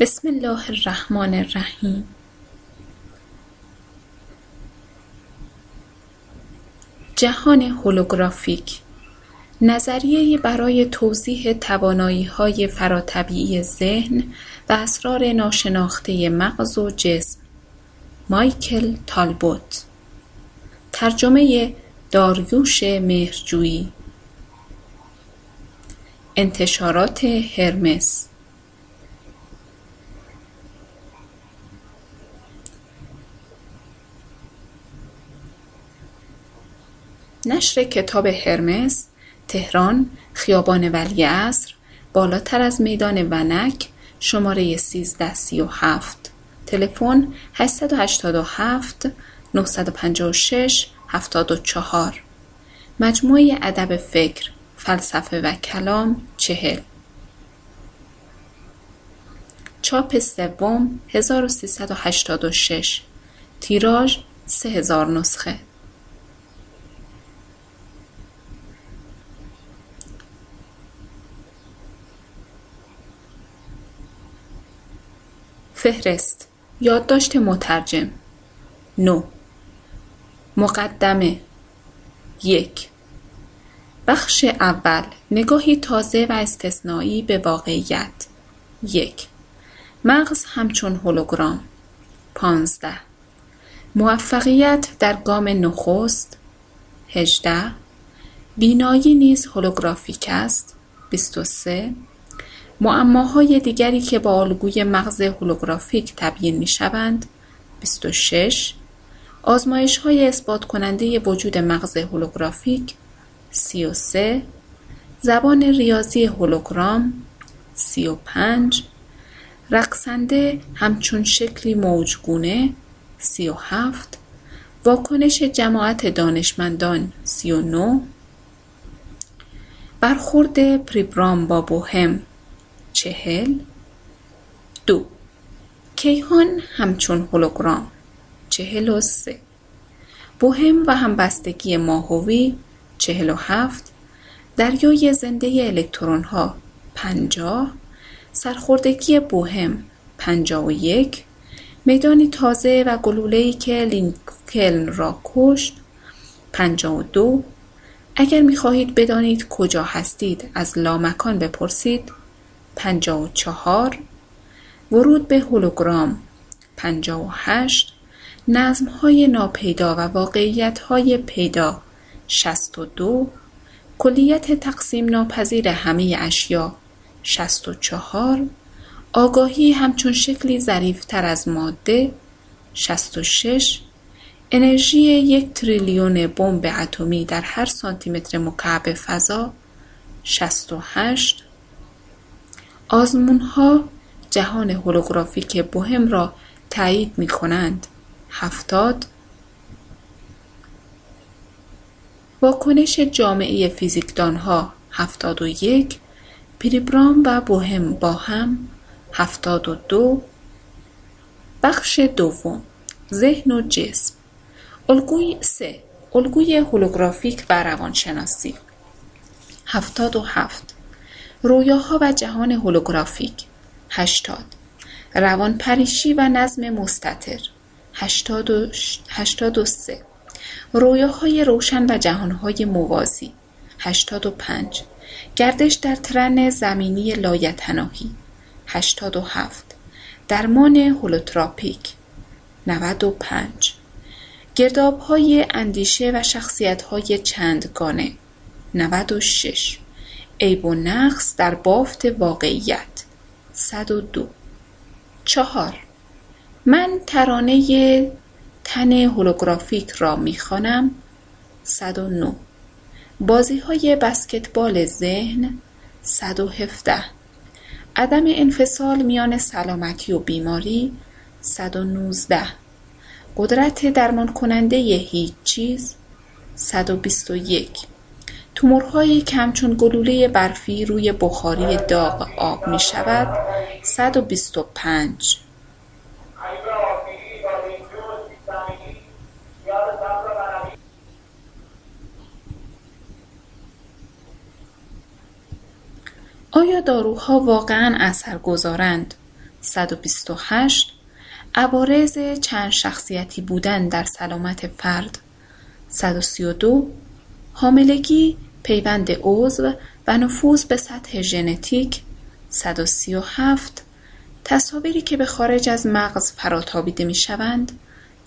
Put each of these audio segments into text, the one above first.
بسم الله الرحمن الرحیم. جهان هولوگرافیک. نظریهای برای توضیح تواناییهای فراطبیعی ذهن و اسرار ناشناختهی مغز و جسم. مایکل تالبوت. ترجمه داریوش مهرجویی. انتشارات هرمس نشر کتاب هرمس تهران خیابان ولیعصر بالاتر از میدان ونک شماره 1337 تلفن 887 956 74 مجموعه ادب فکر فلسفه و کلام چهل. چاپ سوم 1386 تیراژ 3000 نسخه. فهرست. یادداشت مترجم. نو. مقدمه. یک. بخش اول. نگاهی تازه و استثنایی به واقعیت. یک. مغز همچون هولوگرام. پانزده. موفقیت در گام نخست. هجده. بینایی نیز هولوگرافیک است. بیست و سه. معماهای دیگری که با الگوی مغز هولوگرافیک تبیین می‌شوند 26 های اثبات کننده وجود مغز هولوگرافیک 33 زبان ریاضی هولوگرام 35 رقصنده همچون شکلی موجگونه 37 واکنش جماعت دانشمندان 39 برخورد پریبرام با بوهم چهل. دو. کیهان همچون هولوگرام. چهل و سه. بوهم و همبستگی ماهوی. چهل و هفت. دریای زنده الکترون ها پنجاه. سرخوردگی بوهم. پنجاه و یک. میدانی تازه و گلوله‌ای که لینکلن را کشت. پنجاه و دو. اگر می‌خواهید بدانید کجا هستید از لامکان بپرسید. پنجاه و چهار ورود به هولوگرام پنجاه و هشت های ناپیدا و واقعیت های پیدا شست و دو کلیت تقسیم ناپذیر همه اشیا شست و چهار آگاهی همچون شکلی ظریفتر از ماده شست و شش انرژی یک تریلیون بمب اتمی در هر سانتیمتر مکعب فضا شست و هشت آزمونها جهان هولوگرافیک بوهم را تایید می کنند. هفتاد واکنش جامعه فیزیکدانها هفتاد و یک پریبرام و بوهم با هم هفتاد و دو بخش دوم ذهن و جسم الگوی سه الگوی هولوگرافیک و روانشناسی هفتاد و هفت رویاها و جهان هولوگرافیک. هشتاد. روانپریشی و نظم مستطر. هشتاد و سه. رویاهای روشن و جهانهای موازی. هشتاد و پنج. گردش در ترن زمینی لایتناهی. هشتاد و هفت. درمان هولوتراپیک. نود و پنج. گردابهای اندیشه و شخصیتهای چندگانه. نود و شش. عیب و نقص در بافت واقعیت. صد و دو. چهار. من ترانه تن هولوگرافیک را می‌خوانم. صد و نو. بازی های بسکتبال ذهن. صد و هفته عدم انفصال میان سلامتی و بیماری. صد و نوزده. قدرت درمان کننده هیچ چیز. صد و بیست و یک. تومورهایی که همچون گلوله برفی روی بخاری داغ آب بیست و پنج. آیا داروها واقعا اثر گذارند؟ 128 عوارض چند شخصیتی بودن در سلامت فرد؟ 132 حاملگی پیوند عضو و نفوذ به سطح ژنتیک 137 تصاویری که به خارج از مغز فراتابیده می شوند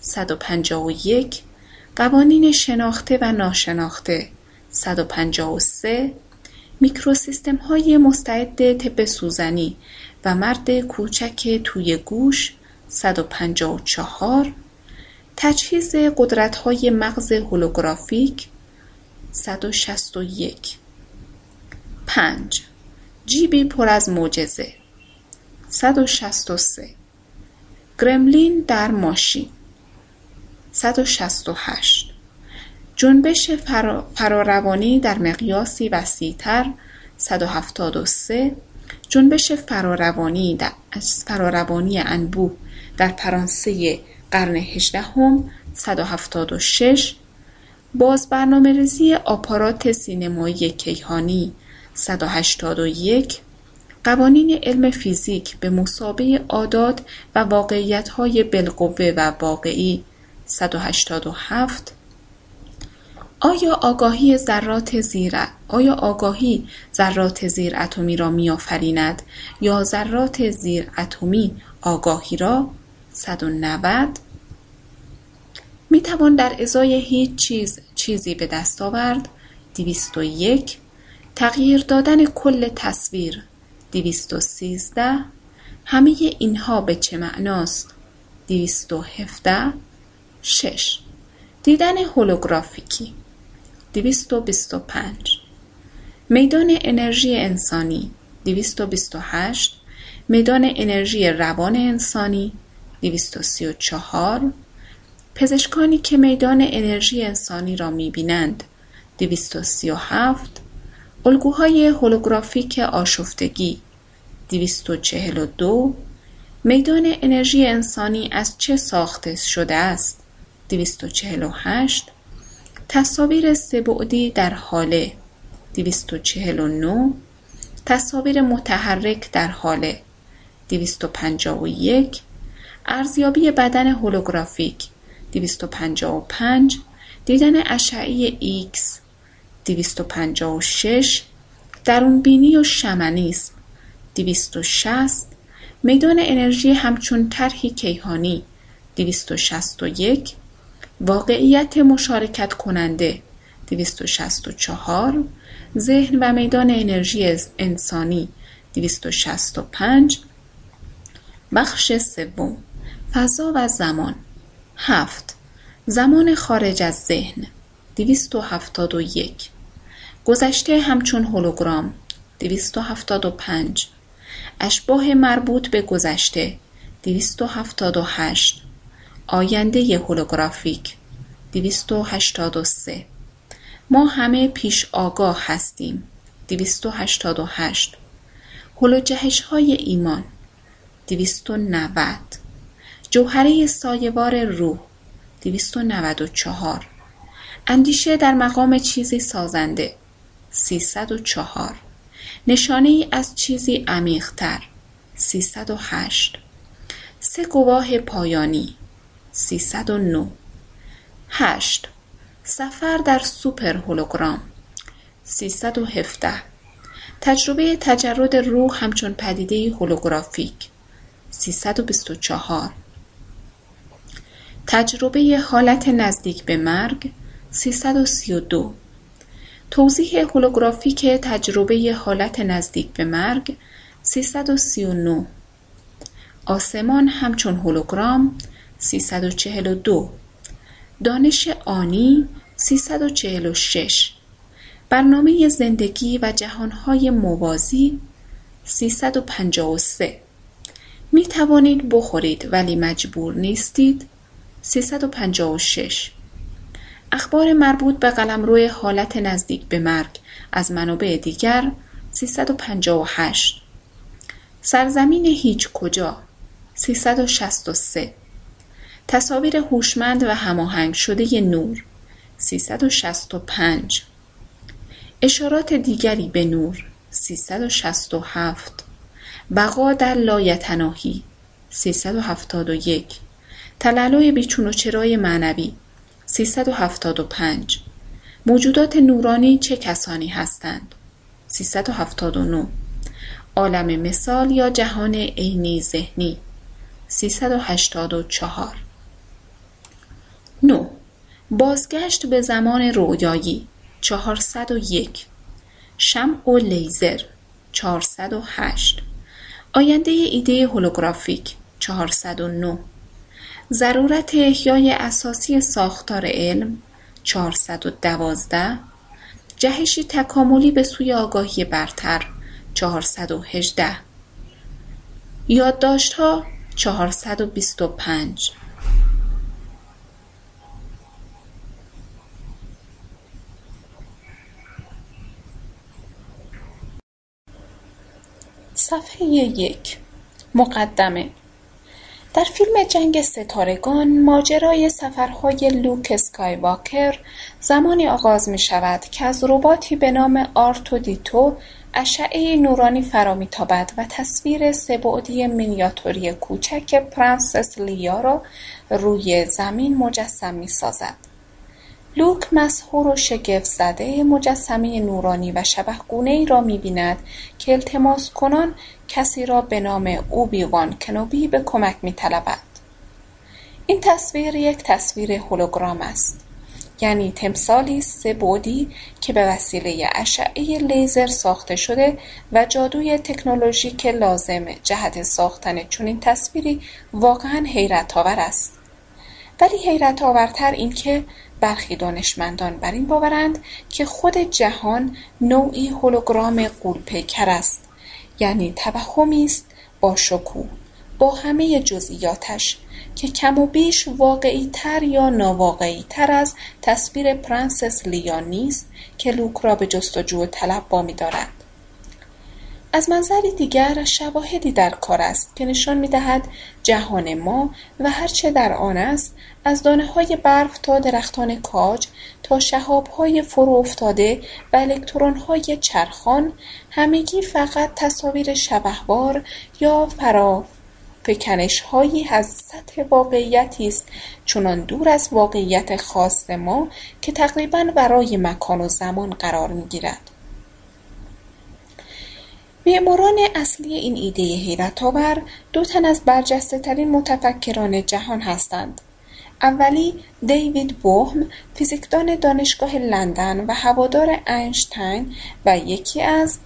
151 قوانین شناخته و ناشناخته 153 میکروسیستم های مستعد طب سوزنی و مرد کوچک توی گوش 154 تجهیز قدرت های مغز هولوگرافیک 161 5 جیبی پر از معجزه. 163 گرملین در ماشین. 168 جنبش فراروانی در مقیاسی وسیعتر. 173 جنبش فراروانی در فراروانی انبوه در فرانسه قرن هجدهم. 176 باز برنامه ریزی آپارات سینمایی کیهانی 181 قوانین علم فیزیک به مسابه عادات و واقعیت‌های بالقوه و واقعی 187 آیا آگاهی ذرات زیر آیا آگاهی ذرات زیر اتمی را میآفریند یا ذرات زیر اتمی آگاهی را؟ 190 می توان در ازای هیچ چیز چیزی به دست آورد. 201 تغییر دادن کل تصویر. 213 همه اینها به چه معناست؟ 217 6 دیدن هولوگرافیکی. 225 میدان انرژی انسانی. 228 میدان انرژی روان انسانی. 234 پزشکانی که میدان انرژی انسانی را می‌بینند. 237 الگوهای هولوگرافیک آشفتگی. 242 میدان انرژی انسانی از چه ساخته شده است؟ 248 تصاویر سهبعدی در حاله. 249 تصاویر متحرک در حاله. 251 ارزیابی بدن هولوگرافیک. 255 دیدن اشعه X 256 درونبینی و شمنیسم 260 میدان انرژی همچون طرحی کیهانی 261 واقعیت مشارکت کننده 264 ذهن و میدان انرژی انسانی 265 بخش سوم فضا و زمان هفت. زمان خارج از ذهن. 271 گذشته همچون هولوگرام. 275 اشباه مربوط به گذشته. 278 آینده هولوگرافیک. 283 ما همه پیش آگاه هستیم. 288 هلوجهش های ایمان. 290 جوهره سایوار روح 294 اندیشه در مقام چیزی سازنده 304 نشانه ای از چیزی عمیقتر 308 سه گواه پایانی 309 8 سفر در سوپر هولوگرام 317 تجربه تجرد روح همچون پدیده هولوگرافیک 324 تجربه حالت نزدیک به مرگ 332 توضیح هولوگرافیک تجربه حالت نزدیک به مرگ 339 آسمان همچون هولوگرام 342 دانش آنی 346 برنامه زندگی و جهانهای موازی 353 می توانید بخورید ولی مجبور نیستید. 356 اخبار مربوط به قلمرو حالت نزدیک به مرگ. از منابع دیگر 358 سرزمین هیچ کجا؟ 363 تصاویر هوشمند و هماهنگ شده نور. 365 اشارات دیگری به نور. 367 بقا در لایتناهی. 371 تلالوی بیچون و چرای معنوی. 375 موجودات نورانی چه کسانی هستند؟ 379 عالم مثال یا جهان عینی ذهنی. 384 9 بازگشت به زمان رویایی 401 شمع و لیزر. 408 آینده ایده هولوگرافیک. 409 ضرورت احیای اساسی ساختار علم 412 جهشی تکاملی به سوی آگاهی برتر 418 یادداشت‌ها 425 صفحه یک مقدمه در فیلم جنگ ستارگان ماجرای سفرهای لوک اسکایواکر زمانی آغاز می شود که از رباتی به نام آرتودیتو اشعه نورانی فرا میتابد و تصویر سهبعدی مینیاتوری کوچک پرنسس لیا را روی زمین مجسم می‌سازد. لوک مسحور و زده مجسمه نورانی و ای را می‌بیند که التماس کنان کسی را به نام اوبی-وان کنوبی به کمک می‌طلبد. این تصویر یک تصویر هولوگرام است یعنی تمثالی سه بعدی که به وسیله اشعه لیزر ساخته شده و جادوی تکنولوژیک لازم جهت ساختن چنین تصویری واقعا حیرت آور است ولی حیرت آورتر این که برخی دانشمندان بر این باورند که خود جهان نوعی هولوگرام غول‌پیکر است. یعنی توهمی است با شکوه با همه جزئیاتش که کم و بیش تر یا تر از تصویر پرنسس لیا نیست که لوک را به جستجو طلب وامی دارد. از منظری دیگر شواهدی در کار است که نشان می‌دهد جهان ما و هرچه در آن است از های برف تا درختان کاج تا های فرو افتاده و های چرخان همگی فقط تصاویر شبهوار یا هایی از سطح واقعیتی است چنان دور از واقعیت خاص ما که تقریبا ورای مکان و زمان قرار می‌گیرد. معماران اصلی این ایده حیرتآور دو تن از ترین متفکران جهان هستند. اولی دیوید بوهم فیزیکدان دانشگاه لندن و هوادار اینشتین و یکی از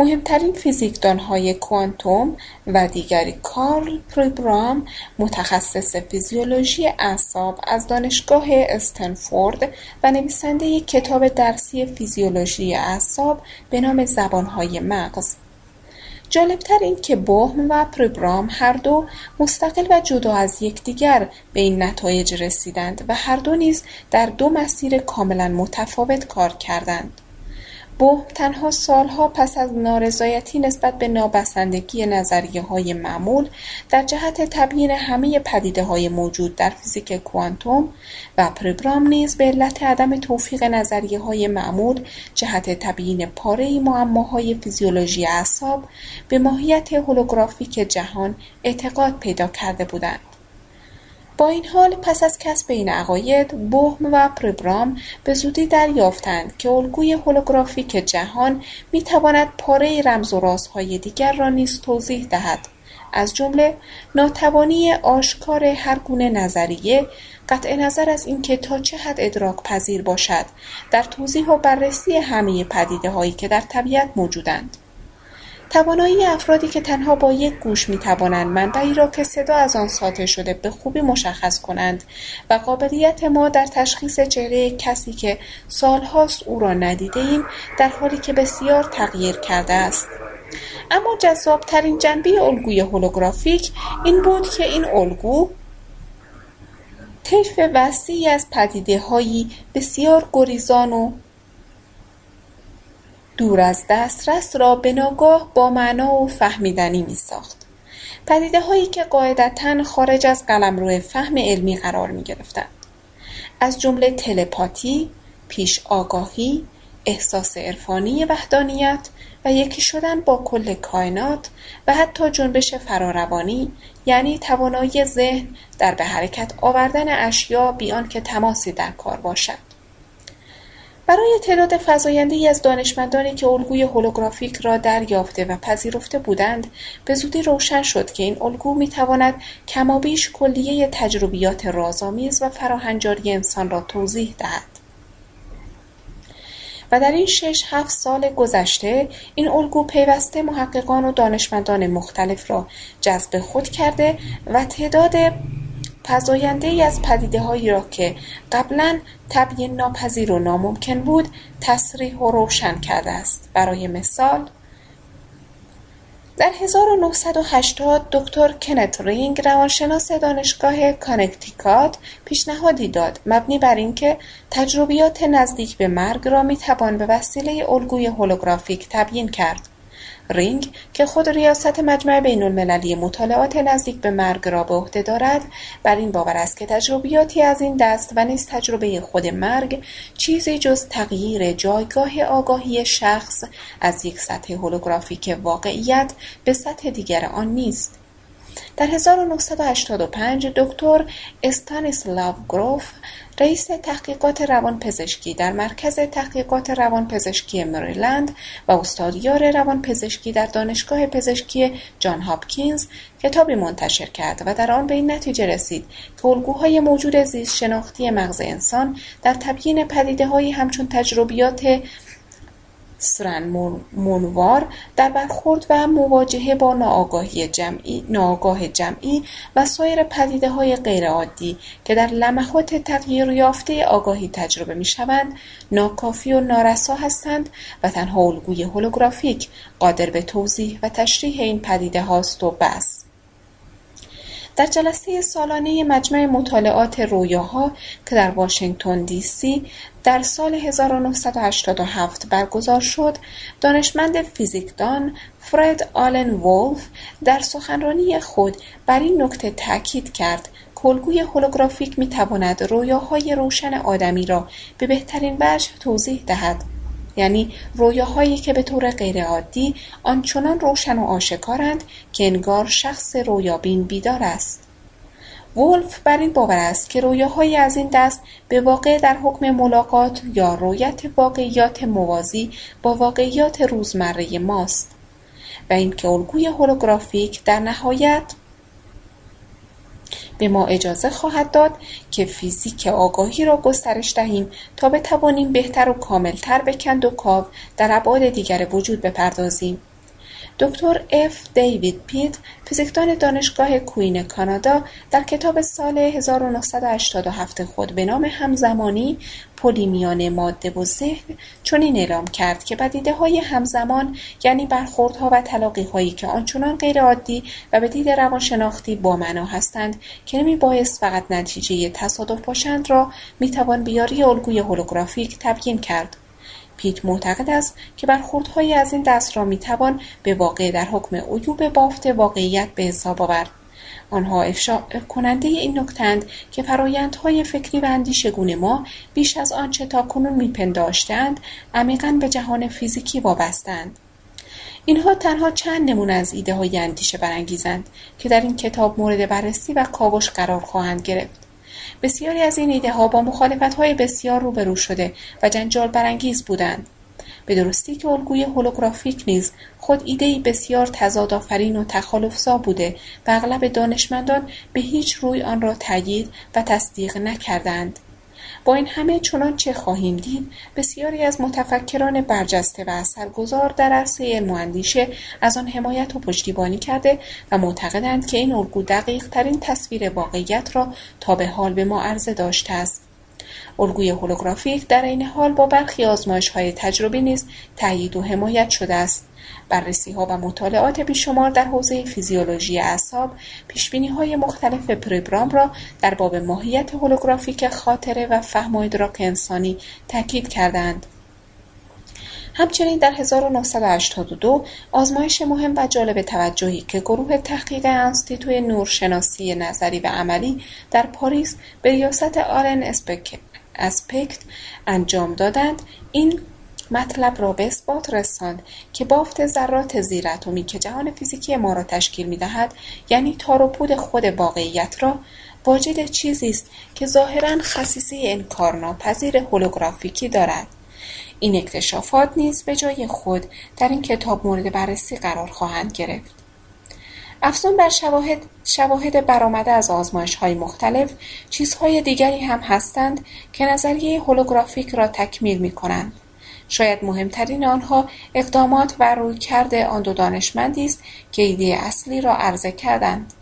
مهمترین فیزیکدانهای کوانتوم و دیگری کارل پریبرام متخصص فیزیولوژی اعصاب از دانشگاه استنفورد و نویسنده کتاب درسی فیزیولوژی اعصاب به نام زبانهای مغز. جالبتر این که بوهم و پریبرام هر دو مستقل و جدا از یکدیگر به این نتایج رسیدند و هر دو نیز در دو مسیر کاملا متفاوت کار کردند. بوهم تنها سالها پس از نارضایتی نسبت به نابسندگی های معمول در جهت تبیین همه های موجود در فیزیک کوانتوم و پربرام نیز به علت عدم توفیق های معمول جهت تبیین پارهای معماهای فیزیولوژی اعصاب به ماهیت هولوگرافیک جهان اعتقاد پیدا کرده بودند. با این حال پس از کسب این عقاید بهم و پربرام به زودی دریافتند که الگوی هولوگرافیک جهان می‌تواند پاره رمز و رازهای دیگر را نیز توضیح دهد. از جمله ناتوانی آشکار هر گونه نظریه قطع نظر از اینکه تا چه حد ادراک پذیر باشد در توضیح و بررسی همه پدیده هایی که در طبیعت موجودند. توانایی افرادی که تنها با یک گوش می‌توانند منبعی را که صدا از آن ساطع شده به خوبی مشخص کنند و قابلیت ما در تشخیص چهره کسی که سالهاست او را ندیدهایم در حالی که بسیار تغییر کرده است. اما جذابترین جنبه الگوی هولوگرافیک این بود که این الگو طیف وسیعی از پدیدههایی بسیار گریزان و دور از دسترس را به ناگاه با معنا و فهمیدنی میساخت. هایی که قاعدتا خارج از قلمرو فهم علمی قرار گرفتند از جمله تلپاتی پیش آگاهی احساس عرفانی وحدانیت و یکی شدن با کل کائنات و حتی جنبش فراروانی یعنی توانایی ذهن در به حرکت آوردن اشیا بیان که تماسی در کار باشد. برای تعداد فزایندهای از دانشمندانی که الگوی هولوگرافیک را دریافته و پذیرفته بودند به زودی روشن شد که این الگو می‌تواند کمابیش کلیه تجربیات رازآمیز و فراهنجاری انسان را توضیح دهد. و در این شش هفت سال گذشته این الگو پیوسته محققان و دانشمندان مختلف را جذب خود کرده و تعداد ای از هایی را که قبلا تبیین ناپذیر و ناممکن بود تصریح و روشن کرده است. برای مثال در 1980 دکتر کنت رینگ روانشناس دانشگاه کانکتیکات پیشنهادی داد. مبنی بر اینکه تجربیات نزدیک به مرگ را می‌توان به وسیله الگوی هولوگرافیک تبیین کرد. رینگ که خود ریاست مجمع بین المللی مطالعات نزدیک به مرگ را به عهده دارد بر این باور است که تجربیاتی از این دست و نیز تجربه خود مرگ چیزی جز تغییر جایگاه آگاهی شخص از یک سطح هولوگرافیک واقعیت به سطح دیگر آن نیست. در 1985 دکتر استانیسلاو گروف رئیس تحقیقات روانپزشکی در مرکز تحقیقات روانپزشکی مریلند و استادیار روانپزشکی در دانشگاه پزشکی جان هاپکینز کتابی منتشر کرد و در آن به این نتیجه رسید که الگوهای موجود زیست شناختی مغز انسان در تبیین پدیدههایی همچون تجربیات مونوار در برخورد و مواجهه با ناآگاهی جمعی، ناآگاه جمعی و سایر های غیرعادی که در لمحات تغییر یافته آگاهی تجربه می‌شوند ناکافی و نارسا هستند و تنها الگوی هولوگرافیک قادر به توضیح و تشریح این پدیده هاست و بس. در جلسه سالانه مجمع مطالعات رویاها که در واشنگتن دی سی در سال 1987 برگزار شد، دانشمند فیزیکدان فرد آلن وولف در سخنرانی خود بر این نکته تاکید کرد که الگوی هولوگرافیک می‌تواند رویاهای روشن آدمی را به بهترین وجه توضیح دهد. یعنی رویاهایی که به طور غیرعادی آنچنان روشن و آشکارند که انگار شخص رویابین بیدار است. ولف بر این باور است که رویاهایی از این دست به واقع در حکم ملاقات یا رویت واقعیات موازی با واقعیات روزمره ماست و اینکه الگوی هولوگرافیک در نهایت به ما اجازه خواهد داد که فیزیک آگاهی را گسترش دهیم تا بتوانیم بهتر و کاملتر به کاو در ابعاد دیگر وجود بپردازیم. دکتر اف دیوید پیت فیزیکدان دانشگاه کوئین کانادا در کتاب سال 1987 خود به نام همزمانی پلی میان ماده و ذهن چنین اعلام کرد که های همزمان یعنی برخوردها و هایی که آنچنان غیرعادی و به دید روانشناختی معنا هستند که نمیبایست فقط نتیجه تصادف باشند را می‌توان بیاری الگوی هولوگرافیک تبیین کرد. پیت معتقد است که برخوردهایی از این دست را می‌توان به واقع در حکم عیوب بافت واقعیت به حساب آورد. آنها افشا کننده این نکتند که فرایندهای فکری و اندیشگون ما بیش از آنچه تاکنون میپنداشتند عمیقا به جهان فیزیکی وابستند اینها تنها چند نمونه از ایده های اندیشه برانگیزند که در این کتاب مورد بررسی و کاوش قرار خواهند گرفت. بسیاری از این ها با های بسیار روبرو شده و جنجال برانگیز بودند. به درستی که الگوی هولوگرافیک نیز خود ایدهای بسیار تضادآفرین و تخالفزا بوده و اغلب دانشمندان به هیچ روی آن را تایید و تصدیق نکردند. با این همه چنانچه خواهیم دید بسیاری از متفکران برجسته و اثرگذار در عرصه علم از آن حمایت و پشتیبانی کرده و معتقدند که این الگو ترین تصویر واقعیت را تا به حال به ما عرضه داشته است. الگوی هولوگرافیک در این حال با برخی های تجربی نیز تأیید و حمایت شده است. ها و مطالعات بیشمار در حوزه فیزیولوژی اعصاب های مختلف پریبرام را در باب ماهیت هولوگرافیک خاطره و فهم و ادراک انسانی تاکید کردند همچنین در 1982 آزمایش مهم و جالب توجهی که گروه تحقیق انستیتوی نورشناسی نظری و عملی در پاریس به ریاست آرن اسپکت انجام دادند این مطلب را به اثبات رساند که بافت ذرات زیراتمی که جهان فیزیکی ما را تشکیل می‌دهد یعنی تار و پود خود واقعیت را واجد چیزی است که ظاهرا خصیصه انکارناپذیر هولوگرافیکی دارد این اکتشافات نیز به جای خود در این کتاب مورد بررسی قرار خواهند گرفت افزون بر شواهد, شواهد برآمده از آزمایش های مختلف چیزهای دیگری هم هستند که نظریه هولوگرافیک را تکمیل می کنند. شاید مهمترین آنها اقدامات و رویکرد آن دو دانشمندی است که ایده اصلی را عرضه کردند.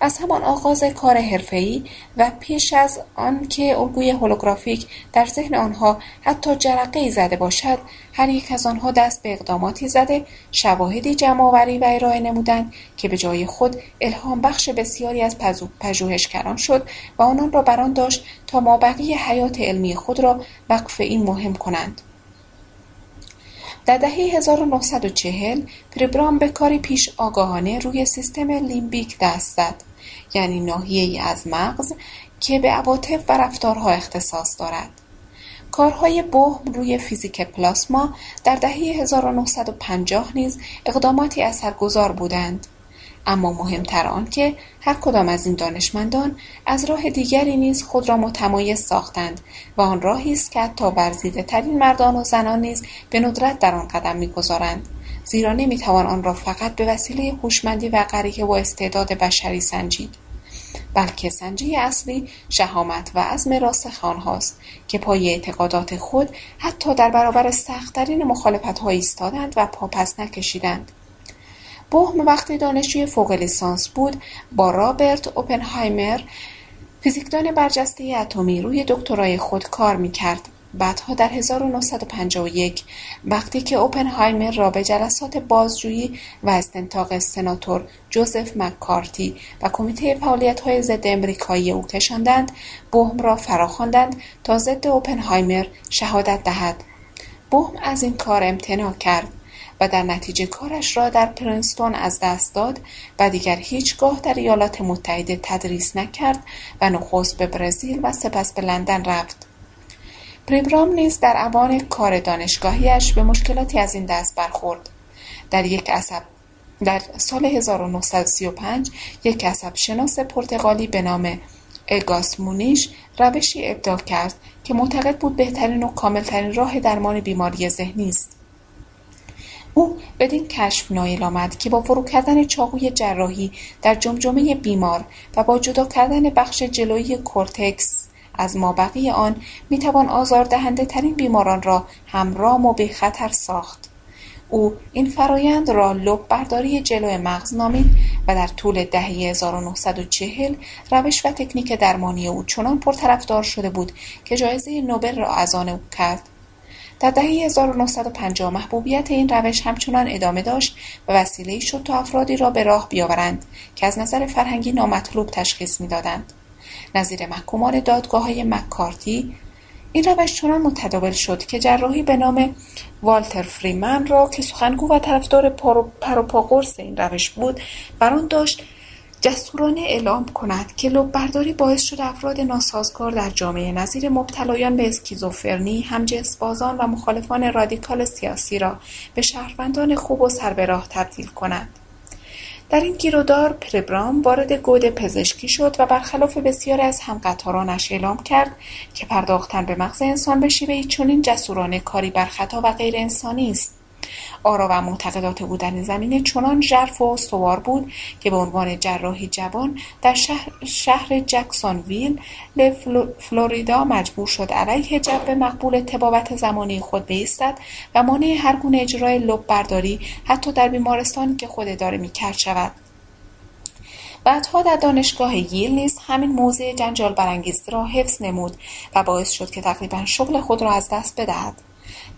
از همان آغاز کار حرفهای و پیش از آنکه الگوی هولوگرافیک در ذهن آنها حتی ای زده باشد هر یک از آنها دست به اقداماتی زده شواهدی جمعآوری و ارائه نمودند که به جای خود الهام بخش بسیاری از پژوهشگران شد و آنان را بران داشت تا مابقی حیات علمی خود را وقف این مهم کنند. در دهه 1940 پریبرام به کاری پیش آگاهانه روی سیستم لیمبیک دست زد. یعنی ناحیهای از مغز که به عواطف و رفتارها اختصاص دارد. کارهای بهم روی فیزیک پلاسما در دهه 1950 نیز اقداماتی اثرگذار بودند. اما مهمتر آنکه هر کدام از این دانشمندان از راه دیگری نیز خود را متمایز ساختند و آن راهی است که حتی ترین مردان و زنان نیز به ندرت در آن قدم می‌گذارند. زیرا نمی‌توان آن را فقط به وسیله هوشمندی و غریه و استعداد بشری سنجید. بلکه سنجی اصلی شهامت و عزم راسخ آنهاست که پای اعتقادات خود حتی در برابر سختترین مخالفتها ایستادند و پاپس نکشیدند. بهم وقتی دانشجوی فوق لیسانس بود با رابرت اوپنهایمر فیزیکدان برجسته اتمی روی دکترای خود کار می‌کرد. بعدها در 1951 وقتی که اوپنهایمر را به جلسات بازجویی و استنتاق سناتور جوزف مککارتی و کمیته فعالیت‌های ضد امریکایی او کشاندند بهم را فراخواندند تا ضد اوپنهایمر شهادت دهد. بهم از این کار امتناع کرد. و در نتیجه کارش را در پرینستون از دست داد و دیگر هیچگاه در ایالات متحده تدریس نکرد و نخست به برزیل و سپس به لندن رفت. پریبرام نیز در اوان کار دانشگاهیش به مشکلاتی از این دست برخورد. در یک عصب در سال 1935 یک عصب شناس پرتغالی به نام اگاس مونیش روشی ابداع کرد که معتقد بود بهترین و کاملترین راه درمان بیماری ذهنی است. او بدین کشف نایل آمد که با فرو کردن چاقوی جراحی در جمجمه بیمار و با جدا کردن بخش جلویی کورتکس از مابقی آن می‌توان آزاردهنده ترین بیماران را همرام و خطر ساخت. او این فرایند را لب برداری جلو مغز نامید و در طول دهه 1940 روش و تکنیک درمانی او چنان پرطرفدار شده بود که جایزه نوبل را از آن او کرد. در دهه 1950 محبوبیت این روش همچنان ادامه داشت و وسیلهای شد تا افرادی را به راه بیاورند که از نظر فرهنگی نامطلوب تشخیص می‌دادند. نظیر محکومان های مکارتی این روش چنان متداول شد که جراحی به نام والتر فریمن را که سخنگو و طرفدار پروپاگورس این روش بود بر آن داشت جسورانه اعلام کند که برداری باعث شد افراد ناسازگار در جامعه نظیر مبتلایان به اسکیزوفرنی، بازان و مخالفان رادیکال سیاسی را به شهروندان خوب و سربراه تبدیل کند. در این گیرودار پربرام وارد گود پزشکی شد و برخلاف بسیاری از همقطارانش اعلام کرد که پرداختن به مغز انسان به شیوهای چنین جسورانه کاری بر خطا و غیر انسانی است آرا و معتقدات او در این زمینه چنان ژرف و استوار بود که به عنوان جراحی جوان در شهر, شهر جکسونویل فلوریدا مجبور شد علیه جو مقبول تبابت زمانی خود بایستد و مانع هر گونه اجرای لب برداری حتی در بیمارستانی که خود اداره می‌کرد شود. بعدها در دانشگاه ییل نیز همین موضع جنجال برانگیز را حفظ نمود و باعث شد که تقریبا شغل خود را از دست بدهد.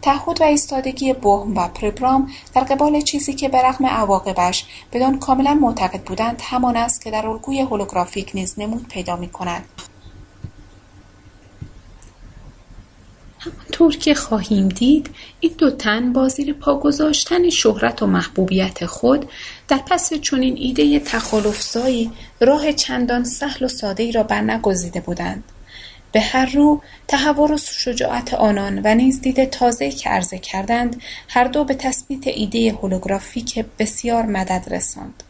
تعهد و ایستادگی بهم و پربرام در قبال چیزی که به رغم عواقبش بدان کاملا معتقد بودند همان است که در الگوی هولوگرافیک نیز نمود پیدا می‌کند. همانطور که خواهیم دید این دو تن با زیر پا گذاشتن شهرت و محبوبیت خود در پس چنین ایده تخالفزایی راه چندان سهل و ساده ای را برنگزیده بودند. به هر رو تهور و شجاعت آنان و نیز دید تازه‌ای که عرضه کردند هر دو به تثبیت ایده هولوگرافیک بسیار مدد رساند.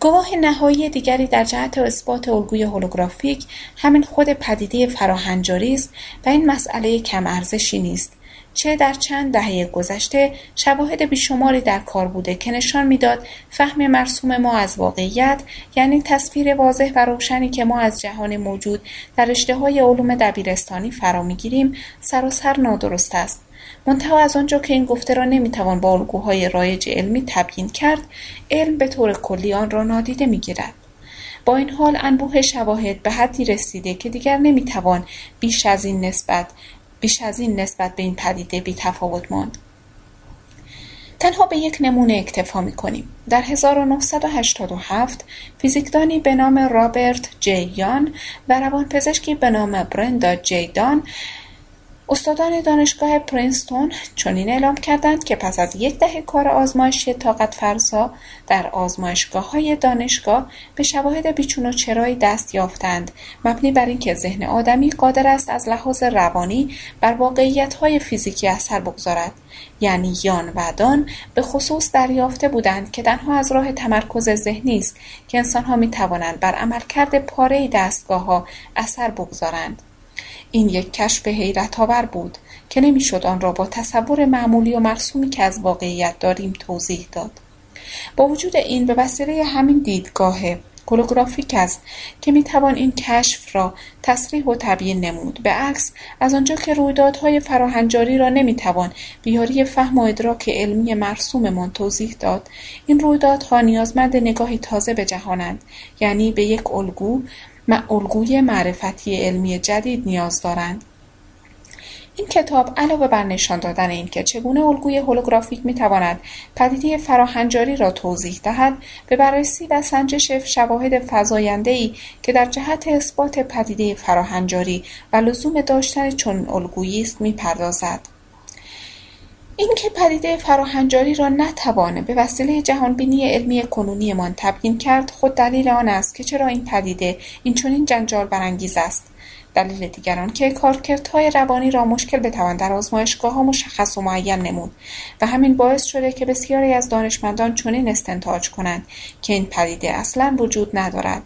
گواه نهایی دیگری در جهت اثبات الگوی هولوگرافیک همین خود پدیده فراهنجاری است و این مسئله کم ارزشی نیست. چه در چند دهه گذشته شواهد بیشماری در کار بوده که نشان می‌داد فهم مرسوم ما از واقعیت یعنی تصویر واضح و روشنی که ما از جهان موجود در های علوم دبیرستانی فرا می‌گیریم سراسر نادرست است. منتها از آنجا که این گفته را نمی‌توان با الگوهای رایج علمی تبیین کرد علم به طور کلی آن را نادیده می‌گیرد. با این حال انبوه شواهد به حدی رسیده که دیگر نمی‌توان بیش از این نسبت بیش از این نسبت به این پدیده بیتفاوت ماند تنها به یک نمونه اکتفا می کنیم. در 1987 فیزیکدانی به نام رابرت جی یان و روانپزشکی به نام برندا جی دان استادان دانشگاه پرینستون چنین اعلام کردند که پس از یک دهه کار آزمایشی طاقت فرسا در آزمایشگاه های دانشگاه به شواهد بیچون و چرایی دست یافتند. مبنی بر اینکه ذهن آدمی قادر است از لحاظ روانی بر واقعیت های فیزیکی اثر بگذارد. یعنی یان و دان به خصوص دریافته بودند که تنها از راه تمرکز ذهنی است که انسانها می توانند بر عملکرد پاره دستگاه ها اثر بگذارند. این یک کشف حیرت آور بود که نمی‌شد آن را با تصور معمولی و مرسومی که از واقعیت داریم توضیح داد. با وجود این به وسیله همین دیدگاه کلوگرافیک است که می‌توان این کشف را تصریح و تبیین نمود. به عکس از آنجا که رویدادهای فراهنجاری را نمی‌توان بیاری فهم و ادراک علمی مرسوممان توضیح داد این رویدادها نیازمند نگاهی تازه به جهانند یعنی به یک الگو الگوی معرفتی علمی جدید نیاز دارند. این کتاب علاوه بر نشان دادن اینکه چگونه الگوی هولوگرافیک می‌تواند پدیده فراهنجاری را توضیح دهد به بررسی و سنجش شواهد فزایندهای که در جهت اثبات پدیده فراهنجاری و لزوم داشتن چون الگویی است می‌پردازد اینکه پدیده فراهنجاری را نتوانه به وسیله جهانبینی علمی کنونیمان تبیین کرد خود دلیل آن است که چرا این پدیده اینچنین جنجال برانگیز است. دلیل دیگر که کارکردهای روانی را مشکل بتوان در ها مشخص و معین نمود و همین باعث شده که بسیاری از دانشمندان چنین استنتاج کنند که این پدیده اصلا وجود ندارد.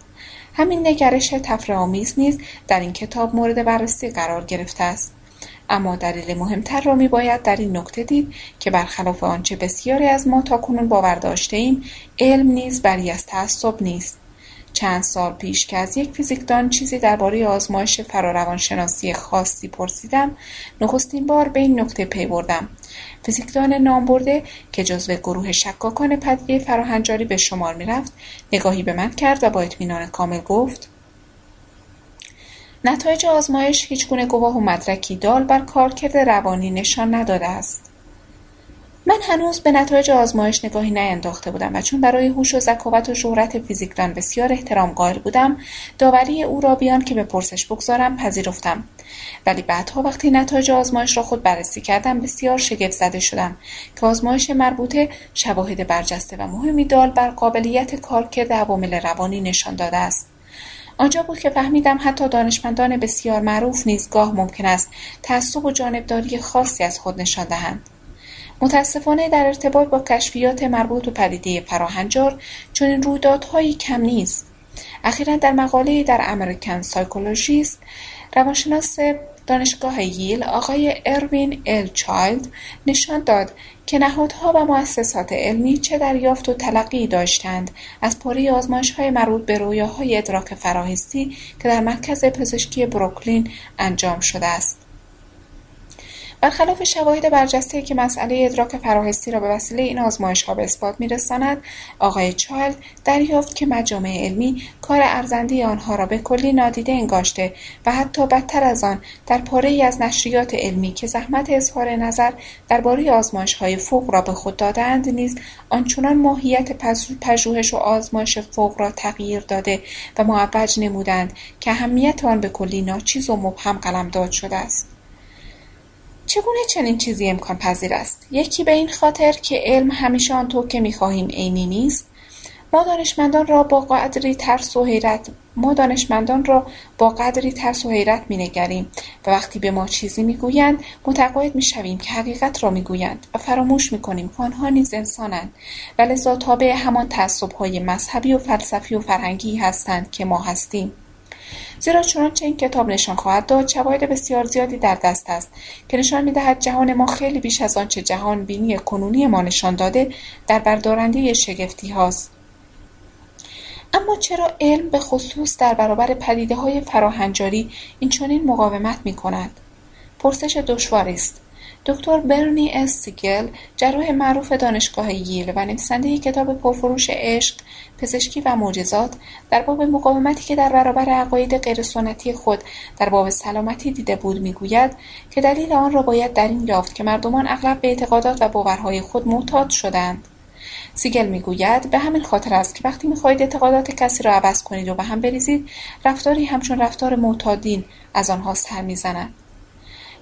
همین نگرش تفرهآمیز نیز در این کتاب مورد بررسی قرار گرفته است. اما دلیل مهمتر را میباید در این نکته دید که برخلاف آنچه بسیاری از ما تاکنون باور ایم علم نیز بری از تعصب نیست. چند سال پیش که از یک فیزیکدان چیزی درباره آزمایش فراروانشناسی خاصی پرسیدم نخستین بار به این نکته پی بردم. فیزیکدان نامبرده که جزو گروه شکاکان پدیده فراهنجاری به شمار می‌رفت نگاهی به من کرد و با اطمینان کامل گفت نتایج آزمایش هیچگونه گواه و مدرکی دال بر کارکرد روانی نشان نداده است. من هنوز به نتایج آزمایش نگاهی نینداخته بودم و چون برای هوش و ذکاوت و شهرت فیزیکدان بسیار احترام قائل بودم داوری او را بیان که به پرسش بگذارم پذیرفتم ولی بعدها وقتی نتایج آزمایش را خود بررسی کردم بسیار شگفت زده شدم که آزمایش مربوطه شواهد برجسته و مهمی دال بر قابلیت کارکرد عوامل روانی نشان داده است آنجا بود که فهمیدم حتی دانشمندان بسیار معروف نیز گاه ممکن است تعصب و جانبداری خاصی از خود نشان دهند. متاسفانه در ارتباط با کشفیات مربوط به پدیده فراهنجار چنین رویدادهایی کم نیست. اخیرا در مقاله در American Psychologist روانشناس دانشگاه ییل آقای اروین ال چایلد نشان داد که نهادها و مؤسسات علمی چه دریافت و تلقی داشتند از پاره های مربوط به رویاهای ادراک فراحسی که در مرکز پزشکی بروکلین انجام شده است. برخلاف شواهد برجسته که مسئله ادراک فراحسی را به وسیله این ها به اثبات میرساند آقای چایلد دریافت که مجامع علمی کار ارزنده آنها را به کلی نادیده انگاشته و حتی بدتر از آن در ای از نشریات علمی که زحمت اظهار نظر درباره های فوق را به خود دادهاند نیز آنچنان ماهیت پژوهش و آزمایش فوق را تغییر داده و معوج نمودند که اهمیت آن به کلی ناچیز و مبهم قلمداد شده است. چگونه چنین چیزی امکان پذیر است؟ یکی به این خاطر که علم همیشه آنطور که می‌خواهیم عینی نیست ما دانشمندان را با قدری ترس و حیرت ما دانشمندان را با قدری ترس و حیرت مینگریم و وقتی به ما چیزی می‌گویند متقاعد می‌شویم که حقیقت را می‌گویند و فراموش می‌کنیم که آنها نیز انسانند و لذا تابع همان تعصبهای مذهبی و فلسفی و فرهنگی هستند که ما هستیم زیرا چنانچه این کتاب نشان خواهد داد شواهد بسیار زیادی در دست است که نشان می‌دهد جهان ما خیلی بیش از آنچه جهان بینی کنونی ما نشان داده در بردارنده شگفتی هاست اما چرا علم به خصوص در برابر پدیده های فراهنجاری این مقاومت می کند؟ پرسش دشواری است. دکتر برنی اس سیگل جراح معروف دانشگاه ییل و نویسنده کتاب پرفروش عشق پزشکی و معجزات در باب مقاومتی که در برابر عقاید غیرسنتی خود در باب سلامتی دیده بود می‌گوید که دلیل آن را باید در این یافت که مردمان اغلب به اعتقادات و باورهای خود معتاد شدند. سیگل می‌گوید به همین خاطر است که وقتی می‌خواهید اعتقادات کسی را عوض کنید و به هم بریزید رفتاری همچون رفتار معتادین از آنها سر می‌زند.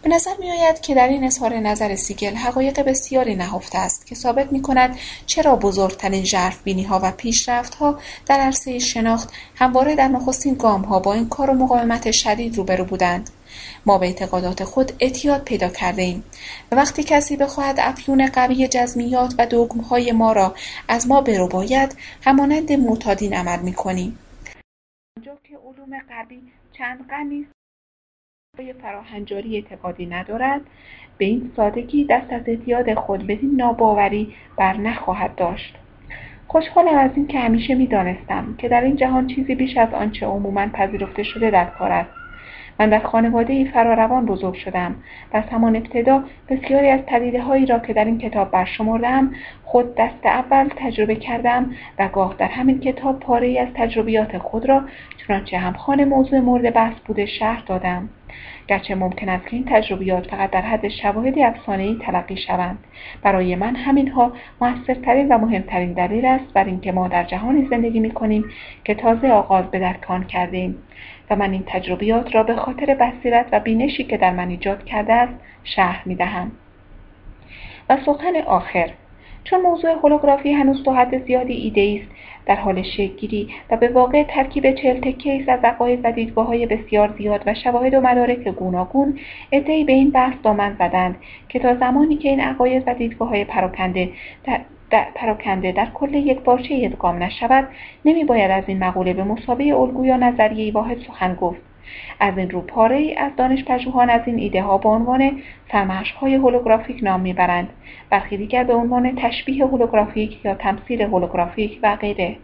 به نظر میآید که در این اظهار نظر سیگل حقایق بسیاری نهفته است که ثابت می کند چرا بزرگترین ژرف بینی ها و پیشرفت ها در عرصه شناخت همواره در نخستین گام ها با انکار و مقاومت شدید روبرو بودند. ما به اعتقادات خود اعتیاد پیدا کرده ایم. و وقتی کسی بخواهد افیون قوی جزمیات و های ما را از ما باید همانند معتادین عمل می‌کنیم. آنجا که علوم غربی چند قرنی به فراهنجاری اعتقادی ندارد. به این سادگی دست از اعتیاد خود بدین ناباوری بر نخواهد داشت. خوشحالم از این که همیشه می‌دانستم که در این جهان چیزی بیش از آنچه عموما پذیرفته شده در کار است. من در خانواده فراروان بزرگ شدم و از همان ابتدا بسیاری از پدیده هایی را که در این کتاب برشمردم خود دست اول تجربه کردم و گاه در همین کتاب پاره از تجربیات خود را چنانچه همخوان موضوع مورد بحث بوده شهر دادم. گرچه ممکن است که این تجربیات فقط در حد شواهدی افسانهای تلقی شوند. برای من همینها موثرترین و مهمترین دلیل است بر اینکه ما در جهانی زندگی می‌کنیم که تازه آغاز به درک آن کردیم و من این تجربیات را به خاطر بصیرت و بینشی که در من ایجاد کرده است شهر می‌دهم. و سخن آخر. چون موضوع هولوگرافی هنوز تا حد زیادی ایده است در حال شکلگیری و به واقع ترکیب چهل تکه از عقاید و دیدگاههای بسیار زیاد و شواهد و مدارک گوناگون عدهای به این بحث دامن زدند که تا زمانی که این عقاید و دیدگاههای پراکنده در در پراکنده در کل یک بارچه ادغام نشود نمی باید از این مقوله به مسابه الگو یا نظریه واحد سخن گفت. از این رو پاره ای از دانش پژوهان از این ایده ها به عنوان های هولوگرافیک نام می‌برند برخی دیگر به عنوان تشبیه هولوگرافیک یا تمثیل هولوگرافیک و غیره.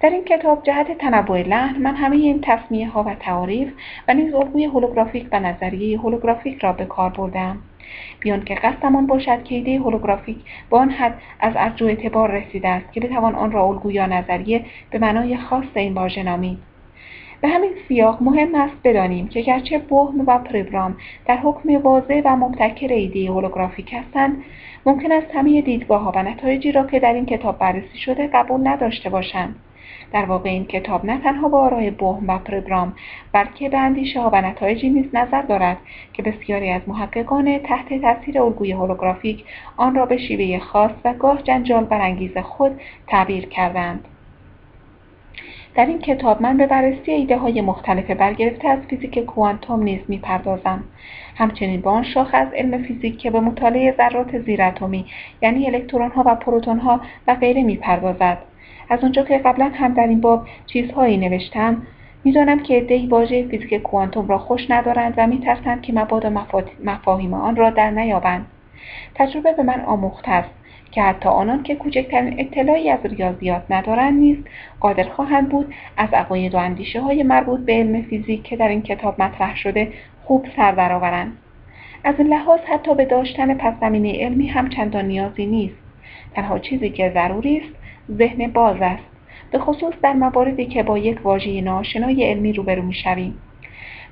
در این کتاب جهت تنوع لحن من همه این تصمیه ها و تعاریف و نیز الگوی هولوگرافیک و نظریه هولوگرافیک را به کار بردم بیان که قصدمان باشد که ایده هولوگرافیک به آن حد از ارج اعتبار رسیده است که بتوان آن را الگو یا نظریه به معنای خاص این واژه نامید به همین سیاق مهم است بدانیم که گرچه بهم و پربرام در حکم واضح و مبتکر ایده هولوگرافیک هستند ممکن است همه دیدگاه ها و نتایجی را که در این کتاب بررسی شده قبول نداشته باشند. در واقع این کتاب نه تنها به آرای بهم و پربرام بلکه به اندیشه ها و نتایجی نیز نظر دارد که بسیاری از محققان تحت تاثیر الگوی هولوگرافیک آن را به شیوه خاص و گاه جنجال برانگیز خود تعبیر کردند در این کتاب من به بررسی ایده های مختلف برگرفته از فیزیک کوانتوم نیز می‌پردازم. همچنین با آن شاخ از علم فیزیک که به مطالعه ذرات زیراتمی یعنی الکترون ها و پروتون ها و غیره می‌پردازد. از آنجا که قبلا هم در این باب چیزهایی نوشتم می‌دانم که عدهای واژه فیزیک کوانتوم را خوش ندارند و میترسند که مبادا مفاهیم آن را در نیابند. تجربه به من آموخته است. که حتی آنان که کوچکترین اطلاعی از ریاضیات ندارند نیز قادر خواهند بود از عقاید و اندیشه های مربوط به علم فیزیک که در این کتاب مطرح شده خوب سر درآورند از این لحاظ حتی به داشتن پس زمینه علمی هم چندان نیازی نیست. تنها چیزی که ضروری است ذهن باز است. به خصوص در مواردی که با یک واژه ناشنای علمی روبرو می‌شویم.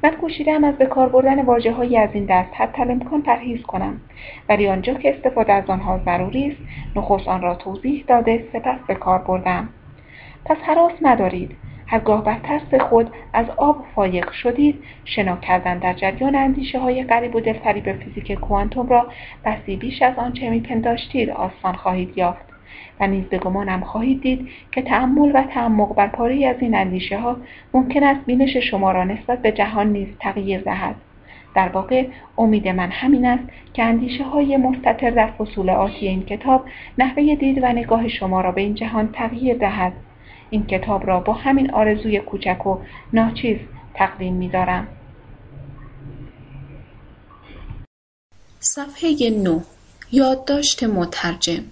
من کوشیدم از به کار بردن واژههایی از این دست حتی امکان پرهیز کنم. ولی آنجا که استفاده از آنها ضروری است نخست آن را توضیح داده سپس به کار بردم. پس حراس ندارید. هرگاه بر ترس خود از آب فایق شدید شنا کردن در جریان اندیشه های غریب و دلفریب فیزیک کوانتوم را بسی بیش از آنچه میپنداشتید آسان خواهید یافت. و نیز به گمانم خواهید دید که تأمل و تعمق بر پاره از این اندیشه ها ممکن است بینش شما را نسبت به جهان نیز تغییر دهد. در واقع امید من همین است که اندیشه های مستطر در فصول آتی این کتاب نحوه دید و نگاه شما را به این جهان تغییر دهد. این کتاب را با همین آرزوی کوچک و ناچیز تقدیم می‌دارم. صفحه 9 یادداشت مترجم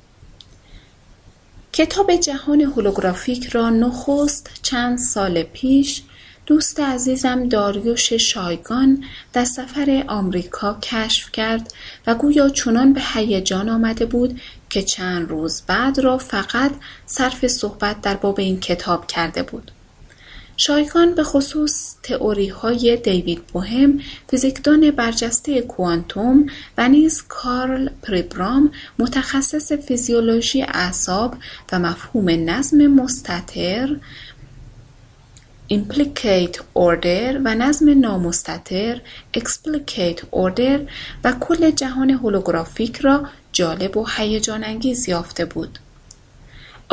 کتاب جهان هولوگرافیک را نخست چند سال پیش دوست عزیزم داریوش شایگان در سفر آمریکا کشف کرد و گویا چنان به هیجان آمده بود که چند روز بعد را فقط صرف صحبت در باب این کتاب کرده بود. شایگان به خصوص تئوری های دیوید بوهم فیزیکدان برجسته کوانتوم و نیز کارل پریبرام متخصص فیزیولوژی اعصاب و مفهوم نظم مستطر implicate order و نظم نامستطر explicate order و کل جهان هولوگرافیک را جالب و هیجان انگیز یافته بود.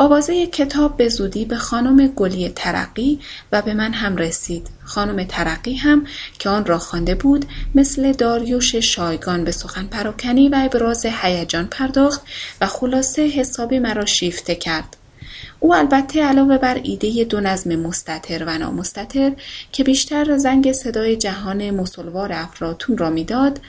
آوازه کتاب به زودی به خانم گلی ترقی و به من هم رسید. خانم ترقی هم که آن را خوانده بود مثل داریوش شایگان به سخن پراکنی و ابراز هیجان پرداخت و خلاصه حسابی مرا شیفته کرد. او البته علاوه بر ایده دو نظم مستطر و نامستطر که بیشتر زنگ صدای جهان مسلوار افراتون را می‌داد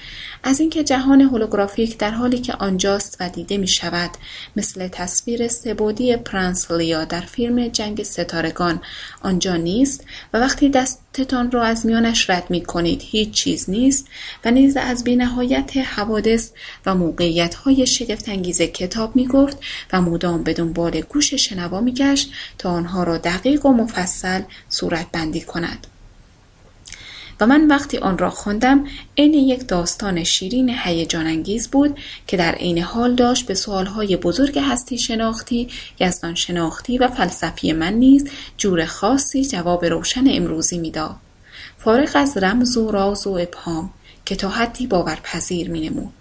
از اینکه جهان هولوگرافیک در حالی که آنجاست و دیده می شود مثل تصویر سبودی پرنس لیا در فیلم جنگ ستارگان آنجا نیست و وقتی دستتان را از میانش رد می کنید هیچ چیز نیست و نیز از بینهایت حوادث و موقعیت های شگفت انگیز کتاب می گفت و مدام به دنبال گوش شنوا می گشت تا آنها را دقیق و مفصل صورت بندی کند. و من وقتی آن را خواندم عین یک داستان شیرین هیجان انگیز بود که در عین حال داشت به سوالهای بزرگ هستی شناختی، یزدان شناختی و فلسفی من نیز جور خاصی جواب روشن امروزی می‌داد. فارغ از رمز و راز و ابهام که تا حدی باورپذیر می نمود.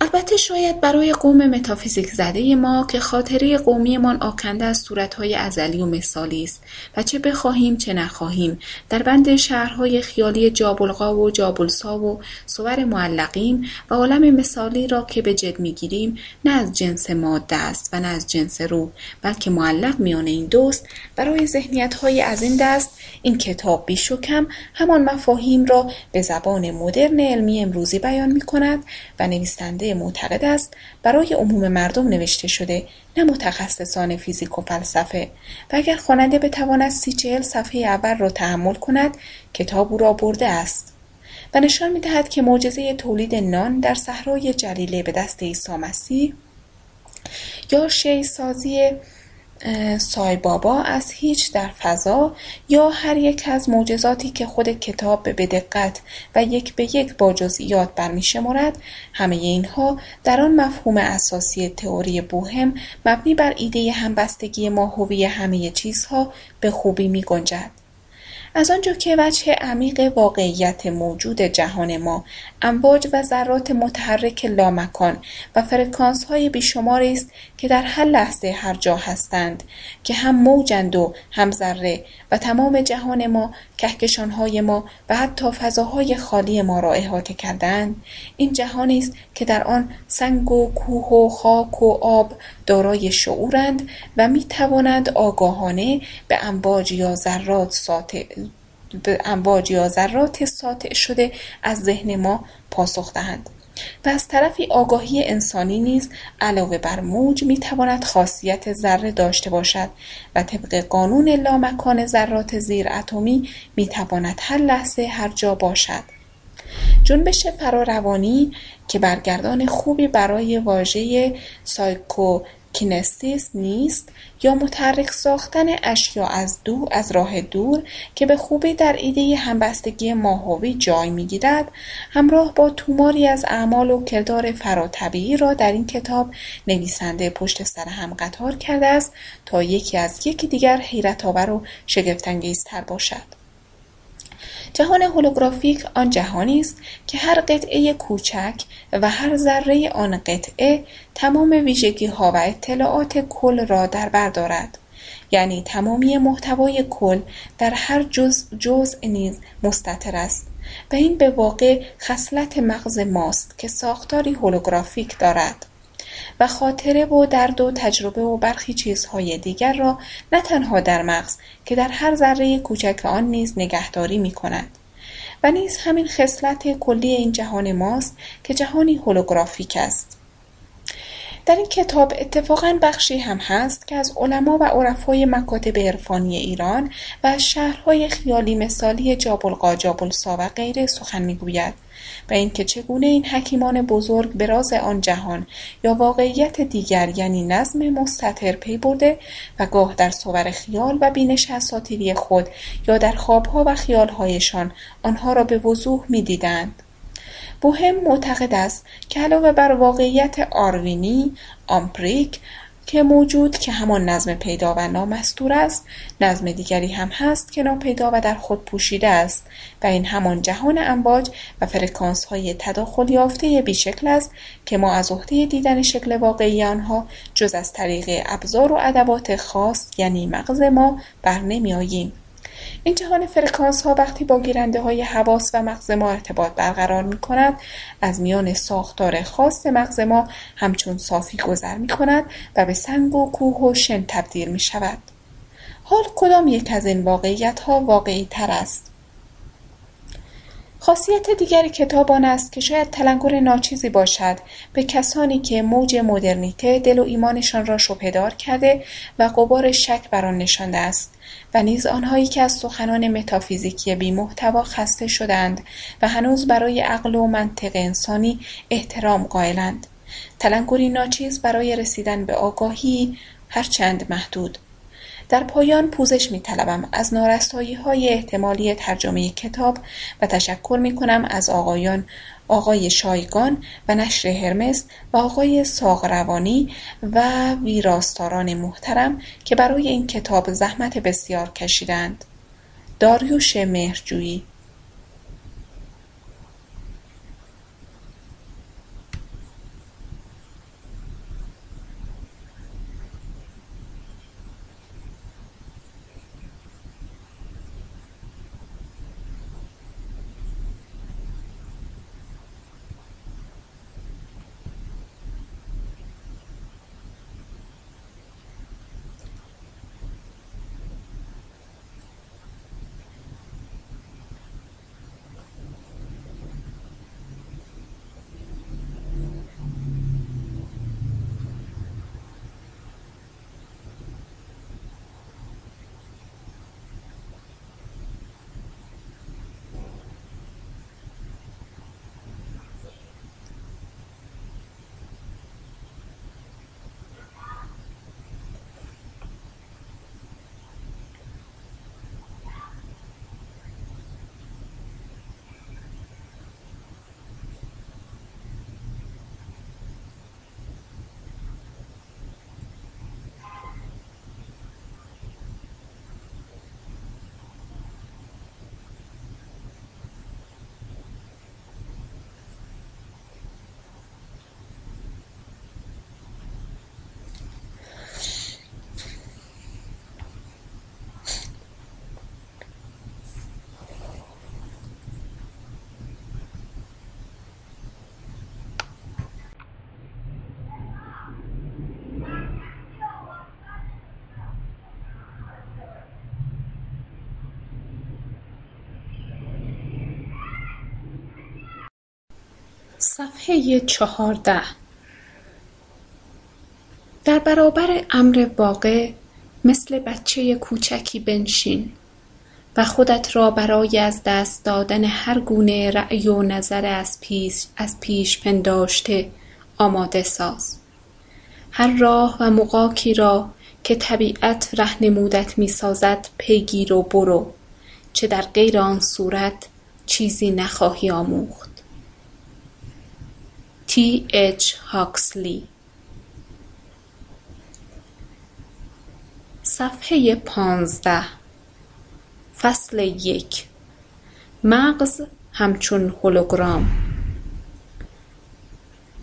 البته شاید برای قوم متافیزیک زده ما که خاطره قومیمان آکنده از صورتهای ازلی و مثالی است و چه بخواهیم چه نخواهیم. در بند شهرهای خیالی جابلقا و جابلسا و صور معلقین و عالم مثالی را که به جد می‌گیریم نه از جنس ماده است و نه از جنس روح بلکه معلق میان این دوست برای ذهنیت های از این دست این کتاب بیش و کم همان مفاهیم را به زبان مدرن علمی امروزی بیان می کند و نویسنده معتقد است برای عموم مردم نوشته شده نه متخصصان فیزیک و فلسفه. و اگر خواننده بتواند سی چهل صفحه اول را تحمل کند کتاب او را برده است. و نشان می دهد که معجزه تولید نان در صحرای جلیله به دست عیسی مسیح یا شی سازی سایبابا از هیچ در فضا یا هر یک از معجزاتی که خود کتاب به دقت و یک به یک با جزئیات برمیشمارد همه اینها در آن مفهوم اساسی تئوری بوهم مبنی بر ایده همبستگی ماهوی همه چیزها به خوبی می گنجد. از آنجا که وجه عمیق واقعیت موجود جهان ما امواج و ذرات متحرک لامکان و فرکانس های بیشماری است که در هر لحظه هر جا هستند که هم موجند و هم ذره و تمام جهان ما کهکشانهای ما و حتی فضاهای خالی ما را احاطه کردند این جهانی است که در آن سنگ و کوه و خاک و آب دارای شعورند و می توانند آگاهانه به امواج یا ذرات به امواج یا ذرات ساطع شده از ذهن ما پاسخ دهند. و از طرفی آگاهی انسانی نیز علاوه بر موج می‌تواند خاصیت ذره داشته باشد و طبق قانون لامکان ذرات زیر اتمی می‌تواند هر لحظه هر جا باشد. جنبش فراروانی که برگردان خوبی برای واژه سایکو کینستیس نیست یا متحرک ساختن اشیا از دور از راه دور که به خوبی در ایده همبستگی ماهوی جای می‌گیرد همراه با توماری از اعمال و کردار فراتبیعی را در این کتاب نویسنده پشت سر هم قطار کرده است تا یکی از یکی دیگر حیرت آور و شگفتانگیزتر باشد. جهان هولوگرافیک آن جهانی است که هر قطعه کوچک و هر ذره آن قطعه تمام ویژگیها و اطلاعات کل را در بر دارد. یعنی تمامی محتوای کل در هر جزء نیز مستطر است. و این به واقع خصلت مغز ماست که ساختاری هولوگرافیک دارد. و خاطره و درد و تجربه و برخی چیزهای دیگر را نه تنها در مغز که در هر ذره کوچک آن نیز نگهداری می کند و نیز همین خصلت کلی این جهان ماست که جهانی هولوگرافیک است. در این کتاب اتفاقا بخشی هم هست که از علما و عرفای مکاتب عرفانی ایران و شهرهای خیالی مثالی جابلقا جابلسا و غیره سخن می‌گوید. و اینکه چگونه این حکیمان بزرگ به راز آن جهان یا واقعیت دیگر یعنی نظم مستطر پی برده و گاه در صور خیال و بینش اساطیری خود یا در خوابها و خیالهایشان آنها را به وضوح می‌دیدند. بوهم معتقد است که علاوه بر واقعیت آروینی آمپریک که موجود که همان نظم پیدا و نامستور است. نظم دیگری هم هست که ناپیدا و در خود پوشیده است. و این همان جهان امواج و فرکانس های تداخل یافته بیشکل است که ما از عهده دیدن شکل واقعی آنها جز از طریق ابزار و ادوات خاص یعنی مغز ما بر نمی جهان فرکانس ها وقتی با گیرنده های حواس و مغز ما ارتباط برقرار می کند از میان ساختار خاص مغز ما همچون صافی گذر می کند و به سنگ و کوه و شن تبدیل می شود. حال کدام یک از این واقعیت ها واقعی تر است؟ خاصیت دیگری کتاب آن است که شاید تلنگر ناچیزی باشد. به کسانی که موج مدرنیته دل و ایمانشان را شبهدار کرده و غبار شک بر آن نشانده است و نیز آنهایی که از سخنان متافیزیکی بیمحتوا خسته شدند و هنوز برای عقل و منطق انسانی احترام قائلند. تلنگری ناچیز برای رسیدن به آگاهی هرچند محدود. در پایان پوزش می طلبم از نارستایی های احتمالی ترجمه کتاب و تشکر می کنم از آقایان آقای شایگان و نشر هرمس و آقای ساغروانی و ویراستاران محترم که برای این کتاب زحمت بسیار کشیدند. داریوش مهرجویی صفحه چهارده. در برابر امر واقع مثل بچه کوچکی بنشین و خودت را برای از دست دادن هر گونه رأی و نظر از پیش, از پیش پنداشته آماده ساز. هر راه و مقاکی را که طبیعت رهنمودت می سازد پیگیر و برو چه در غیر آن صورت چیزی نخواهی آموخت. تی اچ هاکسلی صفحه پانزده. فصل یک. مغز همچون هولوگرام.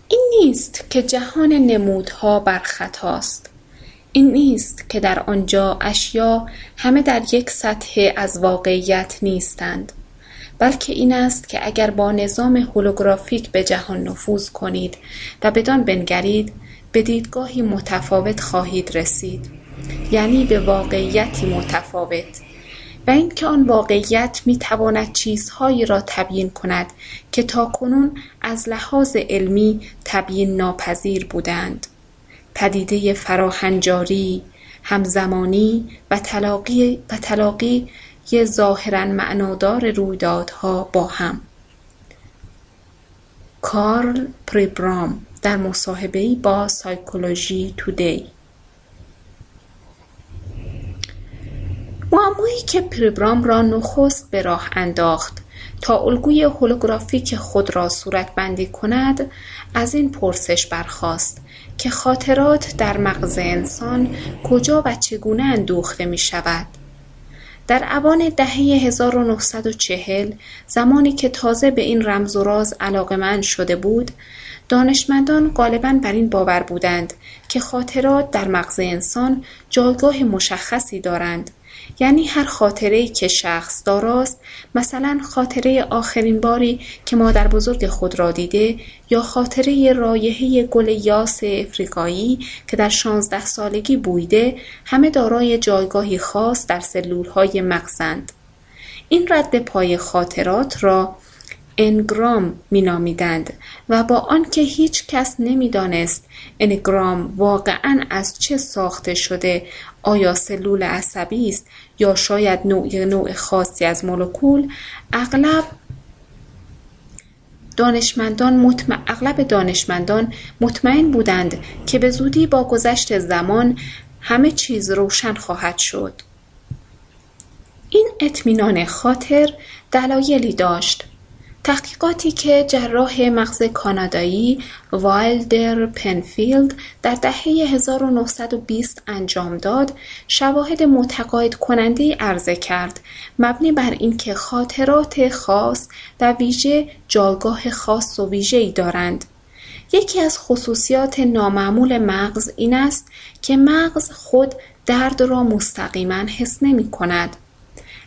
این نیست که جهان نمودها بر خطاست. این نیست که در آنجا اشیا همه در یک سطح از واقعیت نیستند. بلکه این است که اگر با نظام هولوگرافیک به جهان نفوذ کنید و بدان بنگرید به دیدگاهی متفاوت خواهید رسید یعنی به واقعیتی متفاوت. و اینکه آن واقعیت می تواند چیزهایی را تبیین کند که تاکنون از لحاظ علمی تبیین ناپذیر بودند. پدیده فراهنجاری همزمانی و تلاقی و تلاقی ظاهرا معنادار رویدادها با هم. کارل پریبرام در مصاحبهای با سایکولوژی تودی. معمایی که پریبرام را نخست به راه انداخت تا الگوی هولوگرافیک خود را صورتبندی کند از این پرسش برخاست که خاطرات در مغز انسان کجا و چگونه اندوخته می شود در اوان دهه 1940 زمانی که تازه به این رمز و راز علاقمند شده بود دانشمندان غالبا بر این باور بودند که خاطرات در مغز انسان جایگاه مشخصی دارند یعنی هر خاطره که شخص داراست مثلا خاطره آخرین باری که مادر بزرگ خود را دیده یا خاطره رایحه گل یاس افریقایی که در شانزده سالگی بویده همه دارای جایگاهی خاص در سلول های مغزند. این رد پای خاطرات را انگرام مینامیدند و با آنکه هیچ کس نمی‌دانست انگرام واقعا از چه ساخته شده آیا سلول عصبی است یا شاید نوع نوع خاصی از مولکول؟ اغلب دانشمندان مطمئن اغلب دانشمندان مطمئن بودند که به زودی با گذشت زمان همه چیز روشن خواهد شد. این اطمینان خاطر دلایلی داشت. تحقیقاتی که جراح مغز کانادایی وایلدر پنفیلد در دهه 1920 انجام داد شواهد متقاعد کننده عرضه کرد. مبنی بر اینکه خاطرات خاص و ویژه جایگاه خاص و ویژه‌ای دارند. یکی از خصوصیات نامعمول مغز این است که مغز خود درد را مستقیما حس نمی کند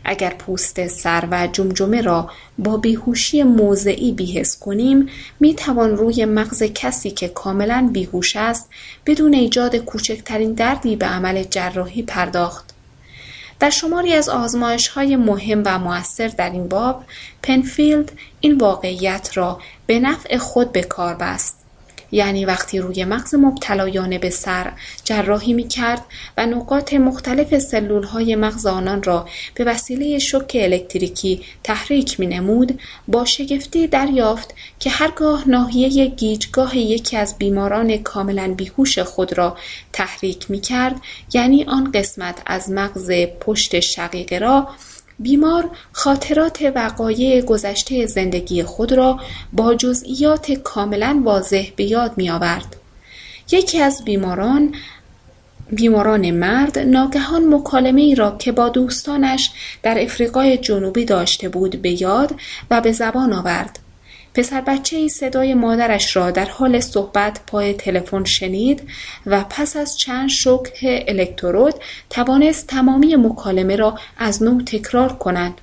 اگر پوست سر و جمجمه را با بیهوشی موضعی بیهس کنیم می توان روی مغز کسی که کاملا بیهوش است بدون ایجاد کوچکترین دردی به عمل جراحی پرداخت. در شماری از آزمایش های مهم و موثر در این باب پنفیلد این واقعیت را به نفع خود به کار بست. یعنی وقتی روی مغز مبتلایان به سر جراحی می کرد و نقاط مختلف سلول های مغز آنان را به وسیله شک الکتریکی تحریک می نمود با شگفتی دریافت که هرگاه ناحیه گیجگاه یکی از بیماران کاملا بیهوش خود را تحریک می کرد یعنی آن قسمت از مغز پشت شقیقه را بیمار خاطرات وقایع گذشته زندگی خود را با جزئیات کاملا واضح به یاد می آورد. یکی از بیماران بیماران مرد ناگهان مکالمه ای را که با دوستانش در افریقای جنوبی داشته بود به یاد و به زبان آورد. پسر بچه ای صدای مادرش را در حال صحبت پای تلفن شنید و پس از چند شوک الکترود توانست تمامی مکالمه را از نو تکرار کند.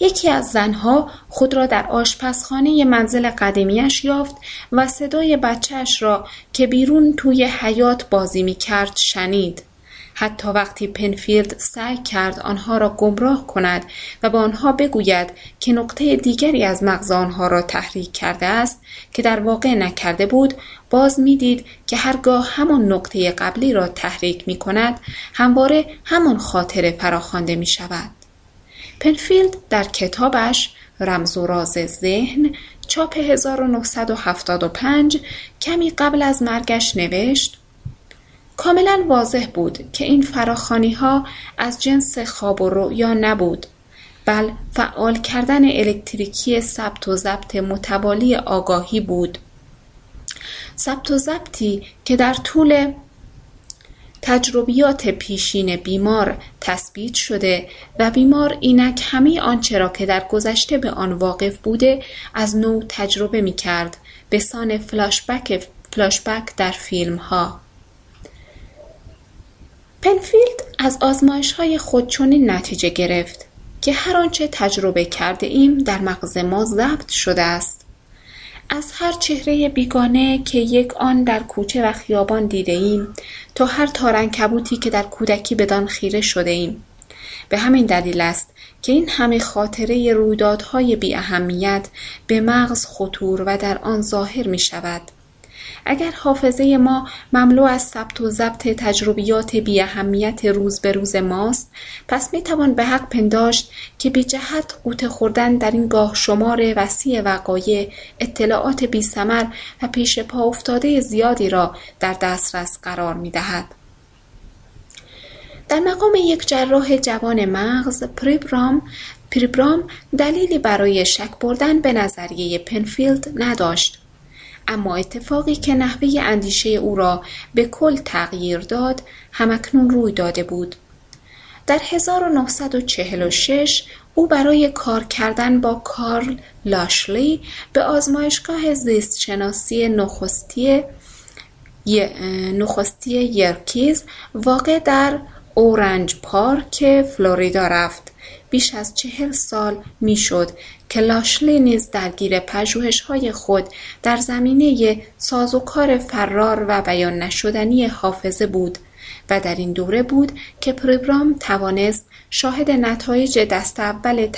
یکی از زنها خود را در آشپزخانه منزل قدیمیش یافت و صدای بچهش را که بیرون توی حیات بازی می کرد شنید. حتی وقتی پنفیلد سعی کرد آنها را گمراه کند و به آنها بگوید که نقطه دیگری از مغز آنها را تحریک کرده است که در واقع نکرده بود باز می‌دید که هرگاه همان نقطه قبلی را تحریک می کند همواره همان خاطره فراخوانده می شود. پنفیلد در کتابش رمز و راز ذهن چاپ 1975 کمی قبل از مرگش نوشت کاملا واضح بود که این ها از جنس خواب و رؤیا نبود بل فعال کردن الکتریکی ثبت و ضبط متوالی آگاهی بود ثبت و ضبطی که در طول تجربیات پیشین بیمار تثبیت شده و بیمار اینک همه آنچه را که در گذشته به آن واقف بوده از نو تجربه می کرد به سان فلاشبک, فلاشبک در فیلم ها. پنفیلد از آزمایش های خود چنین نتیجه گرفت که هر آنچه تجربه کرده ایم در مغز ما ضبط شده است. از هر چهره بیگانه که یک آن در کوچه و خیابان دیده ایم تا هر تارنکبوتی که در کودکی بدان خیره شده ایم. به همین دلیل است که این همه خاطره رویدادهای بی اهمیت به مغز خطور و در آن ظاهر می شود. اگر حافظه ما مملو از ثبت و ضبط تجربیات بی اهمیت روز به روز ماست پس می توان به حق پنداشت که بی جهت قوت خوردن در این گاه شمار وسیع وقایع اطلاعات بی سمر و پیش پا افتاده زیادی را در دسترس قرار می دهد. در مقام یک جراح جوان مغز پریبرام پریبرام دلیلی برای شک بردن به نظریه پنفیلد نداشت اما اتفاقی که نحوه اندیشه او را به کل تغییر داد همکنون روی داده بود. در 1946 او برای کار کردن با کارل لاشلی به آزمایشگاه زیستشناسی نخستی نخستی یرکیز واقع در اورنج پارک فلوریدا رفت. بیش از چهل سال می‌شد که لاشلی نیز درگیر های خود در زمینه سازوکار فرار و بیان نشدنی حافظه بود و در این دوره بود که پروگرام توانست شاهد نتایج دست اول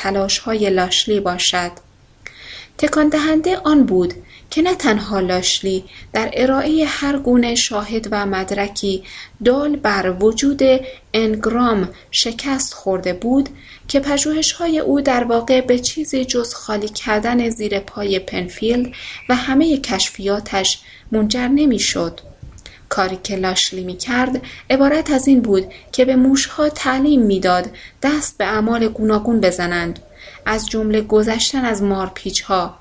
های لاشلی باشد. تکان دهنده آن بود که نه تنها لاشلی در ارائه هر گونه شاهد و مدرکی دال بر وجود انگرام شکست خورده بود که پژوهش‌های او در واقع به چیزی جز خالی کردن زیر پای پنفیلد و همه کشفیاتش منجر نمی‌شد. کاری که لاشلی می کرد عبارت از این بود که به موشها تعلیم می‌داد دست به اعمال گوناگون بزنند از جمله گذشتن از مارپیچ ها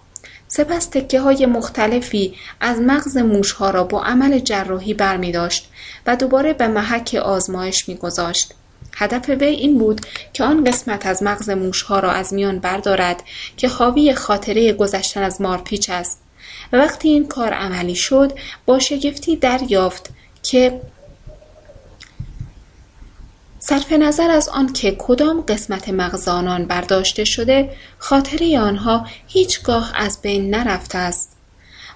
سپس تکه های مختلفی از مغز موشها را با عمل جراحی برمی داشت و دوباره به محک آزمایش می گذاشت. هدف وی این بود که آن قسمت از مغز موشها را از میان بردارد که حاوی خاطره گذشتن از مارپیچ است. و وقتی این کار عملی شد با شگفتی دریافت که صرف نظر از آن که کدام قسمت مغز آنان برداشته شده خاطره آنها هیچگاه از بین نرفته است.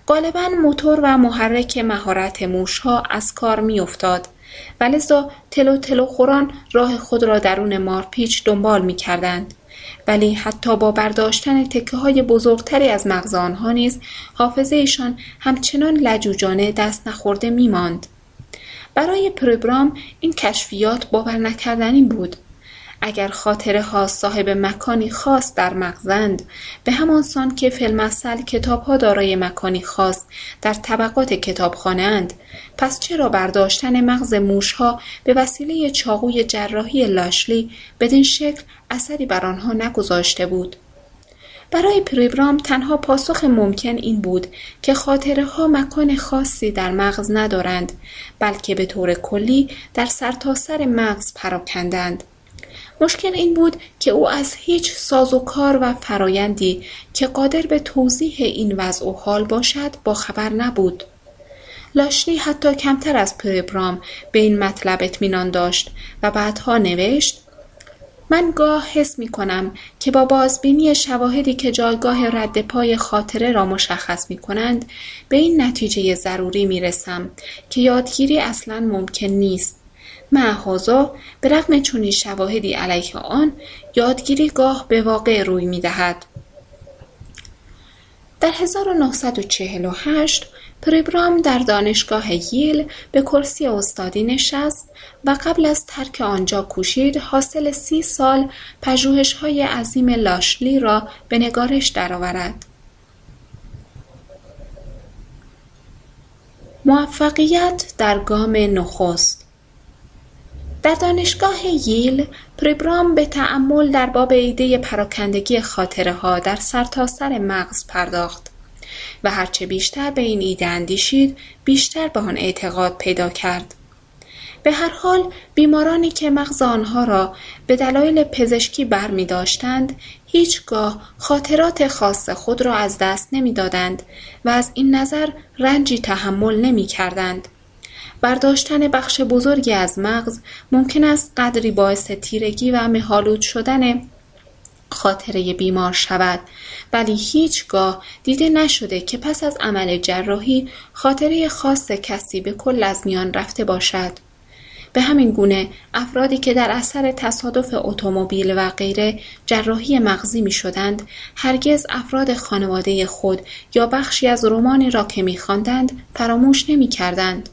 غالبا موتور و محرک مهارت موشها از کار میافتاد. و لذا تلو تلو خوران راه خود را درون مارپیچ دنبال می کردند. ولی حتی با برداشتن تکه های بزرگتری از مغز آنها نیز حافظه ایشان همچنان لجوجانه دست نخورده می ماند. برای پروگرام این کشفیات باور نکردنی بود اگر خاطره ها صاحب مکانی خاص در مغزند به همان سان که فیلمسل کتاب ها دارای مکانی خاص در طبقات کتابخانه اند پس چرا برداشتن مغز موش ها به وسیله چاقوی جراحی لاشلی بدین شکل اثری بر آنها نگذاشته بود برای پریبرام تنها پاسخ ممکن این بود که خاطره ها مکان خاصی در مغز ندارند بلکه به طور کلی در سرتاسر سر مغز پراکندند. مشکل این بود که او از هیچ سازوکار و فرایندی که قادر به توضیح این وضع و حال باشد با خبر نبود. لاشلی حتی کمتر از پریبرام به این مطلب اطمینان داشت و بعدها نوشت من گاه حس می کنم که با بازبینی شواهدی که جایگاه رد پای خاطره را مشخص می کنند به این نتیجه ضروری می رسم که یادگیری اصلا ممکن نیست. معهازا به رغم چونی شواهدی علیه آن یادگیری گاه به واقع روی می دهد. در 1948 پریبرام در دانشگاه ییل به کرسی استادی نشست و قبل از ترک آنجا کوشید حاصل سی سال های عظیم لاشلی را به نگارش درآورد. موفقیت در گام نخست در دانشگاه ییل پریبرام به تأمل در باب ایده پراکندگی خاطره ها در سرتاسر سر مغز پرداخت و هرچه بیشتر به این ایده اندیشید بیشتر به آن اعتقاد پیدا کرد به هر حال بیمارانی که مغز آنها را به دلایل پزشکی بر می داشتند هیچگاه خاطرات خاص خود را از دست نمی دادند و از این نظر رنجی تحمل نمی کردند. برداشتن بخش بزرگی از مغز ممکن است قدری باعث تیرگی و مهالود شدن خاطره بیمار شود ولی هیچگاه دیده نشده که پس از عمل جراحی خاطره خاص کسی به کل از میان رفته باشد به همین گونه افرادی که در اثر تصادف اتومبیل و غیره جراحی مغزی می شدند هرگز افراد خانواده خود یا بخشی از رومانی را که می فراموش نمی کردند.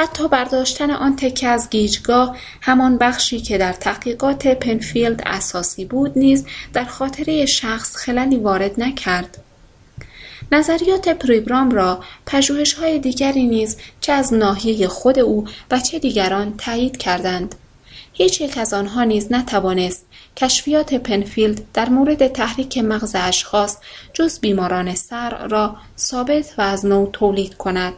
حتی برداشتن آن تکه از گیجگاه همان بخشی که در تحقیقات پنفیلد اساسی بود نیز در خاطره شخص خللی وارد نکرد. نظریات پریبرام را های دیگری نیز چه از ناحیه خود او و چه دیگران تایید کردند. هیچ یک از آنها نیز نتوانست کشفیات پنفیلد در مورد تحریک مغز اشخاص جز بیماران صرعی را ثابت و از نو تولید کند.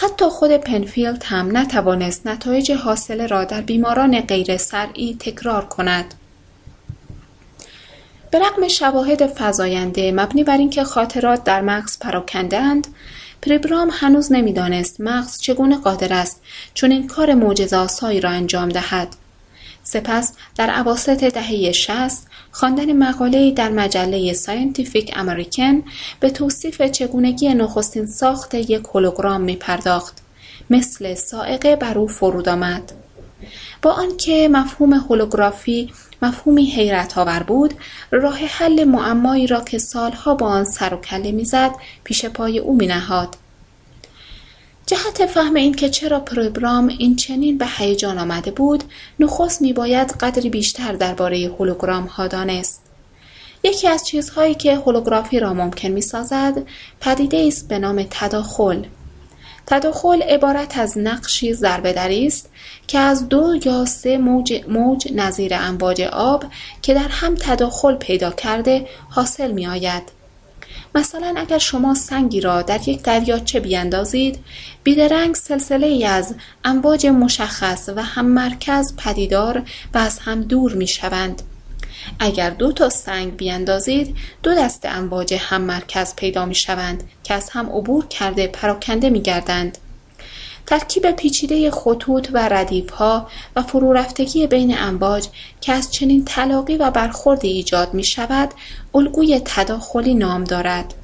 حتی خود پنفیلد هم نتوانست نتایج حاصله را در بیماران غیر صرعی تکرار کند. به رغم شواهد فزاینده مبنی بر اینکه خاطرات در مغز پراکندهاند پریبرام هنوز نمی‌دانست مغز چگونه قادر است چنین کار معجزه‌آسایی را انجام دهد سپس در اواسط دهه 60 خواندن مقاله‌ای در مجله Scientific American به توصیف چگونگی نخستین ساخت یک هولوگرام می پرداخت. مثل سائقه بر او فرود آمد. با آنکه مفهوم هولوگرافی مفهومی حیرت آور بود راه حل معمایی را که سالها با آن سر و کله می‌زد پیش پای او می نهاد. جهت فهم این که چرا پروگرام این چنین به هیجان آمده بود نخست میباید قدری بیشتر درباره هولوگرام ها دانست یکی از چیزهایی که هولوگرافی را ممکن می‌سازد پدیده است به نام تداخل تداخل عبارت از نقشی ضربهدری است که از دو یا سه موج, موج نظیر امواج آب که در هم تداخل پیدا کرده حاصل می آید. مثلا اگر شما سنگی را در یک دریاچه بیندازید بیدرنگ سلسله ای از امواج مشخص و هم مرکز پدیدار و از هم دور می شوند. اگر دو تا سنگ بیندازید دو دست امواج هم مرکز پیدا می شوند که از هم عبور کرده پراکنده می گردند. ترکیب پیچیده خطوط و ردیفها و فرورفتگی بین امواج که از چنین تلاقی و برخوردی ایجاد می شود الگوی تداخلی نام دارد.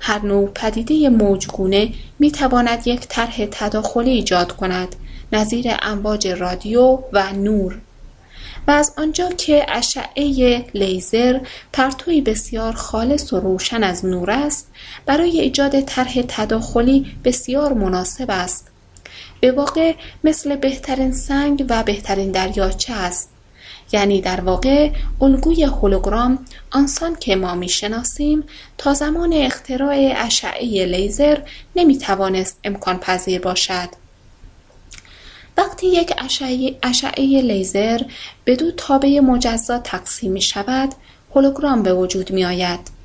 هر نوع پدیده موجگونه می تواند یک طرح تداخلی ایجاد کند نظیر امواج رادیو و نور. و از آنجا که اشعه لیزر پرتوی بسیار خالص و روشن از نور است برای ایجاد طرح تداخلی بسیار مناسب است. به واقع مثل بهترین سنگ و بهترین دریاچه است یعنی در واقع الگوی هولوگرام آنسان که ما می‌شناسیم تا زمان اختراع اشعه لیزر نمی‌توانست امکان پذیر باشد وقتی یک اشعه لیزر به دو تابع مجزا تقسیم می شود هولوگرام به وجود می آید.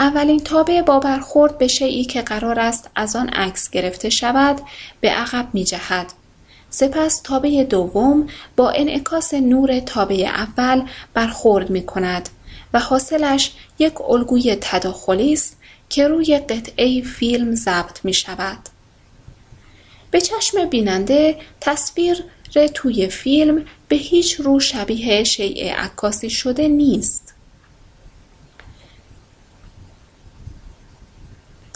اولین تابع با برخورد به شیعی که قرار است از آن عکس گرفته شود به عقب می جهد. سپس تابع دوم با انعکاس نور تابع اول برخورد می کند و حاصلش یک الگوی تداخلی است که روی قطعه فیلم ضبط می شود. به چشم بیننده تصویر توی فیلم به هیچ رو شبیه شیء عکاسی شده نیست.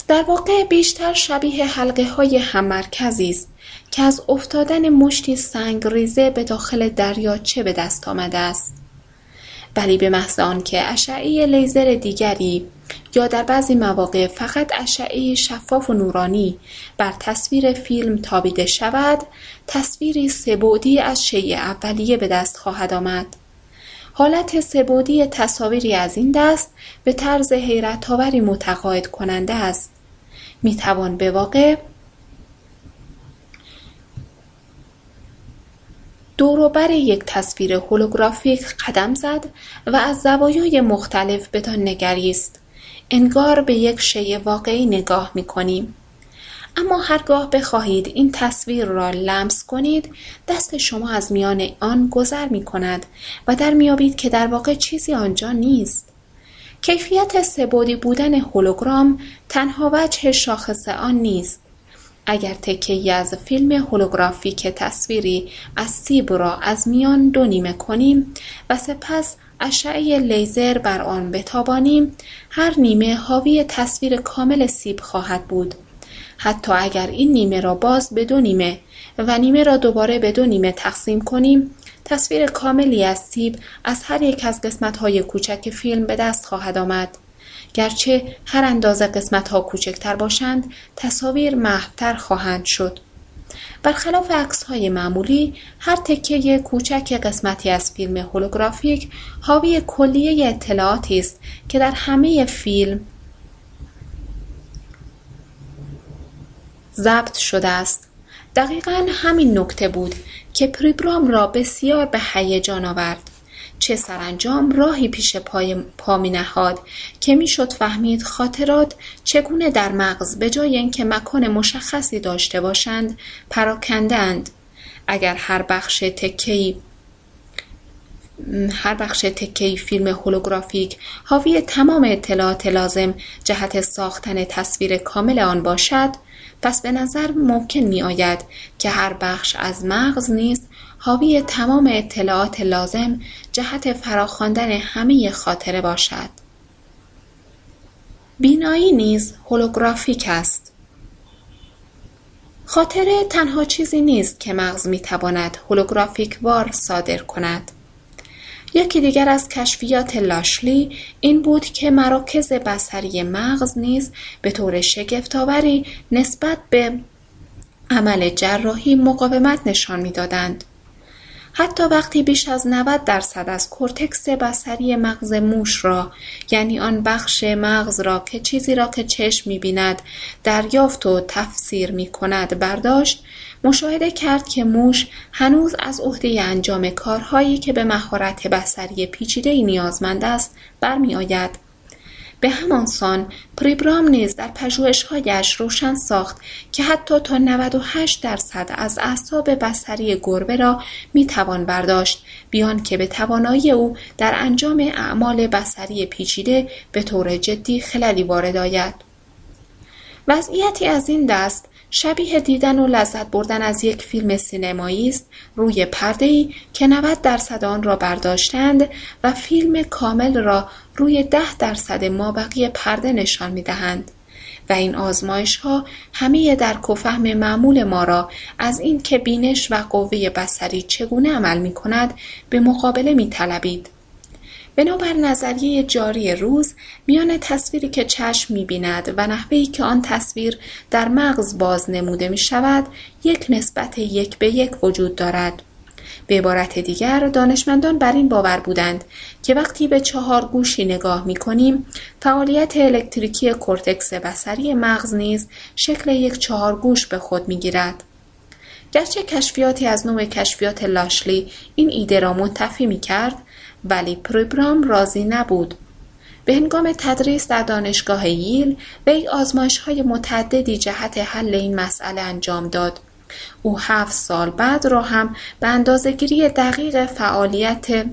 در واقع بیشتر شبیه حلقه های هممرکزی است که از افتادن مشتی ریزه به داخل دریاچه به دست آمده است. ولی به محض آنکه اشعه لیزر دیگری یا در بعضی مواقع فقط اشعه شفاف و نورانی بر تصویر فیلم تابیده شود تصویری سبودی از شیء اولیه به دست خواهد آمد. حالت سبودی تصاویری از این دست به طرز حیرتآوری متقاعد کننده است. می‌توان به واقع دوروبر یک تصویر هولوگرافیک قدم زد و از زوایای مختلف بدان نگریست انگار به یک شی واقعی نگاه می کنیم. اما هرگاه بخواهید این تصویر را لمس کنید دست شما از میان آن گذر می کند و در میابید که در واقع چیزی آنجا نیست کیفیت سبودی بودن هولوگرام تنها وجه شاخص آن نیست. اگر تکه از فیلم هولوگرافیک تصویری از سیب را از میان دو نیمه کنیم و سپس اشعه لیزر بر آن بتابانیم هر نیمه حاوی تصویر کامل سیب خواهد بود. حتی اگر این نیمه را باز به دو نیمه و نیمه را دوباره به دو نیمه تقسیم کنیم تصویر کاملی از سیب از هر یک از قسمت‌های کوچک فیلم به دست خواهد آمد. گرچه هر اندازه قسمت‌ها کوچکتر باشند تصاویر محوتر خواهند شد. برخلاف های معمولی هر تکه کوچک قسمتی از فیلم هولوگرافیک حاوی کلیه اطلاعاتی است که در همه فیلم ضبط شده است. دقیقا همین نکته بود که پریبرام را بسیار به هیجان آورد. چه سرانجام راهی پیش پای پا می نهاد که می‌شد فهمید خاطرات چگونه در مغز به جای اینکه مکان مشخصی داشته باشند پراکندند اگر هر بخش تکی هر بخش تکی فیلم هولوگرافیک حاوی تمام اطلاعات لازم جهت ساختن تصویر کامل آن باشد پس به نظر ممکن می آید که هر بخش از مغز نیز حاوی تمام اطلاعات لازم جهت فراخواندن همه خاطره باشد. بینایی نیز هولوگرافیک است. خاطره تنها چیزی نیست که مغز می تواند هولوگرافیک وار صادر کند. یکی دیگر از کشفیات لاشلی این بود که مراکز بصری مغز نیز به طور شگفتآوری نسبت به عمل جراحی مقاومت نشان می‌دادند. حتی وقتی بیش از 90 درصد از کورتکس بصری مغز موش را یعنی آن بخش مغز را که چیزی را که چشم می‌بیند دریافت و تفسیر می‌کند برداشت مشاهده کرد که موش هنوز از عهده انجام کارهایی که به مهارت بصری پیچیده‌ای نیازمند است برمیآید. به همان سان پریبرام نیز در پژوهشهایش روشن ساخت که حتی تا 98 درصد از اعصاب بصری گربه را می‌توان برداشت بیان که به توانایی او در انجام اعمال بصری پیچیده به طور جدی خللی وارد آید. وضعیتی از این دست شبیه دیدن و لذت بردن از یک فیلم سینمایی است روی ای که 90 درصد آن را برداشتند و فیلم کامل را روی ده درصد مابقی پرده نشان می‌دهند و این آزمایش ها همه درک و فهم معمول ما را از این که بینش و قوه بسری چگونه عمل می کند به مقابله می طلبید. بنابر نظریه جاری روز میان تصویری که چشم می‌بیند و نحوهی که آن تصویر در مغز باز نموده می شود یک نسبت یک به یک وجود دارد. به عبارت دیگر دانشمندان بر این باور بودند که وقتی به چهار گوشی نگاه می کنیم فعالیت الکتریکی کورتکس بسری مغز نیز شکل یک چهار گوش به خود می گیرد. گرچه کشفیاتی از نوع کشفیات لاشلی این ایده را منتفی می کرد ولی پروبرام راضی نبود. به هنگام تدریس در دانشگاه ییل وی آزمایش های متعددی جهت حل این مسئله انجام داد. او هفت سال بعد را هم به اندازهگیری دقیق فعالیت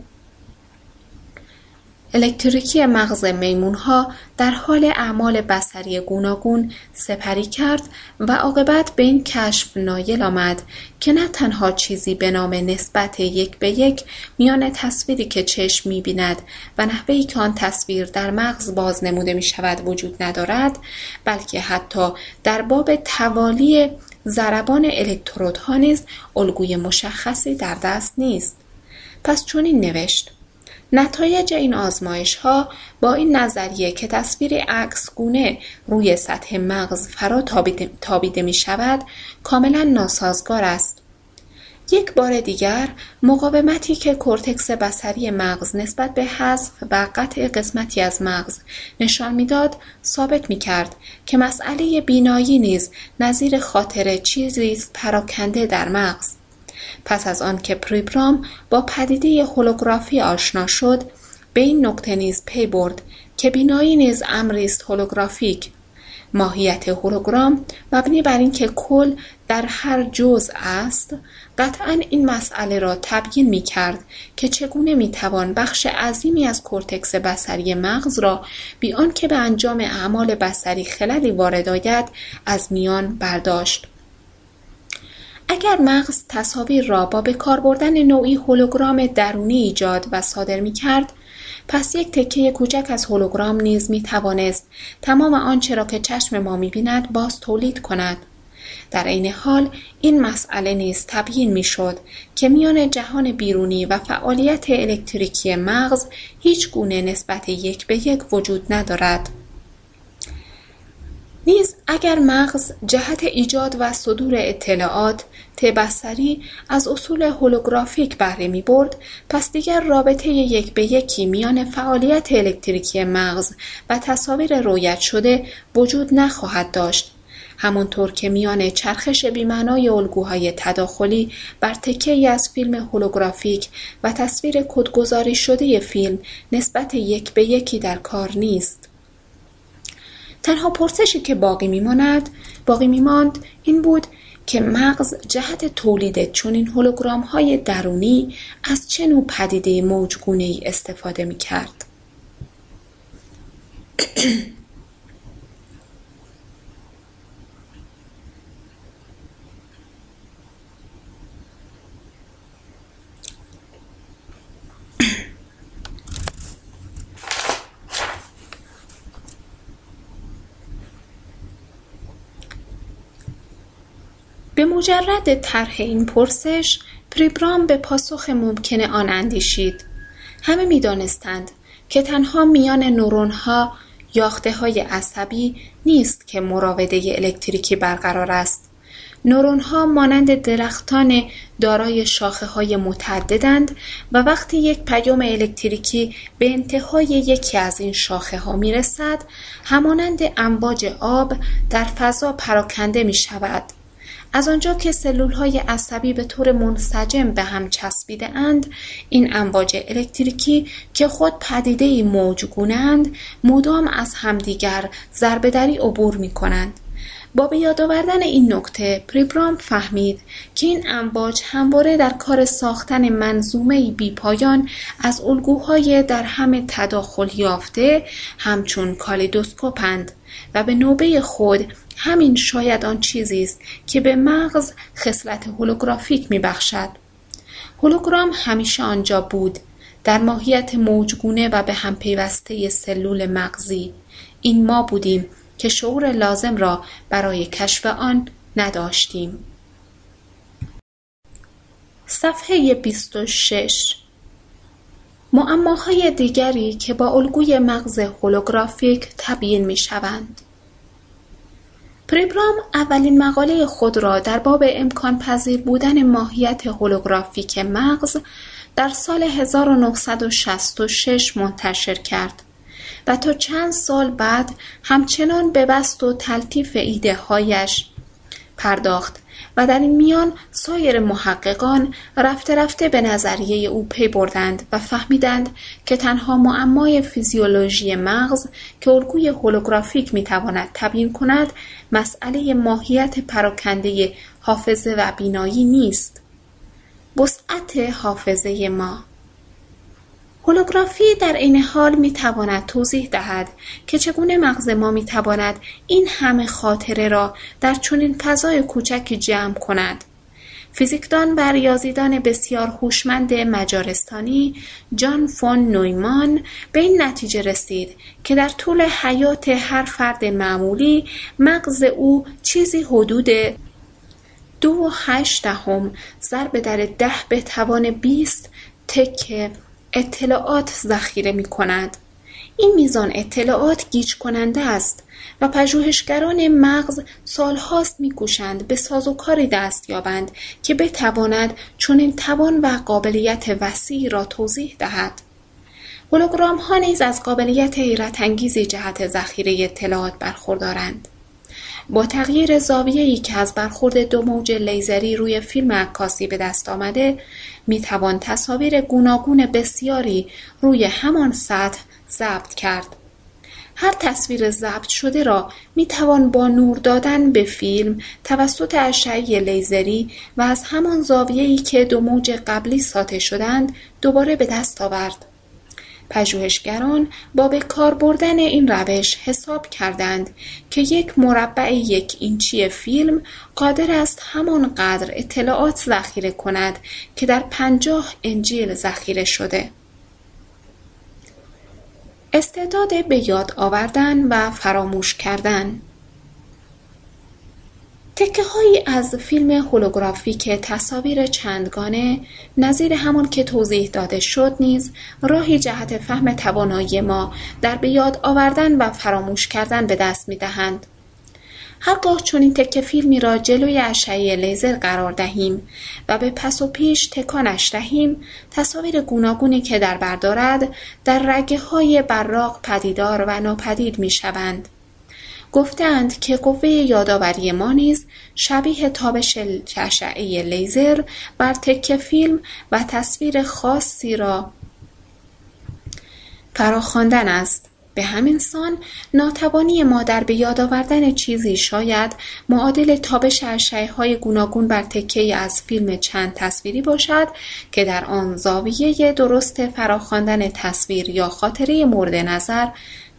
الکتریکی مغز میمونها در حال اعمال بصری گوناگون سپری کرد و عاقبت به این کشف نایل آمد که نه تنها چیزی به نام نسبت یک به یک میان تصویری که چشم می‌بیند و نحوهی که آن تصویر در مغز باز نموده می شود وجود ندارد بلکه حتی در باب توالی ضربان الکترودها نیز الگوی مشخصی در دست نیست. پس چنین نوشت نتایج این ها با این نظریه که تصویر گونه روی سطح مغز فرا تابیده می شود کاملا ناسازگار است. یک بار دیگر مقاومتی که کورتکس بسری مغز نسبت به حذف و قطع قسمتی از مغز نشان می‌داد ثابت می کرد که مسئله بینایی نیز نظیر خاطر چیزی است پراکنده در مغز پس از آنکه پریبرام با پدیده هولوگرافی آشنا شد به این نکته نیز پی برد که بینایی نیز امری است هولوگرافیک. ماهیت هولوگرام مبنی بر اینکه کل در هر جزء است قطعا این مسئله را تبیین می کرد که چگونه می توان بخش عظیمی از کورتکس بصری مغز را بی آنکه به انجام اعمال بصری خللی وارد آید از میان برداشت. اگر مغز تصاویر را با به کار بردن نوعی هولوگرام درونی ایجاد و صادر می کرد پس یک تکه کوچک از هولوگرام نیز می توانست تمام آنچه را که چشم ما می بیند باز تولید کند. در عین حال این مسئله نیز تبیین می شد که میان جهان بیرونی و فعالیت الکتریکی مغز هیچ گونه نسبت یک به یک وجود ندارد. نیز اگر مغز جهت ایجاد و صدور اطلاعات بصری از اصول هولوگرافیک بهره می برد پس دیگر رابطه یک به یکی میان فعالیت الکتریکی مغز و تصاویر رویت شده وجود نخواهد داشت همانطور که میان چرخش بیمعنای الگوهای تداخلی بر تکه از فیلم هولوگرافیک و تصویر کدگذاری شده فیلم نسبت یک به یکی در کار نیست. تنها پرسشی که باقی میماند باقی میماند این بود که مغز جهت تولید چنین های درونی از چه نوع پدیده ای استفاده می‌کرد؟ به مجرد طرح این پرسش پریبرام به پاسخ ممکن آن اندیشید. همه می‌دانستند که تنها میان نورونها یاخته های عصبی نیست که مراوده الکتریکی برقرار است. نورونها مانند درختان دارای شاخه های متعددند و وقتی یک پیام الکتریکی به انتهای یکی از این شاخه ها می رسد همانند امواج آب در فضا پراکنده می شود از آنجا که های عصبی به طور منسجم به هم چسبیده اند این امواج الکتریکی که خود پدیده موجگونند مدام از همدیگر ضربهدری عبور می کنند. با به یاد آوردن این نکته پریبرام فهمید که این امواج همواره در کار ساختن منظومه بی پایان از الگوهای در همه تداخل یافته همچون کالیدوسکوپند و به نوبه خود همین شاید آن چیزی است که به مغز خصلت هولوگرافیک میبخشد. هولوگرام همیشه آنجا بود در ماهیت موجگونه و به هم پیوسته سلول مغزی. این ما بودیم که شعور لازم را برای کشف آن نداشتیم. صفحه 26 معماهای دیگری که با الگوی مغز هولوگرافیک تبیین می شوند پریبرام اولین مقاله خود را در باب امکان پذیر بودن ماهیت هولوگرافیک مغز در سال 1966 منتشر کرد و تا چند سال بعد همچنان به بست و تلطیف ایده هایش پرداخت. و در این میان سایر محققان رفته رفته به نظریه او پی بردند و فهمیدند که تنها معمای فیزیولوژی مغز که الگوی هولوگرافیک می‌تواند تبیین کند مسئله ماهیت پراکنده حافظه و بینایی نیست. وسعت حافظه ما هولوگرافی در این حال می تواند توضیح دهد که چگونه مغز ما می تواند این همه خاطره را در چنین فضای کوچکی جمع کند. فیزیکدان و ریاضیدان بسیار هوشمند مجارستانی جان فون نویمان به این نتیجه رسید که در طول حیات هر فرد معمولی مغز او چیزی حدود دو و هشت دهم ضرب در ده به توان بیست تکه اطلاعات ذخیره می کند. این میزان اطلاعات گیج کننده است و پژوهشگران مغز سالهاست میکوشند به سازوکاری دست یابند که بتواند چنین توان و قابلیت وسیعی را توضیح دهد هولوگرام ها نیز از قابلیت حیرت انگیزی جهت ذخیره اطلاعات برخوردارند با تغییر ای که از برخورد دو موج لیزری روی فیلم عکاسی به دست آمده می‌توان تصاویر گوناگون بسیاری روی همان سطح ضبط کرد هر تصویر ضبط شده را می توان با نور دادن به فیلم توسط اشعه لیزری و از همان زاویه‌ای که دو موج قبلی ساطع شدند دوباره به دست آورد. پژوهشگران با به کار بردن این روش حساب کردند که یک مربع یک اینچی فیلم قادر است همانقدر اطلاعات ذخیره کند که در پنجاه انجیل ذخیره شده. استعداد به یاد آوردن و فراموش کردن هایی از فیلم هولوگرافیک تصاویر چندگانه نظیر همان که توضیح داده شد نیز راهی جهت فهم توانایی ما در به یاد آوردن و فراموش کردن به دست می‌دهند هرگاه چنین تکه فیلمی را جلوی اشعه لیزر قرار دهیم و به پس و پیش تکانش دهیم تصاویر گوناگونی که در بردارد در رگه های براق پدیدار و ناپدید می شوند. گفتند که قوه یادآوری ما نیز شبیه تابش اشعه لیزر بر تکه فیلم و تصویر خاصی را فراخواندن است به همین سان ناتوانی ما در به یاد آوردن چیزی شاید معادل تابش های گوناگون بر تکه از فیلم چند تصویری باشد که در آن زاویه درست فراخواندن تصویر یا خاطره مورد نظر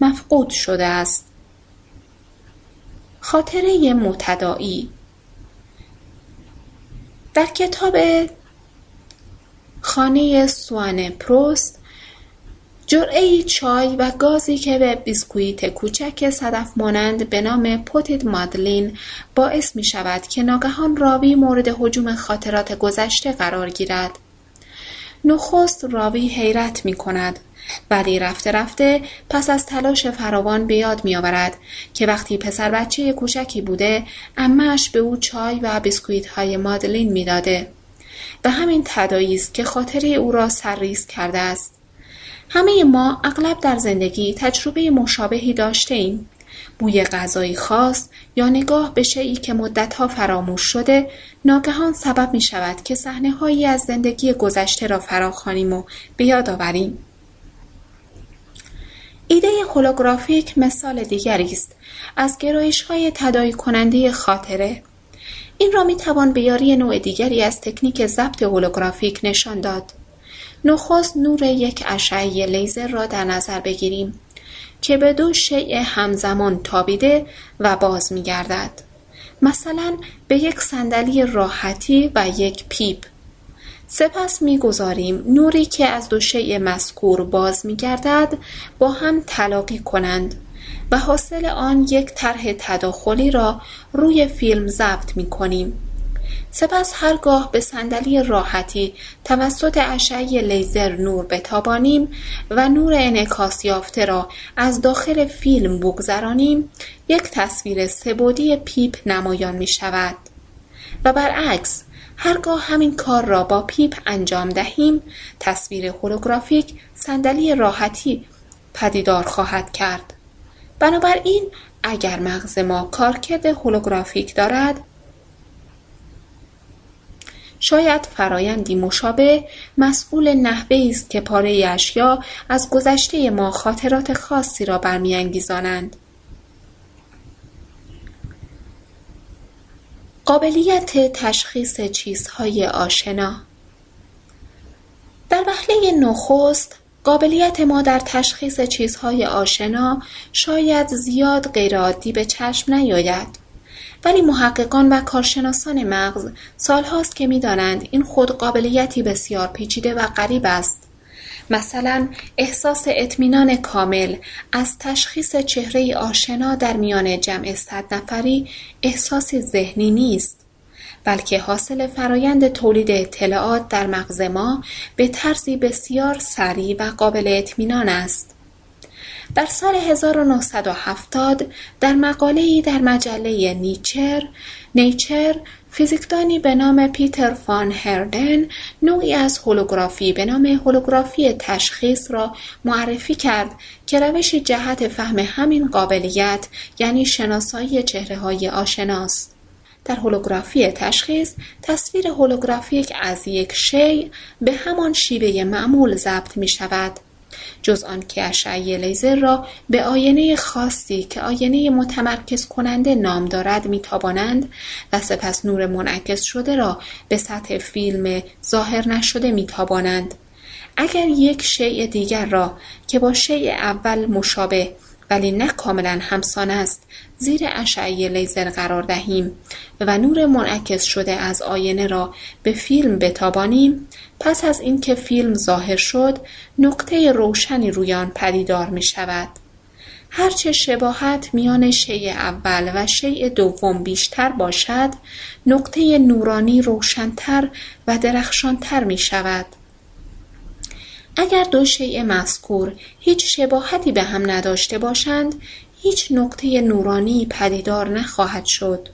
مفقود شده است. خاطره متدائی در کتاب خانه سوان پروست جرعهای چای و گازی که به بیسکویت کوچک صدف مانند به نام پوتید مادلین باعث می شود که ناگهان راوی مورد حجوم خاطرات گذشته قرار گیرد. نخست راوی حیرت می کند ولی رفته رفته پس از تلاش فراوان به یاد می آورد که وقتی پسر بچه کوچکی بوده امش به او چای و بیسکویت های مادلین می داده. به همین تدایی است که خاطره او را سرریز کرده است. همه ما اغلب در زندگی تجربه مشابهی داشته ایم. بوی غذایی خاص یا نگاه به شیعی که مدتها فراموش شده ناگهان سبب می شود که صحنه هایی از زندگی گذشته را فراخوانیم و به یاد آوریم. ایده هولوگرافیک مثال دیگری است از گرایش های تدایی کننده خاطره. این را می توان به یاری نوع دیگری از تکنیک ضبط هولوگرافیک نشان داد. نخست نور یک اشعه لیزر را در نظر بگیریم که به دو شیء همزمان تابیده و باز می گردد. مثلا به یک صندلی راحتی و یک پیپ. سپس می‌گذاریم نوری که از دو شیء مذکور باز میگردد با هم تلاقی کنند و حاصل آن یک طرح تداخلی را روی فیلم ضبط می کنیم. سپس هرگاه به صندلی راحتی توسط اشعه لیزر نور بتابانیم و نور انعکاس یافته را از داخل فیلم بگذرانیم یک تصویر سه‌بعدی پیپ نمایان می شود و برعکس هرگاه همین کار را با پیپ انجام دهیم تصویر هولوگرافیک صندلی راحتی پدیدار خواهد کرد. بنابراین اگر مغز ما کارکرد هولوگرافیک دارد شاید فرایندی مشابه مسئول نحوه است که پاره اشیا از گذشته ما خاطرات خاصی را برمیانگیزانند. قابلیت تشخیص چیزهای آشنا. در وهله نخست قابلیت ما در تشخیص چیزهای آشنا شاید زیاد غیرعادی به چشم نیاید. ولی محققان و کارشناسان مغز سالهاست که می‌دانند این خود قابلیتی بسیار پیچیده و غریب است. مثلا احساس اطمینان کامل از تشخیص چهره آشنا در میان جمع صد نفری احساسی ذهنی نیست بلکه حاصل فرایند تولید اطلاعات در مغز ما به طرزی بسیار سریع و قابل اطمینان است. در سال 1970 در مقاله‌ای در مجله نیچر نیچر فیزیکدانی به نام پیتر فان هردن نوعی از هولوگرافی به نام هولوگرافی تشخیص را معرفی کرد که روشی جهت فهم همین قابلیت یعنی شناسایی های آشناست. در هولوگرافی تشخیص تصویر هولوگرافیک از یک شی به همان شیوه معمول ضبط می شود جز آنکه اشعه لیزر را به آینه خاصی که آینه متمرکز کننده نام دارد میتابانند و سپس نور منعکس شده را به سطح فیلم ظاهر نشده میتابانند. اگر یک شیء دیگر را که با شیء اول مشابه ولی نه کاملا همسان است زیر اشعه لیزر قرار دهیم و نور منعکس شده از آینه را به فیلم بتابانیم پس از اینکه فیلم ظاهر شد نقطه روشنی روی آن پدیدار می شود هرچه شباهت میان شیء اول و شیء دوم بیشتر باشد نقطه نورانی روشنتر و درخشانتر می شود اگر دو شیء مذکور هیچ شباهتی به هم نداشته باشند هیچ نقطه نورانی پدیدار نخواهد شد.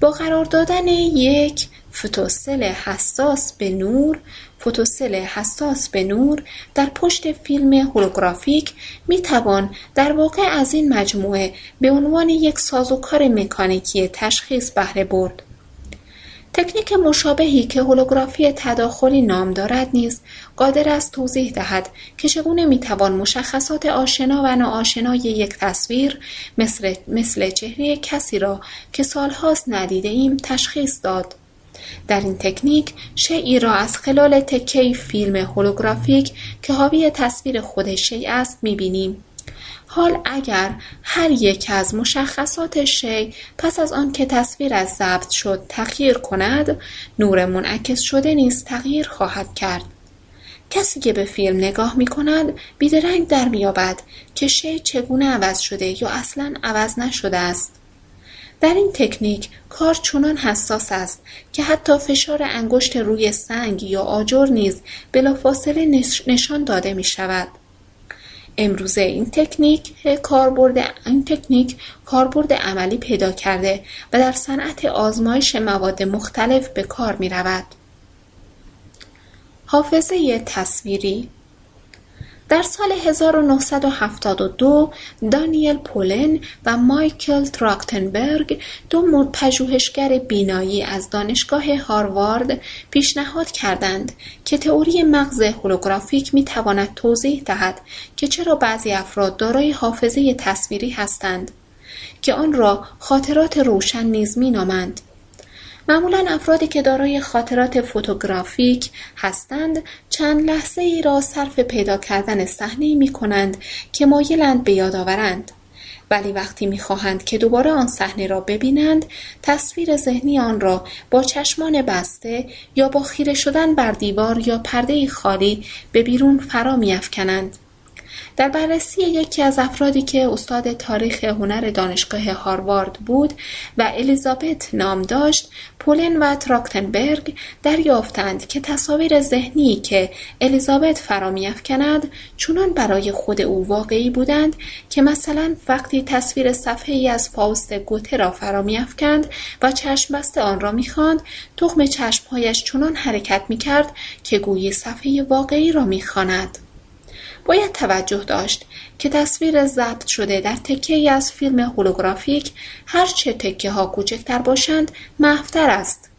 با قرار دادن یک فوتوسل حساس به نور فوتوسل حساس به نور در پشت فیلم هولوگرافیک می توان در واقع از این مجموعه به عنوان یک سازوکار مکانیکی تشخیص بهره برد. تکنیک مشابهی که هولوگرافی تداخلی نام دارد نیز قادر است توضیح دهد که چگونه می‌توان مشخصات آشنا و ناآشنای یک تصویر مثل, مثل چهره کسی را که سالهاست ایم تشخیص داد. در این تکنیک شیعی را از خلال تکه فیلم هولوگرافیک که حاوی تصویر خود شیء است می‌بینیم. حال اگر هر یک از مشخصات شی پس از آنکه تصویر از ضبط شد تغییر کند نور منعکس شده نیز تغییر خواهد کرد. کسی که به فیلم نگاه می کند بیدرنگ در میابد که شی چگونه عوض شده یا اصلا عوض نشده است. در این تکنیک کار چنان حساس است که حتی فشار انگشت روی سنگ یا آجر نیز بلافاصله نشان داده می شود. امروزه این تکنیک کاربرد این تکنیک کاربرد عملی پیدا کرده و در صنعت آزمایش مواد مختلف به کار می رود. حافظه تصویری در سال 1972 دانیل پولن و مایکل تراکتنبرگ دو پژوهشگر بینایی از دانشگاه هاروارد پیشنهاد کردند که تئوری مغز هولوگرافیک می تواند توضیح دهد که چرا بعضی افراد دارای حافظه تصویری هستند که آن را خاطرات روشن نیز نامند. معمولا افرادی که دارای خاطرات فوتوگرافیک هستند چند لحظه ای را صرف پیدا کردن صحنه می کنند که مایلند به یاد آورند. ولی وقتی می‌خواهند که دوباره آن صحنه را ببینند تصویر ذهنی آن را با چشمان بسته یا با خیره شدن بر دیوار یا پرده خالی به بیرون فرا میافکنند. در بررسی یکی از افرادی که استاد تاریخ هنر دانشگاه هاروارد بود و الیزابت نام داشت پولن و تراکتنبرگ دریافتند که تصاویر ذهنی که الیزابت فرا میافکند چنان برای خود او واقعی بودند که مثلا وقتی تصویر صفحه ای از فاوست گوته را فرا میافکند و چشم بسته آن را می‌خواند تخم چشمهایش چنان حرکت می‌کرد که گویی صفحه واقعی را می‌خواند. باید توجه داشت که تصویر ضبط شده در تکه از فیلم هولوگرافیک هرچه تکه ها کوچکتر باشند محفتر است.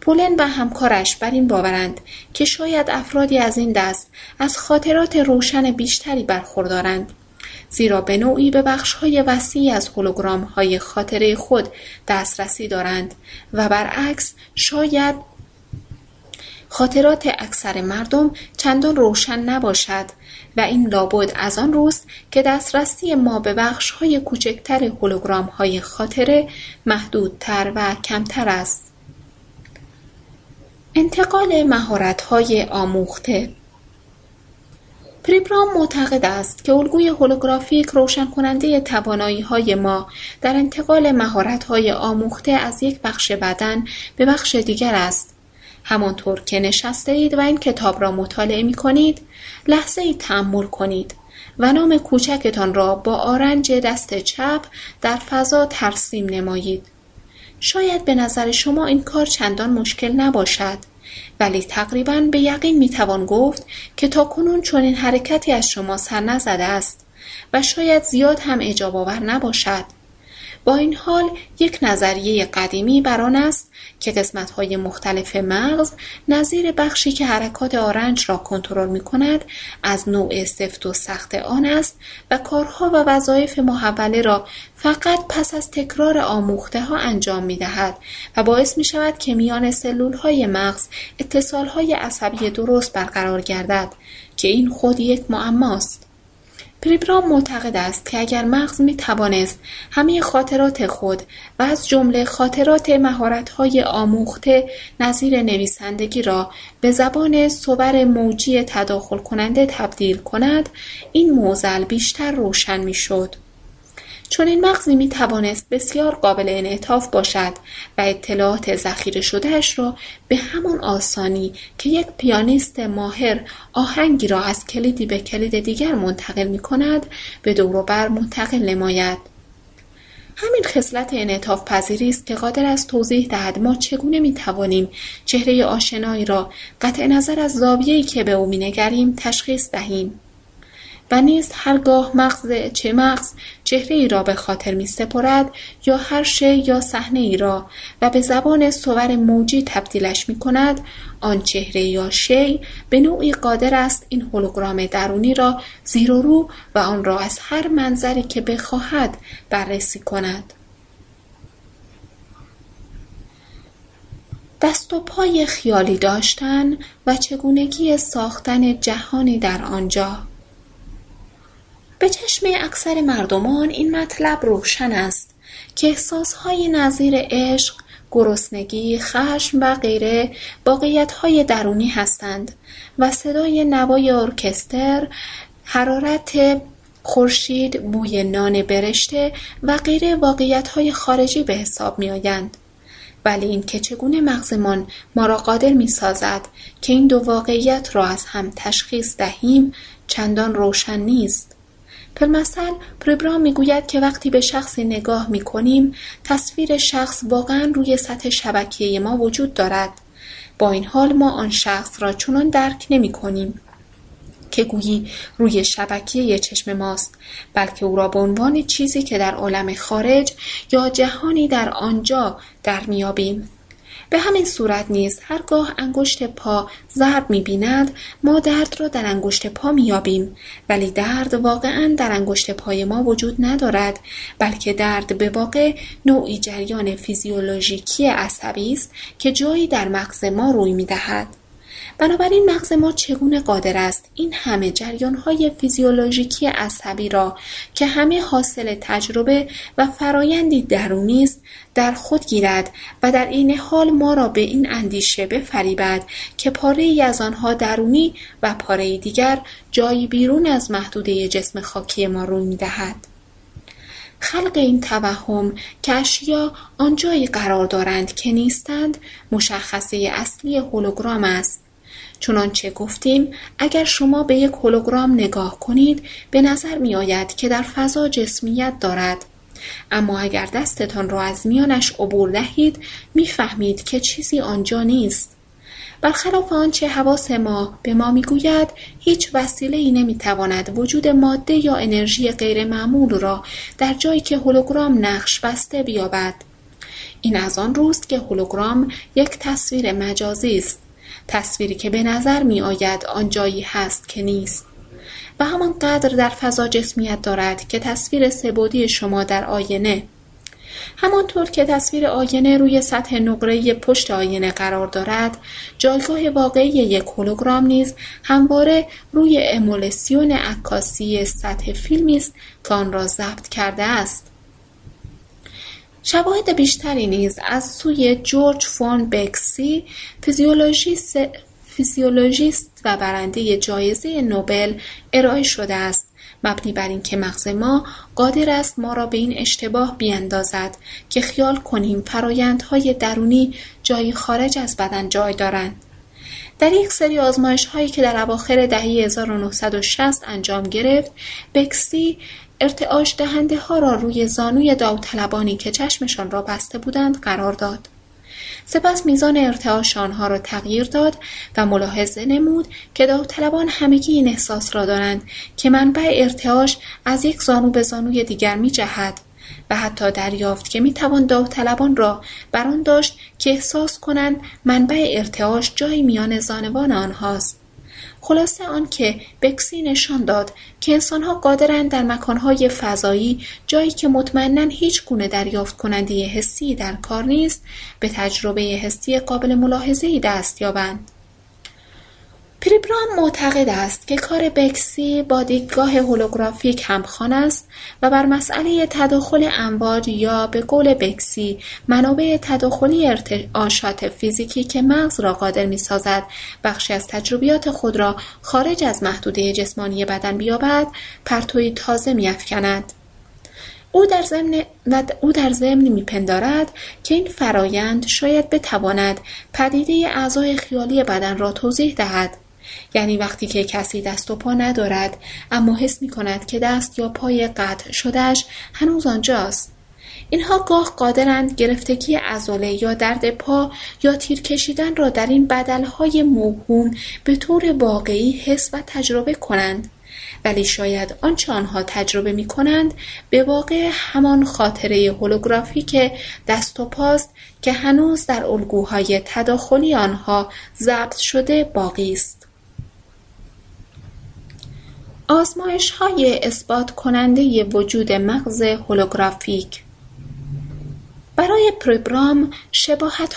پولن و همکارش بر این باورند که شاید افرادی از این دست از خاطرات روشن بیشتری برخوردارند زیرا به نوعی به های وسیعی از هولوگرام های خاطره خود دسترسی دارند و برعکس شاید خاطرات اکثر مردم چندان روشن نباشد و این لابد از آن روست که دسترسی ما به های کوچکتر های خاطره محدودتر و کمتر است. انتقال های آموخته پریبرام معتقد است که الگوی هولوگرافیک روشن کننده توانایی های ما در انتقال های آموخته از یک بخش بدن به بخش دیگر است همانطور که نشسته اید و این کتاب را مطالعه می کنید لحظه ای تحمل کنید و نام کوچکتان را با آرنج دست چپ در فضا ترسیم نمایید. شاید به نظر شما این کار چندان مشکل نباشد ولی تقریبا به یقین می توان گفت که تا کنون چنین حرکتی از شما سر نزده است و شاید زیاد هم اجاب نباشد با این حال یک نظریه قدیمی بر است که قسمتهای مختلف مغز نظیر بخشی که حرکات آرنج را کنترل می کند از نوع سفت و سخت آن است و کارها و وظایف محوله را فقط پس از تکرار آموخته ها انجام می دهد و باعث می شود که میان سلول های مغز اتصال های عصبی درست برقرار گردد که این خود یک معماست. پریبرام معتقد است که اگر مغز می توانست همه خاطرات خود و از جمله خاطرات مهارت‌های آموخته نظیر نویسندگی را به زبان صور موجی تداخل کننده تبدیل کند این موزل بیشتر روشن می‌شد. چون این مغزی می توانست بسیار قابل انعطاف باشد و اطلاعات ذخیره شدهش را به همان آسانی که یک پیانیست ماهر آهنگی را از کلیدی به کلید دیگر منتقل می کند به دور بر منتقل نماید. همین خصلت انعطاف پذیری است که قادر است توضیح دهد ما چگونه می توانیم چهره آشنایی را قطع نظر از زاویه‌ای که به او مینگریم تشخیص دهیم. و نیز هرگاه مغز چه مغز چهره ای را به خاطر می سپرد یا هر شی یا صحنه ای را و به زبان صور موجی تبدیلش می کند آن چهره یا شی به نوعی قادر است این هولوگرام درونی را زیر و رو و آن را از هر منظری که بخواهد بررسی کند. دست و پای خیالی داشتن و چگونگی ساختن جهانی در آنجا. به چشم اکثر مردمان این مطلب روشن است که احساسهای نظیر عشق، گرسنگی، خشم و غیره واقعیتهای درونی هستند و صدای نوای ارکستر، حرارت خورشید، بوی نان برشته و غیره واقعیتهای خارجی به حساب می آیند. ولی اینکه چگونه مغزمان ما را قادر می سازد که این دو واقعیت را از هم تشخیص دهیم چندان روشن نیست. مثل پربرام می‌گوید که وقتی به شخصی نگاه می‌کنیم تصویر شخص واقعا روی سطح شبکیه ما وجود دارد. با این حال ما آن شخص را چنان درک نمی کنیم که گویی روی شبکیه چشم ماست بلکه او را به عنوان چیزی که در عالم خارج یا جهانی در آنجا در میابیم به همین صورت نیز هرگاه انگشت پا ضرب می‌بیند ما درد را در انگشت پا مییابیم. ولی درد واقعا در انگشت پای ما وجود ندارد بلکه درد به واقع نوعی جریان فیزیولوژیکی عصبی است که جایی در مغز ما روی می‌دهد. بنابراین مغز ما چگونه قادر است این همه جریانهای فیزیولوژیکی عصبی را که همه حاصل تجربه و فرایندی درونی است در خود گیرد و در این حال ما را به این اندیشه بفریبد که پاره ای از آنها درونی و پاره دیگر جایی بیرون از محدوده جسم خاکی ما روی می‌دهد. خلق این توهم که اشیا آنجایی قرار دارند که نیستند مشخصه اصلی هولوگرام است. چنانچه گفتیم اگر شما به یک هولوگرام نگاه کنید به نظر می آید که در فضا جسمیت دارد. اما اگر دستتان را از میانش عبور دهید می‌فهمید که چیزی آنجا نیست. برخلاف آنچه حواس ما به ما می‌گوید هیچ وسیله ای نمی‌تواند وجود ماده یا انرژی غیرمعمول را در جایی که هولوگرام نقش بسته بیابد. این از آن روست که هولوگرام یک تصویر مجازی است. تصویری که به نظر می آید آن جایی هست که نیست. و همانقدر در فضا جسمیت دارد که تصویر سبودی شما در آینه. همانطور که تصویر آینه روی سطح نقره پشت آینه قرار دارد جایگاه واقعی یک هولوگرام نیز همواره روی امولسیون عکاسی سطح فیلمی است که آن را ضبط کرده است. شواهد بیشتری نیز از سوی جورج فون بکسی فیزیولوژیست و برنده جایزه نوبل ارائه شده است. مبنی بر اینکه مغز ما قادر است ما را به این اشتباه بیاندازد که خیال کنیم فرایندهای درونی جایی خارج از بدن جای دارند. در یک سری آزمایش هایی که در اواخر دهه 1960 انجام گرفت بکسی ارتعاش دهنده ها را روی زانوی داوطلبانی که چشمشان را بسته بودند قرار داد. سپس میزان ارتعاش آنها را تغییر داد و ملاحظه نمود که داوطلبان همگی این احساس را دارند که منبع ارتعاش از یک زانو به زانوی دیگر می جهد و حتی دریافت که می‌توان داوطلبان را بر داشت که احساس کنند منبع ارتعاش جایی میان زانوان آنهاست خلاصه آنکه بکسی نشان داد که انسانها قادرند در مکانهای فضایی جایی که مطمئنا هیچ گونه دریافت کننده حسی در کار نیست به تجربه حسی قابل ملاحظهای دست یابند. پریبرام معتقد است که کار بکسی با دیدگاه هولوگرافیک همخوان است و بر مسئله تداخل امواج یا به قول بکسی منابع تداخلی ارتعاشات فیزیکی که مغز را قادر می‌سازد بخشی از تجربیات خود را خارج از محدوده جسمانی بدن بیابد پرتوی تازه میافکند. او در ضمن او در ضمن میپندارد که این فرایند شاید بتواند پدیده اعضای خیالی بدن را توضیح دهد. یعنی وقتی که کسی دست و پا ندارد اما حس می کند که دست یا پای قطع شدهش هنوز آنجاست اینها گاه قادرند گرفتگی عضله یا درد پا یا تیر کشیدن را در این بدلهای موهوم به طور واقعی حس و تجربه کنند ولی شاید آنچه آنها تجربه می کنند به واقع همان خاطره هولوگرافیک دست و پاست که هنوز در الگوهای تداخلی آنها ضبط شده باقی است. های اثبات کننده وجود مغز هولوگرافیک. برای پریبرام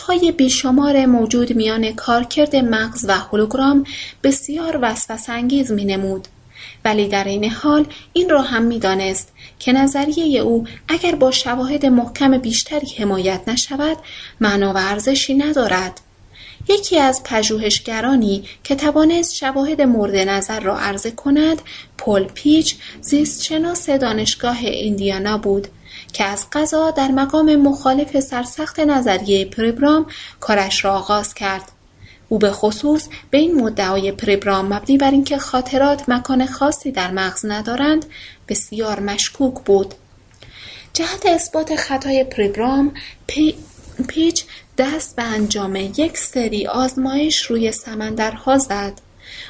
های بیشمار موجود میان کارکرد مغز و هولوگرام بسیار وسوسه‌انگیز نمود ولی در این حال این را هم می‌دانست که نظریه او اگر با شواهد محکم بیشتری حمایت نشود معنا و ارزشی ندارد. یکی از پژوهشگرانی که توانست شواهد مورد نظر را عرضه کند پل پیچ زیستشناس دانشگاه ایندیانا بود که از قضا در مقام مخالف سرسخت نظریه پریبرام کارش را آغاز کرد. او به خصوص به این مدعای پریبرام مبنی بر اینکه خاطرات مکان خاصی در مغز ندارند بسیار مشکوک بود. جهت اثبات خطای پریبرام پیچ دست به انجام یک سری آزمایش روی سمندرها زد.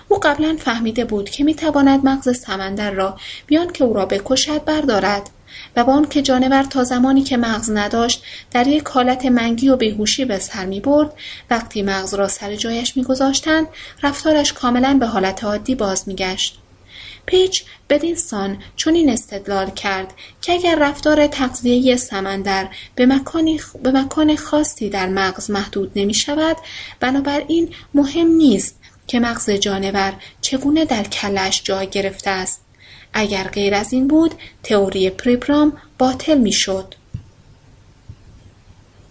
او قبلا فهمیده بود که می‌تواند مغز سمندر را بیان که او را بکشد بردارد و با آنکه جانور تا زمانی که مغز نداشت در یک حالت منگی و بیهوشی به سر می برد وقتی مغز را سر جایش میگذاشتند رفتارش کاملا به حالت عادی باز میگشت پیچ بدین چون این استدلال کرد که اگر رفتار تغذیهی سمندر به, به مکان خاصی در مغز محدود نمی شود بنابراین مهم نیست که مغز جانور چگونه در کلش جای گرفته است اگر غیر از این بود تئوری پریپرام باطل می‌شد.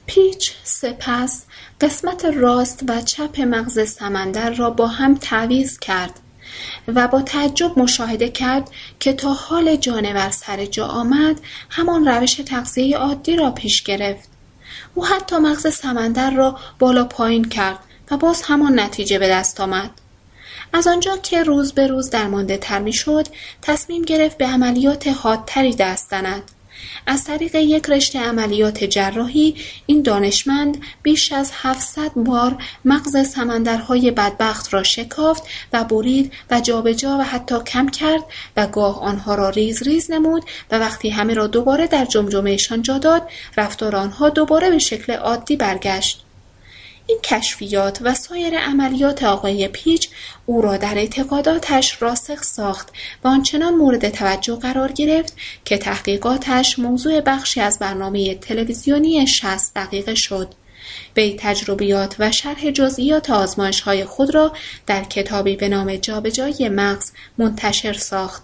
پیچ سپس قسمت راست و چپ مغز سمندر را با هم تعویض کرد و با تعجب مشاهده کرد که تا حال جانور سر جا آمد همان روش تغذیه عادی را پیش گرفت. او حتی مغز سمندر را بالا پایین کرد و باز همان نتیجه به دست آمد. از آنجا که روز به روز درمانده تر می شد تصمیم گرفت به عملیات حادتری دست زند از طریق یک رشته عملیات جراحی این دانشمند بیش از 700 بار مغز سمندرهای بدبخت را شکافت و برید و جابجا و حتی کم کرد و گاه آنها را ریز ریز نمود و وقتی همه را دوباره در جمجمهشان جا داد رفتار آنها دوباره به شکل عادی برگشت. این کشفیات و سایر عملیات آقای پیچ او را در اعتقاداتش راسخ ساخت و آنچنان مورد توجه قرار گرفت که تحقیقاتش موضوع بخشی از برنامه تلویزیونی 60 دقیقه شد. وی تجربیات و شرح جزئیات های خود را در کتابی به نام جابجایی مغز منتشر ساخت.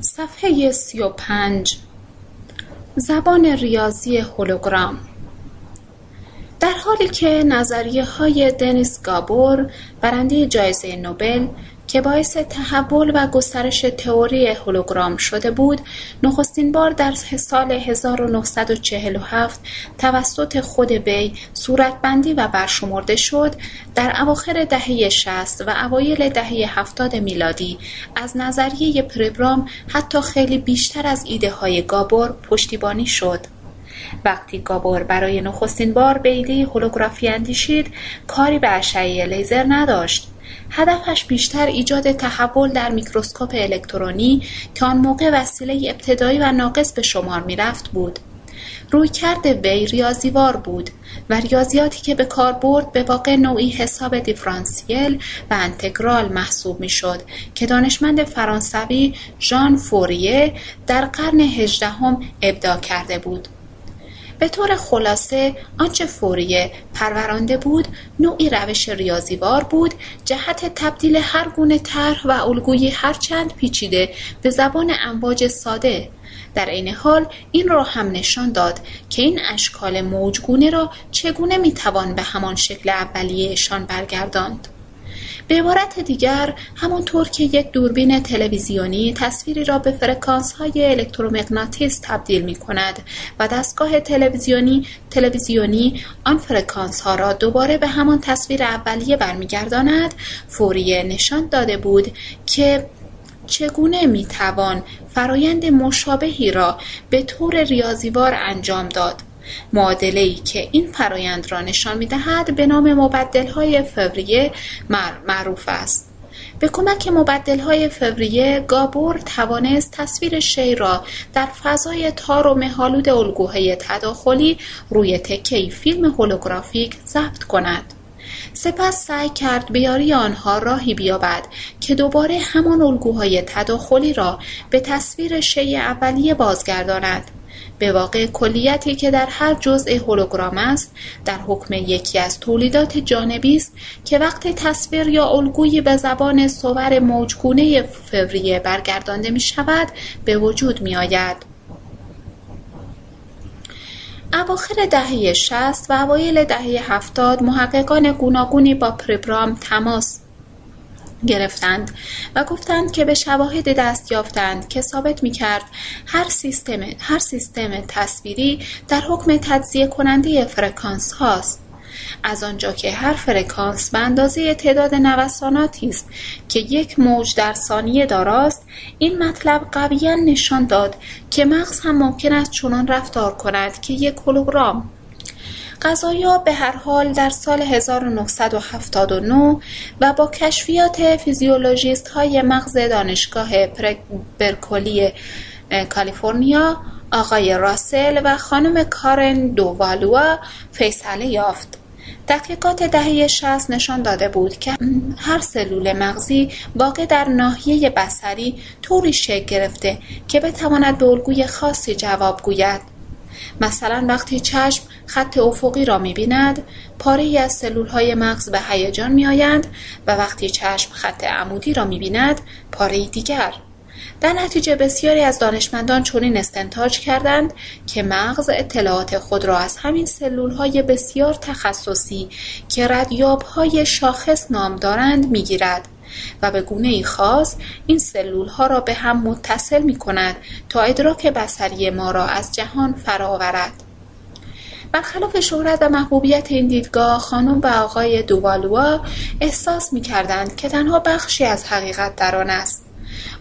صفحه سی و پنج زبان ریاضی هولوگرام. در حالی که نظریه های دنیس گابور برنده جایزه نوبل که باعث تحول و گسترش تئوری هولوگرام شده بود نخستین بار در سال 1947 توسط خود وی صورتبندی و برشمرده شد در اواخر دهه 60 و اوایل دهه 70 میلادی از نظریه پریبرام حتی خیلی بیشتر از ایده های گابور پشتیبانی شد. وقتی گابور برای نخستین بار به ایده هولوگرافی اندیشید کاری به اشعه لیزر نداشت. هدفش بیشتر ایجاد تحول در میکروسکوپ الکترونی که آن موقع وسیله ابتدایی و ناقص به شمار می‌رفت بود. رویکرد وی ریاضیوار بود و ریاضیاتی که به کار برد به واقع نوعی حساب دیفرانسیل و انتگرال محسوب می‌شد که دانشمند فرانسوی ژان فوریه در قرن هجدهم ابداع کرده بود. به طور خلاصه آنچه فوریه پرورانده بود نوعی روش ریاضیوار بود جهت تبدیل هر گونه طرح و الگوی هرچند پیچیده به زبان امواج ساده. در عین حال این را هم نشان داد که این اشکال موجگونه را چگونه می‌توان به همان شکل اولیهشان برگرداند. به عبارت دیگر همانطور که یک دوربین تلویزیونی تصویری را به فرکانس های الکترومغناطیس تبدیل می کند و دستگاه تلویزیونی تلویزیونی آن فرکانس ها را دوباره به همان تصویر اولیه برمیگرداند. فوریه نشان داده بود که چگونه می‌توان فرایند مشابهی را به طور ریاضیوار انجام داد. معادلهای که این فرایند را نشان می‌دهد به نام مبدلهای فوریه معروف است. به کمک مبدلهای فوریه گابور توانست تصویر شی را در فضای تار و مهالود الگوهای تداخلی روی تکهای فیلم هولوگرافیک ضبط کند. سپس سعی کرد به یاری آنها راهی بیابد که دوباره همان الگوهای تداخلی را به تصویر شی اولیه بازگرداند. به واقع کلیتی که در هر جزء هولوگرام است در حکم یکی از تولیدات جانبی است که وقتی تصویر یا الگویی به زبان صور موجگونه فوریه برگردانده می شود به وجود می آید. اواخر دهه شست و اوایل دهه هفتاد محققان گوناگونی با پریبرام تماس گرفتند و گفتند که به شواهد دست یافتند که ثابت می‌کرد هر سیستم هر سیستم تصویری در حکم تجزیه کننده فرکانس هاست. از آنجا که هر فرکانس به اندازه تعداد نوساناتی است که یک موج در ثانیه داراست این مطلب قویا نشان داد که مغز هم ممکن است چنان رفتار کند که یک هولوگرام قضایا به هر حال در سال 1979 و با کشفیات فیزیولوژیست های مغز دانشگاه برکلی کالیفرنیا آقای راسل و خانم کارن دووالوا فیصله یافت. تحقیقات دهه شست نشان داده بود که هر سلول مغزی واقع در ناحیه بصری طوری شکل گرفته که بتواند به الگوی خاصی جواب گوید. مثلا وقتی چشم خط افقی را می‌بیند پاره از سلول های مغز به هیجان میآیند و وقتی چشم خط عمودی را می‌بیند پاره دیگر در نتیجه بسیاری از دانشمندان چنین استنتاج کردند که مغز اطلاعات خود را از همین های بسیار تخصصی که های شاخص نام دارند می‌گیرد و به ای خاص این ها را به هم متصل می کند تا ادراک بصری ما را از جهان فراورد. برخلاف شهرت و محبوبیت این دیدگاه خانم و آقای دووالوا احساس می کردند که تنها بخشی از حقیقت در آن است.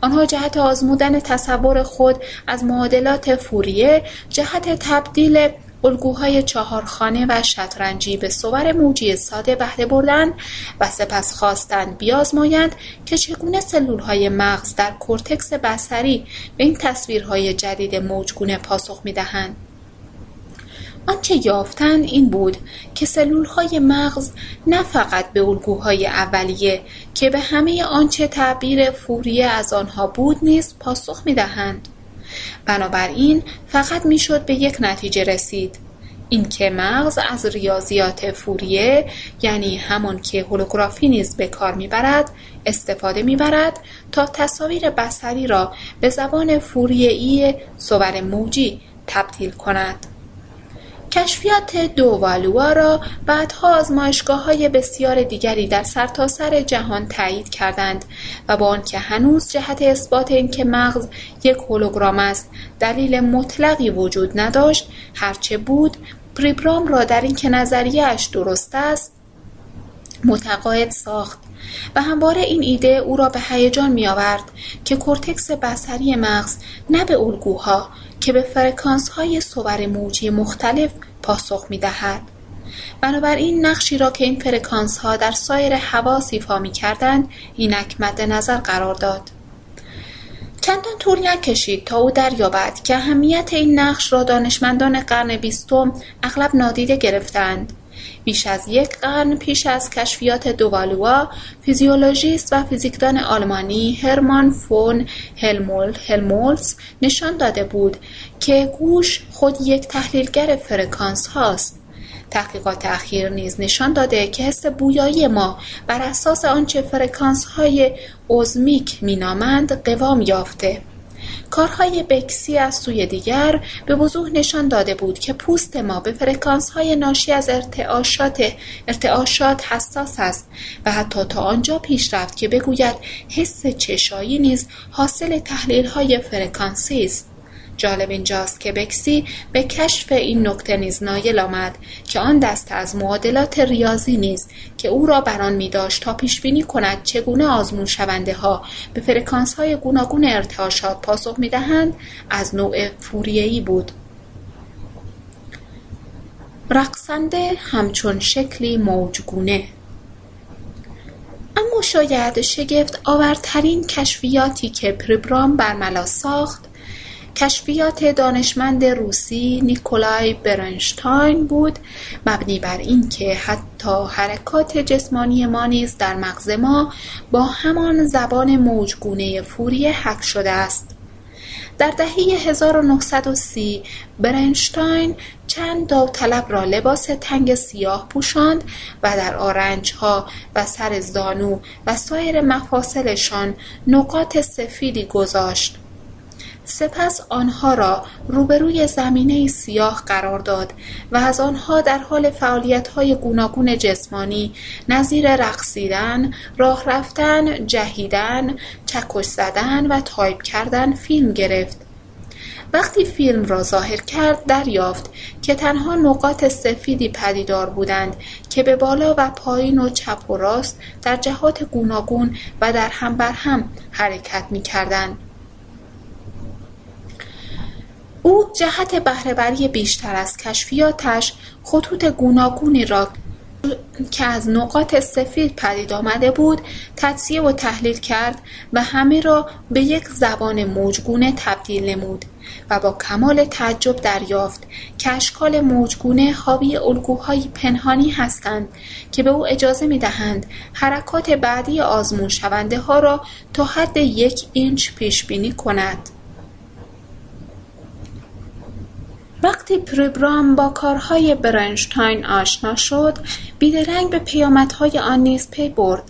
آنها جهت آزمودن تصور خود از معادلات فوریه جهت تبدیل الگوهای چهارخانه و شطرنجی به صور موجی ساده بهره بردند و سپس خواستند بیازمایند که چگونه سلولهای مغز در کورتکس بصری به این تصویرهای جدید موجگونه پاسخ می‌دهند. آنچه یافتند این بود که سلولهای مغز نه فقط به الگوهای اولیه که به همه آنچه تعبیر فوریه از آنها بود نیز پاسخ می‌دهند. بنابراین فقط می‌شد به یک نتیجه رسید اینکه مغز از ریاضیات فوریه یعنی همان که هولوگرافی نیز به کار می‌برد استفاده می‌برد تا تصاویر بصری را به زبان فوریه‌ای صور موجی تبدیل کند. کشفیات دووالوا را بعدها های بسیار دیگری در سرتاسر جهان تایید کردند و با آنکه هنوز جهت اثبات اینکه مغز یک هولوگرام است دلیل مطلقی وجود نداشت هرچه بود پریبرام را در اینکه نظریهاش درست است متقاعد ساخت و همواره این ایده او را به هیجان می آورد که کورتکس بصری مغز نه به الگوها که به فرکانس های صور موجی مختلف پاسخ می دهد بنابراین نقشی را که این فرکانس ها در سایر حواس ایفا می کردند اینک مد نظر قرار داد. چندان طول نکشید تا او دریابد که اهمیت این نقش را دانشمندان قرن بیستم اغلب نادیده گرفتند. بیش از یک قرن پیش از کشفیات دووالوا فیزیولوژیست و فیزیکدان آلمانی هرمان فون هلمولتز نشان داده بود که گوش خود یک تحلیلگر فرکانس هاست. تحقیقات اخیر نیز نشان داده که حس بویایی ما بر اساس آنچه فرکانس های اوزمیک مینامند قوام یافته. کارهای بکسی از سوی دیگر به وضوح نشان داده بود که پوست ما به فرکانس های ناشی از ارتعاشات ارتعاشات حساس است و حتی تا آنجا پیش رفت که بگوید حس چشایی نیز حاصل تحلیل های فرکانسی است. جالب اینجاست که بکسی به کشف این نکته نیز نایل آمد که آن دسته از معادلات ریاضی نیز که او را بر آن میداشت تا پیش بینی کند چگونه آزمون شونده ها به فرکانس های گوناگون ارتعاشات پاسخ می‌دهند از نوع فوریه‌ای بود. رقصنده همچون شکلی موجگونه. اما شاید شگفت آورترین کشفیاتی که پریبرام برملا ساخت کشفیات دانشمند روسی نیکولای برنشتاین بود مبنی بر اینکه حتی حرکات جسمانی ما نیز در مغز ما با همان زبان موجگونه فوری حک شده است. در دهه 1930 برنشتاین چند داوطلب را لباس تنگ سیاه پوشاند و در ها و سر زانو و سایر مفاصلشان نقاط سفیدی گذاشت. سپس آنها را روبروی زمینه سیاه قرار داد و از آنها در حال فعالیت‌های گوناگون جسمانی نظیر رقصیدن، راه رفتن، جهیدن، چکش زدن و تایپ کردن فیلم گرفت. وقتی فیلم را ظاهر کرد دریافت که تنها نقاط سفیدی پدیدار بودند که به بالا و پایین و چپ و راست در جهات گوناگون و در هم بر هم حرکت می کردند. او جهت بهرهبری بیشتر از کشفیاتش خطوط گوناگونی را که از نقاط سفید پدید آمده بود تجزیه و تحلیل کرد و همه را به یک زبان موجگونه تبدیل نمود و با کمال تعجب دریافت که اشکال موجگونه حاوی الگوهای پنهانی هستند که به او اجازه می دهند حرکات بعدی آزمون شونده ها را تا حد یک اینچ پیش بینی کند. وقتی پریبرام با کارهای برنشتاین آشنا شد بیدرنگ به پیامدهای آن نیز پی برد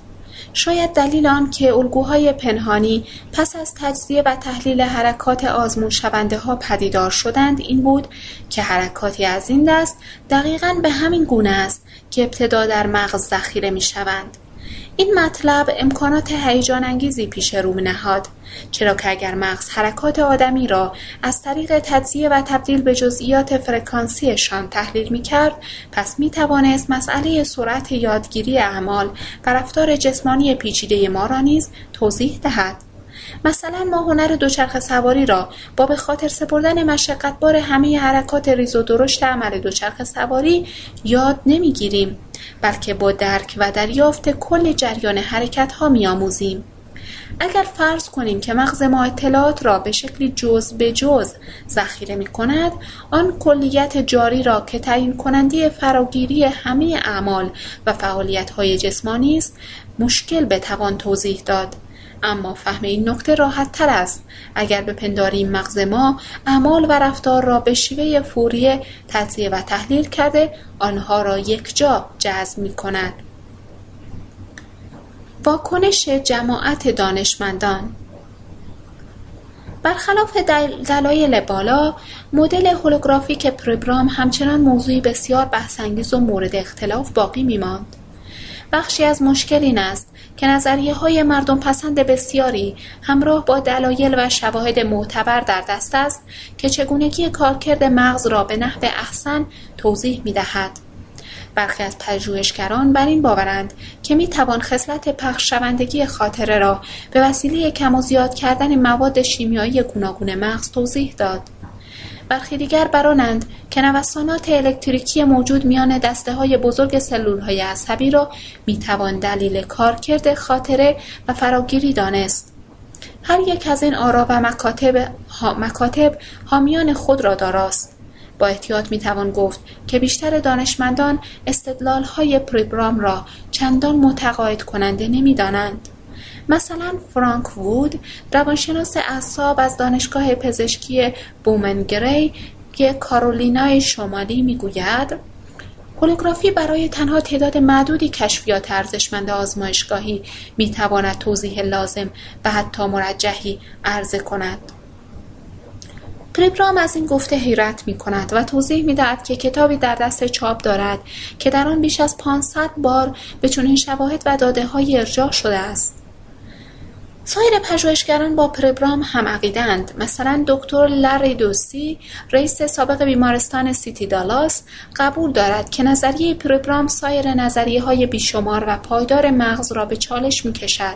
شاید دلیل آن که الگوهای پنهانی پس از تجزیه و تحلیل حرکات آزمون شونده ها پدیدار شدند این بود که حرکاتی از این دست دقیقا به همین گونه است که ابتدا در مغز ذخیره می شوند. این مطلب امکانات هیجان انگیزی پیش رو نهاد چرا که اگر مغز حرکات آدمی را از طریق تجزیه و تبدیل به جزئیات فرکانسیشان تحلیل می کرد پس می توانست مسئله سرعت یادگیری اعمال و رفتار جسمانی پیچیده ما را نیز توضیح دهد. مثلا ما هنر دوچرخه سواری را با به خاطر سپردن مشقتبار همه حرکات ریز و درشت عمل دوچرخه سواری یاد نمی‌گیریم بلکه با درک و دریافت کل جریان حرکت ها میآموزیم. اگر فرض کنیم که مغز ما اطلاعات را به شکلی جز به جز ذخیره می کند آن کلیت جاری را که تعیین کننده فراگیری همه اعمال و فعالیت های جسمانی است مشکل بتوان توضیح داد. اما فهم این نکته راحت تر است اگر بپنداریم مغز ما اعمال و رفتار را به شیوه فوریه تجزیه و تحلیل کرده آنها را یک جا جذب می کند. واکنش جماعت دانشمندان برخلاف دلایل بالا مدل هولوگرافیک پریبرام همچنان موضوعی بسیار بحثانگیز و مورد اختلاف باقی میماند بخشی از مشکل این است که نظریه های مردم پسند بسیاری همراه با دلایل و شواهد معتبر در دست است که چگونگی کارکرد مغز را به نحو احسن توضیح می دهد. برخی از پژوهشگران بر این باورند که می توان خصلت پخش شوندگی خاطره را به وسیله کم و زیاد کردن مواد شیمیایی گوناگون مغز توضیح داد. برخی دیگر برانند که نوسانات الکتریکی موجود میان دسته های بزرگ سلول های عصبی را می‌توان دلیل کارکرد خاطره و فراگیری دانست. هر یک از این آرا و مکاتب, مکاتب حامیان خود را داراست. با احتیاط می‌توان گفت که بیشتر دانشمندان استدلال های پریبرام را چندان متقاعد کننده نمی‌دانند. مثلا فرانک وود روانشناس اعصاب از دانشگاه پزشکی بومنگری که کارولینای شمالی می‌گوید هولوگرافی برای تنها تعداد معدودی کشفیات ارزشمند آزمایشگاهی می‌تواند توضیح لازم و حتی مرجحی عرضه کند پریبرام از این گفته حیرت می کند و توضیح می دهد که کتابی در دست چاپ دارد که در آن بیش از 500 بار به چنین شواهد و داده های ارجاع شده است. سایر پژوهشگران با پربرام هم عقیدند مثلا دکتر لری دوسی رئیس سابق بیمارستان سیتی دالاس قبول دارد که نظریه پربرام سایر نظریه های بیشمار و پایدار مغز را به چالش می کشد.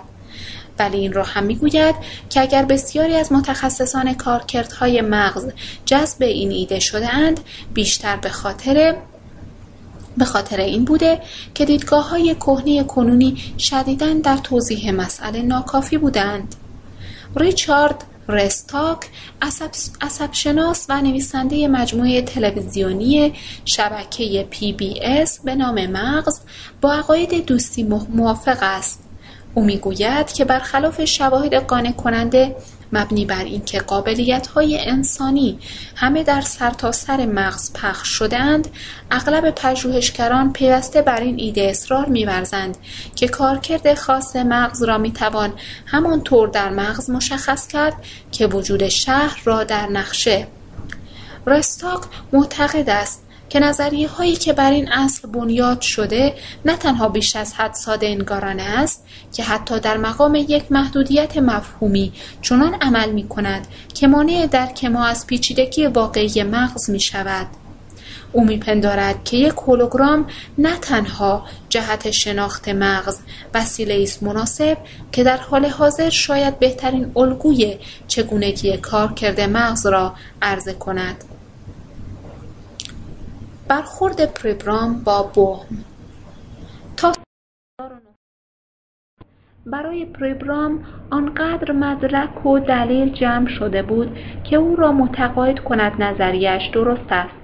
ولی این را هم می‌گوید که اگر بسیاری از متخصصان کارکردهای مغز جذب این ایده شدهاند بیشتر به خاطر به خاطر این بوده که دیدگاه های کهنه کنونی شدیداً در توضیح مسئله ناکافی بودند. ریچارد رستاک عصبشناس و نویسنده مجموعه تلویزیونی شبکه پی بی اس به نام مغز با عقاید دوستی موافق است. او می‌گوید که برخلاف شواهد قانع کننده مبنی بر اینکه های انسانی همه در سرتاسر مغز پخش شدهاند اغلب پژوهشگران پیوسته بر این ایده اصرار می‌ورزند که کارکرد خاص مغز را می‌توان همانطور در مغز مشخص کرد که وجود شهر را در نقشه. رستاک معتقد است که نظریه هایی که بر این اصل بنیاد شده نه تنها بیش از حد ساده انگارانه است که حتی در مقام یک محدودیت مفهومی چنان عمل می کند که مانع درک ما از پیچیدگی واقعی مغز می شود. او میپندارد که یک هولوگرام نه تنها جهت شناخت مغز وسیله است مناسب که در حال حاضر شاید بهترین الگوی چگونگی کارکرد مغز را عرضه کند برخورد پریبرام با بوهم تا برای پریبرام آنقدر مدرک و دلیل جمع شده بود که او را متقاعد کند نظریش درست است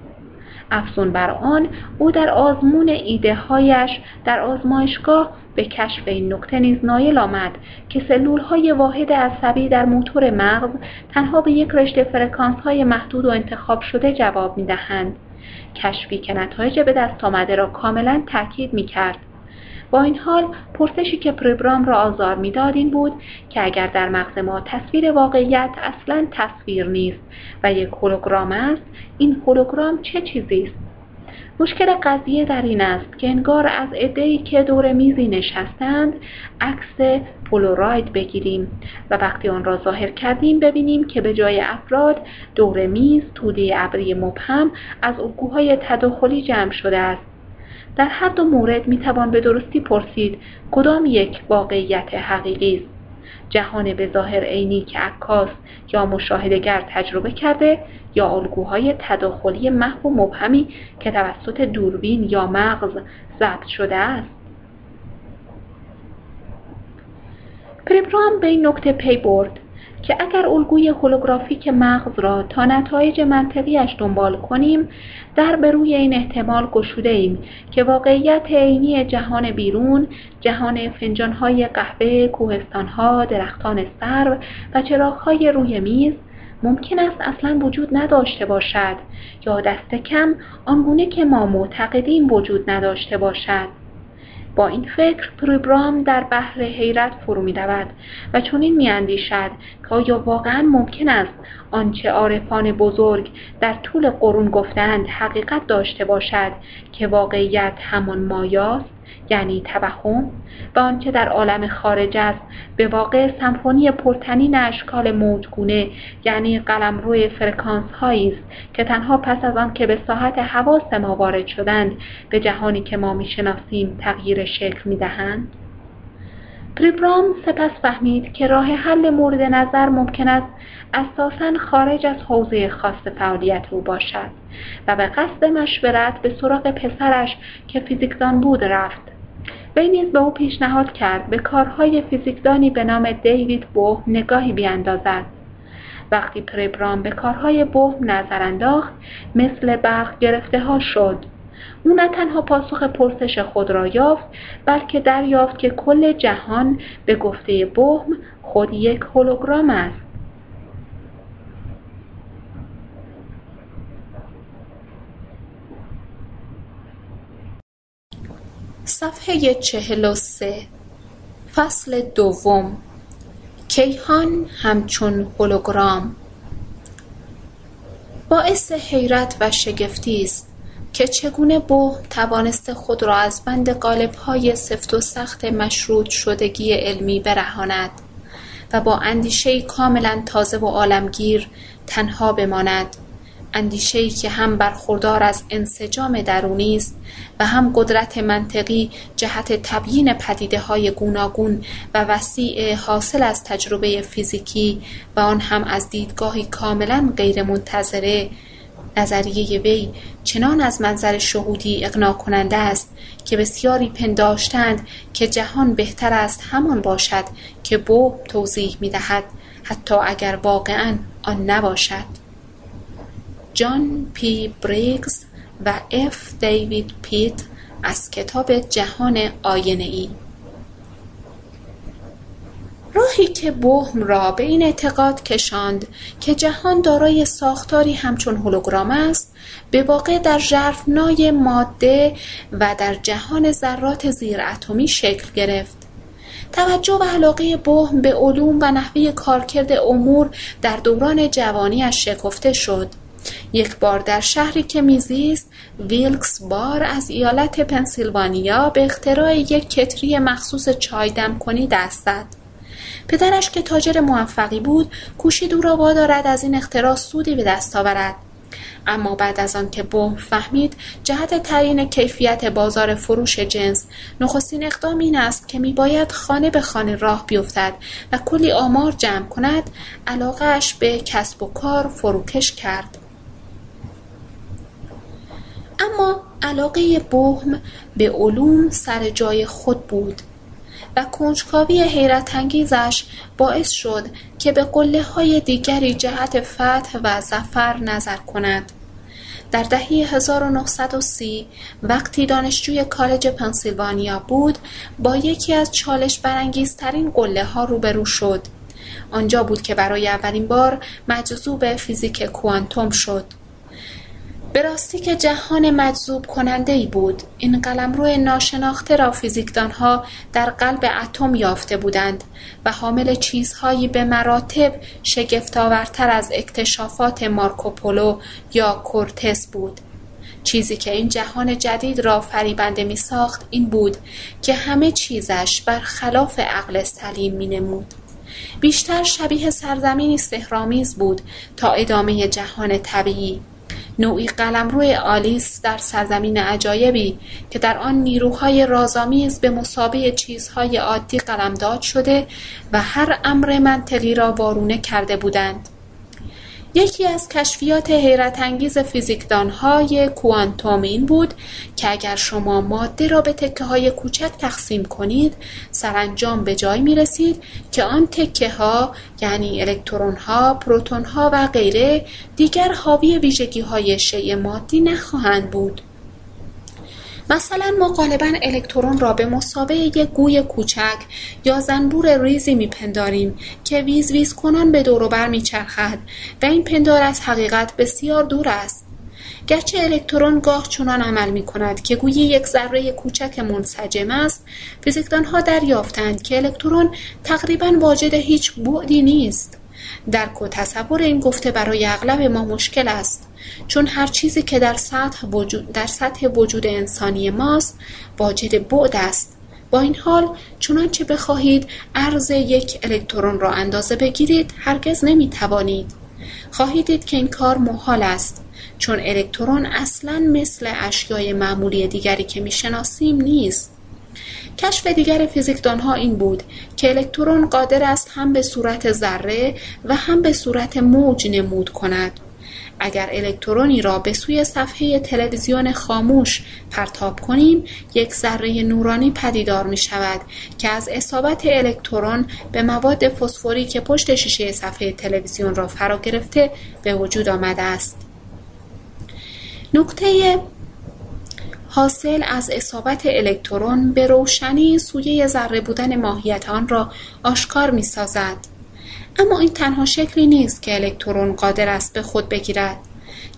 افزون بر آن او در آزمون ایده هایش در آزمایشگاه به کشف این نکته نیز نایل آمد که سلول های واحد عصبی در موتور مغز تنها به یک رشته فرکانس های محدود و انتخاب شده جواب می دهند. کشفی که نتایج به دست آمده را کاملا تاکید می کرد. با این حال پرسشی که پریبرام را آزار می‌داد این بود که اگر در مغز ما تصویر واقعیت اصلا تصویر نیست و یک هولوگرام است این هولوگرام چه چیزی است مشکل قضیه در این است که انگار از عدهای که دور میزی نشستند عکس پولوراید بگیریم و وقتی آن را ظاهر کردیم ببینیم که به جای افراد دور میز توده ابری مبهم از الگوهای تداخلی جمع شده است. در هر دو مورد می‌توان به درستی پرسید کدام یک واقعیت حقیقی است. جهان به ظاهر عینی که عکاس یا مشاهدهگر تجربه کرده یا الگوهای تداخلی محو و مبهمی که توسط دوربین یا مغز ضبط شده است. پریبرام به این نکته پی برد. که اگر الگوی هولوگرافیک مغز را تا نتایج منطقیش دنبال کنیم در به روی این احتمال گشوده ایم که واقعیت عینی جهان بیرون جهان فنجانهای قهوه کوهستانها درختان سرو و چراغهای روی میز ممکن است اصلا وجود نداشته باشد یا دست کم آنگونه که ما معتقدیم وجود نداشته باشد. با این فکر پریبرام در بحر حیرت فرو رود و چنین میاندیشد که آیا واقعا ممکن است آنچه عارفان بزرگ در طول قرون گفتند حقیقت داشته باشد که واقعیت همان مایاست؟ یعنی توهم و آنچه در عالم خارج است به واقع سمفونی پرتنین اشکال موجگونه یعنی قلمرو فرکانس هایی است که تنها پس از آن که به ساحت حواس ما وارد شدند به جهانی که ما می‌شناسیم تغییر شکل می‌دهند. پریبرام سپس فهمید که راه حل مورد نظر ممکن است اساسا خارج از حوزه خاص فعالیت او باشد و به قصد مشورت به سراغ پسرش که فیزیکدان بود رفت. وی نیز به او پیشنهاد کرد به کارهای فیزیکدانی به نام دیوید بوهم نگاهی بیاندازد. وقتی پریبرام به کارهای بوهم نظر انداخت مثل برق گرفته ها شد. او نه تنها پاسخ پرسش خود را یافت بلکه دریافت که کل جهان به گفته بوهم خود یک هولوگرام است. صفحه چهل و سه فصل دوم کیهان همچون هولوگرام. باعث حیرت و شگفتی است که چگونه بوهم توانسته خود را از بند قالب‌های سفت و سخت مشروط شدگی علمی برهاند و با اندیشهای کاملا تازه و عالمگیر تنها بماند اندیشهای که هم برخوردار از انسجام درونی است و هم قدرت منطقی جهت تبیین های گوناگون و وسیع حاصل از تجربه فیزیکی و آن هم از دیدگاهی کاملا غیرمنتظره نظریه وی چنان از منظر شهودی اقناع کننده است که بسیاری پنداشتند که جهان بهتر است همان باشد که بو توضیح دهد حتی اگر واقعا آن نباشد. جان پی بریگز و اف دیوید پیت از کتاب جهان آینه ای راهی که بهم را به این اعتقاد کشاند که جهان دارای ساختاری همچون هولوگرام است به واقع در ژرفنای ماده و در جهان ذرات زیر اتمی شکل گرفت توجه و علاقه بهم به علوم و نحوه کارکرد امور در دوران جوانیش شکفته شد یک بار در شهری که میزیست ویلکس بار از ایالت پنسیلوانیا به اختراع یک کتری مخصوص چای دم کنی دست زد. پدرش که تاجر موفقی بود کوشید او را وادارد از این اختراع سودی به دست آورد. اما بعد از آنکه بوم فهمید جهت تعیین کیفیت بازار فروش جنس نخستین اقدام این است که میباید خانه به خانه راه بیفتد و کلی آمار جمع کند علاقهاش به کسب و کار فروکش کرد. اما علاقه بهم به علوم سر جای خود بود. و کنجکاوی حیرت انگیزش باعث شد که به قله های دیگری جهت فتح و زفر نظر کند. در دهه 1930 وقتی دانشجوی کالج پنسیلوانیا بود با یکی از چالش برانگیزترین قله ها روبرو شد. آنجا بود که برای اولین بار مجذوب فیزیک کوانتوم شد. به راستی که جهان مجذوب کننده ای بود این قلمرو ناشناخته را فیزیکدانها در قلب اتم یافته بودند و حامل چیزهایی به مراتب شگفتآورتر از اکتشافات مارکوپولو یا کورتس بود چیزی که این جهان جدید را فریبنده می ساخت این بود که همه چیزش بر خلاف عقل سلیم می نمود. بیشتر شبیه سرزمینی سهرامیز بود تا ادامه جهان طبیعی نوعی قلمرو آلیس در سرزمین عجایبی که در آن نیروهای رازآمیز به مثابه چیزهای عادی قلمداد شده و هر امر منطقی را وارونه کرده بودند. یکی از کشفیات حیرت انگیز فیزیکدانهای کوانتوم این بود که اگر شما ماده را به تکه های کوچک تقسیم کنید سرانجام به جای می رسید که آن تکه ها یعنی الکترون ها، پروتون ها و غیره دیگر حاوی ویژگی های شیء مادی نخواهند بود. مثلا ما غالبا الکترون را به مسابه یک گوی کوچک یا زنبور ریزی میپنداریم که ویز ویز کنان به دور بر میچرخد و این پندار از حقیقت بسیار دور است. گرچه الکترون گاه چنان عمل می کند که گویی یک ذره کوچک منسجم است فیزیکدانها دریافتند که الکترون تقریبا واجد هیچ بعدی نیست. درک و تصور این گفته برای اغلب ما مشکل است. چون هر چیزی که در سطح وجود, در سطح وجود انسانی ماست واجد بعد است. با این حال چنانچه بخواهید عرض یک الکترون را اندازه بگیرید هرگز نمی توانید خواهید دید که این کار محال است چون الکترون اصلا مثل اشیای معمولی دیگری که می‌شناسیم نیست. کشف دیگر فیزیکدانها این بود که الکترون قادر است هم به صورت ذره و هم به صورت موج نمود کند. اگر الکترونی را به سوی صفحه تلویزیون خاموش پرتاب کنیم یک ذره نورانی پدیدار می شود که از اصابت الکترون به مواد فسفوری که پشت شیشه صفحه تلویزیون را فرا گرفته به وجود آمده است نکته حاصل از اصابت الکترون به روشنی سویه ذره بودن ماهیت آن را آشکار می سازد. اما این تنها شکلی نیست که الکترون قادر است به خود بگیرد.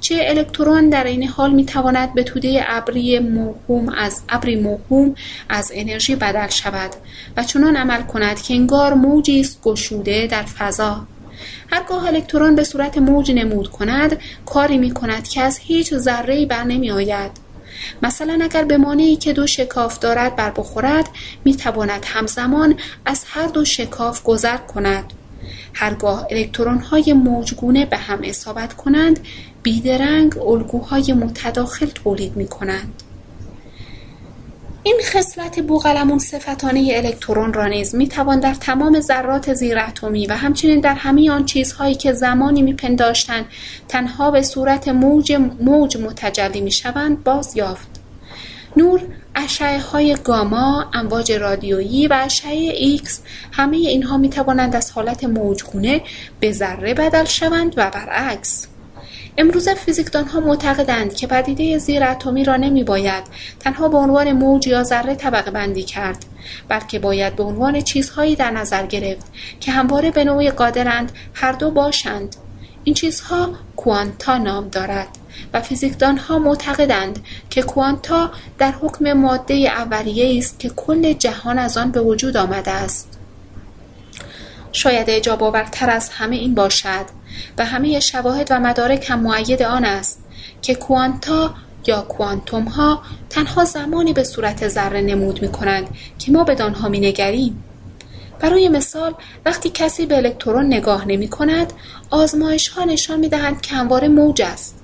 چه الکترون در این حال می تواند به توده ابری موهوم از ابری موهوم از انرژی بدل شود و چنان عمل کند که انگار موجی است گشوده در فضا. هرگاه الکترون به صورت موج نمود کند کاری می کند که از هیچ ذره بر نمی آید مثلا اگر به مانعی که دو شکاف دارد بر بخورد می تواند همزمان از هر دو شکاف گذر کند. هرگاه الکترون های موجگونه به هم اصابت کنند بیدرنگ الگوهای متداخل تولید می کنند. این خصلت بوقلمون صفتانه الکترون را نیز می توان در تمام ذرات زیراتمی و همچنین در همه آن چیزهایی که زمانی میپنداشتند تنها به صورت موج موج متجلی می شوند باز یافت. نور، اشعه های گاما، امواج رادیویی و اشعه ایکس همه اینها می توانند از حالت موجگونه به ذره بدل شوند و برعکس. امروزه فیزیکدانها معتقدند که پدیده اتمی را نمی باید تنها به عنوان موج یا ذره طبقه بندی کرد بلکه باید به عنوان چیزهایی در نظر گرفت که همواره به نوعی قادرند هر دو باشند این چیزها کوانتا نام دارد و فیزیکدانها معتقدند که کوانتا در حکم ماده اولیه است که کل جهان از آن به وجود آمده است شاید اجاب آورتر از همه این باشد و همه شواهد و مدارک هم معید آن است که کوانتا یا کوانتوم ها تنها زمانی به صورت ذره نمود می کنند که ما به آنها می نگریم. برای مثال وقتی کسی به الکترون نگاه نمی کند آزمایش ها نشان می دهند که همواره موج است.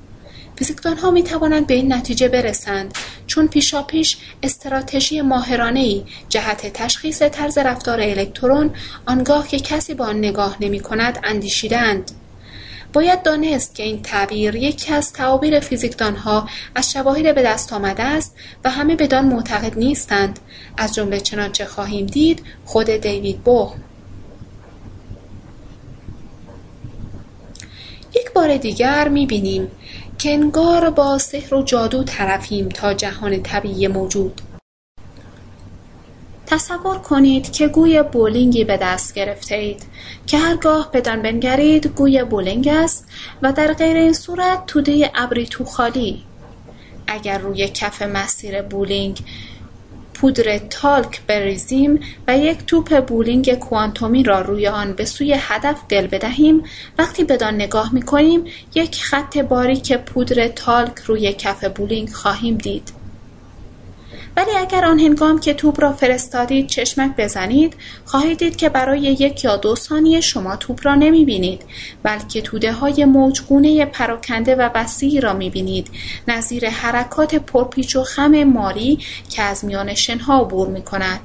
ها می توانند به این نتیجه برسند چون پیشاپیش استراتژی ای جهت تشخیص طرز رفتار الکترون آنگاه که کسی با آن نگاه نمی کند اندیشیدند. باید دانست که این تعبیر یکی از تعابیر فیزیکدانها از شواهد به دست آمده است و همه بدان معتقد نیستند از جمله چنانچه خواهیم دید خود دیوید بوهم یک بار دیگر می‌بینیم که انگار با سحر و جادو طرفیم تا جهان طبیعی موجود. تصور کنید که گوی بولینگی به دست گرفته اید که هرگاه بدان بنگرید گوی بولینگ است و در غیر این صورت توده ابری تو خالی. اگر روی کف مسیر بولینگ پودر تالک بریزیم و یک توپ بولینگ کوانتومی را روی آن به سوی هدف قل بدهیم. وقتی بدان نگاه می کنیم یک خط باریک پودر تالک روی کف بولینگ خواهیم دید. ولی اگر آن هنگام که توپ را فرستادید چشمک بزنید خواهید دید که برای یک یا دو ثانیه شما توپ را نمی بینید بلکه توده های موجگونه پراکنده و وسیعی را می بینید نظیر حرکات پرپیچ و خم ماری که از میان شنها عبور می کند.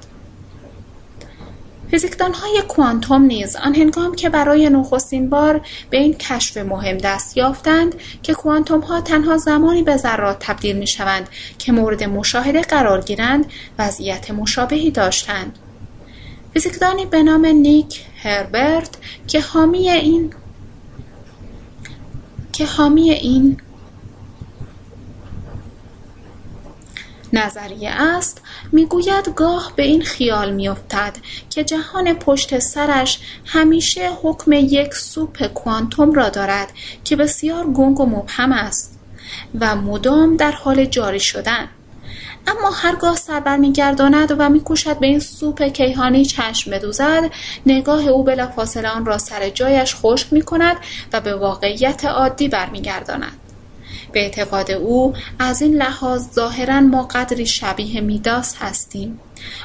های کوانتوم نیز هنگام که برای نخستین بار به این کشف مهم دست یافتند که ها تنها زمانی به ذرات تبدیل می‌شوند که مورد مشاهده قرار گیرند وضعیت مشابهی داشتند. فیزیکدانی به نام نیک هربرت که حامی این که حامی این نظریه است می‌گوید گاه به این خیال میافتد که جهان پشت سرش همیشه حکم یک سوپ کوانتوم را دارد که بسیار گنگ و مبهم است و مدام در حال جاری شدن. اما هرگاه سر برمیگرداند و میکوشد به این سوپ کیهانی چشم بدوزد نگاه او بلافاصله آن را سر جایش خشک می‌کند و به واقعیت عادی برمیگرداند. به اعتقاد او از این لحاظ ظاهرا ما قدری شبیه میداس هستیم.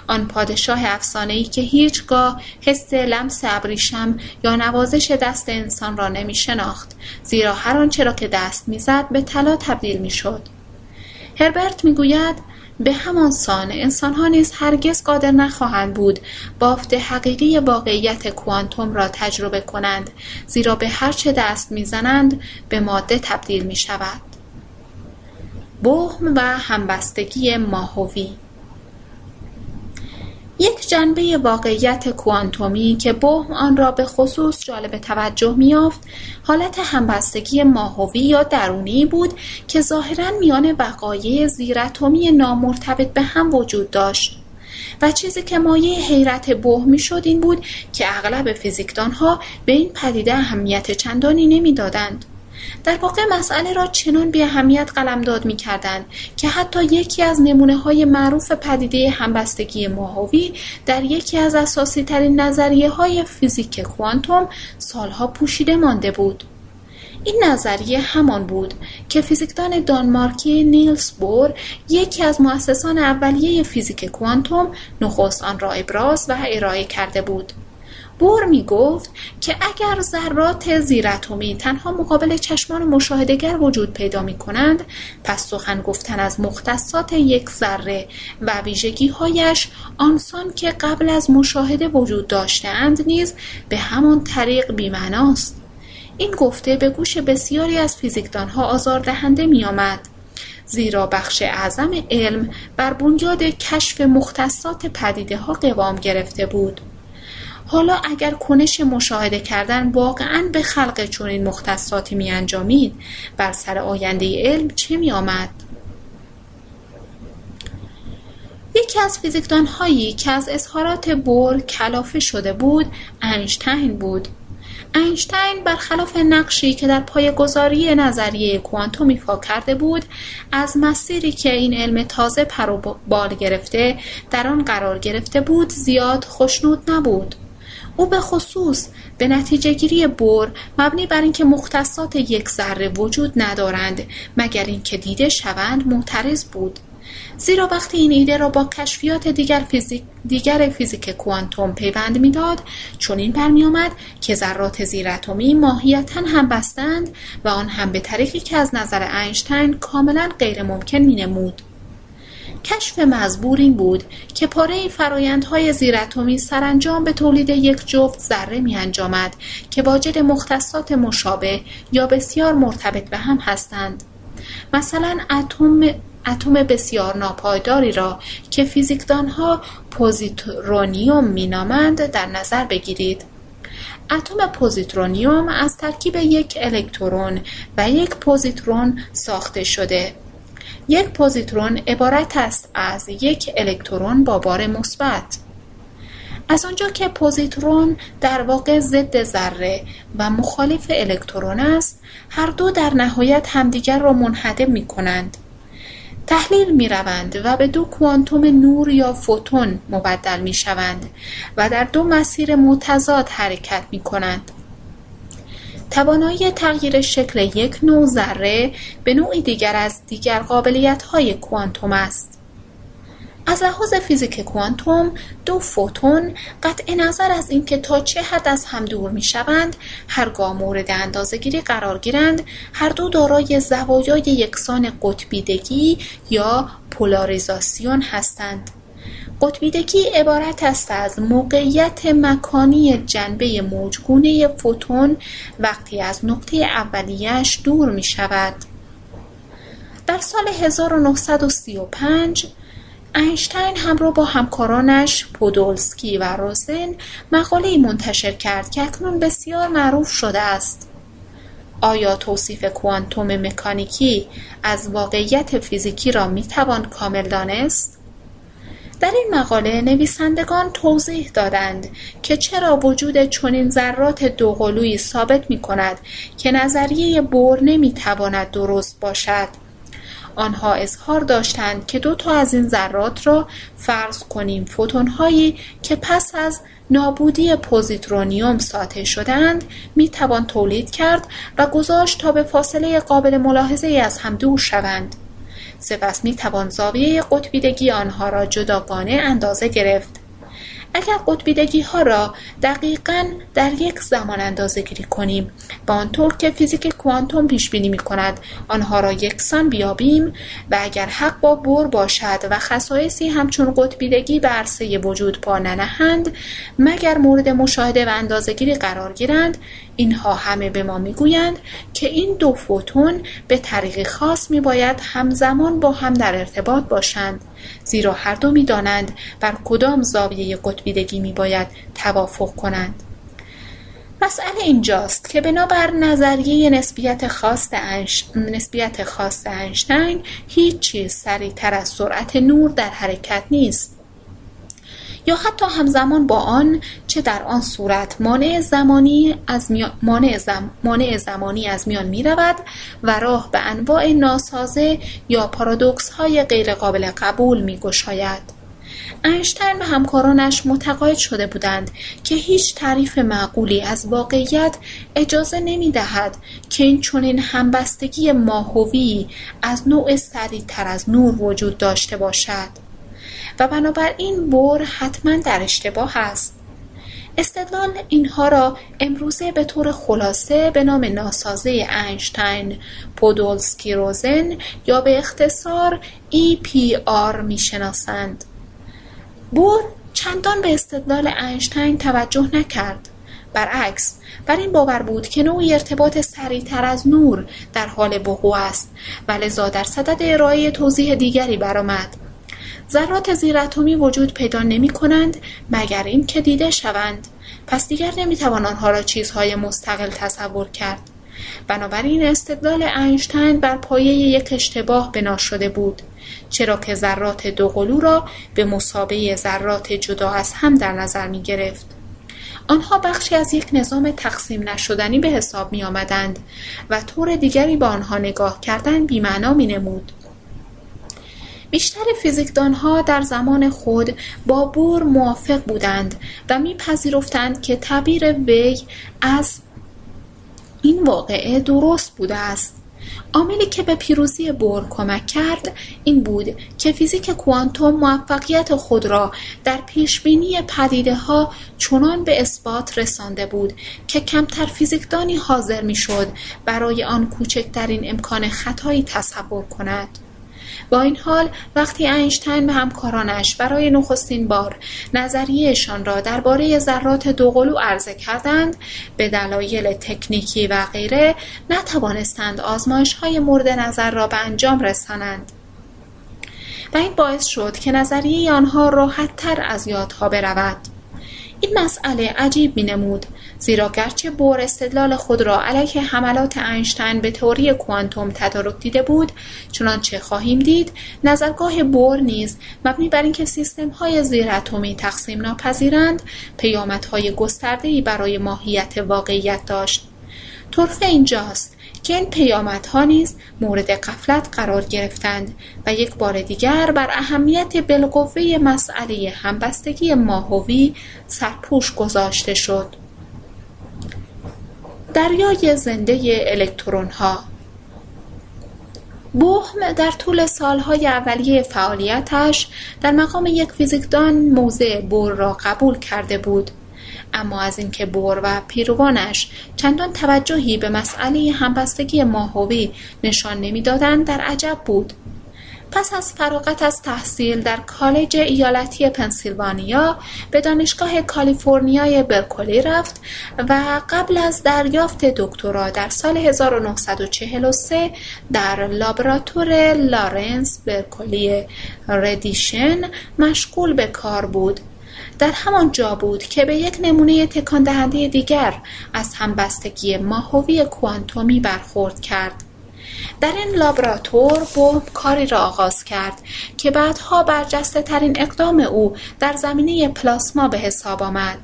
آن پادشاه افسانهای که هیچگاه حس لمس ابریشم یا نوازش دست انسان را نمی شناخت زیرا هر آنچه را که دست می‌زد به طلا تبدیل می‌شد. هربرت می‌گوید به همان سان انسانها نیز هرگز قادر نخواهند بود بافت حقیقی واقعیت کوانتوم را تجربه کنند زیرا به هر چه دست می‌زنند به ماده تبدیل می شود بهم و همبستگی ماهوی. یک جنبه واقعیت کوانتومی که بهم آن را به خصوص جالب توجه میافت حالت همبستگی ماهوی یا درونی بود که ظاهرا میان وقایع زیراتمی نامرتبط به هم وجود داشت. و چیزی که مایه حیرت بهمی شد این بود که اغلب فیزیکدانها به این پدیده اهمیت چندانی نمی‌دادند. در واقع مسئله را چنان بی اهمیت قلمداد می کردند که حتی یکی از نمونه های معروف پدیده همبستگی ماهوی در یکی از اساسی ترین نظریه های فیزیک کوانتوم سالها پوشیده مانده بود. این نظریه همان بود که فیزیکدان دانمارکی نیلز بور یکی از مؤسسان اولیه فیزیک کوانتوم نخست آن را ابراز و ارائه کرده بود بور می گفت که اگر ذرات زیراتمی تنها مقابل چشمان مشاهدگر وجود پیدا می کنند پس سخن گفتن از مختصات یک ذره و ویژگی هایش آنسان که قبل از مشاهده وجود داشتند نیز به همان طریق بیمعناست این گفته به گوش بسیاری از فیزیکدانها آزاردهنده می آمد. زیرا بخش اعظم علم بر بنیاد کشف مختصات پدیده ها قوام گرفته بود. حالا اگر کنش مشاهده کردن واقعا به خلق چنین مختصاتی می انجامید بر سر آینده علم چه می آمد؟ یکی از فیزیکدان هایی که از اظهارات بور کلافه شده بود اینشتین بود اینشتین برخلاف نقشی که در پایه‌گذاری نظریه کوانتوم ایفا کرده بود از مسیری که این علم تازه پر و بال گرفته در آن قرار گرفته بود زیاد خوشنود نبود او به خصوص به نتیجه گیری بور مبنی بر اینکه مختصات یک ذره وجود ندارند مگر اینکه دیده شوند معترض بود زیرا وقتی این ایده را با کشفیات دیگر فیزیک, دیگر فیزیک کوانتوم پیوند می‌داد چنین برمیآمد که ذرات زیراتمی ماهیتا هم بستند و آن هم به طریقی که از نظر اینشتین کاملا غیر ممکن می نمود. کشف مزبور این بود که پاره فرایندهای زیراتمی سرانجام به تولید یک جفت ذره می انجامد که واجد مختصات مشابه یا بسیار مرتبط به هم هستند. مثلا اتم اتم بسیار ناپایداری را که فیزیکدانها پوزیترونیوم مینامند در نظر بگیرید اتم پوزیترونیوم از ترکیب یک الکترون و یک پوزیترون ساخته شده یک پوزیترون عبارت است از یک الکترون با بار مثبت. از آنجا که پوزیترون در واقع ضد ذره و مخالف الکترون است هر دو در نهایت همدیگر را منهدم می کنند تحلیل می روند و به دو کوانتوم نور یا فوتون مبدل می شوند و در دو مسیر متضاد حرکت می کنند توانایی تغییر شکل یک نوع ذره به نوعی دیگر از دیگر های کوانتوم است. از لحاظ فیزیک کوانتوم دو فوتون قطع نظر از اینکه تا چه حد از هم دور می شوند هرگاه مورد اندازهگیری قرار گیرند هر دو دارای زوایای یکسان قطبیدگی یا پولاریزاسیون هستند قطبیدگی عبارت است از موقعیت مکانی جنبه موجگونه فوتون وقتی از نقطه اولیش دور می شود. در سال 1935 اینشتین همراه با همکارانش پودولسکی و روزن مقاله منتشر کرد که اکنون بسیار معروف شده است. آیا توصیف کوانتوم مکانیکی از واقعیت فیزیکی را می توان کامل دانست؟ در این مقاله نویسندگان توضیح دادند که چرا وجود چنین ذرات دوقلویی ثابت می کند که نظریه بور نمی تواند درست باشد. آنها اظهار داشتند که دو تا از این ذرات را فرض کنیم فوتونهایی که پس از نابودی پوزیترونیوم ساطع شدند می توان تولید کرد و گذاشت تا به فاصله قابل ملاحظه از هم دور شوند. سپس می توان زاویه قطبیدگی آنها را جداگانه اندازه گرفت. اگر قطبیدگی ها را دقیقا در یک زمان اندازه گیری کنیم با آنطور که فیزیک کوانتوم پیش بینی می کند آنها را یکسان بیابیم و اگر حق با بور باشد و خصایصی همچون قطبیدگی به عرصه وجود پا ننهند مگر مورد مشاهده و اندازهگیری قرار گیرند اینها همه به ما می‌گویند که این دو فوتون به طریق خاص میباید همزمان با هم در ارتباط باشند. زیرا هر دو می‌دانند بر کدام زاویه قطبیدگی میباید توافق کنند. مسئله اینجاست که بنابر نظریه نسبیت خاص انش... نسبیت هیچ چیز سریعتر از سرعت نور در حرکت نیست. یا حتی همزمان با آن چه در آن صورت مانع زمانی از میان, مانع, زم... مانع زمانی از میان می رود و راه به انواع ناسازه یا پارادوکس های غیرقابل قبول می گشاید. اینشتین و همکارانش متقاعد شده بودند که هیچ تعریف معقولی از واقعیت اجازه نمی دهد که این چنین همبستگی ماهوی از نوع سریعتر از نور وجود داشته باشد و بنابراین بور حتما در اشتباه است. استدلال اینها را امروزه به طور خلاصه به نام ناسازه اینشتین پودولسکی روزن یا به اختصار EPR می‌شناسند. بور چندان به استدلال اینشتین توجه نکرد. برعکس بر این باور بود که نوعی ارتباط سریعتر از نور در حال وقوع است و لذا در صدد ارائه توضیح دیگری برآمد. ذرات زیراتمی وجود پیدا نمی کنند مگر این که دیده شوند پس دیگر نمی‌توان آنها را چیزهای مستقل تصور کرد بنابراین استدلال اینشتین بر پایه یک اشتباه بنا شده بود چرا که ذرات دوقلو را به مسابه ذرات جدا از هم در نظر می گرفت. آنها بخشی از یک نظام تقسیم نشدنی به حساب می آمدند و طور دیگری با آنها نگاه کردن بیمعنا می نمود. بیشتر فیزیکدانها در زمان خود با بور موافق بودند و میپذیرفتند که تعبیر وی از این واقعه درست بوده است. عاملی که به پیروزی بور کمک کرد این بود که فیزیک کوانتوم موفقیت خود را در پیشبینی پدیده ها چنان به اثبات رسانده بود که کمتر فیزیکدانی حاضر می‌شد برای آن کوچکترین امکان خطایی تصور کند. با این حال وقتی اینشتین و همکارانش برای نخستین بار نظریهشان را درباره ذرات دوقلو عرضه کردند به دلایل تکنیکی و غیره نتوانستند های مورد نظر را به انجام رسانند. و این باعث شد که نظریه آنها راحتتر از یادها برود. این مسئله عجیب می نمود زیرا گرچه بور استدلال خود را علیه حملات اینشتین به تئوری کوانتوم تدارک دیده بود چنانچه خواهیم دید نظرگاه بور نیز مبنی بر اینکه سیستمهای زیراتمی تقسیم ناپذیرند پیامدهای گستردهای برای ماهیت واقعیت داشت. طرفه اینجاست این پیامدها نیز مورد قفلت قرار گرفتند و یک بار دیگر بر اهمیت بالقوه مسئله همبستگی ماهوی سرپوش گذاشته شد. دریای زنده الکترونها بوهم در طول سالهای اولیه فعالیتش در مقام یک فیزیکدان موضع بور را قبول کرده بود. اما از اینکه بور و پیروانش چندان توجهی به مسئله همبستگی ماهوی نشان نمی‌دادند در عجب بود. پس از فراغت از تحصیل در کالج ایالتی پنسیلوانیا به دانشگاه کالیفرنیای برکلی رفت و قبل از دریافت دکترا در سال 1943 در لابراتور لارنس برکلی ردیشن مشغول به کار بود. در همان جا بود که به یک نمونه تکان دهنده دیگر از همبستگی ماهوی کوانتومی برخورد کرد. در این لابراتور بوم کاری را آغاز کرد که بعدها برجسته ترین اقدام او در زمینه پلاسما به حساب آمد.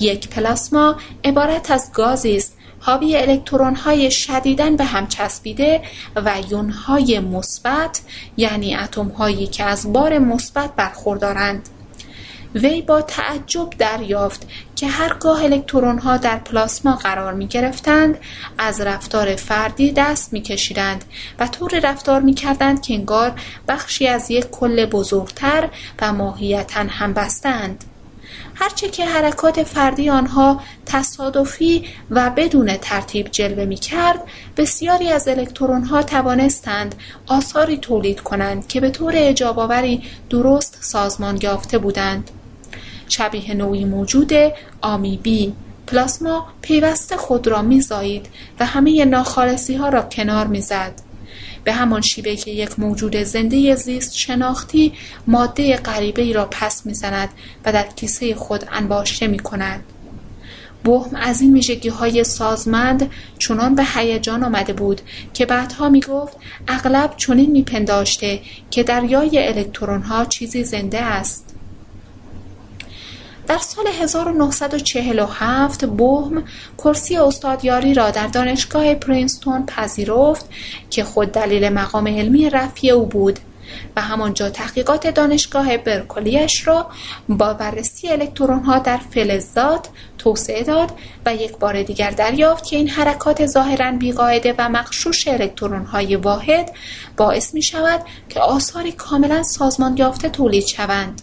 یک پلاسما عبارت از گازی است حاوی الکترون‌های شدیداً به هم چسبیده و یونهای مثبت یعنی اتم‌هایی که از بار مثبت برخوردارند. وی با تعجب دریافت که هرگاه الکترونها در پلاسما قرار می گرفتند از رفتار فردی دست می کشیدند و طور رفتار می کردند که انگار بخشی از یک کل بزرگتر و ماهیتا هم بستند. هرچه که حرکات فردی آنها تصادفی و بدون ترتیب جلوه می کرد بسیاری از الکترونها توانستند آثاری تولید کنند که به طور اجاباوری درست سازمان یافته بودند شبیه نوعی موجود آمیبی. پلاسما پیوسته خود را میزایید و همه ناخالصی ها را کنار می‌زد. به همان شیوه که یک موجود زنده زیست شناختی ماده غریبه ای را پس می‌زند و در کیسه خود انباشته می کند. بهم از این ویژگی های سازمند چنان به هیجان آمده بود که بعدها می گفت اغلب چنین میپنداشته که دریای الکترون ها چیزی زنده است. در سال 1947 بوهم کرسی استادیاری را در دانشگاه پرینستون پذیرفت که خود دلیل مقام علمی رفیع او بود و همانجا تحقیقات دانشگاه برکلیش را با بررسی ها در فلزات توسعه داد و یک بار دیگر دریافت که این حرکات ظاهرا بیقاعده و مخشوش های واحد باعث می شود که آثاری کاملا سازمان یافته تولید شوند.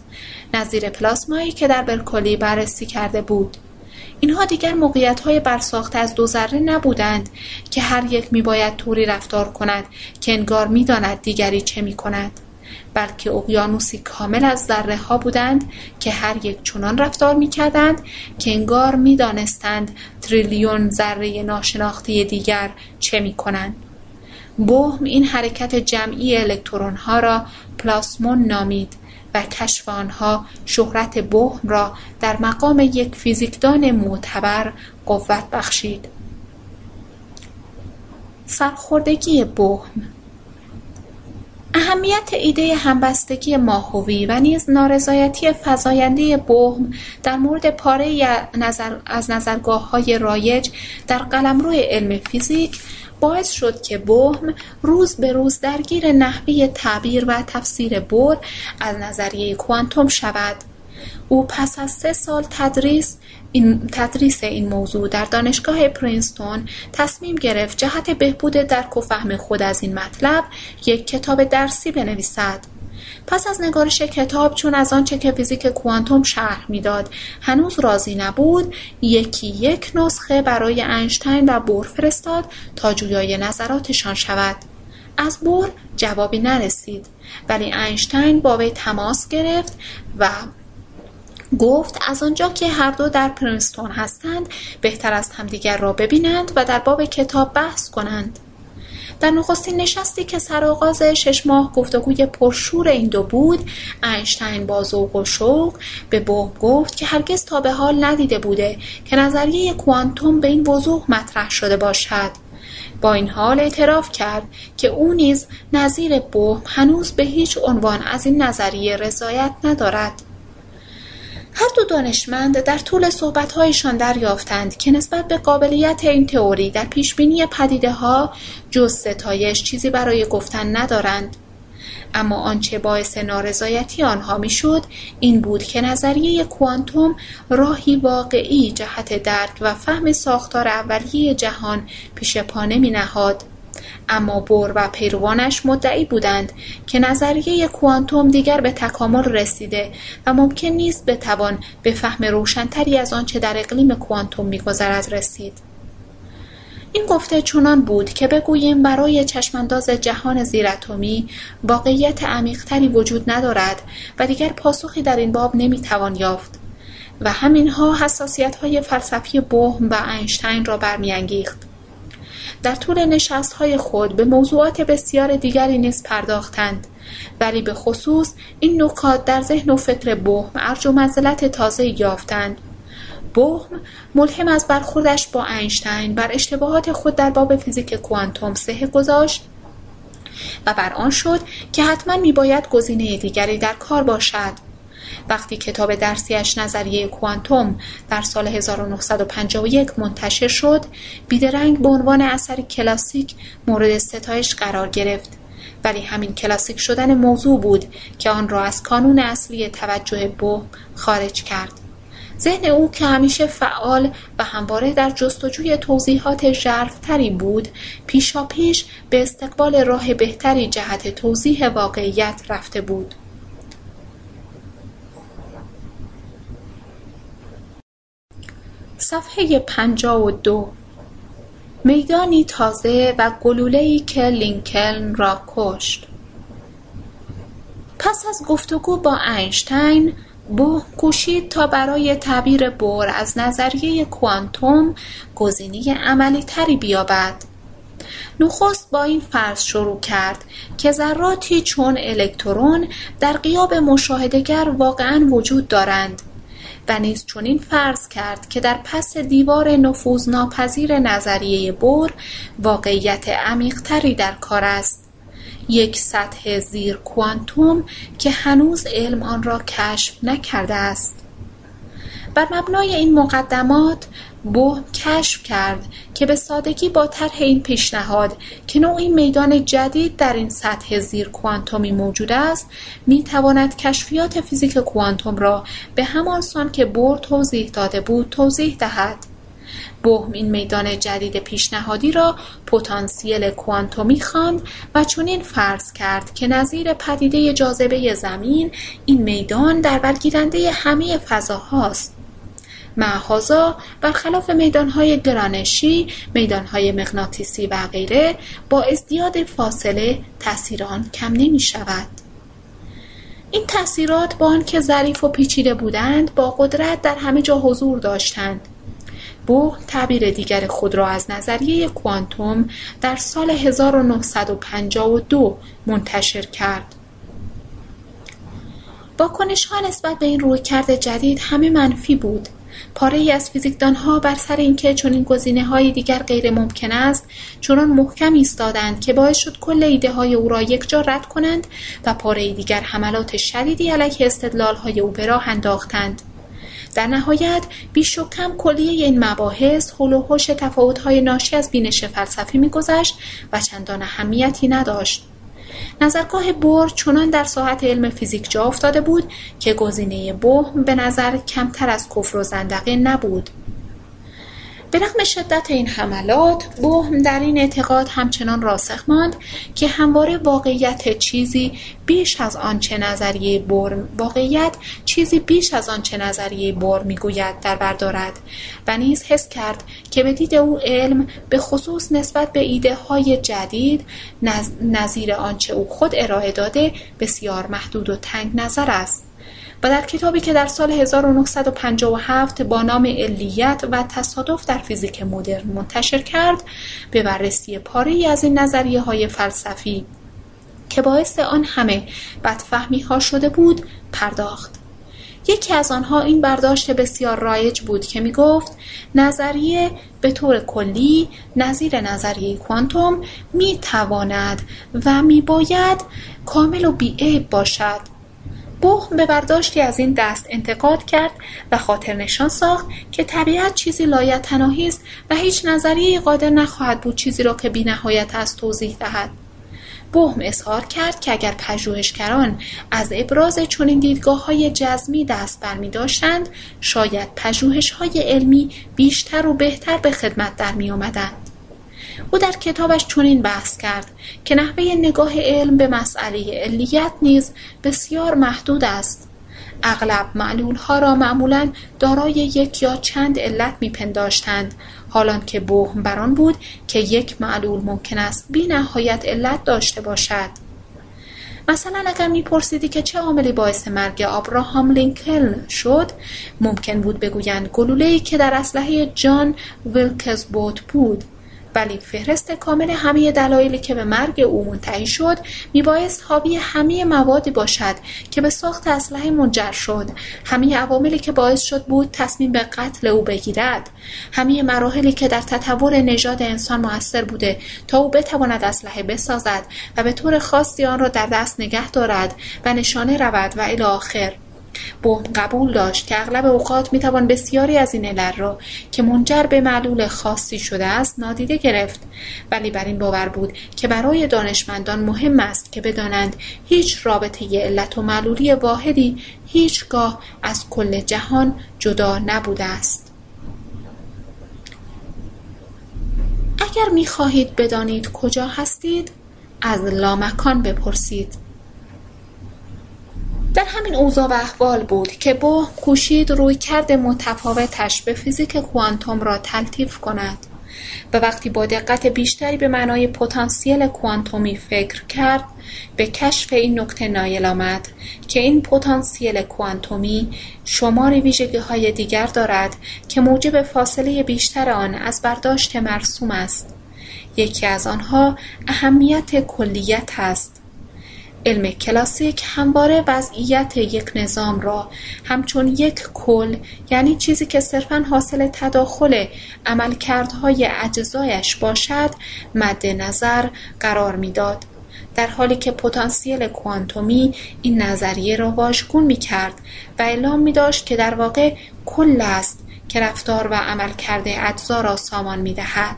نظیر پلاسمایی که در برکلی بررسی کرده بود. اینها دیگر های برساخته از دو ذره نبودند که هر یک میباید طوری رفتار کند که انگار می‌داند دیگری چه می‌کند بلکه اقیانوسی کامل از ذره ها بودند که هر یک چنان رفتار می‌کردند که انگار می‌دانستند تریلیون ذره ناشناخته دیگر چه می‌کنند. بهم این حرکت جمعی الکترون ها را پلاسمون نامید. و کشف آنها شهرت بهم را در مقام یک فیزیکدان معتبر قوت بخشید. سرخوردگی بهم اهمیت ایده همبستگی ماهوی و نیز نارضایتی فزاینده بهم در مورد پاره نظر از های رایج در قلمرو علم فیزیک باعث شد که بهم روز به روز درگیر نحوه تعبیر و تفسیر بور از نظریه کوانتوم شود. او پس از سه سال تدریس این تدریس این موضوع در دانشگاه پرینستون تصمیم گرفت جهت بهبود درک و فهم خود از این مطلب یک کتاب درسی بنویسد. پس از نگارش کتاب چون از آنچه که فیزیک کوانتوم شرح می‌داد هنوز راضی نبود یکی یک نسخه برای اینشتین و بور فرستاد تا جویای نظراتشان شود. از بور جوابی نرسید ولی اینشتین با وی تماس گرفت و گفت از آنجا که هر دو در پرینستون هستند بهتر است همدیگر را ببینند و در باب کتاب بحث کنند. در نخستین نشستی که سرآغاز شش ماه گفتگوی پرشور این دو بود اینشتین با ذوق و شوق به بوب گفت که هرگز تا به حال ندیده بوده که نظریه کوانتوم به این وضوح مطرح شده باشد. با این حال اعتراف کرد که او نیز نظیر بوم هنوز به هیچ عنوان از این نظریه رضایت ندارد. هر دو دانشمند در طول صحبتهایشان دریافتند که نسبت به قابلیت این تئوری در پیشبینی ها جز ستایش چیزی برای گفتن ندارند. اما آنچه باعث نارضایتی آنها می‌شد این بود که نظریه کوانتوم راهی واقعی جهت درک و فهم ساختار اولیه جهان پیش پا نهاد اما بور و پیروانش مدعی بودند که نظریه کوانتوم دیگر به تکامل رسیده و ممکن نیست بتوان به فهم روشنتری از آنچه در اقلیم کوانتوم میگذرد رسید. این گفته چنان بود که بگوییم برای چشمانداز جهان زیراتمی واقعیت عمیقتری وجود ندارد و دیگر پاسخی در این باب نمی‌توان یافت و همینها حساسیت های فلسفی بوهم و اینشتین را برمیانگیخت. در طول نشستهای خود به موضوعات بسیار دیگری نیز پرداختند. ولی به خصوص این نکات در ذهن و فکر بهم ارج و منزلت تازه یافتند. بهم ملهم از برخوردش با اینشتین بر اشتباهات خود در باب فیزیک کوانتوم سه گذاشت و بر آن شد که حتما میباید گزینه دیگری در کار باشد. وقتی کتاب درسیش نظریه کوانتوم در سال 1951 منتشر شد بیدرنگ به عنوان اثری کلاسیک مورد ستایش قرار گرفت. ولی همین کلاسیک شدن موضوع بود که آن را از کانون اصلی توجه بو خارج کرد. ذهن او که همیشه فعال و همواره در جستجوی توضیحات ژرفتری بود پیشا پیش به استقبال راه بهتری جهت توضیح واقعیت رفته بود. صفحه پنجاه و دو. میدانی تازه و گلوله‌ای که لینکلن را کشت. پس از گفتگو با اینشتین بوه کوشید تا برای تعبیر بور از نظریه کوانتوم گزینه عملی تری بیابد. نخست با این فرض شروع کرد که ذراتی چون الکترون در قیاب مشاهدهگر واقعا وجود دارند و نیز چنین فرض کرد که در پس دیوار نفوذناپذیر نظریه بور واقعیت عمیقتری در کار است. یک سطح زیر کوانتوم که هنوز علم آن را کشف نکرده است. بر مبنای این مقدمات بوهم کشف کرد که به سادگی با طرح این پیشنهاد که نوعی میدان جدید در این سطح زیر کوانتومی موجود است می تواند کشفیات فیزیک کوانتوم را به همان سان که بور توضیح داده بود توضیح دهد. بوهم این میدان جدید پیشنهادی را پتانسیل کوانتومی خواند و چنین فرض کرد که نظیر پدیده جاذبه زمین این میدان در برگیرنده همه فضاهاست. معهازا برخلاف میدانهای گرانشی، میدانهای مغناطیسی و غیره با ازدیاد فاصله تاثیر آن کم نمی شود. این تاثیرات با آنکه ظریف و پیچیده بودند با قدرت در همه جا حضور داشتند بوه تعبیر دیگر خود را از نظریه کوانتوم در سال 1952 منتشر کرد. ها نسبت به این رویکرد جدید همه منفی بود ای از فیزیکدانها بر سر اینکه چنین های دیگر غیر ممکن است چنان محکم ایستادند که باعث شد کل های او را یکجا رد کنند و پاره دیگر حملات شدیدی علیه های او به راه انداختند. در نهایت بیش و کم کلیه این مباحث حول و حوش تفاوت‌های ناشی از بینش فلسفی میگذشت و چندان اهمیتی نداشت. نظرگاه بور چنان در ساحت علم فیزیک جا افتاده بود که گزینه بوهم به نظر کمتر از کفر و زندقه نبود. به رغم شدت این حملات بوهم در این اعتقاد همچنان راسخ ماند که همواره واقعیت چیزی بیش از آنچه نظریه بور واقعیت چیزی بیش از آنچه نظریه بور می‌گوید در بر دارد و نیز حس کرد که به دید او علم به خصوص نسبت به ایده های جدید نظیر آنچه او خود ارائه داده بسیار محدود و تنگ نظر است. و در کتابی که در سال 1957 با نام علیت و تصادف در فیزیک مدرن منتشر کرد به بررسی پاره از این نظریه های فلسفی که باعث آن همه بدفهمی ها شده بود پرداخت. یکی از آنها این برداشت بسیار رایج بود که می گفت نظریه به طور کلی نظیر نظریه کوانتوم می تواند و می باید کامل و بیعیب باشد. بوهم به برداشتی از این دست انتقاد کرد و خاطر نشان ساخت که طبیعت چیزی لایتناهی است و هیچ نظریه قادر نخواهد بود چیزی را که بینهایت است توضیح دهد بوهم اظهار کرد که اگر پژوهشگران از ابراز چنین دیدگاه های جزمی دست برمی داشتند شاید پژوهش های علمی بیشتر و بهتر به خدمت در می آمدند. او در کتابش چنین بحث کرد که نحوه نگاه علم به مسئله علیت نیز بسیار محدود است. اغلب ها را معمولا دارای یک یا چند علت میپنداشتند. حالان که بوهم بر آن بود که یک معلول ممکن است بی نهایت علت داشته باشد. مثلا اگر میپرسیدی که چه عاملی باعث مرگ آبراهام لینکلن شد ممکن بود بگویند گلوله‌ای که در اسلحه جان ویلکس بوت بود. ولی فهرست کامل همه دلایلی که به مرگ او منتهی شد میبایست حاوی همه موادی باشد که به ساخت اسلحه منجر شد. همه عواملی که باعث شد بود تصمیم به قتل او بگیرد. همه مراحلی که در تطور نژاد انسان موثر بوده تا او بتواند اسلحه بسازد و به طور خاصی آن را در دست نگه دارد و نشانه رود و الی آخر. بوم قبول داشت که اغلب اوقات می‌توان بسیاری از این علل را که منجر به معلول خاصی شده است نادیده گرفت. ولی بر این باور بود که برای دانشمندان مهم است که بدانند هیچ رابطه علت و معلولی واحدی هیچگاه از کل جهان جدا نبوده است. اگر می‌خواهید بدانید کجا هستید از لامکان بپرسید. در همین اوضاع و احوال بود که بو کوشید روی کرد متفاوتش به فیزیک کوانتوم را تلطیف کند و وقتی با دقت بیشتری به معنای پتانسیل کوانتومی فکر کرد به کشف این نکته نایل آمد که این پتانسیل کوانتومی شمار ویژگی های دیگر دارد که موجب فاصله بیشتر آن از برداشت مرسوم است. یکی از آنها اهمیت کلیت است. علم کلاسیک همواره وضعیت یک نظام را همچون یک کل یعنی چیزی که صرفا حاصل تداخل عملکردهای اجزایش باشد مد نظر قرار می‌داد در حالی که پتانسیل کوانتومی این نظریه را واژگون می کرد و اعلام می داشت که در واقع کل است که رفتار و عملکرد اجزا را سامان می دهد.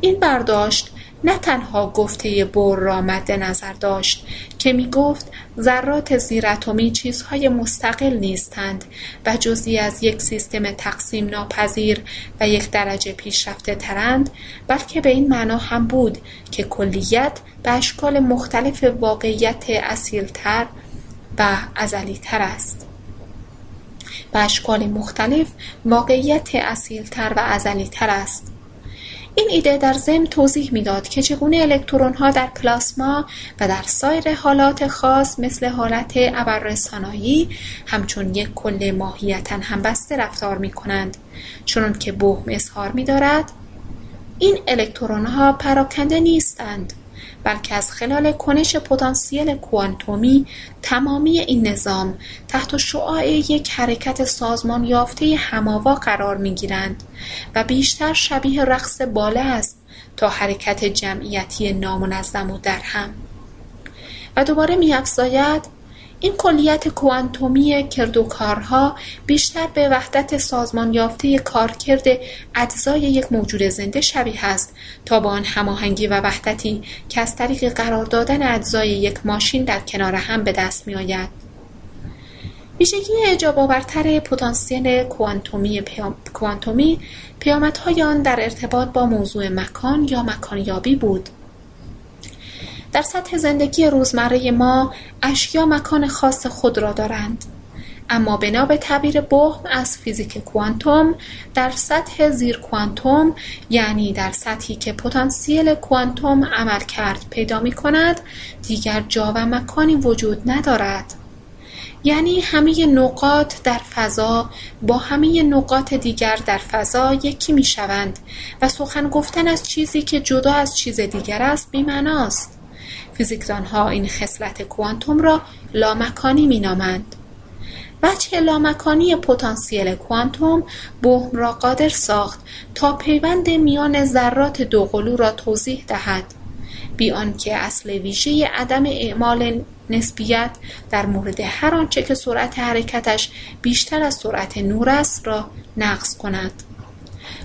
این برداشت نه تنها گفته بور را مد نظر داشت که می گفت ذرات زیراتمی چیزهای مستقل نیستند و جزی از یک سیستم تقسیم ناپذیر و یک درجه پیشرفته ترند بلکه به این معنا هم بود که کلیت به اشکال مختلف واقعیت اصیلتر و ازلیتر است. به اشکال مختلف واقعیت اصیلتر و ازلیتر است. این ایده در ضمن توضیح می‌داد که چگونه الکترونها در پلاسما و در سایر حالات خاص مثل حالت ابررسانایی همچون یک کل ماهیتا همبسته رفتار می کنند چون که بوهم اظهار می دارد این الکترونها پراکنده نیستند. بلکه از خلال کنش پتانسیل کوانتومی تمامی این نظام تحت شعاع یک حرکت سازمان یافته هماوا قرار می‌گیرند و بیشتر شبیه رقص باله است تا حرکت جمعیتی نامنظم و درهم. و دوباره میافزاید این کلیت کوانتومی کردوکارها بیشتر به وحدت سازمان یافته کارکرد اجزای یک موجود زنده شبیه است تا با آن هماهنگی و وحدتی که از طریق قرار دادن اجزای یک ماشین در کنار هم به دست میآید. ویژگی اجاب آورتر پتانسیل کوانتومی کوانتومی پیامدهای آن در ارتباط با موضوع مکان یا مکانیابی بود. در سطح زندگی روزمره ما اشیا مکان خاص خود را دارند. اما بنا به تعبیر بهم از فیزیک کوانتوم در سطح زیر کوانتوم یعنی در سطحی که پتانسیل کوانتوم عمل کرد پیدا می کند دیگر جا و مکانی وجود ندارد. یعنی همه نقاط در فضا با همه نقاط دیگر در فضا یکی می شوند و سخن گفتن از چیزی که جدا از چیز دیگر است بیمعناست. فیزیکدانها این خصلت کوانتوم را لامکانی مینامند. وجه لامکانی پتانسیل کوانتوم بهم را قادر ساخت تا پیوند میان ذرات دوقلو را توضیح دهد. بی آنکه اصل ویژه عدم اعمال نسبیت در مورد هر آنچه که سرعت حرکتش بیشتر از سرعت نور است را نقض کند.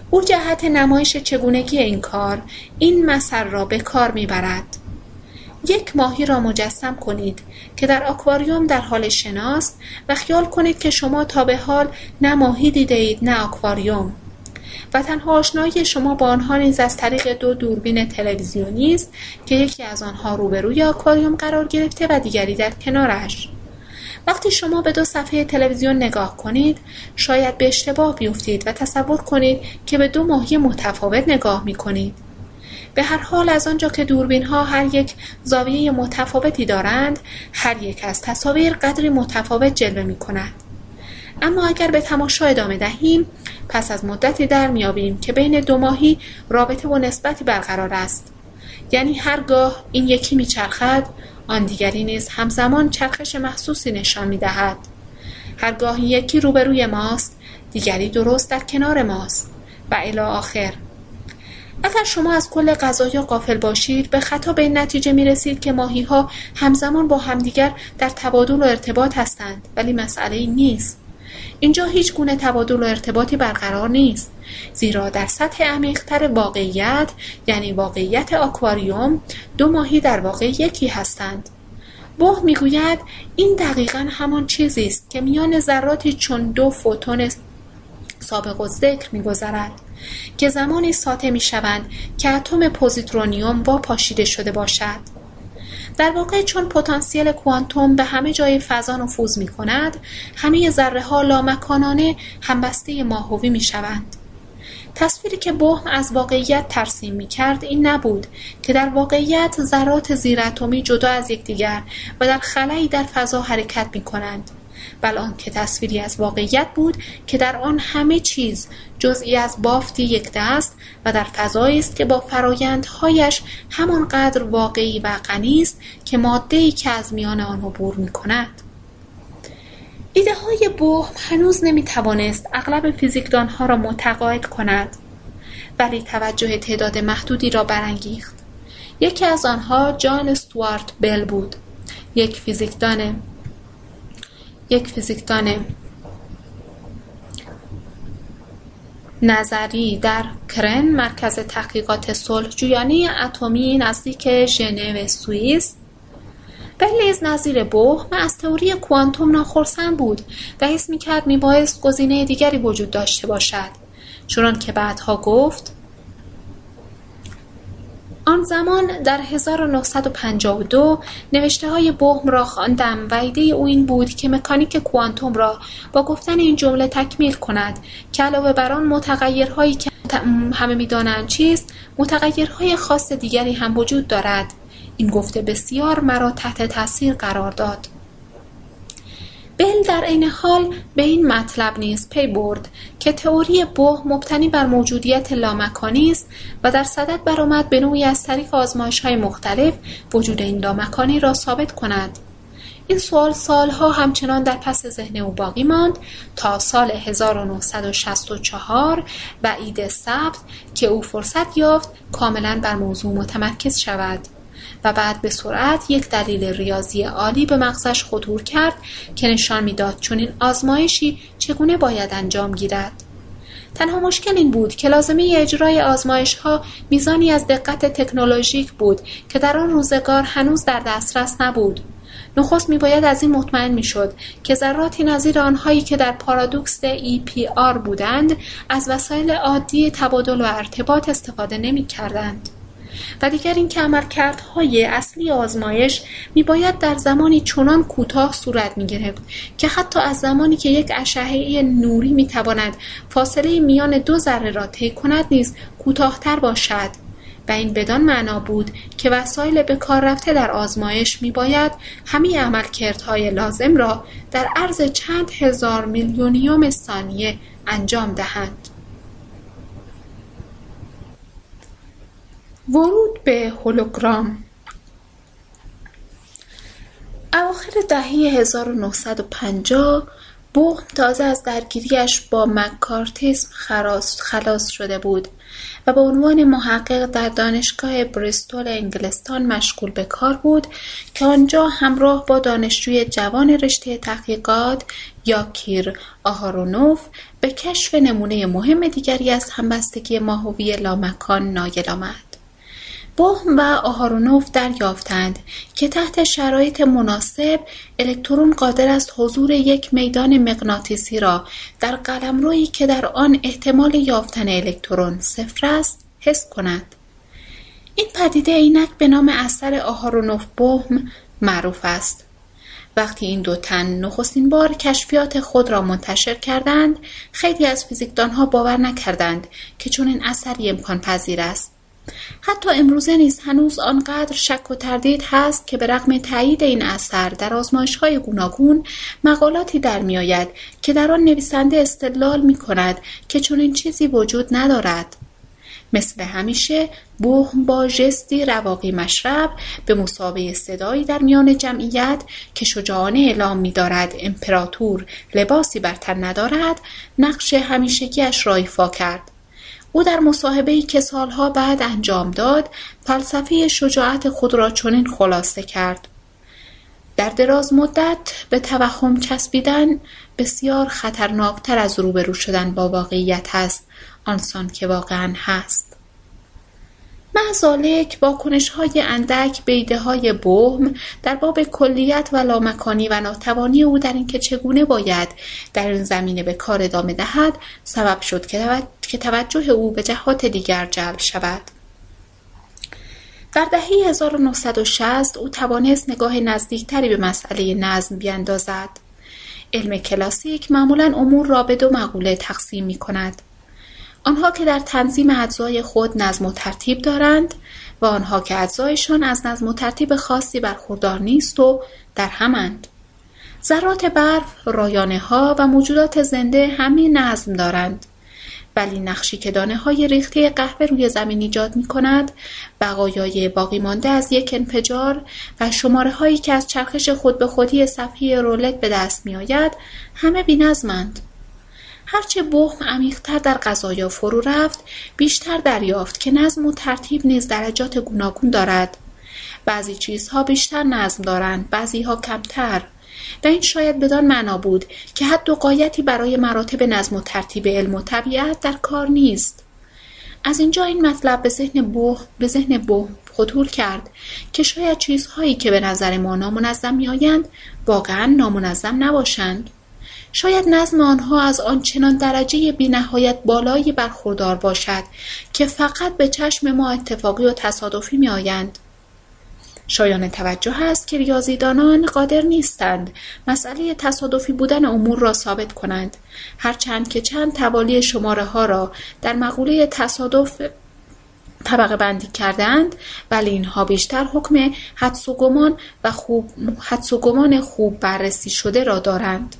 او جهت نمایش چگونگی این کار این مثل را به کار می‌برد. یک ماهی را مجسم کنید که در آکواریوم در حال شناست و خیال کنید که شما تا به حال نه ماهی دیده اید نه آکواریوم. و تنها آشنایی شما با آنها نیز از طریق دو دوربین تلویزیونی است که یکی از آنها روبروی آکواریوم قرار گرفته و دیگری در کنارش. وقتی شما به دو صفحه تلویزیون نگاه کنید شاید به اشتباه بیفتید و تصور کنید که به دو ماهی متفاوت نگاه می کنید به هر حال از آنجا که دوربین ها هر یک زاویه متفاوتی دارند هر یک از تصاویر قدری متفاوت جلوه می کند. اما اگر به تماشا ادامه دهیم پس از مدتی در میابیم که بین دو ماهی رابطه و نسبتی برقرار است. یعنی هرگاه این یکی میچرخد آن دیگری نیز همزمان چرخش محسوسی نشان می‌دهد. هرگاه یکی روبروی ماست دیگری درست در کنار ماست و الی آخر. اگر شما از کل غذایا قافل باشید به خطا به این نتیجه می رسید که ماهی ها همزمان با همدیگر در تبادل و ارتباط هستند. ولی مسئله این نیست. اینجا هیچ گونه تبادل و ارتباطی برقرار نیست. زیرا در سطح عمیقتر واقعیت یعنی واقعیت آکواریوم دو ماهی در واقع یکی هستند. بوه می‌گوید این دقیقا همان چیزی است که میان ذراتی چون دو فوتون سابق و ذکر میگذرد. که زمانی ساطع می‌شوند که اتم پوزیترونیوم پاشیده شده باشد. در واقع چون پتانسیل کوانتوم به همه جای فضا نفوذ می کند همه ذره ها لامکانانه همبسته ماهوی می شوند تصویری که بهم از واقعیت ترسیم می کرد این نبود که در واقعیت ذرات زیراتمی جدا از یکدیگر و در خلایی در فضا حرکت می کنند بل آنکه تصویری از واقعیت بود که در آن همه چیز جزئی از بافتی یکدست و در فضایی است که با فرایندهایش همانقدر واقعی و غنی است که مادهای که از میان آن عبور می‌کند. های بوهم هنوز نمی‌توانست اغلب فیزیکدانها را متقاعد کند ولی توجه تعداد محدودی را برانگیخت. یکی از آنها جان استوارت بل بود یک فیزیکدان یک فیزیکدان نظری در کرن مرکز تحقیقات صلحجویانه اتمی نزدیک ژنو سوئیس. ولی نیز نظیر بوهم از تئوری کوانتوم ناخرسند بود و حس می‌کرد میبایست گزینه دیگری وجود داشته باشد. چنان که بعدها گفت آن زمان در 1952 نوشته های بهم را خواندم و ایده او این بود که مکانیک کوانتوم را با گفتن این جمله تکمیل کند که علاوه بر آن متغیرهایی که همه می‌دانند چیست متغیرهای خاص دیگری هم وجود دارد. این گفته بسیار مرا تحت تاثیر قرار داد. بل در عین حال به این مطلب نیز پی برد که تئوری بوه مبتنی بر موجودیت لامکانی است و در صدد برآمد به نوعی از طریق های مختلف وجود این لامکانی را ثابت کند. این سوال سالها همچنان در پس ذهن او باقی ماند تا سال 1964 و عید سبت که او فرصت یافت کاملا بر موضوع متمرکز شود. و بعد به سرعت یک دلیل ریاضی عالی به مغزش خطور کرد که نشان می‌داد چنین آزمایشی چگونه باید انجام گیرد تنها مشکل این بود که لازمه اجرای آزمایش ها میزانی از دقت تکنولوژیک بود که در آن روزگار هنوز در دسترس نبود نخست میباید از این مطمئن می‌شد که ذراتی نظیر آنهایی که در پارادوکس آر بودند از وسایل عادی تبادل و ارتباط استفاده نمی کردند. و دیگر اینکه عملکردهای اصلی آزمایش میباید در زمانی چنان کوتاه صورت می‌گرفت که حتی از زمانی که یک اشعه نوری می‌تواند فاصله میان دو ذره را طی کند نیز کوتاهتر باشد. و این بدان معنا بود که وسایل به کار رفته در آزمایش میباید همه عملکردهای لازم را در عرض چند هزار میلیونیوم ثانیه انجام دهند. ورود به هولوگرام اواخر دهه 1950 بوهم تازه از درگیریش با مکارتیسم خلاص شده بود و به عنوان محقق در دانشگاه بریستول انگلستان مشغول به کار بود که آنجا همراه با دانشجوی جوان رشته تحقیقات یاکیر آهارونوف به کشف نمونه مهم دیگری از همبستگی ماهوی لامکان نایل آمد. بهم و آهارونوف دریافتند که تحت شرایط مناسب الکترون قادر است حضور یک میدان مغناطیسی را در قلمرویی که در آن احتمال یافتن الکترون صفر است حس کند. این پدیده اینک به نام اثر آهارونوف بهم معروف است. وقتی این دو تن نخستین بار کشفیات خود را منتشر کردند خیلی از فیزیکدانها باور نکردند که چون این اثری امکان پذیر است. حتی امروزه نیز هنوز آنقدر شک و تردید هست که به رغم تایید این اثر در های گوناگون مقالاتی در میآید که در آن نویسنده استدلال می کند که چنین چیزی وجود ندارد. مثل همیشه بوهم با جستی رواقی مشرب به مسابه صدایی در میان جمعیت که شجاعانه اعلام می دارد امپراتور لباسی بر تن ندارد نقش همیشگیش را ایفا کرد. او در ای که سالها بعد انجام داد فلسفه شجاعت خود را چنین خلاصه کرد. در دراز مدت به توهم چسبیدن بسیار خطرناکتر از روبرو شدن با واقعیت است. آنسان که واقعا هست. واکنش های اندک به های بهم در باب کلیت و لامکانی و ناتوانی او در اینکه چگونه باید در این زمینه به کار ادامه دهد سبب شد که توجه او به جهات دیگر جلب شود در دهه 1960 او توانست نگاه نزدیکتری به مسئله نظم بیندازد. علم کلاسیک معمولا امور را به دو مقوله تقسیم می کند. آنها که در تنظیم اجزای خود نظم و ترتیب دارند و آنها که اجزایشان از نظم و ترتیب خاصی برخوردار نیست و در همند. ذرات برف، رایانه ها و موجودات زنده همه نظم دارند. ولی نقشی که دانه های ریخته قهوه روی زمین ایجاد می کند بقایای باقی مانده از یک انفجار و شماره هایی که از چرخش خود به خودی صفحه رولت به دست می آید همه بی نظمند. هرچه بهم عمیقتر در غذایا فرو رفت بیشتر دریافت که نظم و ترتیب نیز درجات گوناگون دارد. بعضی چیزها بیشتر نظم دارند بعضی ها کمتر. و این شاید بدان معنا بود که حد و قایتی برای مراتب نظم و ترتیب علم و طبیعت در کار نیست. از اینجا این مطلب به ذهن بوه به ذهن بوه خطور کرد که شاید چیزهایی که به نظر ما نامنظم میآیند واقعا نامنظم نباشند. شاید نظم آنها از آنچنان درجه بینهایت بالایی برخوردار باشد که فقط به چشم ما اتفاقی و تصادفی میآیند. شایان توجه است که ریاضیدانان قادر نیستند مسئله تصادفی بودن امور را ثابت کنند. هرچند که چند توالی شماره ها را در مقوله تصادف طبقه بندی کردند ولی اینها بیشتر حکم حدس و گمان و خوب حدس و گمان خوب بررسی شده را دارند.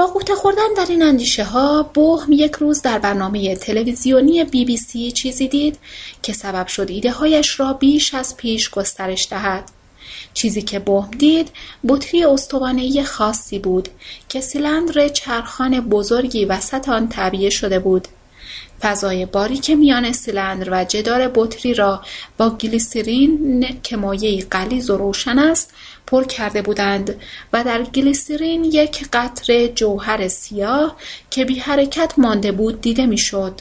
با قوطه خوردن در این اندیشه ها بوهم یک روز در برنامه تلویزیونی بی بی سی چیزی دید که سبب شد ایده هایش را بیش از پیش گسترش دهد. چیزی که بوهم دید بطری استوانهای خاصی بود که سیلندر چرخان بزرگی وسط آن تعبیه شده بود. فضای باریک میان سیلندر و جدار بطری را با گلیسرین که مایعی غلیظ و روشن است پر کرده بودند و در گلیسرین یک قطره جوهر سیاه که بی حرکت مانده بود دیده می‌شد.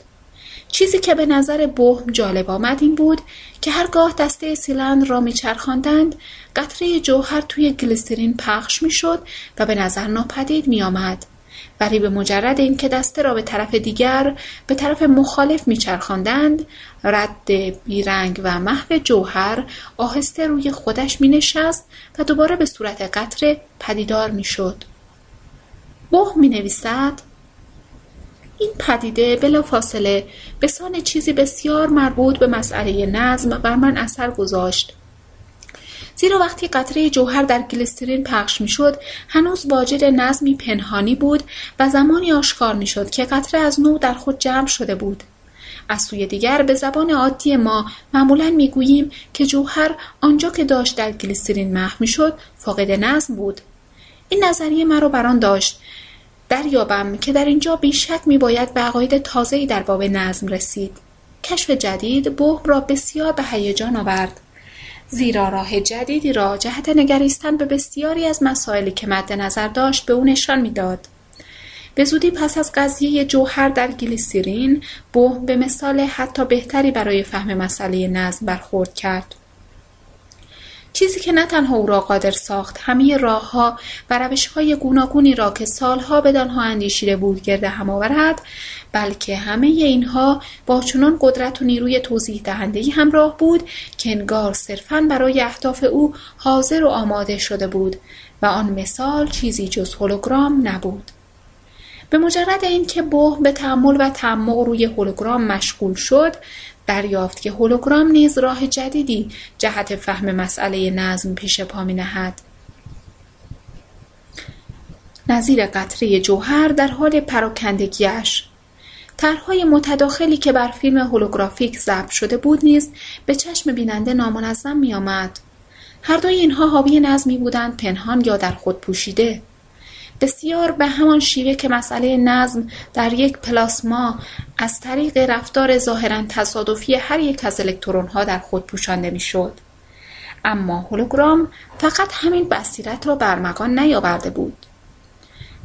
چیزی که به نظر بهم جالب آمد این بود که هرگاه دسته سیلندر را میچرخاندند قطره جوهر توی گلیسرین پخش می‌شد و به نظر ناپدید میآمد ولی به مجرد اینکه دسته را به طرف دیگر به طرف مخالف میچرخاندند رد بیرنگ و محو جوهر آهسته روی خودش مینشست و دوباره به صورت قطره پدیدار می‌شد. بوه می نویسد این پدیده بلافاصله به سان چیزی بسیار مربوط به مسئله نظم بر من اثر گذاشت. زیرا وقتی قطره جوهر در گلیسرین پخش می‌شد هنوز واجد نظمی پنهانی بود و زمانی آشکار می‌شد که قطره از نو در خود جمع شده بود. از سوی دیگر به زبان عادی ما معمولا می‌گوییم که جوهر آنجا که داشت در گلیسرین محو می‌شد فاقد نظم بود. این نظریه مرا بر آن داشت. دریابم که در اینجا بیشک میباید به عقاید تازهای در باب نظم رسید. کشف جدید بوم را بسیار به هیجان آورد. زیرا راه جدیدی را جهت نگریستن به بسیاری از مسائلی که مد نظر داشت به او نشان می‌داد. به زودی پس از قضیه جوهر در گلیسیرین بوهم به مثال حتی بهتری برای فهم مسئله نظم برخورد کرد. چیزی که نه تنها او را قادر ساخت همه راهها و روشهای گوناگونی را که سالها بدانها اندیشیده بود گرد هم آورد بلکه همه اینها با چنان قدرت و نیروی توضیح دهندهی همراه بود که انگار صرفا برای اهداف او حاضر و آماده شده بود و آن مثال چیزی جز هولوگرام نبود به مجرد اینکه بوه به تحمل و تعمق روی هولوگرام مشغول شد دریافت که هولوگرام نیز راه جدیدی جهت فهم مسئله نظم پیش پا نهد. نظیر قطره جوهر در حال پراکندگیش طرحهای متداخلی که بر فیلم هولوگرافیک ضبط شده بود نیز به چشم بیننده نامنظم میآمد. هر دوی اینها حاوی نظمی بودند پنهان یا در خود پوشیده. بسیار به همان شیوه که مسئله نظم در یک پلاسما از طریق رفتار ظاهرا تصادفی هر یک از الکترونها در خود پوشانده می‌شد. اما هولوگرام فقط همین بصیرت را برمغان نیاورده بود.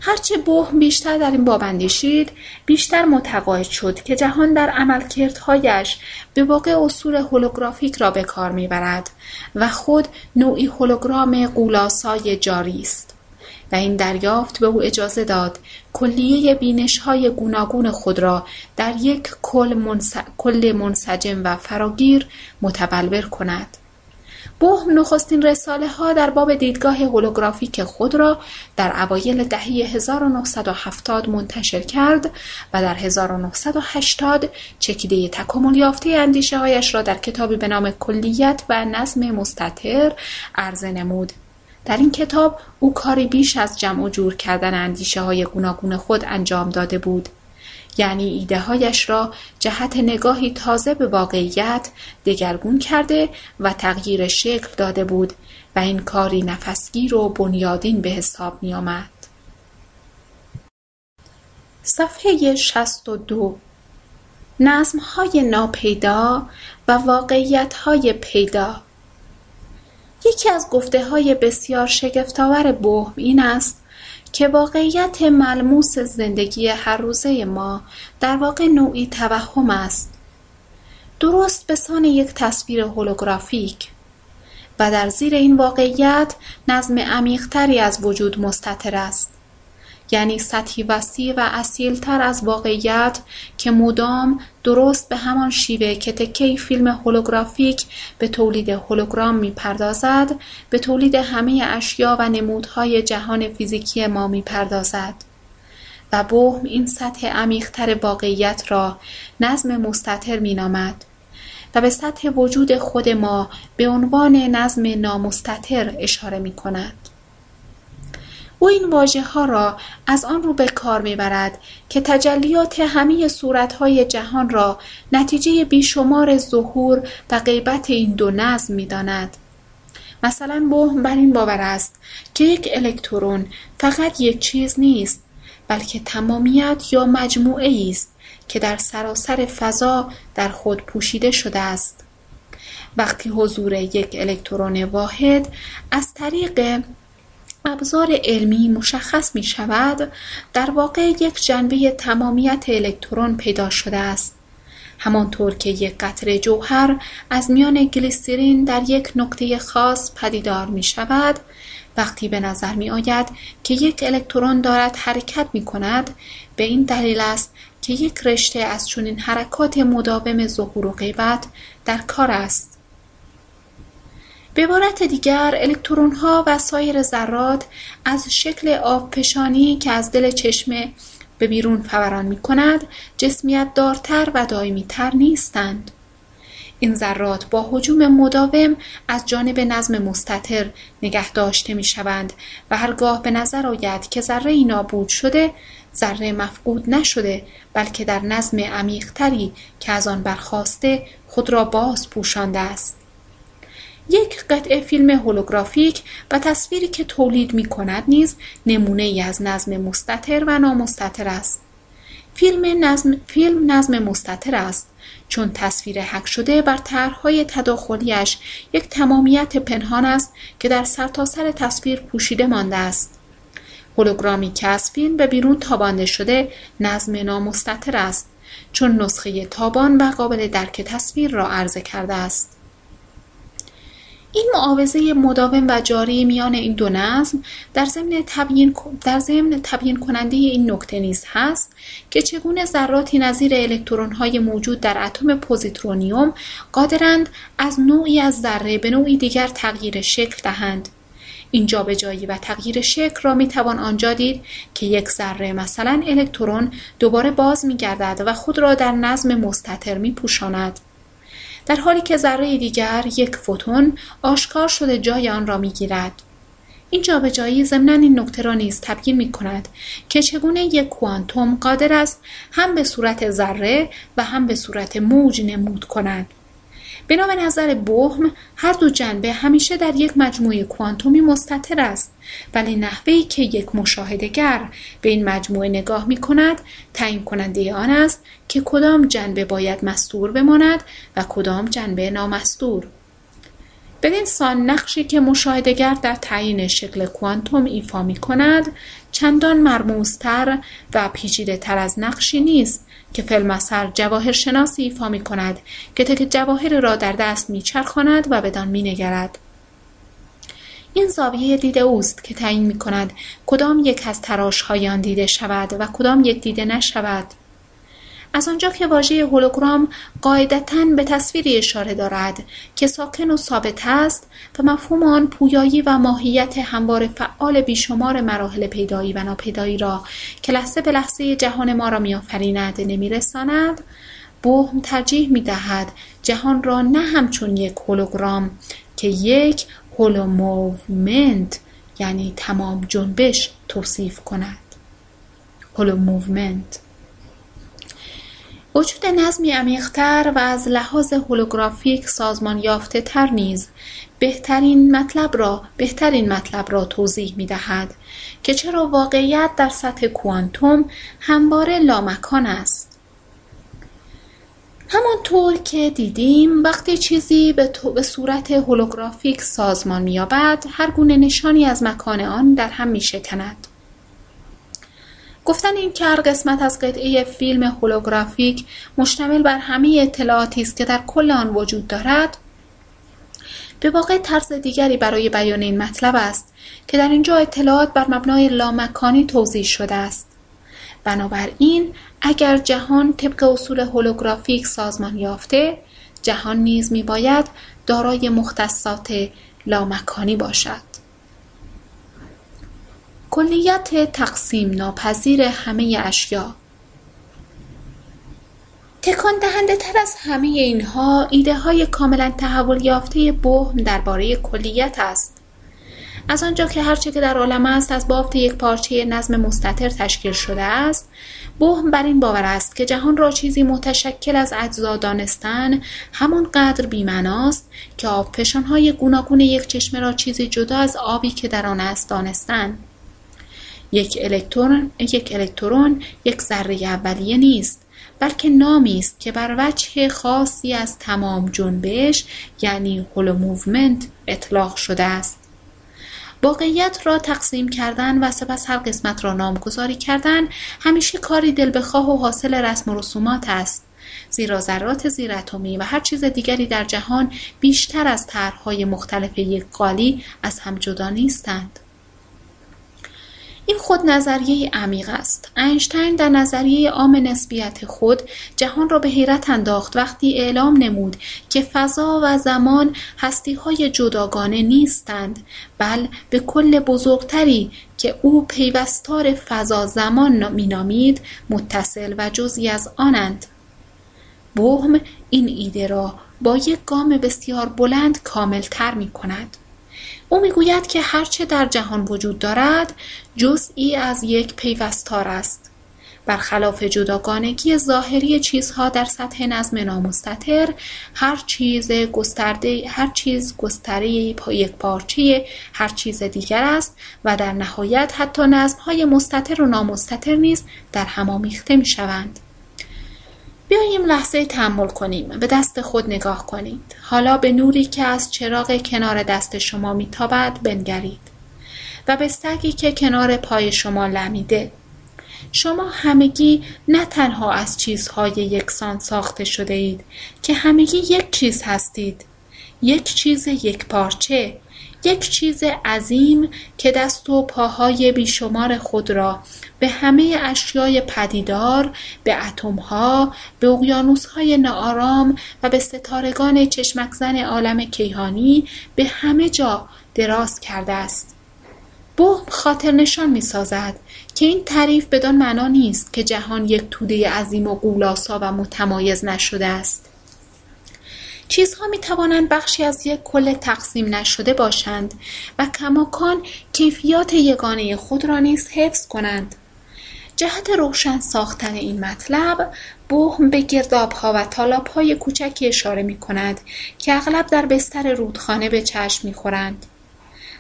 هرچه بوه بیشتر در این باب اندیشید بیشتر متقاعد شد که جهان در عملکردهایش به واقع اصول هولوگرافیک را به کار می‌برد و خود نوعی هولوگرام قولاسای جاری است و این دریافت به او اجازه داد کلیه بینش های گوناگون خود را در یک کل منسجم و فراگیر متبلور کند. بوهم نخستین رساله ها در باب دیدگاه هولوگرافیک خود را در اوایل دهه 1970 منتشر کرد و در 1980 چکیده تکامل یافته اندیشه هایش را در کتابی به نام کلیت و نظم مستطر عرضه نمود. در این کتاب او کاری بیش از جمع و جور کردن اندیشه های گوناگون خود انجام داده بود. یعنی ایده هایش را جهت نگاهی تازه به واقعیت دگرگون کرده و تغییر شکل داده بود و این کاری نفسگیر و بنیادین به حساب می آمد. صفحه 62 نظم های ناپیدا و واقعیت های پیدا یکی از گفته های بسیار شگفتآور بوهم این است که واقعیت ملموس زندگی هر روزه ما در واقع نوعی توهم است. درست به سان یک تصویر هولوگرافیک. و در زیر این واقعیت نظم عمیقتری از وجود مستطر است. یعنی سطحی وسیع و اصیلتر از واقعیت که مدام درست به همان شیوه که تکه فیلم هولوگرافیک به تولید هولوگرام می‌پردازد به تولید همه اشیا و نمودهای جهان فیزیکی ما می‌پردازد و بهم این سطح عمیقتر واقعیت را نظم مستطر مینامد و به سطح وجود خود ما به عنوان نظم نامستطر اشاره می کند. او این ها را از آن رو به کار می‌برد که تجلیات همه صورتهای جهان را نتیجه بیشمار ظهور و غیبت این دو نظم می‌داند. مثلا بهم بر این باور است که یک الکترون فقط یک چیز نیست بلکه تمامیت یا مجموعه است که در سراسر فضا در خود پوشیده شده است. وقتی حضور یک الکترون واحد از طریق ابزار علمی مشخص می شود در واقع یک جنبه تمامیت الکترون پیدا شده است. همانطور که یک قطره جوهر از میان گلیسرین در یک نقطه خاص پدیدار می شود وقتی به نظر می آید که یک الکترون دارد حرکت می کند به این دلیل است که یک رشته از چنین حرکات مداوم ظهور و غیبت در کار است. به عبارت دیگر الکترونها و سایر ذرات از شکل آبفشانی که از دل چشمه به بیرون فوران می کند جسمیت دارتر و دائمیتر نیستند. این ذرات با حجوم مداوم از جانب نظم مستطر نگه داشته می شوند و هرگاه به نظر آید که ذره ای نابود شده ذره مفقود نشده بلکه در نظم عمیقتری که از آن برخواسته خود را باز پوشانده است. یک قطعه فیلم هولوگرافیک و تصویری که تولید می کند نیز نمونه ای از نظم مستطر و نامستطر است. فیلم نظم, فیلم نظم مستطر است چون تصویر حک شده بر طرحهای تداخلیش یک تمامیت پنهان است که در سرتاسر سر تصویر پوشیده مانده است. هولوگرامی که از فیلم به بیرون تابانده شده نظم نامستطر است چون نسخه تابان و قابل درک تصویر را عرضه کرده است. این معاوضه مداوم و جاری میان این دو نظم در ضمن تبیین در ضمن تبیین کننده این نکته نیز هست که چگونه ذراتی نظیر الکترون‌های موجود در اتم پوزیترونیوم قادرند از نوعی از ذره به نوعی دیگر تغییر شکل دهند این جابجایی و تغییر شکل را می توان آنجا دید که یک ذره مثلا الکترون دوباره باز می گردد و خود را در نظم مستطر می پوشاند. در حالی که ذره دیگر یک فوتون آشکار شده جای آن را می‌گیرد. این جابجایی ضمنا این نکته را نیز تبیین می کند که چگونه یک کوانتوم قادر است هم به صورت ذره و هم به صورت موج نمود کند. بنا به نظر بهم هر دو جنبه همیشه در یک مجموعه کوانتومی مستطر است. ولی نحوهی که یک مشاهدهگر به این مجموعه نگاه می کند تعیین کننده آن است که کدام جنبه باید مستور بماند و کدام جنبه نامستور. بدین سان نقشی که مشاهدهگر در تعیین شکل کوانتوم ایفا می کند چندان مرموزتر و پیچیده تر از نقشی نیست. که فیلمسر جواهر شناسی ایفا می کند که تک جواهر را در دست می چرخاند و بدان می نگرد. این زاویه دید اوست که تعیین می کند کدام یک از تراش آن دیده شود و کدام یک دیده نشود از آنجا که واژه هولوگرام قاعدتا به تصویری اشاره دارد که ساکن و ثابت است و مفهوم آن پویایی و ماهیت همواره فعال بیشمار مراحل پیدایی و ناپیدایی را که لحظه به لحظه جهان ما را میآفریند نمیرساند بوهم ترجیح می‌دهد جهان را نه همچون یک هولوگرام که یک holomovement یعنی تمام جنبش توصیف کند. holomovement. وجود نظمی عمیقتر و از لحاظ هولوگرافیک سازمان یافته تر نیز بهترین مطلب را بهترین مطلب را توضیح می دهد که چرا واقعیت در سطح کوانتوم همواره لامکان است. همانطور که دیدیم وقتی چیزی به, به صورت هولوگرافیک سازمان مییابد هر گونه نشانی از مکان آن در هم میشکند. گفتن این که هر قسمت از قطعه فیلم هولوگرافیک مشتمل بر همه اطلاعاتی است که در کل آن وجود دارد به واقع طرز دیگری برای بیان این مطلب است که در اینجا اطلاعات بر مبنای لامکانی توضیح شده است. بنابراین اگر جهان طبق اصول هولوگرافیک سازمان یافته جهان نیز میباید دارای مختصات لامکانی باشد. کلیت تقسیم ناپذیر همه اشیا. تکان دهنده تر از همه اینها ایده های کاملا تحول یافته بهم درباره کلیت است. از آنجا که هرچه که در عالم است از بافت یک پارچه نظم مستطر تشکیل شده است. بهم بر این باور است که جهان را چیزی متشکل از اجزا دانستن همانقدر بیمناست که آب های گوناگون یک چشمه را چیزی جدا از آبی که در آن است دانستن. یک الکترون یک الکترون یک ذره اولیه نیست بلکه نامی است که بر وجه خاصی از تمام جنبش یعنی holomovement اطلاق شده است. واقعیت را تقسیم کردن و سپس هر قسمت را نامگذاری کردن همیشه کاری دل بخواه و حاصل رسم و رسومات است. زیرا ذرات زیراتمی و هر چیز دیگری در جهان بیشتر از طرحهای مختلف یک قالی از هم جدا نیستند. این خود نظریه عمیق است. اینشتین در نظریه عام نسبیت خود جهان را به حیرت انداخت وقتی اعلام نمود که فضا و زمان های جداگانه نیستند بل به کل بزرگتری که او پیوستار فضا زمان مینامید متصل و جزی از آنند. بهم این ایده را با یک گام بسیار بلند کاملتر می کند او می‌گوید که هرچه در جهان وجود دارد جزئی از یک پیوستار است. برخلاف جداگانگی ظاهری چیزها در سطح نظم نامستطر هر چیز گسترده هر چیز گستره یک پارچه هر چیز دیگر است و در نهایت حتی نظمهای مستطر و نامستطر نیز در هم آمیخته می‌شوند. بیاییم لحظه تحمل کنیم. به دست خود نگاه کنید. حالا به نوری که از چراغ کنار دست شما میتابد بنگرید. و به سگی که کنار پای شما لمیده. شما همگی نه تنها از چیزهای یکسان ساخته شده اید که همگی یک چیز هستید. یک چیز یک پارچه. یک چیز عظیم که دست و پاهای بیشمار خود را به همه اشیای پدیدار، به اتمها، به اقیانوسهای ناآرام و به ستارگان چشمکزن عالم کیهانی به همه جا دراز کرده است. بهم خاطر نشان می سازد که این تعریف بدان معنا نیست که جهان یک توده عظیم و قولاسا و متمایز نشده است. چیزها می توانند بخشی از یک کل تقسیم نشده باشند و کماکان کیفیات یگانه خود را نیز حفظ کنند. جهت روشن ساختن این مطلب بهم به گردابها و های کوچکی اشاره می کند که اغلب در بستر رودخانه به چشم خورند.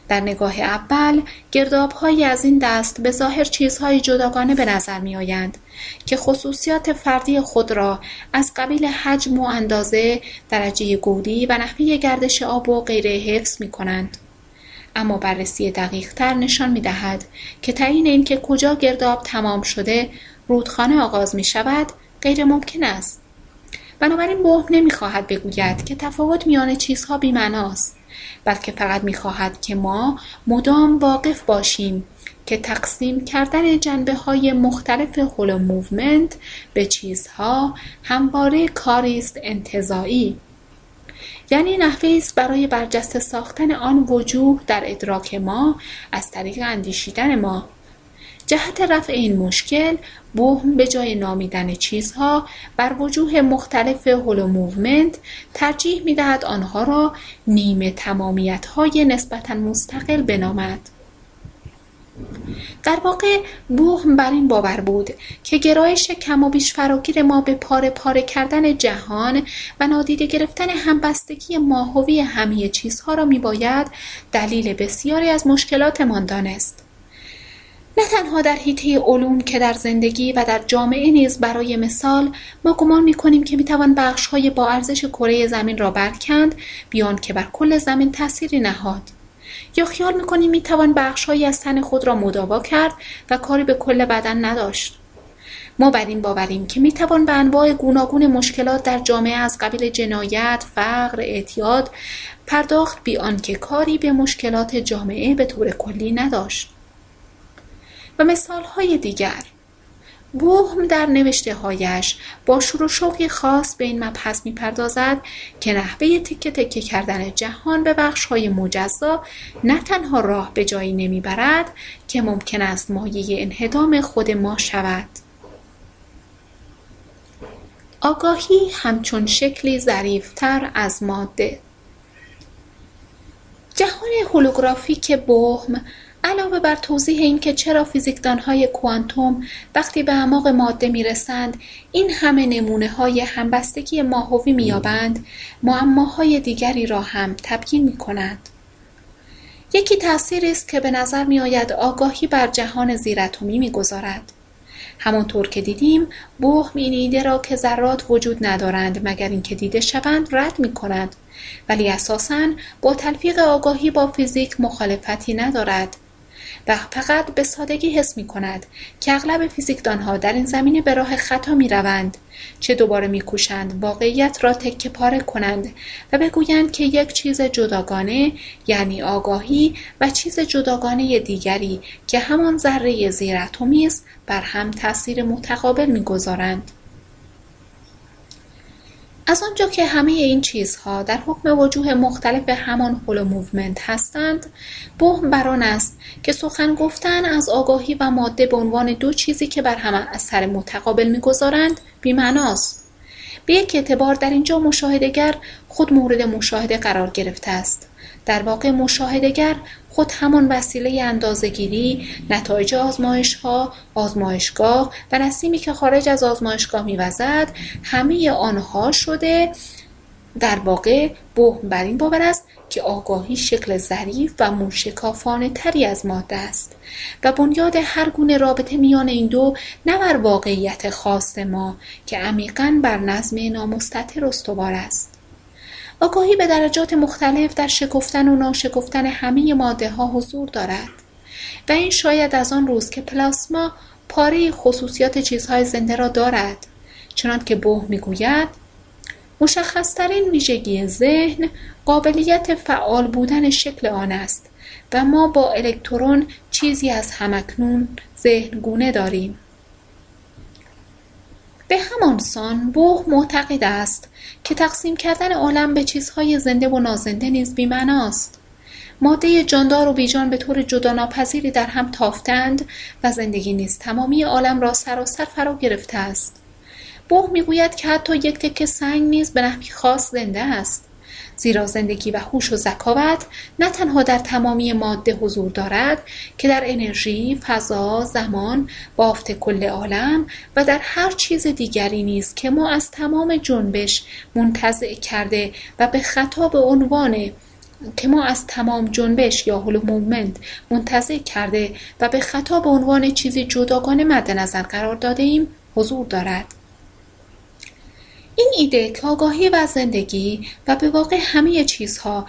در نگاه اول گردابهایی از این دست به ظاهر چیزهای جداگانه به نظر می آیند که خصوصیات فردی خود را از قبیل حجم و اندازه، درجه گودی و نحوه گردش آب و غیره حفظ می کنند. اما بررسی دقیقتر نشان می دهد که تعیین اینکه کجا گرداب تمام شده رودخانه آغاز می شود غیر ممکن است. بنابراین بوهم نمی خواهد بگوید که تفاوت میان چیزها بی‌معناست بلکه فقط می‌خواهد که ما مدام واقف باشیم که تقسیم کردن جنبه های مختلف holomovement به چیزها همواره کاری است انتزاعی یعنی نحوه‌ای است برای برجسته ساختن آن وجوه در ادراک ما از طریق اندیشیدن ما. جهت رفع این مشکل بوهم به جای نامیدن چیزها بر وجوه مختلف holomovement ترجیح می‌دهد آنها را نیمه تمامیت های نسبتا مستقل بنامد. در واقع بوهم بر این باور بود که گرایش کم و بیش فراگیر ما به پاره پاره کردن جهان و نادیده گرفتن همبستگی ماهوی همه چیزها را میباید دلیل بسیاری از مشکلاتمان دانست. نه تنها در حیطه علوم که در زندگی و در جامعه نیز برای مثال ما گمان می‌کنیم که می‌توان بخشهای با ارزش کره زمین را برکند بیان که بر کل زمین تأثیری نهاد. یا خیال می‌کنیم می‌توان بخشهایی از تن خود را مداوا کرد و کاری به کل بدن نداشت. ما بر این باوریم که می‌توان به انواع گوناگون مشکلات در جامعه از قبیل جنایت فقر اعتیاد پرداخت بی آنکه کاری به مشکلات جامعه به طور کلی نداشت. و مثالهای دیگر. بوهم در هایش با شور و شوقی خاص به این مبحث می‌پردازد که نحوه تکه تکه کردن جهان به های مجزا نه تنها راه به جایی نمی‌برد که ممکن است مایه انهدام خود ما شود. آگاهی همچون شکلی ظریفتر از ماده. جهان هولوگرافیک بوهم علاوه بر توضیح اینکه چرا فیزیکدانهای کوانتوم وقتی به اعماق ماده می‌رسند این همه نمونه های همبستگی ماهوی مییابند معماهای دیگری را هم تبیین می کند. یکی تأثیری است که به نظر می آید آگاهی بر جهان زیراتمی می‌گذارد. همانطور که دیدیم بوهم این ایده را که ذرات وجود ندارند مگر اینکه دیده شوند رد می کند ولی اساساً با تلفیق آگاهی با فیزیک مخالفتی ندارد. و فقط به سادگی حس می کند که اغلب فیزیکدانها در این زمینه به راه خطا می روند چه دوباره میکوشند واقعیت را تکه پاره کنند و بگویند که یک چیز جداگانه یعنی آگاهی و چیز جداگانه دیگری که همان ذره زیراتمی است بر هم تاثیر متقابل می‌گذارند از آنجا که همه این چیزها در حکم وجوه مختلف همان holomovement هستند بوهم بر آن است که سخن گفتن از آگاهی و ماده به عنوان دو چیزی که بر هم اثر متقابل می‌گذارند بیمعناست. به یک اعتبار در اینجا مشاهدهگر خود مورد مشاهده قرار گرفته است. در واقع مشاهدهگر خود همان وسیله اندازهگیری نتایج ها، آزمایشگاه و نسیمی که خارج از آزمایشگاه میوزد همه آنها شده در واقع بهم بر این باور است که آگاهی شکل ظریف و موشکافانه تری از ماده است و بنیاد هر گونه رابطه میان این دو نه بر واقعیت خاص ما که عمیقا بر نظم نامستطر استوار است. آگاهی به درجات مختلف در شکفتن و ناشکفتن همه ماده ها حضور دارد. و این شاید از آن روز که پلاسما پاره خصوصیات چیزهای زنده را دارد. چنان که بوه می‌گوید مشخصترین ویژگی ذهن قابلیت فعال بودن شکل آن است و ما با الکترون چیزی از همکنون ذهنگونه داریم. به همان سان بوه معتقد است که تقسیم کردن عالم به چیزهای زنده و نازنده نیز بیمعناست. ماده جاندار و بیجان به طور جداناپذیری در هم تافتند و زندگی نیز تمامی عالم را سراسر فرا گرفته است. بوه می‌گوید که حتی یک تکه سنگ نیز به نحوی خاص زنده است. زیرا زندگی و هوش و ذکاوت نه تنها در تمامی ماده حضور دارد که در انرژی فضا زمان بافت کل عالم و در هر چیز دیگری نیز که ما از تمام جنبش منتزع کرده و به خطا به عنوان که ما از تمام جنبش یا هولو مومنت منتظر کرده و به خطا به عنوان چیزی جداگانه مد نظر قرار داده ایم حضور دارد. این ایده که آگاهی و زندگی و به واقع همه چیزها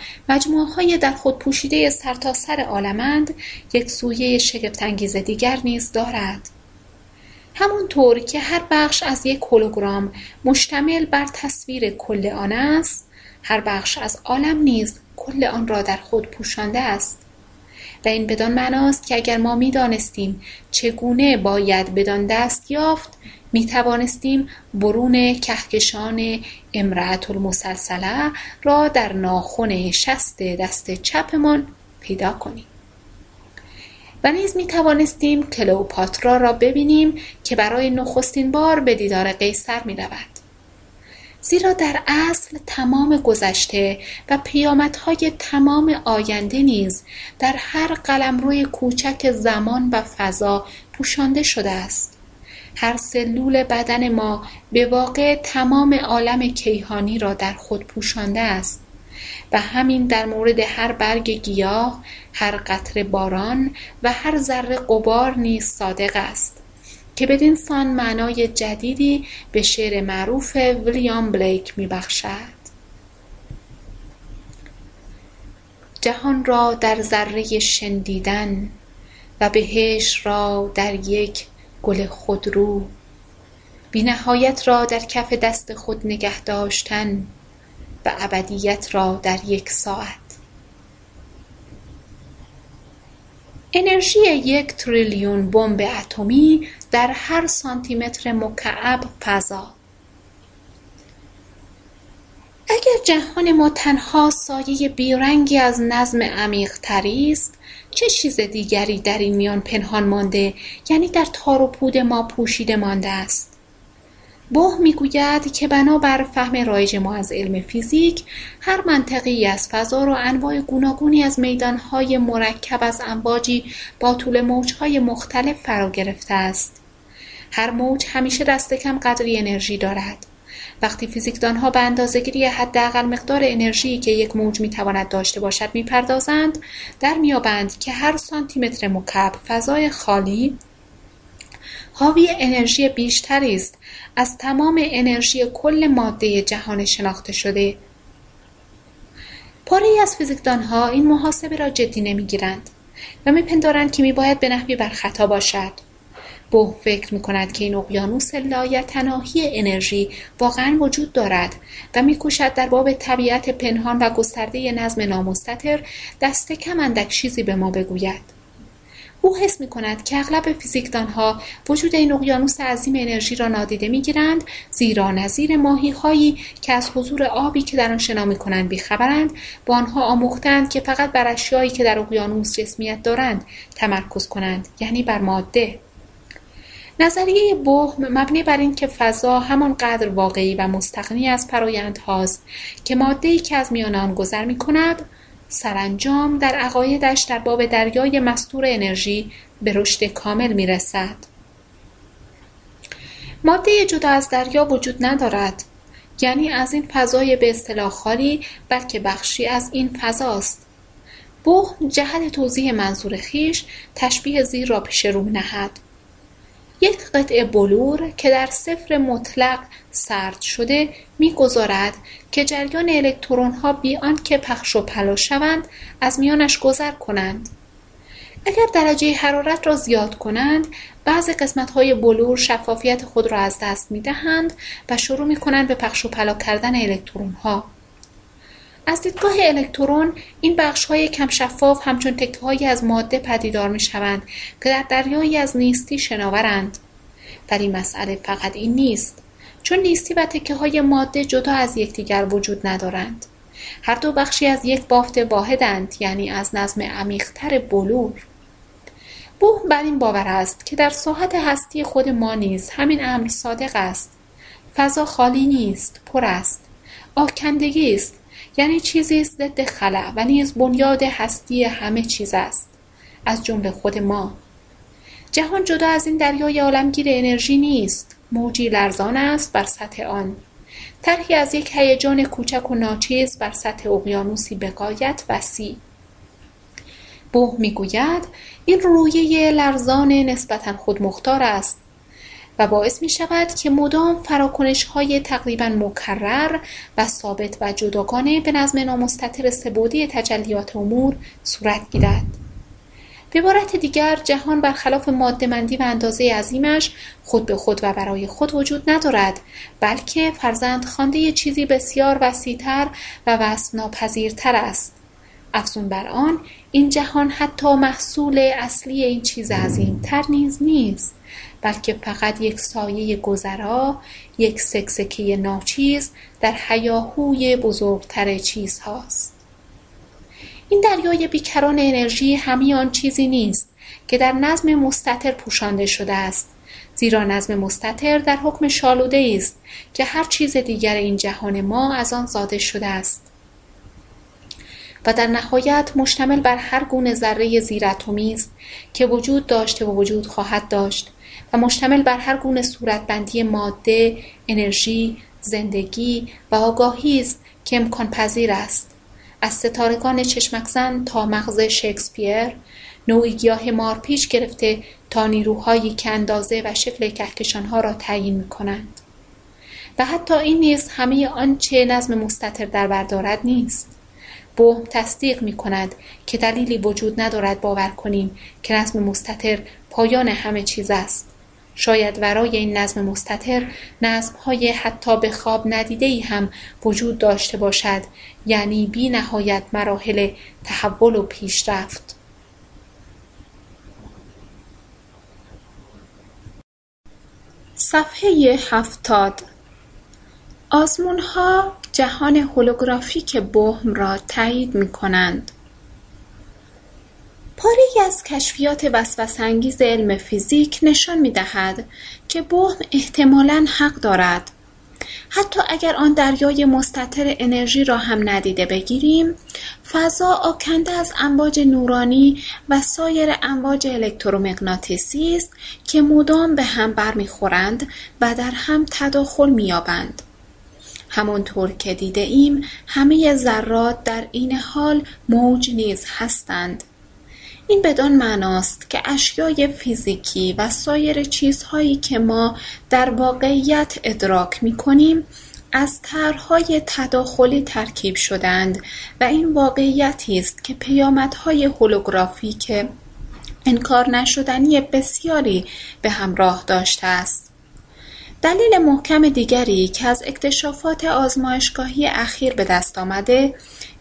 های در خود پوشیده سرتاسر عالمند یک سویه شگفتانگیز دیگر نیز دارد. همونطور که هر بخش از یک هولوگرام مشتمل بر تصویر کل آن است هر بخش از عالم نیز کل آن را در خود پوشانده است. و این بدان معناست که اگر ما می‌دانستیم چگونه باید بدان دست یافت می توانستیم برون کهکشان امرأة المسلسله را در ناخن شست دست چپمان پیدا کنیم و نیز می توانستیم کلئوپاترا را ببینیم که برای نخستین بار به دیدار قیصر می رود. زیرا در اصل تمام گذشته و پیامدهای تمام آینده نیز در هر قلمروی کوچک زمان و فضا پوشانده شده است هر سلول بدن ما به واقع تمام عالم کیهانی را در خود پوشانده است. و همین در مورد هر برگ گیاه، هر قطره باران و هر ذره غبار نیز صادق است. که بدین سان معنای جدیدی به شعر معروف ویلیام بلیک میبخشد. جهان را در ذره شندیدن و بهشت را در یک گل خودرو بینهایت را در کف دست خود نگه داشتن و ابدیت را در یک ساعت. انرژی یک تریلیون بمب اتمی در هر سانتیمتر مکعب فضا. اگر جهان ما تنها سایه بیرنگی از نظم عمیقتری است چه چیز دیگری در این میان پنهان مانده یعنی در تار و پود ما پوشیده مانده است؟ بوه می‌گوید که بنابر فهم رایج ما از علم فیزیک هر منطقی از فضا را انواع گوناگونی از میدانهای مرکب از امواجی با طول موجهای مختلف فرا گرفته است. هر موج همیشه دست کم قدری انرژی دارد. وقتی فیزیکدانها به اندازهگیری حداقل مقدار انرژی که یک موج می‌تواند داشته باشد می‌پردازند در میابند که هر سانتیمتر مکعب فضای خالی حاوی انرژی بیشتری است. از تمام انرژی کل ماده جهان شناخته شده. پاره از فیزیکدانها این محاسبه را جدی نمی‌گیرند و میپندارند که میباید به نحوی بر خطا باشد. بوه فکر می‌کند که این اقیانوس لایتناهی انرژی واقعا وجود دارد و میکوشد در باب طبیعت پنهان و گسترده نظم نامستطر دست کم اندک چیزی به ما بگوید. او حس می کند که اغلب فیزیکدانها وجود این اقیانوس عظیم انرژی را نادیده می گیرند زیرا نظیر ماهی هایی که از حضور آبی که در آن شنا می کنند بیخبرند با آنها آموختند که فقط بر اشیایی که در اقیانوس جسمیت دارند تمرکز کنند یعنی بر ماده. نظریه بوهم مبنی بر اینکه فضا همانقدر واقعی و مستقنی از فرایندهاست که مادهای که از میان آن گذر می کند سرانجام در عقایدش در باب دریای مستور انرژی به رشد کامل می‌رسد. ماده جدا از دریا وجود ندارد یعنی از این فضای به اصطلاح خالی بلکه بخشی از این فضاست بوهم جهت توضیح منظور خیش تشبیه زیر را پیش رو نهد یک قطعه بلور که در صفر مطلق سرد شده می‌گذارد که جریان الکترونها بی آنکه پخش و پلا شوند از میانش گذر کنند. اگر درجه حرارت را زیاد کنند بعضی قسمتهای بلور شفافیت خود را از دست می‌دهند و شروع می کنند به پخش و پلا کردن الکترونها. از دیدگاه الکترون این های کم شفاف همچون هایی از ماده پدیدار می شوند که در دریایی از نیستی شناورند. ولی مسئله فقط این نیست چون نیستی و های ماده جدا از یکدیگر وجود ندارند. هر دو بخشی از یک بافت واحدند یعنی از نظم عمیقتر بلور. بوه بر این باور است که در ساحت هستی خود ما نیز همین امر صادق است. فضا خالی نیست پر است. آکندگی است. یعنی چیزی است ضد خلع و نیز بنیاد هستی همه چیز است از جمله خود ما. جهان جدا از این دریای عالمگیر انرژی نیست موجی لرزان است بر سطح آن. طرحی از یک هیجان کوچک و ناچیز بر سطح اقیانوسی بقایت وسیع. بوه می‌گوید این رویه لرزان نسبتا خودمختار است. و باعث می شود که مدام فراکنش های تقریبا مکرر و ثابت و جداگانه به نظم نامستطر سبودی تجلیات امور صورت گیرد. به عبارت دیگر جهان برخلاف مادهمندی و اندازه عظیمش خود به خود و برای خود وجود ندارد بلکه فرزند خوانده چیزی بسیار وسیعتر و وصف ناپذیرتر است. افزون بر آن این جهان حتی محصول اصلی این چیز تر نیز نیست. بلکه فقط یک سایه گذرا یک سکسکه ناچیز در حیاهوی بزرگتر چیزهاست. این دریای بیکران انرژی همه آن چیزی نیست که در نظم مستطر پوشانده شده است زیرا نظم مستطر در حکم شالوده است که هر چیز دیگر این جهان ما از آن زاده شده است. و در نهایت مشتمل بر هر گونه ذره زیراتمی است که وجود داشته و وجود خواهد داشت و مشتمل بر هر گونه صورتبندی ماده، انرژی، زندگی و آگاهی است که امکان پذیر است. از ستارگان چشمک زن تا مغز شکسپیر نوعی گیاه مارپیچ گرفته تا نیروهایی که اندازه و شکل کهکشانها را تعیین می‌کنند. و حتی این نیز همه آنچه نظم مستطر در بر دارد نیست. بوهم تصدیق می کند که دلیلی وجود ندارد باور کنیم که نظم مستطر پایان همه چیز است. شاید ورای این نظم مستطر های حتی به خواب ندیده هم وجود داشته باشد یعنی بی نهایت مراحل تحول و پیشرفت صفحه هفتاد ها جهان هولوگرافیک بهم را تایید می کنند. ای از کشفیات وسوسه‌انگیز علم فیزیک نشان می‌دهد که بهم احتمالاً حق دارد. حتی اگر آن دریای مستطر انرژی را هم ندیده بگیریم فضا آکنده از امواج نورانی و سایر امواج الکترومغناطیسی است که مدام به هم برمیخورند و در هم تداخل مییابند. همانطور که دیده ایم همه ذرات در این حال موج نیز هستند. این بدان معناست که اشیای فیزیکی و سایر چیزهایی که ما در واقعیت ادراک می‌کنیم از طرحهای تداخلی ترکیب شدند و این واقعیتی است که پیامدهای هولوگرافیک انکار نشدنی بسیاری به همراه داشته است. دلیل محکم دیگری که از اکتشافات آزمایشگاهی اخیر به دست آمده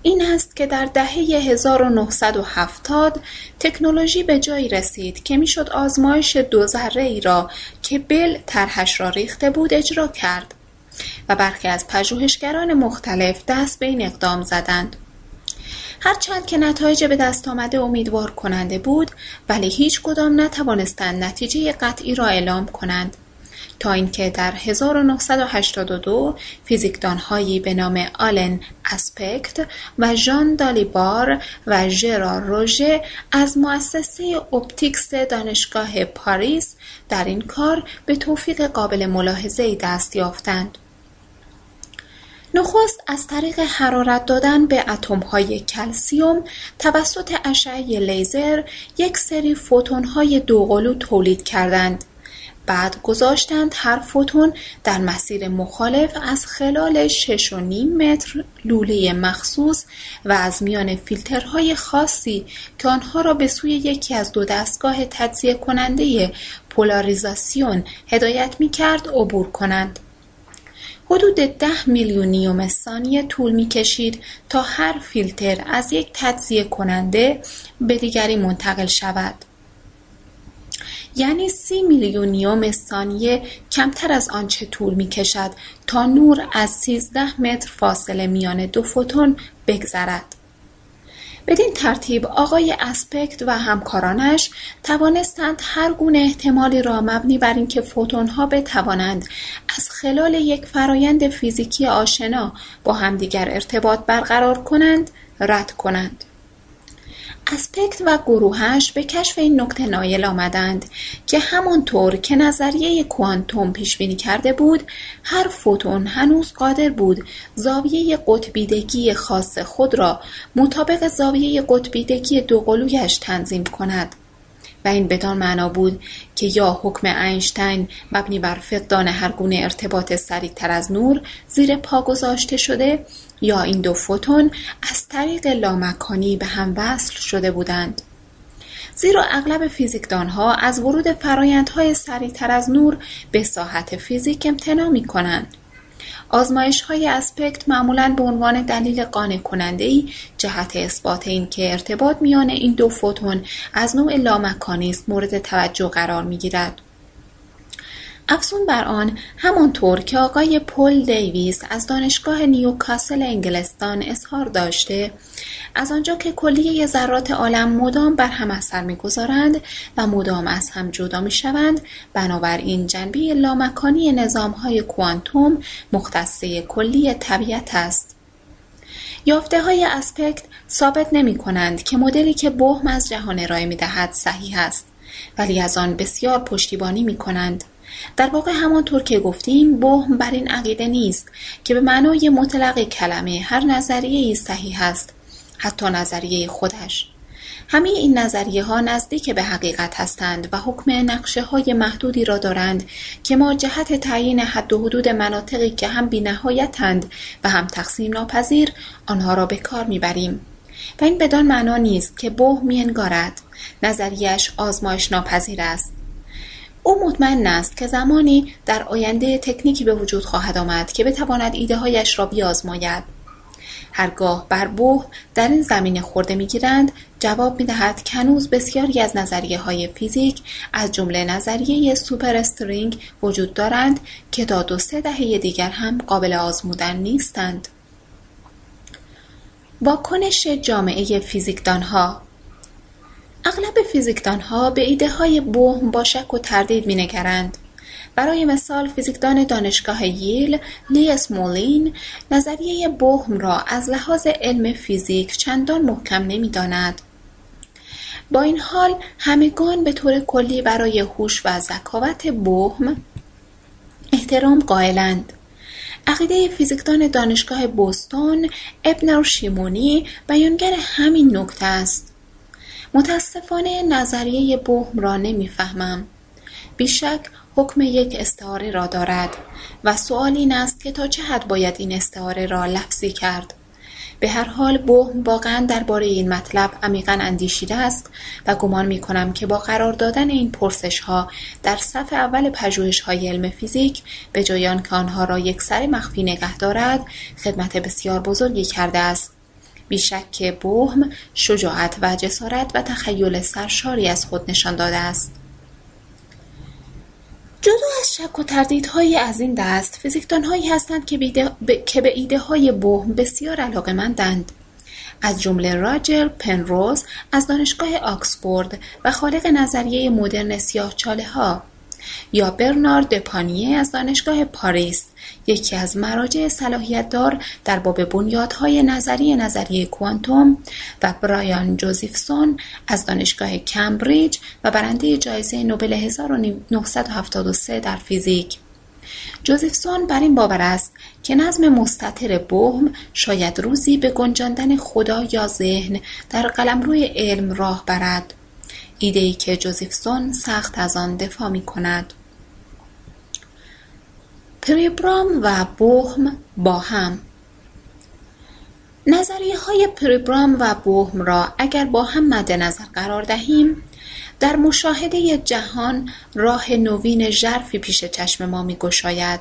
این است که در دهه 1970 تکنولوژی به جایی رسید که می‌شد آزمایش دو ذره ای را که بل طرحش را ریخته بود اجرا کرد و برخی از پژوهشگران مختلف دست به این اقدام زدند. هرچند که نتایج به دست آمده امیدوار کننده بود ولی هیچ کدام نتوانستند نتیجه قطعی را اعلام کنند. تا اینکه در 1982 فیزیکدانهایی به نام آلن اسپکت و ژان دالیبار و ژرار روژه از مؤسسه Optics دانشگاه پاریس در این کار به توفیق قابل ملاحظهای دست یافتند. نخست از طریق حرارت دادن به اتمهای کلسیوم توسط اشعه لیزر یک سری فوتونهای دوقلو تولید کردند بعد گذاشتند هر فوتون در مسیر مخالف از خلال شش و نیم متر لوله مخصوص و از میان فیلترهای خاصی که آنها را به سوی یکی از دو دستگاه تجزیه کننده پولاریزاسیون هدایت می کرد عبور کنند. حدود ده میلیونیوم ثانیه طول می کشید تا هر فیلتر از یک تجزیه کننده به دیگری منتقل شود. یعنی سی میلیونیوم ثانیه کمتر از آنچه طول می‌کشد تا نور از سیزده متر فاصله میان دو فوتون بگذرد. بدین ترتیب آقای اسپکت و همکارانش توانستند هر گونه احتمالی را مبنی بر اینکه فوتونها بتوانند از خلال یک فرایند فیزیکی آشنا با همدیگر ارتباط برقرار کنند رد کنند. اسپکت و گروهش به کشف این نکته نایل آمدند که همانطور که نظریه کوانتوم پیشبینی کرده بود هر فوتون هنوز قادر بود زاویه قطبیدگی خاص خود را مطابق زاویه قطبیدگی دوقلویش تنظیم کند. و این بدان معنا بود که یا حکم اینشتین مبنی بر فقدان هر گونه ارتباط سریعتر از نور زیر پا گذاشته شده یا این دو فوتون از طریق لامکانی به هم وصل شده بودند. زیرا اغلب فیزیکدانها از ورود فرایندهای سریعتر از نور به ساحت فیزیک امتناع می کنند آزمایش های اسپکت معمولا به عنوان دلیل قانع کننده ای جهت اثبات این که ارتباط میان این دو فوتون از نوع لامکانی است مورد توجه قرار می گیرد. افزون بر آن همانطور که آقای پل دیویس از دانشگاه نیوکاسل انگلستان اظهار داشته از آنجا که کلیه ذرات عالم مدام بر هم اثر می‌گذارند و مدام از هم جدا می‌شوند بنابراین جنبه لامکانی نظامهای کوانتوم مختصه کلی طبیعت است یافته های اسپکت ثابت نمی کنند که مدلی که بهم از جهان ارائه می دهد صحیح است ولی از آن بسیار پشتیبانی می کنند. در واقع همانطور که گفتیم بهم بر این عقیده نیست که به معنای مطلق کلمه هر نظریه ای صحیح است حتی نظریه خودش. همه این نظریه ها نزدیک به حقیقت هستند و حکم نقشه های محدودی را دارند که ما جهت تعیین حد و حدود مناطقی که هم بی نهایتند و هم تقسیم ناپذیر آنها را به کار می‌بریم. و این بدان معنا نیست که بوه انگارد نظریش آزمایش ناپذیر است. او مطمئن است که زمانی در آینده تکنیکی به وجود خواهد آمد که بتواند ایده هایش را بیازماید. هرگاه بر بوه در این زمینه خورده می‌گیرند جواب می‌دهد که هنوز بسیاری از نظریه های فیزیک از جمله نظریه سوپر استرینگ وجود دارند که تا دو سه دهه دیگر هم قابل آزمودن نیستند. واکنش جامعه فیزیکدانها اغلب فیزیکدانها به ایده های بوم با شک و تردید مینگرند. برای مثال فیزیکدان دانشگاه ییل لی اسمولین نظریه بهم را از لحاظ علم فیزیک چندان محکم نمی‌داند. با این حال همگان به طور کلی برای هوش و ذکاوت بهم احترام قائلند. عقیده فیزیکدان دانشگاه بوستون ابنر شیمونی بیانگر همین نکته است. متاسفانه نظریه بهم را نمی‌فهمم. بیشک حکم یک استعاره را دارد و سؤال این است که تا چه حد باید این استعاره را لفظی کرد. به هر حال بهم واقعا درباره این مطلب عمیقا اندیشیده است و گمان می کنم که با قرار دادن این پرسش ها در صف اول پژوهش های علم فیزیک به جای که آنها را یک سر مخفی نگه دارد خدمت بسیار بزرگی کرده است. بیشک که بهم شجاعت و جسارت و تخیل سرشاری از خود نشان داده است. جدا از شک و تردیدهایی از این دست فیزیکدانهایی هستند که, که به ایده های بهم بسیار علاقمندند از جمله راجر پنروز از دانشگاه آکسفورد و خالق نظریه مدرن چاله ها یا برنارد دپانیه از دانشگاه پاریس. یکی از مراجع دار در باب بنیادهای نظری نظریه کوانتوم و برایان جوزیفسون از دانشگاه کمبریج و برنده جایزه نوبل 1973 در فیزیک. جوزیفسون بر این باور است که نظم مستطر بهم شاید روزی به گنجاندن خدا یا ذهن در قلمروی علم راه برد. ایدهای که جوزیفسون سخت از آن دفاع می کند پریبرام و بوهم با هم نظریه های پریبرام و بوهم را اگر با هم مد نظر قرار دهیم در مشاهده جهان راه نوین ژرفی پیش چشم ما می گشاید.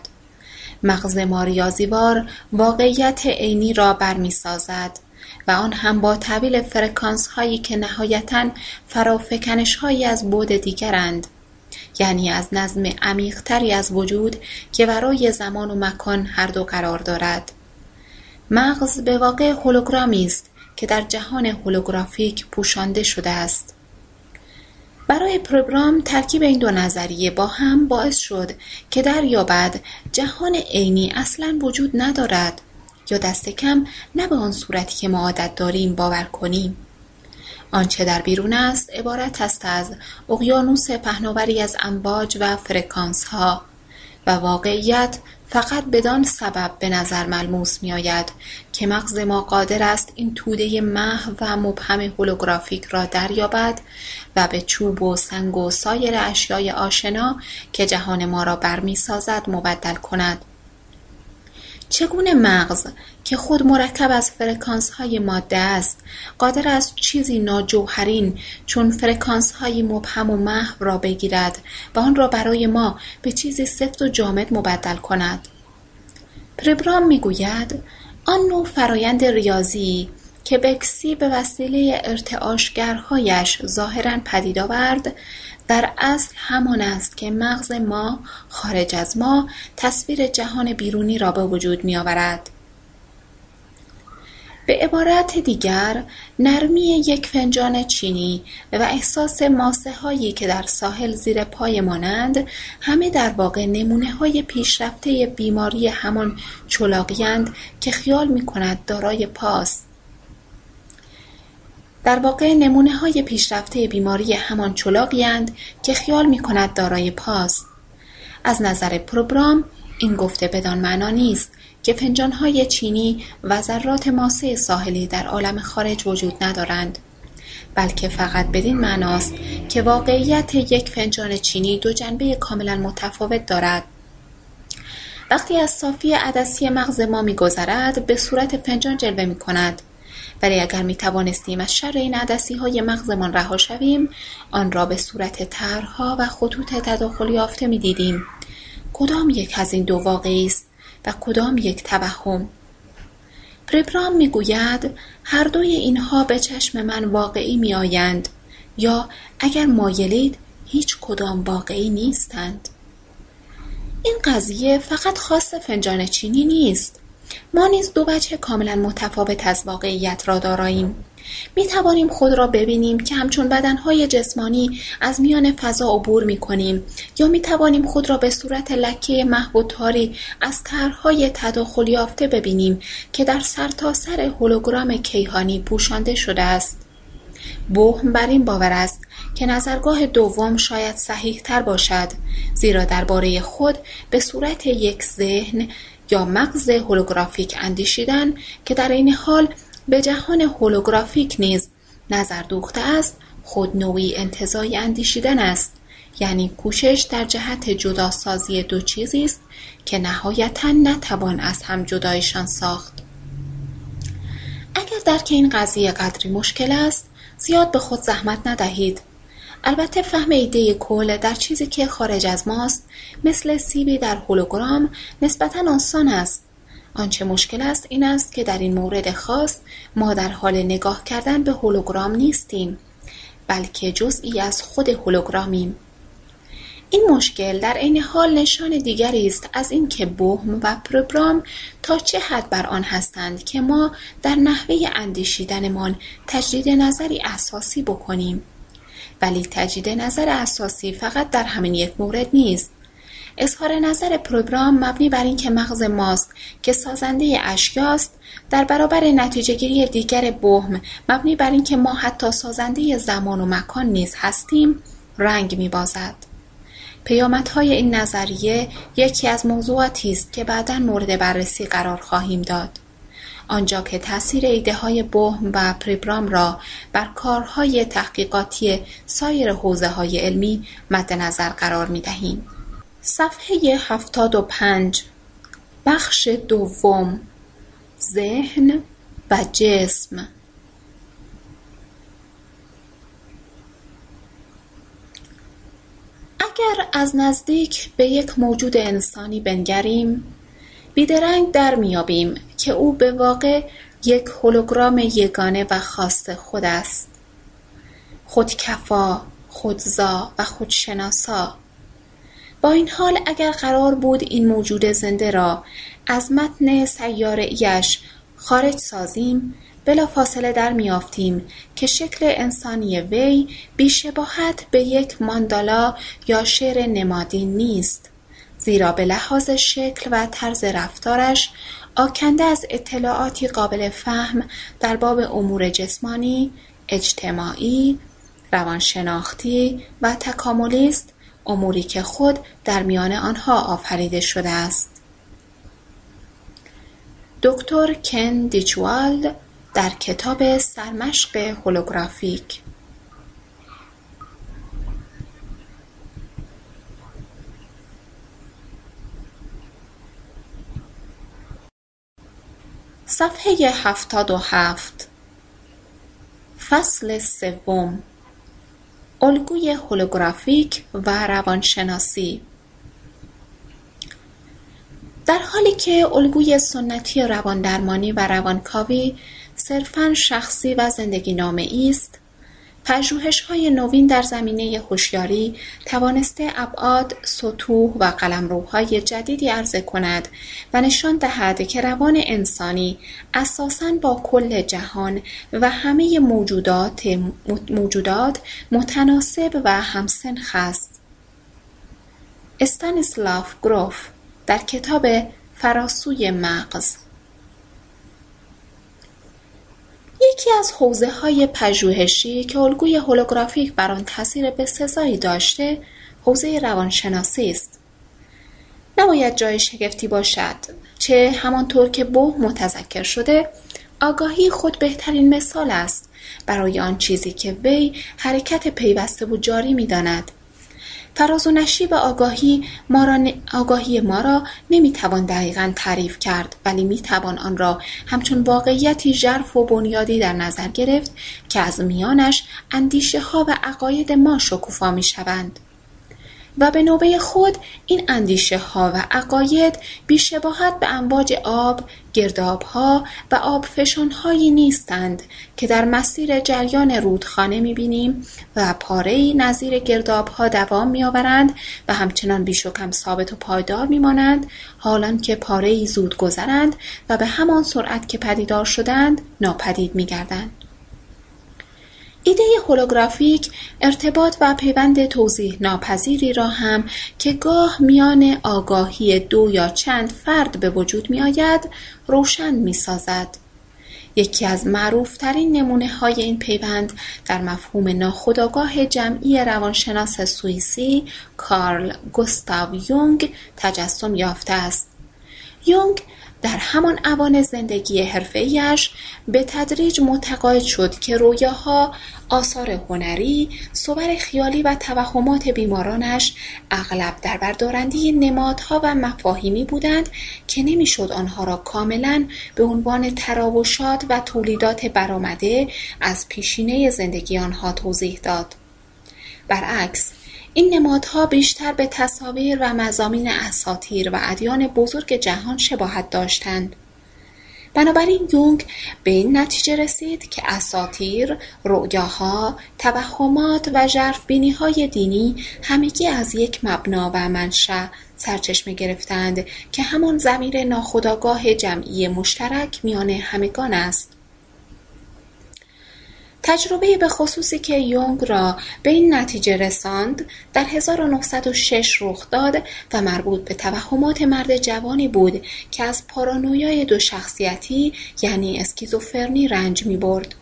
مغز ما ریاضیوار واقعیت عینی را برمیسازد و آن هم با طویل فرکانس هایی که نهایتا فرافکنش هایی از بود دیگرند یعنی از نظم عمیقتری از وجود که ورای زمان و مکان هر دو قرار دارد. مغز به واقع هولوگرامی است که در جهان هولوگرافیک پوشانده شده است. برای پروگرام ترکیب این دو نظریه با هم باعث شد که دریابد جهان عینی اصلا وجود ندارد یا دست کم نه به آن صورتی که ما عادت داریم باور کنیم. آنچه در بیرون است عبارت است از اقیانوس پهناوری از امواج و ها و واقعیت فقط بدان سبب به نظر ملموس می آید که مغز ما قادر است این توده محو و مبهم هولوگرافیک را دریابد و به چوب و سنگ و سایر اشیای آشنا که جهان ما را برمیسازد مبدل کند. چگونه مغز که خود مرکب از های ماده است قادر است چیزی ناجوهرین چون های مبهم و محو را بگیرد و آن را برای ما به چیزی سفت و جامد مبدل کند؟ پربرام می‌گوید آن نوع فرایند ریاضی که بکسی به وسیله ارتعاشگرهایش ظاهرا پدید آورد در اصل همان است که مغز ما خارج از ما تصویر جهان بیرونی را به وجود میآورد. به عبارت دیگر نرمی یک فنجان چینی و احساس ماسه هایی که در ساحل زیر پای مانند همه در واقع نمونه های پیشرفته بیماری همان چلاقیند که خیال می کند دارای پاست در واقع نمونه های پیشرفته بیماری همان چلاقیند که خیال می کند دارای پاست از نظر پروبرام این گفته بدان معنا نیست که فنجانهای چینی و ذرات ماسه ساحلی در عالم خارج وجود ندارند بلکه فقط بدین معناست که واقعیت یک فنجان چینی دو جنبه کاملا متفاوت دارد. وقتی از صافی عدسی مغز ما میگذرد به صورت فنجان جلوه می کند ولی اگر می توانستیم از شر این عدسی های مغزمان رها شویم آن را به صورت طرحها و خطوط تداخل یافته می دیدیم کدام یک از این دو واقعی است و کدام یک توهم؟ پربرام می‌گوید هر دوی اینها به چشم من واقعی میآیند یا اگر مایلید هیچ کدام واقعی نیستند. این قضیه فقط خاص فنجان چینی نیست. ما نیز دو وجه کاملا متفاوت از واقعیت را داراییم. می توانیم خود را ببینیم که همچون بدنهای جسمانی از میان فضا عبور می کنیم یا می توانیم خود را به صورت لکه محو تاری از طرحهای تداخل یافته ببینیم که در سرتاسر سر هولوگرام کیهانی پوشانده شده است. بوهم بر این باور است که نظرگاه دوم شاید صحیح تر باشد زیرا درباره خود به صورت یک ذهن یا مغز هولوگرافیک اندیشیدن که در این حال به جهان هولوگرافیک نیز نظر دوخته است خود نوعی انتزاعی اندیشیدن است. یعنی کوشش در جهت جداسازی دو چیزی است که نهایتا نتوان از هم جدایشان ساخت. اگر درک این قضیه قدری مشکل است زیاد به خود زحمت ندهید. البته فهم ایده کل در چیزی که خارج از ماست مثل سیبی در هولوگرام نسبتا آسان است. آنچه مشکل است این است که در این مورد خاص ما در حال نگاه کردن به هولوگرام نیستیم بلکه جزئی از خود هولوگرامیم. این مشکل در عین حال نشان دیگری است از اینکه بهم و پروگرام تا چه حد بر آن هستند که ما در نحوه اندیشیدنمان تجدید نظری اساسی بکنیم. ولی تجدید نظر اساسی فقط در همین یک مورد نیست. اظهار نظر پروگرام مبنی بر اینکه مغز ماست که سازنده اشیاست در برابر نتیجهگیری دیگر بهم مبنی بر اینکه ما حتی سازنده زمان و مکان نیز هستیم رنگ میبازد. پیامدهای این نظریه یکی از موضوعاتی است که بعدا مورد بررسی قرار خواهیم داد. آنجا که تاثیر ایده های بهم و پریبرام را بر کارهای تحقیقاتی سایر حوزه های علمی مد نظر قرار می دهیم. صفحه هفتاد و پنج بخش دوم ذهن و جسم اگر از نزدیک به یک موجود انسانی بنگریم بیدرنگ در میابیم که او به واقع یک هولوگرام یگانه و خاص خود است. خودکفا خودزا و خودشناسا با این حال اگر قرار بود این موجود زنده را از متن ایش خارج سازیم بلافاصله در میافتیم که شکل انسانی وی بیشباهت به یک ماندالا یا شعر نمادین نیست زیرا به لحاظ شکل و طرز رفتارش آکنده از اطلاعاتی قابل فهم در باب امور جسمانی، اجتماعی، روانشناختی و تکاملی است اموری که خود در میان آنها آفریده شده است. دکتر کن دیچوالد در کتاب سرمشق هولوگرافیک صفحه هفتاد و هفت. فصل سوم. الگوی هولوگرافیک و روانشناسی. در حالی که الگوی سنتی رواندرمانی و روانکاوی صرفا شخصی و زندگی نامه است های نوین در زمینه هوشیاری توانسته ابعاد، سطوح و قلمروهای جدیدی عرضه کند و نشان دهد که روان انسانی اساساً با کل جهان و همه موجودات, موجودات متناسب و همسنخ است. استانیسلاف گروف در کتاب فراسوی مغز یکی از حوزه های پژوهشی که الگوی هولوگرافیک بر آن تاثیر بسزایی داشته حوزه روانشناسی است. نباید جای شگفتی باشد چه همانطور که بوه متذکر شده آگاهی خود بهترین مثال است. برای آن چیزی که وی حرکت پیوسته و جاری می‌داند. فراز و نشیب آگاهی ما را, آگاهی ما را نمی‌توان دقیقا تعریف کرد ولی می‌توان آن را همچون واقعیتی ژرف و بنیادی در نظر گرفت که از میانش اندیشه ها و عقاید ما شکوفا می شوند. و به نوبه خود این اندیشه ها و عقاید بیشباهت به امواج آب، گردابها و هایی نیستند که در مسیر جریان رودخانه می‌بینیم و پارهای نظیر گردابها دوام میآورند و همچنان بیش و کم ثابت و پایدار میمانند حالان که پارهای زود گذرند و به همان سرعت که پدیدار شدند ناپدید میگردند. ایده هولوگرافیک ارتباط و پیوند توضیح ناپذیری را هم که گاه میان آگاهی دو یا چند فرد به وجود می آید روشن می سازد. یکی از معروفترین نمونه های این پیوند در مفهوم ناخودآگاه جمعی روانشناس سوئیسی کارل گوستاو یونگ تجسم یافته است. یونگ در همان اوان زندگی حرفه‌ایش به تدریج متقاعد شد که رویاها، آثار هنری، صور خیالی و توهمات بیمارانش اغلب در بردارندی نمادها و مفاهیمی بودند که نمی‌شد آنها را کاملا به عنوان تراوشات و تولیدات برآمده از پیشینه زندگی آنها توضیح داد. برعکس این نمادها بیشتر به تصاویر و مزامین اساطیر و ادیان بزرگ جهان شباهت داشتند بنابراین یونگ به این نتیجه رسید که اساطیر، رؤیاها، توهمات و های دینی همگی از یک مبنا و منشأ سرچشمه گرفتند که همان زمیر ناخودآگاه جمعی مشترک میان همگان است. تجربه به خصوصی که یونگ را به این نتیجه رساند در 1906 رخ داد و مربوط به توهمات مرد جوانی بود که از پارانویای دو شخصیتی یعنی اسکیزوفرنی رنج می برد.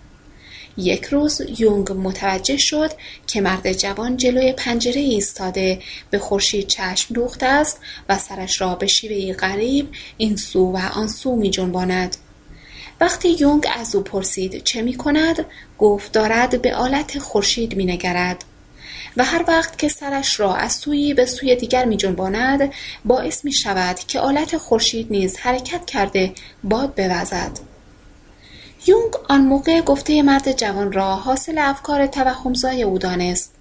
یک روز یونگ متوجه شد که مرد جوان جلوی پنجره ایستاده به خورشید چشم دوخته است و سرش را به شیوهی غریب این سو و آن سو می جنباند. وقتی یونگ از او پرسید چه می کند گفت دارد به آلت خورشید می نگرد و هر وقت که سرش را از سویی به سوی دیگر می جنباند باعث می شود که آلت خورشید نیز حرکت کرده باد بوزد. یونگ آن موقع گفته مرد جوان را حاصل افکار توهمزای او دانست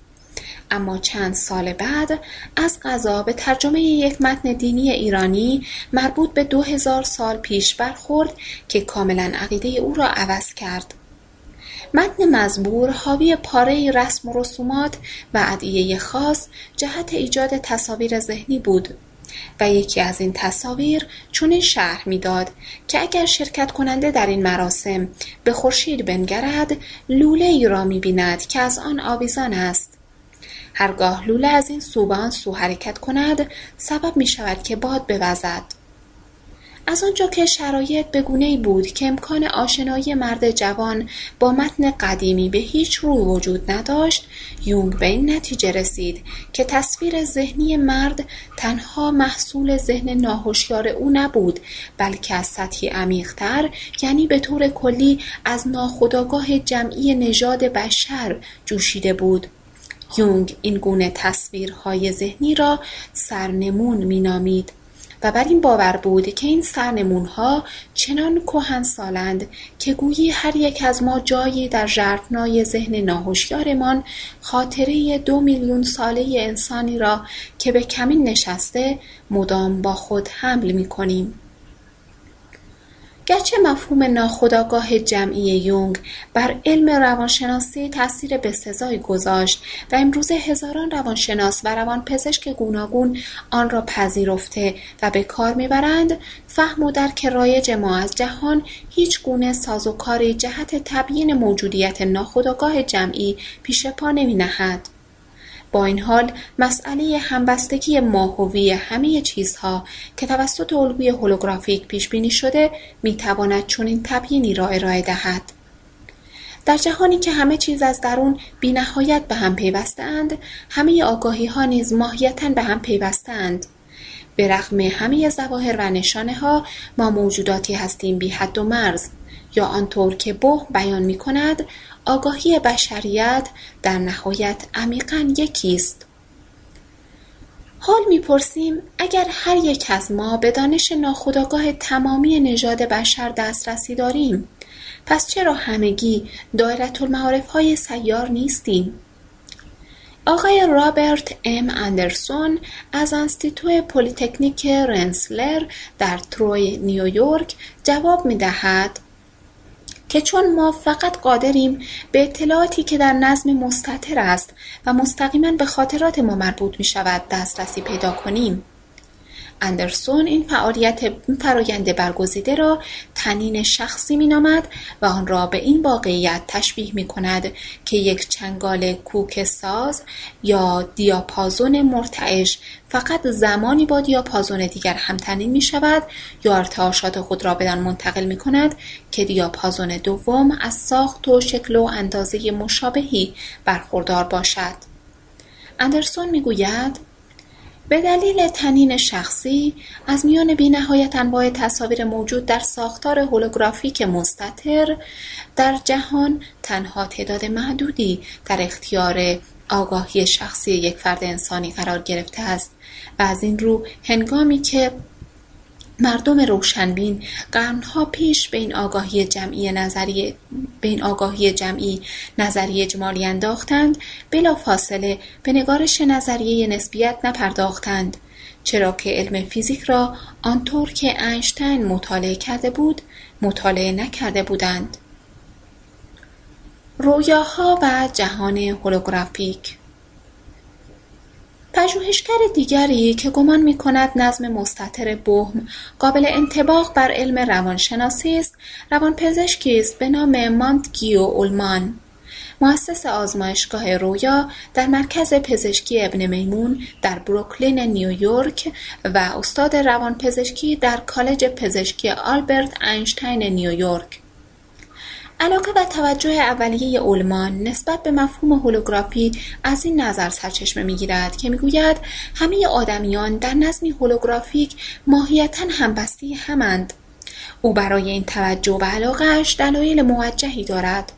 اما چند سال بعد از قضا به ترجمه یک متن دینی ایرانی مربوط به دو هزار سال پیش برخورد که کاملا عقیده او را عوض کرد. متن مزبور حاوی پاره رسم و رسومات و ادعیه خاص جهت ایجاد تصاویر ذهنی بود و یکی از این تصاویر چون شهر می‌داد که اگر شرکت کننده در این مراسم به خورشید بنگرد لوله ای را می بیند که از آن آویزان است هرگاه لوله از این سو به سو حرکت کند سبب می شود که باد بوزد. از آنجا که شرایط به ای بود که امکان آشنایی مرد جوان با متن قدیمی به هیچ رو وجود نداشت یونگ به این نتیجه رسید که تصویر ذهنی مرد تنها محصول ذهن ناهوشیار او نبود بلکه از سطحی عمیقتر یعنی به طور کلی از ناخودآگاه جمعی نژاد بشر جوشیده بود. یونگ این گونه تصویرهای ذهنی را سرنمون مینامید و بر این باور بود که این سرنمونها چنان سالند که گویی هر یک از ما جایی در ژرفنای ذهن ناهوشیارمان خاطره دو میلیون ساله انسانی را که به کمین نشسته مدام با خود حمل می کنیم. گرچه مفهوم ناخودآگاه جمعی یونگ بر علم روانشناسی تاثیر بسزایی گذاشت و امروزه هزاران روانشناس و روانپزشک گوناگون آن را پذیرفته و به کار می‌برند فهم و درک رایج ما از جهان هیچ گونه سازوکاری جهت تبیین موجودیت ناخودآگاه جمعی پیش پا نمی نهد. با این حال مسئله همبستگی ماهوی همه چیزها که توسط الگوی هولوگرافیک پیش بینی شده می‌تواند چنین تبیینی را ارائه دهد. در جهانی که همه چیز از درون بینهایت به هم پیوستند همه آگاهی ها نیز ماهیتا به هم پیوستند به رغم همه ظواهر و نشانه ها ما موجوداتی هستیم بی حد و مرز. یا آنطور که بوه بیان می کند آگاهی بشریت در نهایت عمیقا یکیست حال می‌پرسیم اگر هر یک از ما به دانش ناخودآگاه تمامی نژاد بشر دسترسی داریم پس چرا همگی دایره المعارف های سیار نیستیم؟ آقای رابرت ام اندرسون از انستیتو پلیتکنیک رنسلر در تروی نیویورک جواب می دهد که چون ما فقط قادریم به اطلاعاتی که در نظم مستطر است و مستقیما به خاطرات ما مربوط می شود دسترسی پیدا کنیم اندرسون این فعالیت این فرایند برگزیده را تنین شخصی مینامد و آن را به این واقعیت تشبیه می کند که یک چنگال کوک ساز یا دیاپازون مرتعش فقط زمانی با دیاپازون دیگر همتنین می شود یا ارتعاشات خود را بدان منتقل می کند که دیاپازون دوم از ساخت و شکل و اندازه مشابهی برخوردار باشد. اندرسون می‌گوید به دلیل تنین شخصی از میان بینهایت انواع تصاویر موجود در ساختار هولوگرافیک مستطر در جهان تنها تعداد محدودی در اختیار آگاهی شخصی یک فرد انسانی قرار گرفته است و از این رو هنگامی که مردم روشنبین قرنها پیش به این آگاهی جمعی نظری به این آگاهی جمعی نظری اجمالی انداختند فاصله به نگارش نظریه نسبیت نپرداختند. چرا که علم فیزیک را آنطور که اینشتین مطالعه کرده بود مطالعه نکرده بودند. رویاها و جهان هولوگرافیک پژوهشگر دیگری که گمان می‌کند نظم مستطر بهم قابل انطباق بر علم روانشناسی است روانپزشکی است به نام مانتگیو اولمان. مؤسس آزمایشگاه رویا در مرکز پزشکی ابن میمون در بروکلین نیویورک و استاد روانپزشکی در کالج پزشکی آلبرت اینشتین نیویورک. علاقه و توجه اولیه اولمان نسبت به مفهوم هولوگرافی از این نظر سرچشمه می‌گیرد که می‌گوید همه آدمیان در نظمی هولوگرافیک ماهیتا همبستی همند او برای این توجه و علاقهاش دلایل موجهی دارد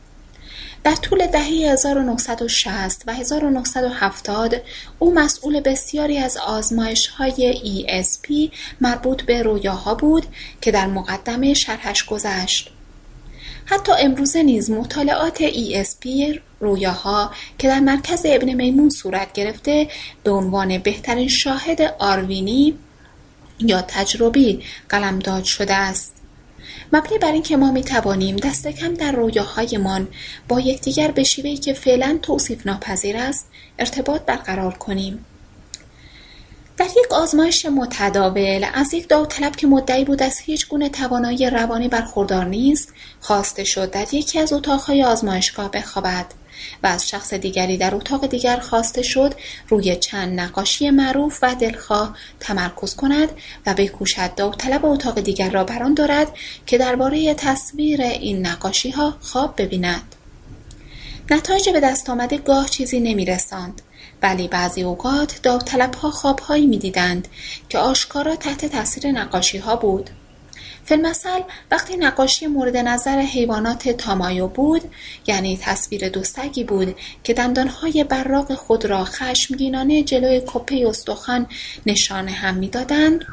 در طول دهه 1960 و 1970 او مسئول بسیاری از آزمایش های ESP مربوط به رویاها بود که در مقدمه شرحش گذشت. حتی امروزه نیز مطالعات ESP رویاها که در مرکز ابن میمون صورت گرفته به عنوان بهترین شاهد آروینی یا تجربی قلمداد شده است. مبنی بر اینکه ما می توانیم دست کم در رویاهایمان با یکدیگر به شیوهی که فعلا توصیف ناپذیر است ارتباط برقرار کنیم. در یک آزمایش متداول از یک داوطلب که مدعی بود از هیچ گونه توانایی روانی برخوردار نیست خواسته شد در یکی از اتاقهای آزمایشگاه بخوابد و از شخص دیگری در اتاق دیگر خواسته شد روی چند نقاشی معروف و دلخواه تمرکز کند و بکوشد داوطلب اتاق دیگر را بران دارد که درباره تصویر این نقاشی ها خواب ببیند. نتایج به دست آمده گاه چیزی نمی رساند ولی بعضی اوقات داوطلبها خوابهایی می‌دیدند که آشکارا تحت تاثیر ها بود. فیلمسل وقتی نقاشی مورد نظر حیوانات تامایو بود یعنی تصویر دوستگی بود که دندانهای براق خود را خشمگینانه جلوی کپه استخوان نشانه هم می‌دادند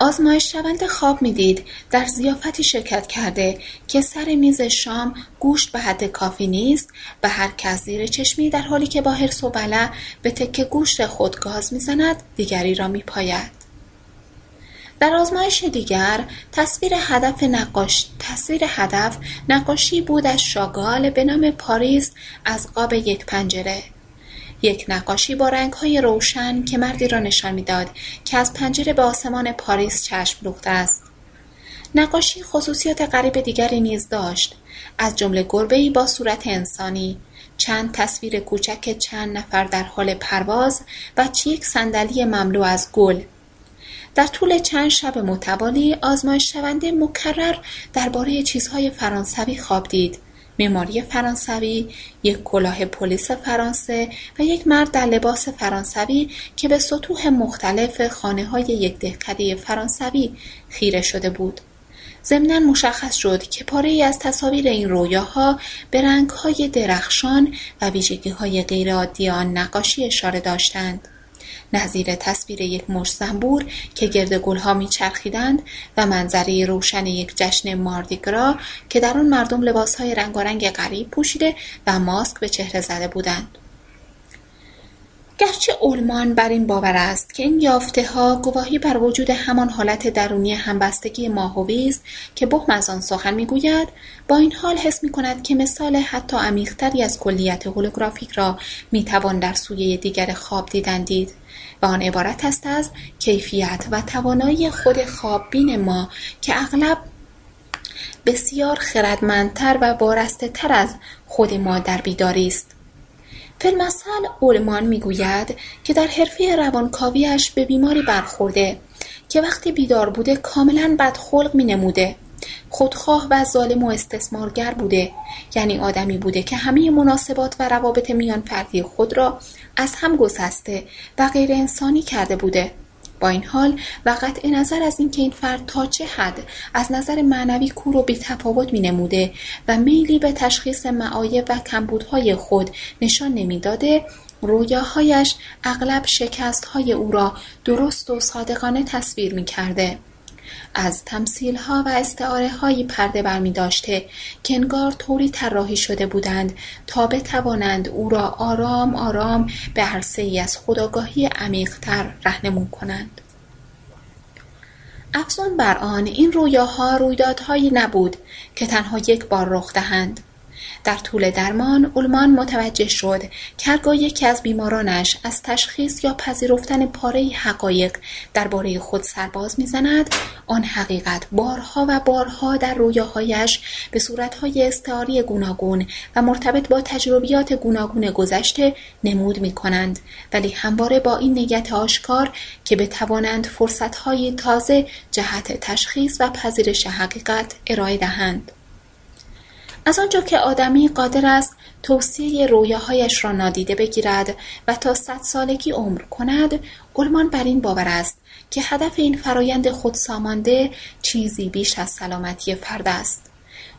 آزمایش شونده خواب می‌دید. در زیافتی شرکت کرده که سر میز شام گوشت به حد کافی نیست و هر کس زیر چشمی در حالی که با حرص و ولع به تکه گوشت خود گاز می‌زند دیگری را میپاید. در آزمایش دیگر تصویر هدف نقاش تصویر هدف نقاشی بود از شاگال به نام پاریس از قاب یک پنجره. یک نقاشی با رنگهای روشن که مردی را نشان می‌داد که از پنجره به آسمان پاریس چشم دوخته است. نقاشی خصوصیات غریب دیگری نیز داشت. از جمله گربهای با صورت انسانی چند تصویر کوچک چند نفر در حال پرواز و یک صندلی مملو از گل. در طول چند شب متوالی آزمایش شونده مکرر درباره چیزهای فرانسوی خواب دید. معماری فرانسوی یک کلاه پلیس فرانسه و یک مرد در لباس فرانسوی که به سطوح مختلف خانه های یک دهکده فرانسوی خیره شده بود. ضمنا مشخص شد که پاره از تصاویر این رویاها به رنگهای درخشان و ویژگیهای غیرعادی آن نقاشی اشاره داشتند. نظیر تصویر یک مشت زنبور که گرد گلها میچرخیدند و منظره روشن یک جشن ماردیگرا که در آن مردم لباسهای رنگارنگ غریب پوشیده و ماسک به چهره زده بودند. گرچه اولمان بر این باور است که این ها گواهی بر وجود همان حالت درونی همبستگی ماهوی است که بهم از آن سخن می‌گوید با این حال حس کند که مثال حتی عمیقتری از کلیت هولوگرافیک را می‌توان در سویه دیگر خواب دیدن دید. و آن عبارت است از کیفیت و توانایی خود خواببین ما که اغلب بسیار خردمندتر و بارسته تر از خود ما در بیداری است. فیلمسل اولمان می‌گوید که در حرفه روانکاویش به بیماری برخورده که وقتی بیدار بوده کاملا بدخلق می نموده خودخواه و ظالم و استثمارگر بوده یعنی آدمی بوده که همه مناسبات و روابط میان فردی خود را از هم گسسته و غیر انسانی کرده بوده با این حال و قطع نظر از اینکه این فرد تا چه حد از نظر معنوی کور و بیتفاوت می نموده و میلی به تشخیص معایب و کمبودهای خود نشان نمی‌داده رویاهایش اغلب شکستهای او را درست و صادقانه تصویر می کرده. از ها و هایی پرده برمی داشته که انگار طوری طراحی شده بودند تا بتوانند او را آرام آرام به ای از خداگاهی عمیقتر رهنمون کنند. افزون بر آن این رویاها رویدادهایی نبود که تنها یک بار رخ دهند. در طول درمان اولمان متوجه شد که هرگاه یکی از بیمارانش از تشخیص یا پذیرفتن پاره حقایق درباره خود سرباز می‌زند آن حقیقت بارها و بارها در رویاهایش به صورتهای استعاری گوناگون و مرتبط با تجربیات گوناگون گذشته نمود می کنند ولی همواره با این نیت آشکار که بتوانند فرصتهای تازه جهت تشخیص و پذیرش حقیقت ارائه دهند. از آنجا که آدمی قادر است توصیه رویاهایش را نادیده بگیرد و تا صد سالگی عمر کند گلمان بر این باور است که هدف این فرایند خودسامانده چیزی بیش از سلامتی فرد است.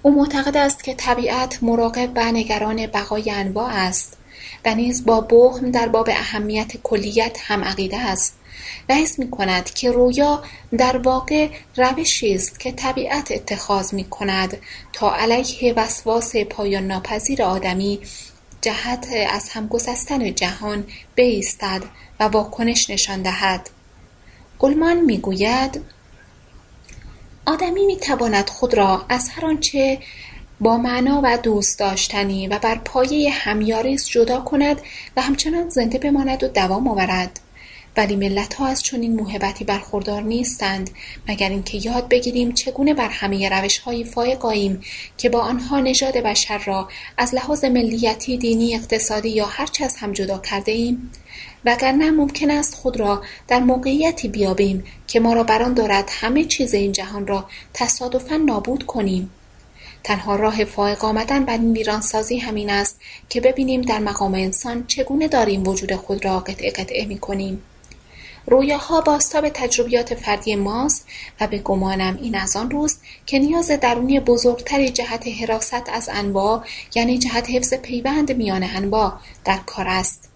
او معتقد است که طبیعت مراقب و نگران بقای انواع است و نیز با بخم در باب اهمیت کلیت هم عقیده است. و حس کند که رویا در واقع روشی است که طبیعت اتخاذ می کند تا علیه وسواس پایان ناپذیر آدمی جهت از هم گسستن جهان بایستد و واکنش نشان دهد. گلمان می‌گوید آدمی می‌تواند خود را از هر آنچه با معنا و دوست داشتنی و بر پایه همیاریست جدا کند و همچنان زنده بماند و دوام آورد. ولی ملتها از چنین موهبتی برخوردار نیستند. مگر اینکه یاد بگیریم چگونه بر همه روشهایی فایق آییم که با آنها نژاد بشر را از لحاظ ملیتی دینی اقتصادی یا هرچه از هم جدا کرده ایم وگرنه ممکن است خود را در موقعیتی بیابیم که ما را بران دارد همه چیز این جهان را تصادفا نابود کنیم. تنها راه فائق آمدن بر این ویرانسازی همین است که ببینیم در مقام انسان چگونه داریم وجود خود را قطعه قطعه می کنیم رویاها باستاب تجربیات فردی ماست و به گمانم این از آن روست که نیاز درونی بزرگتری جهت حراست از انواع یعنی جهت حفظ پیوند میان انواع در کار است.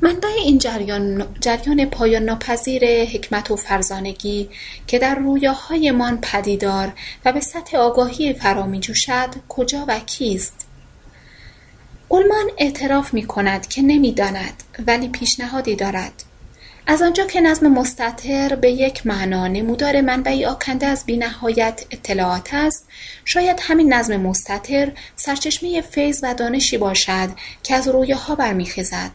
منبع این جریان, جریان پایان ناپذیر حکمت و فرزانگی که در رویاهایمان پدیدار و به سطح آگاهی فرا جوشد کجا و کیست؟ اولمان اعتراف می کند که نمی‌داند ولی پیشنهادی دارد. از آنجا که نظم مستطر به یک معنا نمودار منبعی آکنده از بینهایت اطلاعات است شاید همین نظم مستطر سرچشمه فیض و دانشی باشد که از رویاها برمیخیزد.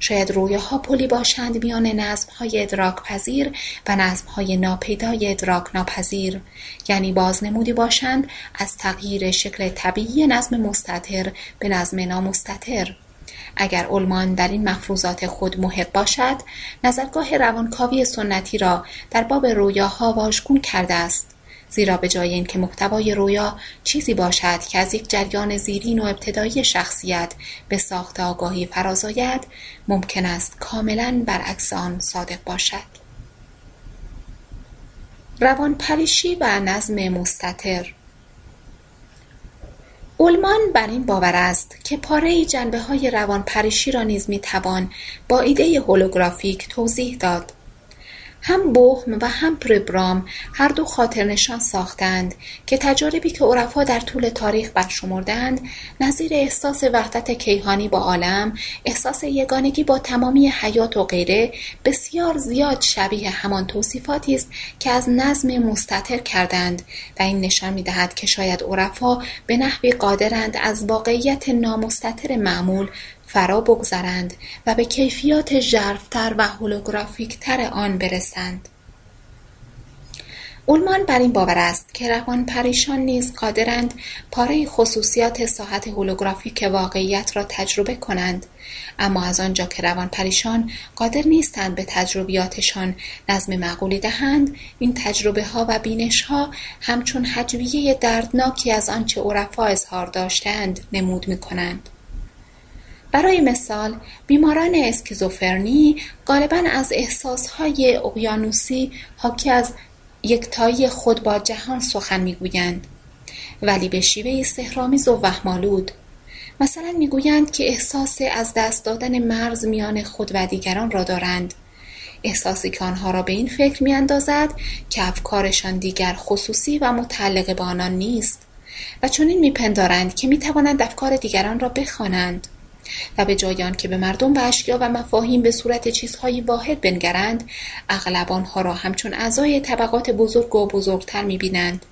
شاید رویاها پلی باشند میان نظمهای ادراک پذیر و نظمهای ناپیدای ادراک ناپذیر یعنی بازنمودی باشند از تغییر شکل طبیعی نظم مستطر به نظم نامستطر. اگر علمان در این مفروضات خود محق باشد نظرگاه روانکاوی سنتی را در باب رویاها واژگون کرده است. زیرا به جای اینکه محتوای رویا چیزی باشد که از یک جریان زیرین و ابتدایی شخصیت به ساخت آگاهی فرازاید ممکن است کاملا برعکس آن صادق باشد. روانپریشی و نظم مستطر اولمان بر این باور است که پاره جنبه های روانپریشی را نیز می‌توان با ایده هولوگرافیک توضیح داد. هم بوهم و هم پربرام هر دو خاطرنشان ساختند که تجاربی که عرفا در طول تاریخ برشمردند نظیر احساس وحدت کیهانی با عالم احساس یگانگی با تمامی حیات و غیره بسیار زیاد شبیه همان توصیفاتی است که از نظم مستطر کردند و این نشان می‌دهد که شاید عرفا به نحوی قادرند از واقعیت نامستطر معمول فرا بگذرند و به کیفیات ژرفتر و هولوگرافیکتر آن برسند اولمان بر این باور است که روانپریشان نیز قادرند پاره خصوصیات ساحت هولوگرافیک واقعیت را تجربه کنند اما از آنجا که روانپریشان قادر نیستند به تجربیاتشان نظم معقولی دهند این تجربه ها و بینش ها همچون حجویه دردناکی از آنچه عرفا اظهار داشتند نمود می کنند. برای مثال بیماران اسکیزوفرنی غالبا از احساسهای اقیانوسی حاکی از یکتایی خود با جهان سخن می‌گویند. ولی به شیوه سهرامیز و وهمالود مثلا می‌گویند که احساس از دست دادن مرز میان خود و دیگران را دارند. احساسی که آنها را به این فکر میاندازد که افکارشان دیگر خصوصی و متعلق به آنان نیست و چنین میپندارند که می‌توانند افکار دیگران را بخوانند. و به جای که به مردم و اشیا و مفاهیم به صورت چیزهایی واحد بنگرند اغلب آنها را همچون اعضای طبقات بزرگ و بزرگتر می‌بینند.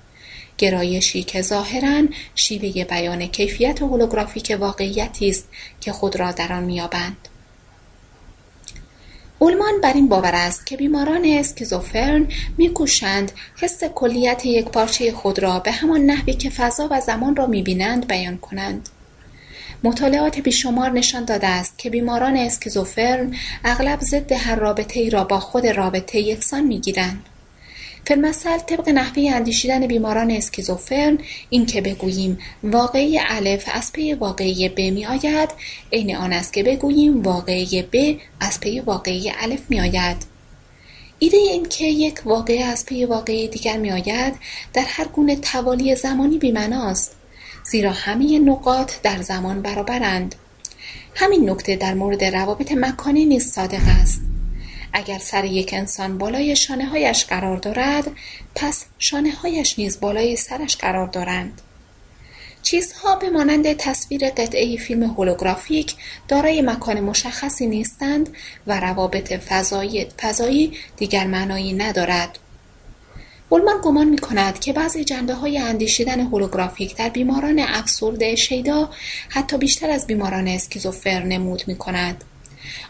گرایشی که ظاهرا شیوه بیان کیفیت هولوگرافیک واقعیتی است که خود را در آن مییابند. اولمان بر این باور است که بیماران اسکیزوفرن میکوشند حس کلیت یک پارچه خود را به همان نحوی که فضا و زمان را می‌بینند بیان کنند. مطالعات بیشمار نشان داده است که بیماران اسکیزوفرن اغلب ضد هر رابطه ای را با خود رابطه یکسان می‌گیرند. فی‌المثل طبق نحوه اندیشیدن بیماران اسکیزوفرن این که بگوییم واقعه الف از پی واقعه ب می آید عین آن است که بگوییم واقعه ب از پی واقعه الف می آید. ایده این که یک واقعه از پی واقعی دیگر می آید در هر گونه توالی زمانی بیمناست. زیرا همه نقاط در زمان برابرند. همین نکته در مورد روابط مکانی نیز صادق است. اگر سر یک انسان بالای شانه هایش قرار دارد پس شانه هایش نیز بالای سرش قرار دارند. چیزها به مانند تصویر قطعه فیلم هولوگرافیک دارای مکان مشخصی نیستند و روابط فضایی, فضایی دیگر معنایی ندارد. اولمان گمان می‌کند که بعضی های اندیشیدن هولوگرافیک در بیماران افسرده شیدا حتی بیشتر از بیماران اسکیزوفر نمود می‌کند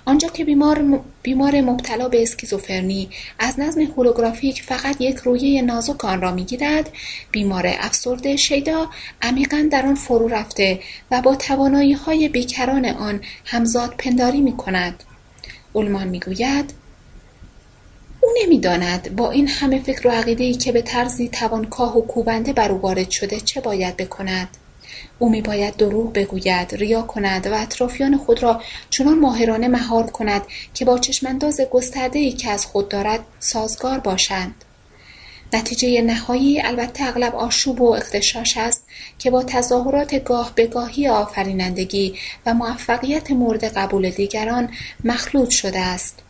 آنجا که بیمار, بیمار مبتلا به اسکیزوفرنی از نظم هولوگرافیک فقط یک رویه نازک آن را می‌گیرد بیمار افسرده شیدا عمیقا در آن فرو رفته و با توانایی های بیکران آن همزاد پنداری می کند. اولمان می‌گوید او نمی‌داند. با این همه فکر و عقیدهای که به طرزی توانکاه و کوبنده بر او وارد شده چه باید بکند؟ او میباید دروغ بگوید ریا کند و اطرافیان خود را چنان ماهرانه مهار کند که با چشمانداز گستردهای که از خود دارد سازگار باشند. نتیجه نهایی البته اغلب آشوب و اختشاش است که با تظاهرات گاه به گاهی آفرینندگی و موفقیت مورد قبول دیگران مخلوط شده است.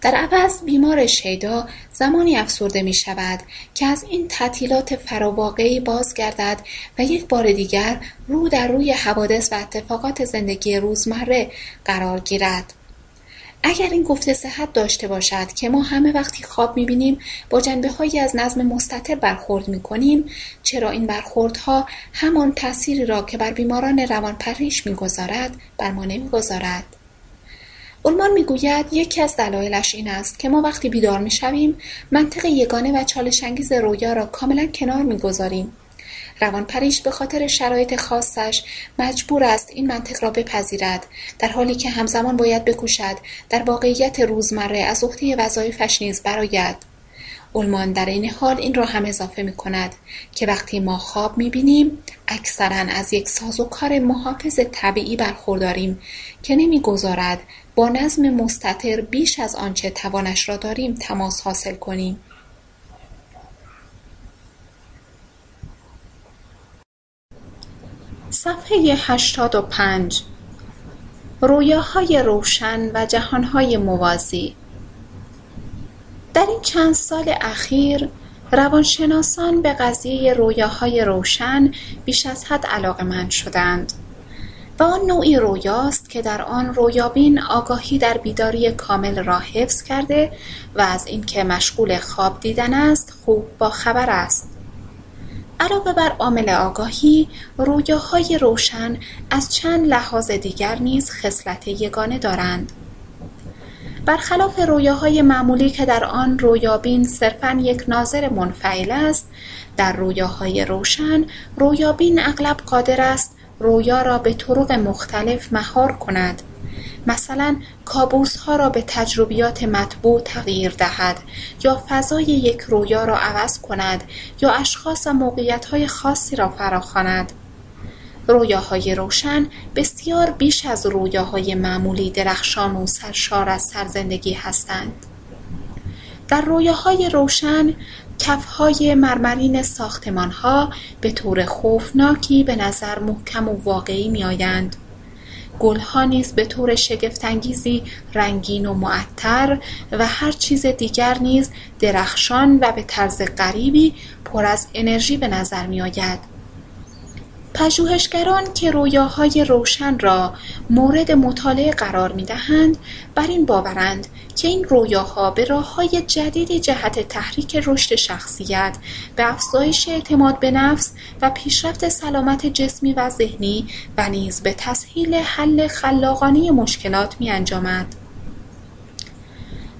در عوض بیمار شیدا زمانی افسرده می شود که از این تعطیلات فراواقعی بازگردد و یک بار دیگر رو در روی حوادث و اتفاقات زندگی روزمره قرار گیرد. اگر این گفته صحت داشته باشد که ما همه وقتی خواب می‌بینیم با جنبه هایی از نظم مستطر برخورد می‌کنیم چرا این برخوردها همان تأثیری را که بر بیماران روان پریش می‌گذارد بر ما نمی‌گذارد؟ اولمان می‌گوید یکی از دلایلش این است که ما وقتی بیدار می‌شویم منطق یگانه و چالشانگیز رویا را کاملا کنار می‌گذاریم. روانپریش به خاطر شرایط خاصش مجبور است این منطق را بپذیرد در حالی که همزمان باید بکوشد در واقعیت روزمره از عهده وظایفش نیز برآید. اولمان در این حال این را هم اضافه می کند که وقتی ما خواب می بینیم اکثرا از یک سازوکار محافظ طبیعی برخورداریم که نمی‌گذارد با نظم مستطر بیش از آنچه توانش را داریم تماس حاصل کنیم. صفحه هشتاد و پنج. رویاهای روشن و جهانهای موازی. در این چند سال اخیر روانشناسان به قضیه رویاهای روشن بیش از حد علاقمند شدند. و آن نوعی رویاست که در آن رویابین آگاهی در بیداری کامل را حفظ کرده و از اینکه مشغول خواب دیدن است خوب با خبر است. علاوه بر عامل آگاهی رویاهای روشن از چند لحاظ دیگر نیز خصلت یگانه دارند. برخلاف رویاهای معمولی که در آن رویابین صرفا یک ناظر منفعل است در رویاهای روشن رویابین اغلب قادر است رویا را به طرق مختلف مهار کند. مثلا ها را به تجربیات مطبوع تغییر دهد یا فضای یک رویا را عوض کند یا اشخاص و های خاصی را فراخواند. رویاهای روشن بسیار بیش از رویاهای معمولی درخشان و سرشار از سرزندگی هستند. در رویاهای روشن کفهای مرمرین ساختمانها به طور خوفناکی به نظر محکم و واقعی میآیند. گلها نیز به طور شگفتانگیزی رنگین و معطر و هر چیز دیگر نیز درخشان و به طرز غریبی پر از انرژی به نظر میآید. پژوهشگران که رویاهای روشن را مورد مطالعه قرار می‌دهند بر این باورند که این رویاها به راههای جدیدی جهت تحریک رشد شخصیت به افزایش اعتماد به نفس و پیشرفت سلامت جسمی و ذهنی و نیز به تسهیل حل خلاقانه مشکلات میانجامد.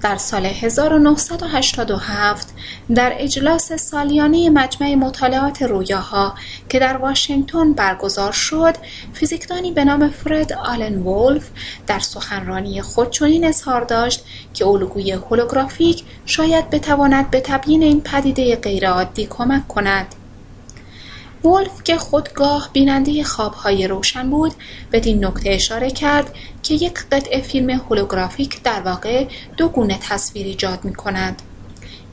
در سال 1987 در اجلاس سالیانه مجمع مطالعات رویاها که در واشنگتن برگزار شد فیزیکدانی به نام فرد آلن وولف در سخنرانی خود چنین اظهار داشت که الگوی هولوگرافیک شاید بتواند به تبیین این پدیده غیرعادی کمک کند. ولف که خودگاه بیننده خوابهای روشن بود بدین نکته اشاره کرد که یک قطعه فیلم هولوگرافیک در واقع دو گونه تصویر ایجاد می کند.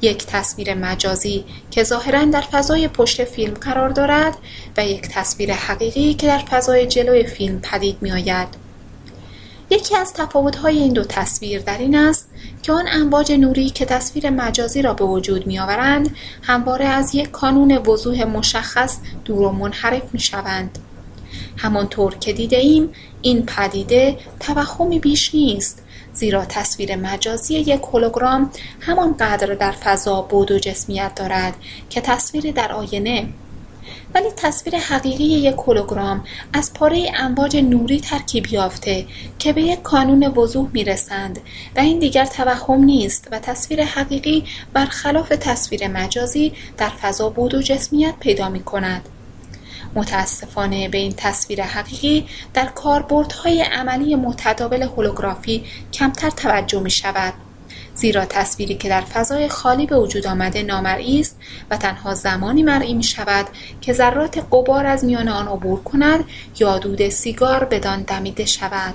یک تصویر مجازی که ظاهرا در فضای پشت فیلم قرار دارد و یک تصویر حقیقی که در فضای جلوی فیلم پدید می آید. یکی از تفاوت‌های این دو تصویر در این است که آن امواج نوری که تصویر مجازی را به وجود می‌آورند همواره از یک کانون وضوح مشخص دور و منحرف می‌شوند. همانطور که دیده ایم این پدیده توهمی بیش نیست زیرا تصویر مجازی یک هولوگرام همانقدر در فضا بود و جسمیت دارد که تصویر در آینه ولی تصویر حقیقی یک هولوگرام از پاره امواج نوری ترکیب یافته که به یک کانون وضوح می‌رسند و این دیگر توهم نیست و تصویر حقیقی برخلاف تصویر مجازی در فضا بود و جسمیت پیدا می کند. متاسفانه به این تصویر حقیقی در کاربردهای عملی متداول هولوگرافی کمتر توجه می شود زیرا تصویری که در فضای خالی به وجود آمده نامرئی است و تنها زمانی مرئی می شود که ذرات قبار از میان آن عبور کند یا دود سیگار بدان دمیده شود.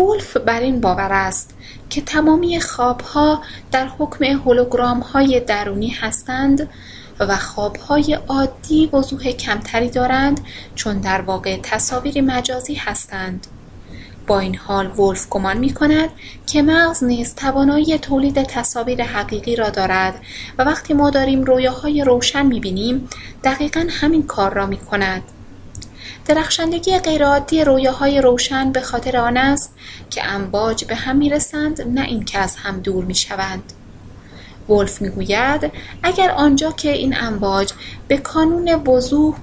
ولف بر این باور است که تمامی خوابها در حکم هولوگرام های درونی هستند و خوابهای عادی وضوح کمتری دارند چون در واقع تصاویر مجازی هستند. با این حال ولف گمان می کند که مغز نیز توانایی تولید تصاویر حقیقی را دارد و وقتی ما داریم رویاهای روشن می بینیم دقیقا همین کار را می کند. درخشندگی غیرعادی رویاهای روشن به خاطر آن است که امواج به هم می‌رسند نه اینکه از هم دور می‌شوند ولف می‌گوید اگر آنجا که این امواج به کانون وضوح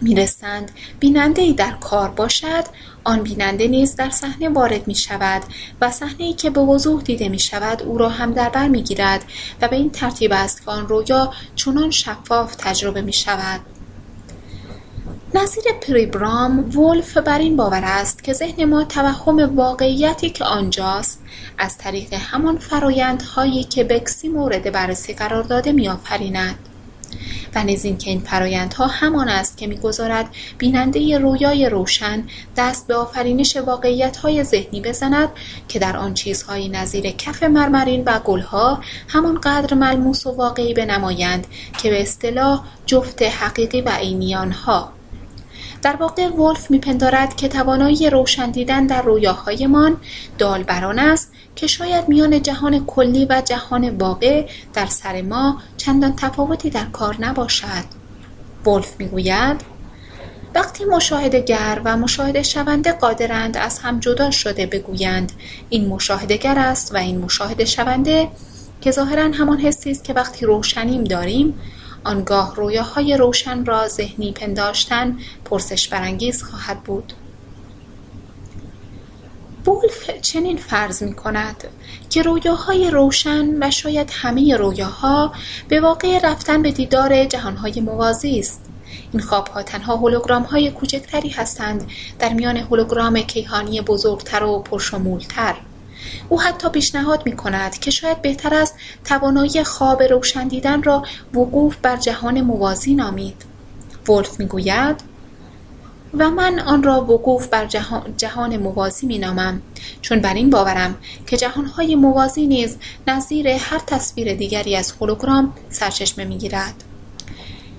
می‌رسند بیننده ای در کار باشد آن بیننده نیز در صحنه وارد می شود و صحنه ای که به وضوح دیده می شود او را هم در بر می گیرد و به این ترتیب است که آن رویا چنان شفاف تجربه می شود نظیر پریبرام ولف بر این باور است که ذهن ما توهم واقعیتی که آنجاست از طریق همان فرایندهایی که بکسی مورد بررسی قرار داده میآفریند. و نیز اینکه این فرایندها همان است که می‌گذارد بیننده رویای روشن دست به آفرینش واقعیتهای ذهنی بزند که در آن چیزهایی نظیر کف مرمرین و گلها همانقدر ملموس و واقعی بنمایند که به اصطلاح جفت حقیقی و عینی آنها. در واقع ولف میپندارد که توانایی روشن دیدن در رویاهایمان دال بران است که شاید میان جهان کلی و جهان واقع در سر ما چندان تفاوتی در کار نباشد. ولف می‌گوید وقتی مشاهدهگر و مشاهده شونده قادرند از هم جدا شده بگویند این مشاهدهگر است و این مشاهده شونده که ظاهرا همان حسی است که وقتی روشنیم داریم آنگاه رویاهای روشن را ذهنی پنداشتن پرسش برانگیز خواهد بود. ولف چنین فرض می کند که رویاهای روشن و شاید همه رویاها به واقع رفتن به دیدار جهانهای موازی است. این خوابها تنها هولوگرام های کوچکتری هستند در میان هولوگرام کیهانی بزرگتر و پرشمولتر. او حتی پیشنهاد می کند که شاید بهتر است توانایی خواب روشن دیدن را وقوف بر جهان موازی نامید ولف می‌گوید و من آن را وقوف بر جهان, جهان موازی می نامم چون بر این باورم که جهانهای موازی نیز نظیر هر تصویر دیگری از هولوگرام سرچشمه می گیرد.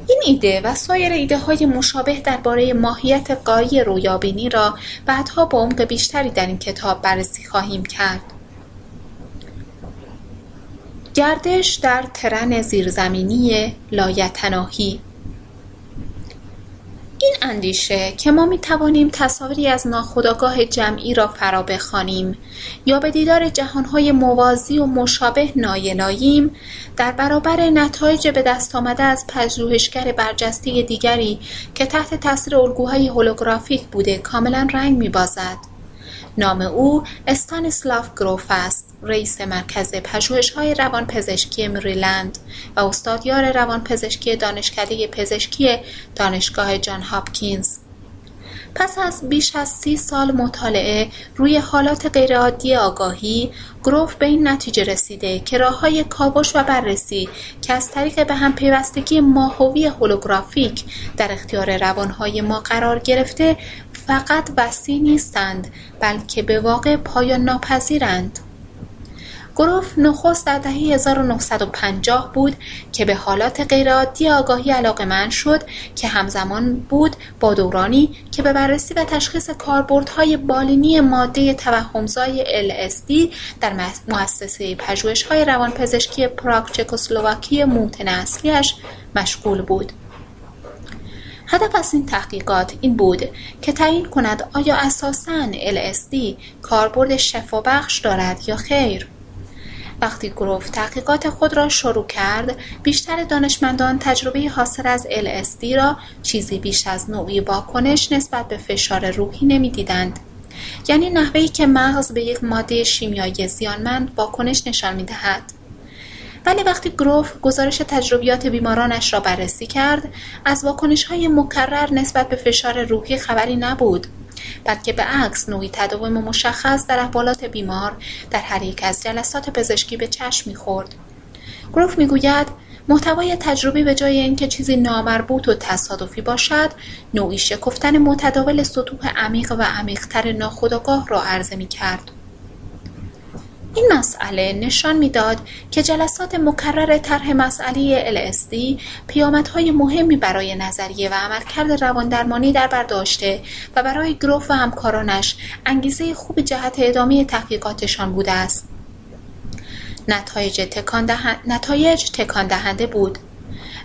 این ایده و سایر ایده های مشابه درباره ماهیت قایی رویابینی را بعدها با عمق بیشتری در این کتاب بررسی خواهیم کرد. گردش در ترن زیرزمینی لایتناهی این اندیشه که ما می توانیم تصاویری از ناخودآگاه جمعی را فرا بخوانیم یا به دیدار جهانهای موازی و مشابه نایلاییم در برابر نتایج به دست آمده از پژوهشگر برجسته دیگری که تحت تاثیر الگوهای هولوگرافیک بوده کاملا رنگ میبازد. نام او استانیسلاف گروف است رئیس مرکز پژوهش‌های روانپزشکی مریلند و استادیار روانپزشکی دانشکده پزشکی دانشگاه جان هاپکینز. پس از بیش از سی سال مطالعه روی حالات غیرعادی آگاهی گروف به این نتیجه رسیده که راه های کاوش و بررسی که از طریق به هم پیوستگی ماهوی هولوگرافیک در اختیار روانهای ما قرار گرفته فقط وسیع نیستند بلکه به واقع پایان ناپذیرند گروف نخست در دهه 1950 بود که به حالات غیرعادی آگاهی علاقمند شد که همزمان بود با دورانی که به بررسی و تشخیص کاربردهای بالینی ماده توهمزای LSD در مؤسسه پژوهش‌های روانپزشکی پراگ چکسلواکی موطن اصلیش مشغول بود. هدف از این تحقیقات این بود که تعیین کند آیا اساساً LSD کاربرد شفابخش دارد یا خیر. وقتی گروف تحقیقات خود را شروع کرد بیشتر دانشمندان تجربه حاصل از LSD را چیزی بیش از نوعی واکنش نسبت به فشار روحی نمی‌دیدند یعنی نحوهی که مغز به یک ماده شیمیایی زیانمند واکنش نشان می‌دهد ولی وقتی گروف گزارش تجربیات بیمارانش را بررسی کرد از واکنش های مکرر نسبت به فشار روحی خبری نبود بلکه به عکس نوعی تداوم مشخص در احوالات بیمار در هر یک از جلسات پزشکی به چشم می‌خورد گروف می‌گوید محتوای تجربی به جای اینکه چیزی نامربوط و تصادفی باشد نوعی شکفتن متداول سطوح عمیق و عمیقتر ناخودآگاه را عرضه می کرد. این مسئله نشان می‌داد که جلسات مکرر طرح مسئله LSD پیامدهای مهمی برای نظریه و عملکرد روان در بر داشته و برای گروف و همکارانش انگیزه خوب جهت ادامه تحقیقاتشان بوده است. نتایج تکان, نتایج تکان دهنده بود.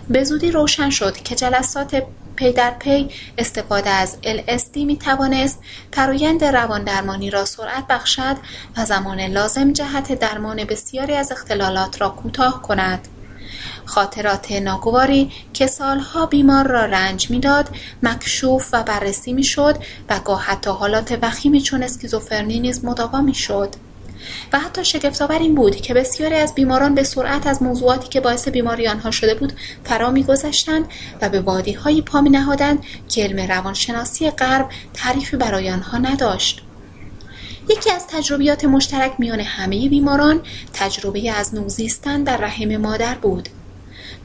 به زودی روشن شد که جلسات پی در پی استفاده از LSD می توانست فرایند روان درمانی را سرعت بخشد و زمان لازم جهت درمان بسیاری از اختلالات را کوتاه کند. خاطرات ناگواری که سالها بیمار را رنج می‌داد مکشوف و بررسی می‌شد و گاه حتی حالات وخیمی چون اسکیزوفرنی نیز مداوا می‌شد و حتی شگفتآور این بود که بسیاری از بیماران به سرعت از موضوعاتی که باعث بیماری آنها شده بود فرا میگذشتند و به وادیهایی پا نهادند که علم روانشناسی غرب تعریفی برای آنها نداشت. یکی از تجربیات مشترک میان همه بیماران تجربه از نوزیستن در رحم مادر بود.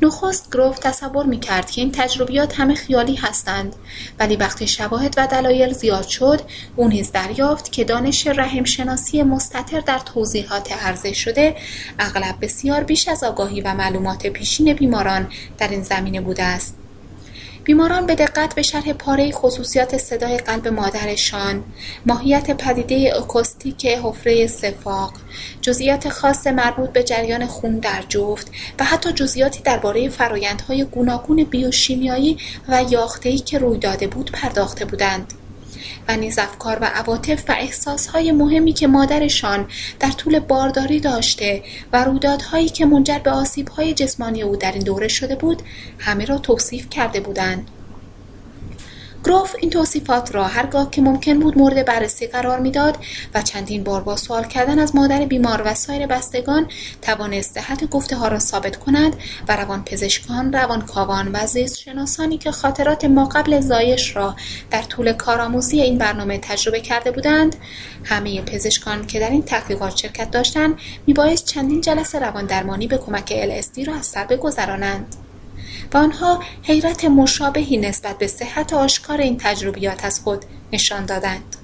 نخست گروف تصور می‌کرد که این تجربیات همه خیالی هستند ولی وقتی شواهد و دلایل زیاد شد او نیز دریافت که دانش رحمشناسی مستطر در توضیحات عرضه شده اغلب بسیار بیش از آگاهی و معلومات پیشین بیماران در این زمینه بوده است. بیماران به دقت به شرح پاره خصوصیات صدای قلب مادرشان، ماهیت پدیده اکوستیک حفره سفاق، جزئیات خاص مربوط به جریان خون در جفت و حتی جزئیاتی درباره فرایندهای گوناگون بیوشیمیایی و یاخته‌ای که روی داده بود پرداخته بودند. و نیز افکار و عواطف و احساسهای مهمی که مادرشان در طول بارداری داشته و رویدادهایی که منجر به آسیبهای جسمانی او در این دوره شده بود همه را توصیف کرده بودند. گروف این توصیفات را هرگاه که ممکن بود مورد بررسی قرار می‌داد و چندین بار با سوال کردن از مادر بیمار و سایر بستگان توانست صحت گفته ها را ثابت کند و روان روانکاوان و شناسانی که خاطرات ما قبل زایش را در طول کارآموزی این برنامه تجربه کرده بودند همه پزشکان که در این تحقیقات شرکت داشتند میبایست چندین جلسه روان درمانی به کمک LSD را از سر بگذرانند. و آنها حیرت مشابهی نسبت به صحت آشکار این تجربیات از خود نشان دادند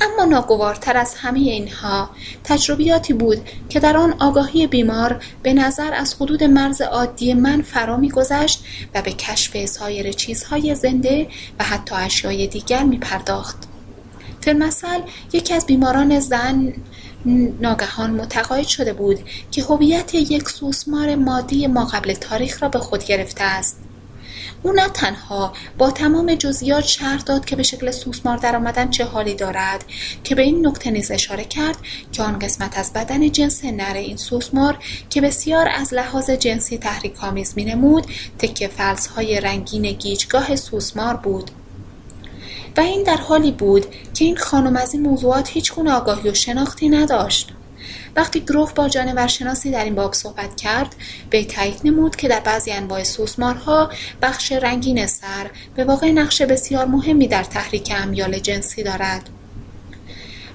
اما ناگوارتر از همه اینها تجربیاتی بود که در آن آگاهی بیمار به نظر از حدود مرز عادی من فرا میگذشت و به کشف سایر چیزهای زنده و حتی اشیای دیگر می پرداخت. فیلمسل یکی از بیماران زن ناگهان متقاعد شده بود که هویت یک سوسمار مادی ما قبل تاریخ را به خود گرفته است. او نه تنها با تمام جزئیات شرح داد که به شکل سوسمار درآمدن چه حالی دارد که به این نکته نیز اشاره کرد که آن قسمت از بدن جنس نر این سوسمار که بسیار از لحاظ جنسی تحریک آمیز مینمود تکه های رنگین گیجگاه سوسمار بود. و این در حالی بود که این خانم از این موضوعات هیچگونه آگاهی و شناختی نداشت. وقتی گروف با جانورشناسی در این باب صحبت کرد به تایید نمود که در بعضی انواع سوسمارها بخش رنگین سر به واقع نقش بسیار مهمی در تحریک امیال جنسی دارد.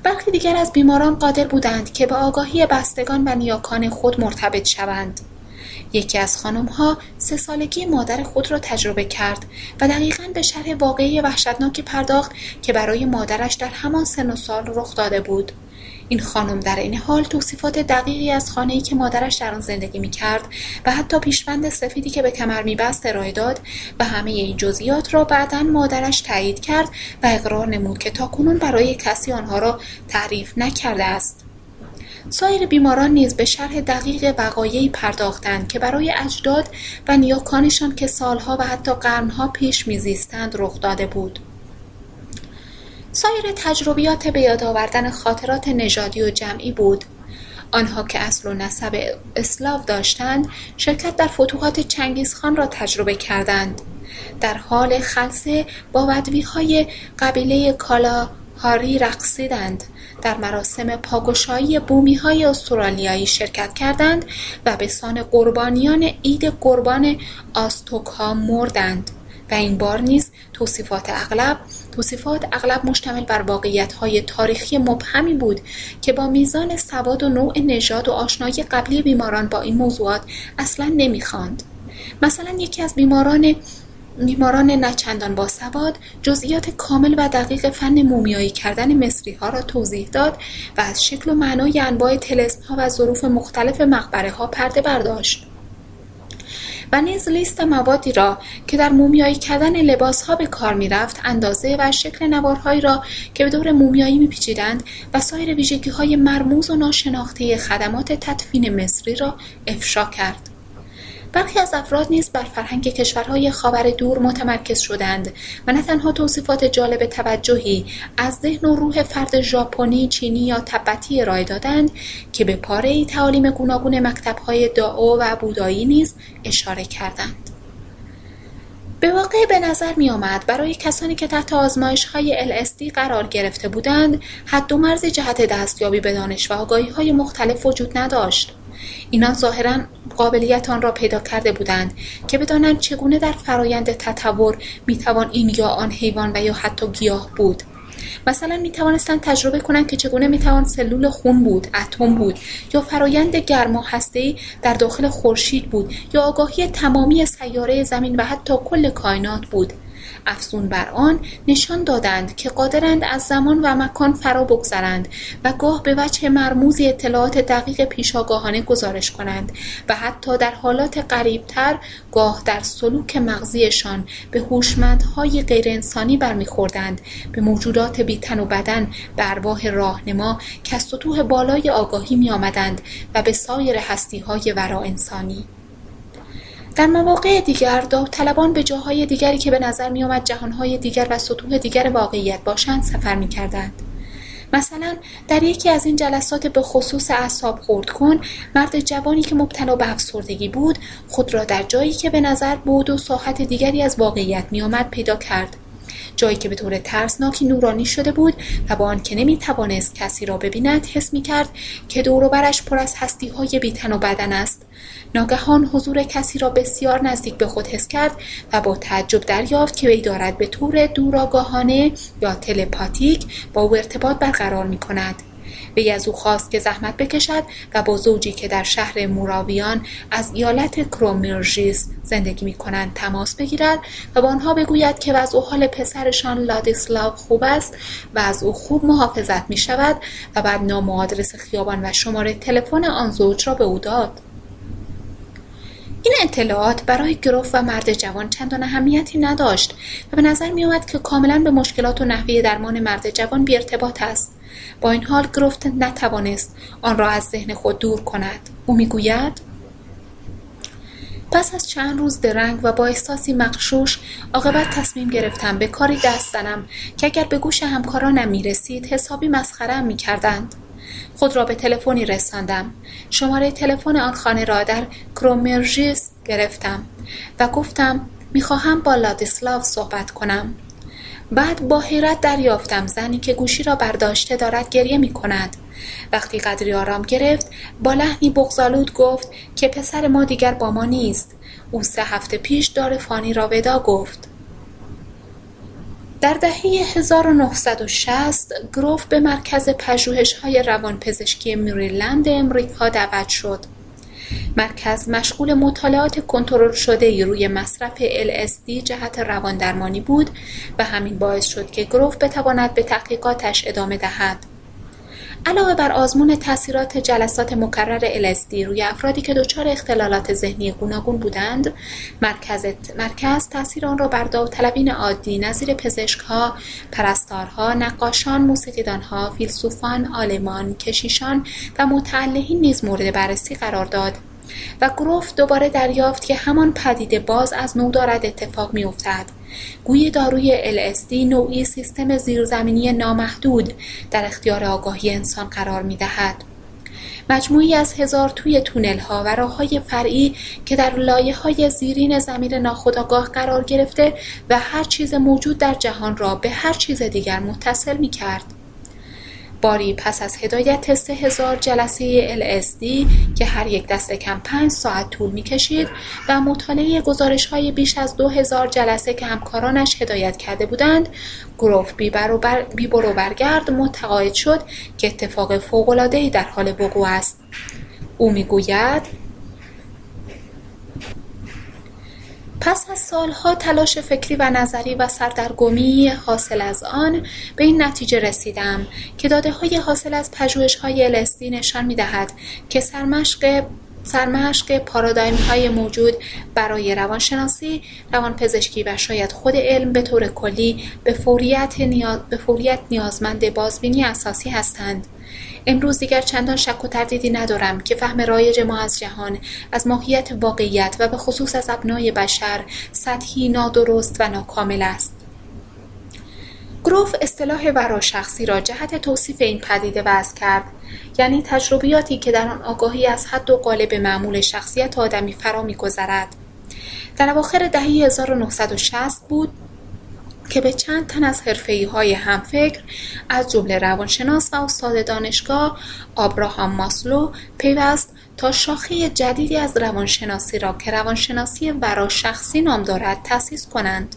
برخی دیگر از بیماران قادر بودند که به آگاهی بستگان و نیاکان خود مرتبط شوند. یکی از خانمها سه سالگی مادر خود را تجربه کرد و دقیقا به شرح واقعی وحشتناکی پرداخت که برای مادرش در همان سن و سال رخ داده بود. این خانم در این حال توصیفات دقیقی از خانه‌ای که مادرش در آن زندگی می‌کرد و حتی پیشبند سفیدی که به کمر میبست ارائه داد و همه این جزئیات را بعدا مادرش تایید کرد و اقرار نمود که تاکنون برای کسی آنها را تعریف نکرده است. سایر بیماران نیز به شرح دقیق وقایعی پرداختند که برای اجداد و نیاکانشان که سالها و حتی قرنها پیش میزیستند رخ داده بود. سایر تجربیات به یاد آوردن خاطرات نژادی و جمعی بود. آنها که اصل و نسب اسلاو داشتند شرکت در فتوحات چنگیزخان را تجربه کردند. در حال خلصه با ودویهای قبیله کالاهاری رقصیدند. در مراسم پاگشایی های استرالیایی شرکت کردند و به سان قربانیان عید قربان ها مردند. و این بار نیز توصیفات اغلب توصیفات اغلب مشتمل بر های تاریخی مبهمی بود که با میزان سواد و نوع نژاد و آشنایی قبلی بیماران با این موضوعات اصلا نمی‌خواند. مثلا یکی از بیماران بیماران نچندان باسواد جزئیات کامل و دقیق فن مومیایی کردن ها را توضیح داد و از شکل و معنای انواع ها و ظروف مختلف ها پرده برداشت. و نیز لیست موادی را که در مومیایی کردن ها به کار می‌رفت اندازه و شکل نوارهایی را که به دور مومیایی میپیچیدند و سایر های مرموز و ناشناخته خدمات تدفین مصری را افشا کرد. برخی از افراد نیز بر فرهنگ کشورهای خاور دور متمرکز شدند و نه تنها توصیفات جالب توجهی از ذهن و روح فرد ژاپنی، چینی یا تبتی ارائه دادند که به پاره تعالیم گوناگون مکتبهای داو و بودایی نیز اشاره کردند. به واقع به نظر می آمد برای کسانی که تحت آزمایش های LSD قرار گرفته بودند حد و مرز جهت دستیابی به دانش و آگاهی های مختلف وجود نداشت. اینان ظاهرا قابلیت آن را پیدا کرده بودند که بدانند چگونه در فرایند تطور می‌توان این یا آن حیوان و یا حتی گیاه بود. مثلا می توانستند تجربه کنند که چگونه می توان سلول خون بود، اتم بود یا فرایند گرما هسته‌ای در داخل خورشید بود یا آگاهی تمامی سیاره زمین و حتی کل کائنات بود. افزون بر آن نشان دادند که قادرند از زمان و مکان فرا بگذرند و گاه به وجه مرموزی اطلاعات دقیق پیشاگاهانه گزارش کنند و حتی در حالات قریبتر گاه در سلوک مغزیشان به هوشمندهای غیرانسانی برمیخوردند به موجودات بیتن و بدن به ارواح راهنما که از سطوح بالای آگاهی می آمدند و به سایر هستی های ورا انسانی. در مواقع دیگر داوطلبان به جاهای دیگری که به نظر میآمد جهانهای دیگر و سطوح دیگر واقعیت باشند سفر می‌کردند. مثلا در یکی از این جلسات به خصوص اعصاب خورد کن مرد جوانی که مبتلا به افسردگی بود خود را در جایی که به نظر بود و ساحت دیگری از واقعیت میآمد پیدا کرد. جایی که به طور ترسناکی نورانی شده بود و با آنکه نمی توانست کسی را ببیند حس می کرد که دور برش پر از هستی های بیتن و بدن است. ناگهان حضور کسی را بسیار نزدیک به خود حس کرد و با تعجب دریافت که وی دارد به طور دوراگاهانه یا تلپاتیک با او ارتباط برقرار می کند. وی از او خواست که زحمت بکشد و با زوجی که در شهر موراویان از ایالت کرومیرژیس زندگی می کنند تماس بگیرد و با آنها بگوید که وضع و حال پسرشان لادیسلاو خوب است و از او خوب محافظت می شود و بعد نام و آدرس خیابان و شماره تلفن آن زوج را به او داد. این اطلاعات برای گروف و مرد جوان چندان اهمیتی نداشت و به نظر می آمد که کاملا به مشکلات و نحوه درمان مرد جوان بی ارتباط است. با این حال گروفت نتوانست آن را از ذهن خود دور کند. او می‌گوید پس از چند روز درنگ و با احساسی مقشوش عاقبت تصمیم گرفتم به کاری دست زنم که اگر به گوش همکارانم می رسید حسابی مسخرم می کردند. خود را به تلفنی رساندم. شماره تلفن آن خانه را در کرومرژیس گرفتم و گفتم می‌خواهم با لادیسلاو صحبت کنم. بعد با حیرت دریافتم. زنی که گوشی را برداشته دارد گریه می کند. وقتی قدری آرام گرفت با لحنی بغزالود گفت که پسر ما دیگر با ما نیست. او سه هفته پیش دار فانی را ودا گفت. در دهه 1960 گروف به مرکز پژوهش‌های روانپزشکی مریلند امریکا دعوت شد. مرکز مشغول مطالعات کنترل شده روی مصرف LSD جهت رواندرمانی بود و همین باعث شد که گروف بتواند به تحقیقاتش ادامه دهد. علاوه بر آزمون تاثیرات جلسات مکرر LSD روی افرادی که دچار اختلالات ذهنی گوناگون بودند مرکز, مرکز تاثیر آن را بر داوطلبین عادی نظیر پزشکها پرستارها نقاشان موسیقیدانها فیلسوفان عالمان کشیشان و متعلهین نیز مورد بررسی قرار داد و گروف دوباره دریافت که همان پدیده باز از نو دارد اتفاق میافتد. گوی داروی LSD نوعی سیستم زیرزمینی نامحدود در اختیار آگاهی انسان قرار می دهد. مجموعی از هزار توی تونل ها و راه های فرعی که در لایه های زیرین زمین ناخودآگاه قرار گرفته و هر چیز موجود در جهان را به هر چیز دیگر متصل می کرد. باری پس از هدایت سه هزار جلسه LSD که هر یک دست کم پنج ساعت طول می کشید و مطالعه گزارش های بیش از دو هزار جلسه که همکارانش هدایت کرده بودند گروف بی برو برگرد متقاعد شد که اتفاق فوق‌العاده‌ای در حال وقوع است. او می‌گوید پس از سالها تلاش فکری و نظری و سردرگمی حاصل از آن به این نتیجه رسیدم که داده های حاصل از پژوهش های الستی نشان می دهد که سرمشق سرمشق پارادایم های موجود برای روانشناسی، روانپزشکی و شاید خود علم به طور کلی به فوریت, نیاز، به فوریت نیازمند بازبینی اساسی هستند. امروز دیگر چندان شک و تردیدی ندارم که فهم رایج ما از جهان از ماهیت واقعیت و به خصوص از ابنای بشر سطحی نادرست و ناکامل است. گروف اصطلاح وراشخصی را جهت توصیف این پدیده وضع کرد. یعنی تجربیاتی که در آن آگاهی از حد و قالب معمول شخصیت آدمی فرا میگذرد. در اواخر دهه 1960 بود که به چند تن از حرفه‌ای های همفکر از جمله روانشناس و استاد دانشگاه آبراهام ماسلو پیوست تا شاخه جدیدی از روانشناسی را که روانشناسی وراشخصی نام دارد تأسیس کنند.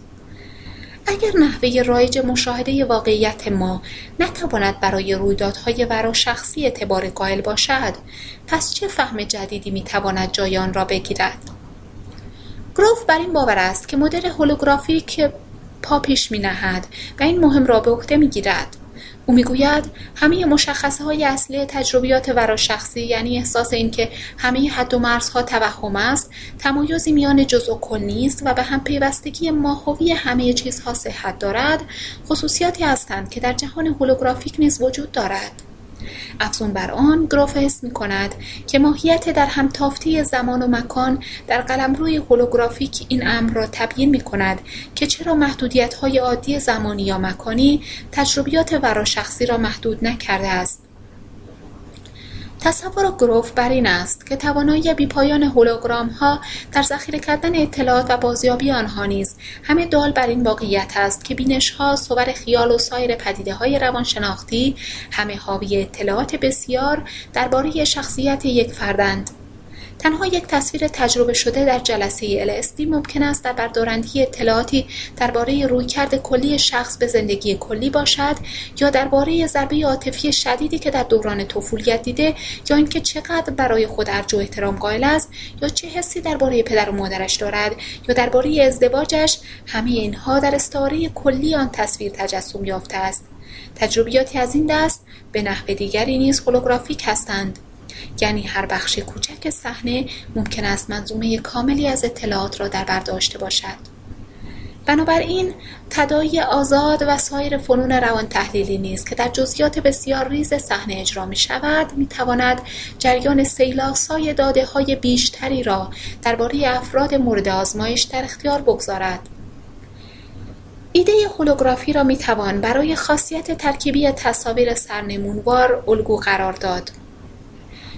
اگر نحوه رایج مشاهده واقعیت ما نتواند برای رویدادهای وراشخصی اعتبار قائل باشد پس چه فهم جدیدی می‌تواند جای آن را بگیرد؟ گروف بر این باور است که مدل هولوگرافیک پا پیش می نهد و این مهم را به عهده می گیرد. او می‌گوید همه مشخصه های اصلی تجربیات وراشخصی یعنی احساس اینکه همه حد و مرزها توهم است تمایزی میان جزء و کل نیست و به هم پیوستگی ماهوی همه چیزها صحت دارد خصوصیاتی هستند که در جهان هولوگرافیک نیز وجود دارد افزون بر آن گراف حس می کند که ماهیت در هم تافته زمان و مکان در قلمروی هولوگرافیک این امر را تبیین می کند که چرا محدودیت های عادی زمانی یا مکانی تجربیات وراشخصی را محدود نکرده است. تصور گروف بر این است که توانایی بیپایان ها در ذخیره کردن اطلاعات و بازیابی آنها نیز همه دال بر این واقعیت است که بینشها صور خیال و سایر های روانشناختی همه حاوی اطلاعات بسیار درباره شخصیت یک فردند تنها یک تصویر تجربه شده در جلسه LSD ممکن است در بردارندگی اطلاعاتی درباره رویکرد کلی شخص به زندگی کلی باشد یا درباره ضربه عاطفی شدیدی که در دوران طفولیت دیده یا اینکه چقدر برای خود ارج و احترام قائل است یا چه حسی درباره پدر و مادرش دارد یا درباره ازدواجش همه اینها در استعاره کلی آن تصویر تجسم یافته است. تجربیاتی از این دست به نحو دیگری نیز هولوگرافیک هستند. یعنی هر بخش کوچک صحنه ممکن است منظومه کاملی از اطلاعات را در بر داشته باشد. بنابراین تدایی آزاد و سایر فنون روان تحلیلی نیست که در جزئیات بسیار ریز صحنه اجرا می شود می تواند جریان سیلاسای داده های بیشتری را درباره افراد مورد آزمایش در اختیار بگذارد. ایده هولوگرافی را می توان برای خاصیت ترکیبی تصاویر سرنمونوار الگو قرار داد.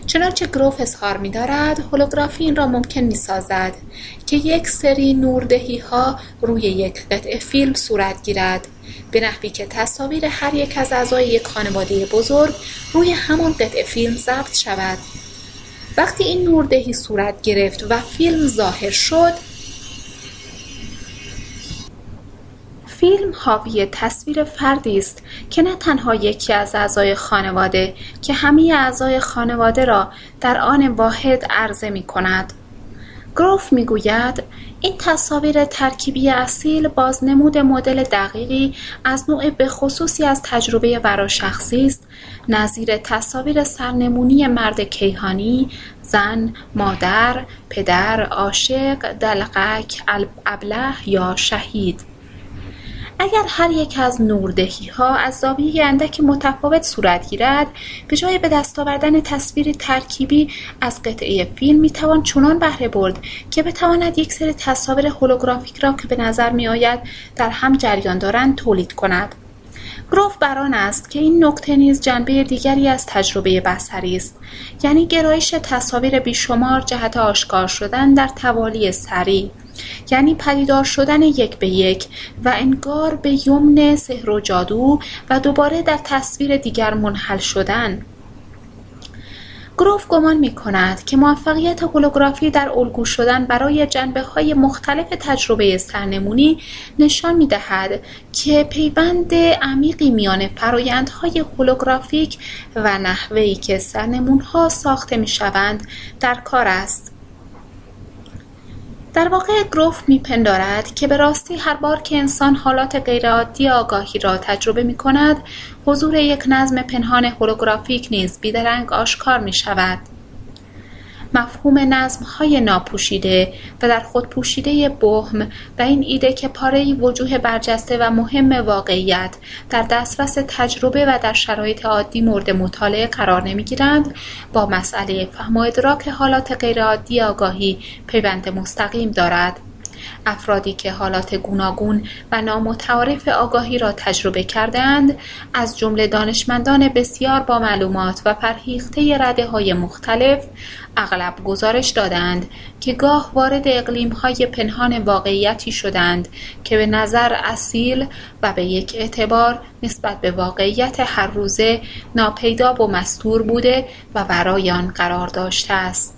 چنانچه گروف اظهار می‌دارد هولوگرافی این را ممکن می‌سازد که یک سری ها روی یک قطعه فیلم صورت گیرد. به نحوی که تصاویر هر یک از اعضای یک خانواده بزرگ روی همان قطعه فیلم ضبط شود. وقتی این نوردهی صورت گرفت و فیلم ظاهر شد فیلم حاوی تصویر فردی است که نه تنها یکی از اعضای خانواده که همه اعضای خانواده را در آن واحد عرضه می کند. گروف می‌گوید این تصاویر ترکیبی اصیل بازنمود مدل دقیقی از نوع بخصوصی از تجربه وراشخصی است نظیر تصاویر سرنمونی مرد کیهانی زن مادر پدر عاشق دلقک ابله یا شهید اگر هر یک از ها از زاویه اندک متفاوت صورت گیرد به جای به دست آوردن تصویر ترکیبی از قطعه فیلم می‌توان چنان بهره برد که بتواند یک سری تصاویر هولوگرافیک را که به نظر میآید در هم جریان دارند تولید کند. گروف بران است که این نکته نیز جنبه دیگری از تجربه بصری است یعنی گرایش تصاویر بیشمار جهت آشکار شدن در توالی سریع. یعنی پدیدار شدن یک به یک و انگار به یمن سحر و جادو و دوباره در تصویر دیگر منحل شدن گروف گمان می کند که موفقیت هولوگرافی در الگو شدن برای جنبه های مختلف تجربه سرنمونی نشان می دهد که پیوند عمیقی میان فرایندهای هولوگرافیک و نحوهی که سرنمون ها ساخته می شوند در کار است. در واقع گروف میپندارد که به راستی هر بار که انسان حالات غیرعادی آگاهی را تجربه می کند حضور یک نظم پنهان هولوگرافیک نیز بیدرنگ آشکار می شود. مفهوم های ناپوشیده و در خود پوشیده بهم و این ایده که پاره وجوه برجسته و مهم واقعیت در دسترس تجربه و در شرایط عادی مورد مطالعه قرار نمی‌گیرند با مسئله فهم و ادراک حالات غیرعادی آگاهی پیوند مستقیم دارد. افرادی که حالات گوناگون و نامتعارف آگاهی را تجربه کردند از جمله دانشمندان بسیار با معلومات و فرهیخته رده های مختلف اغلب گزارش دادند که گاه وارد اقلیم های پنهان واقعیتی شدند که به نظر اصیل و به یک اعتبار نسبت به واقعیت هر روزه ناپیدا و مستور بوده و برای آن قرار داشته است.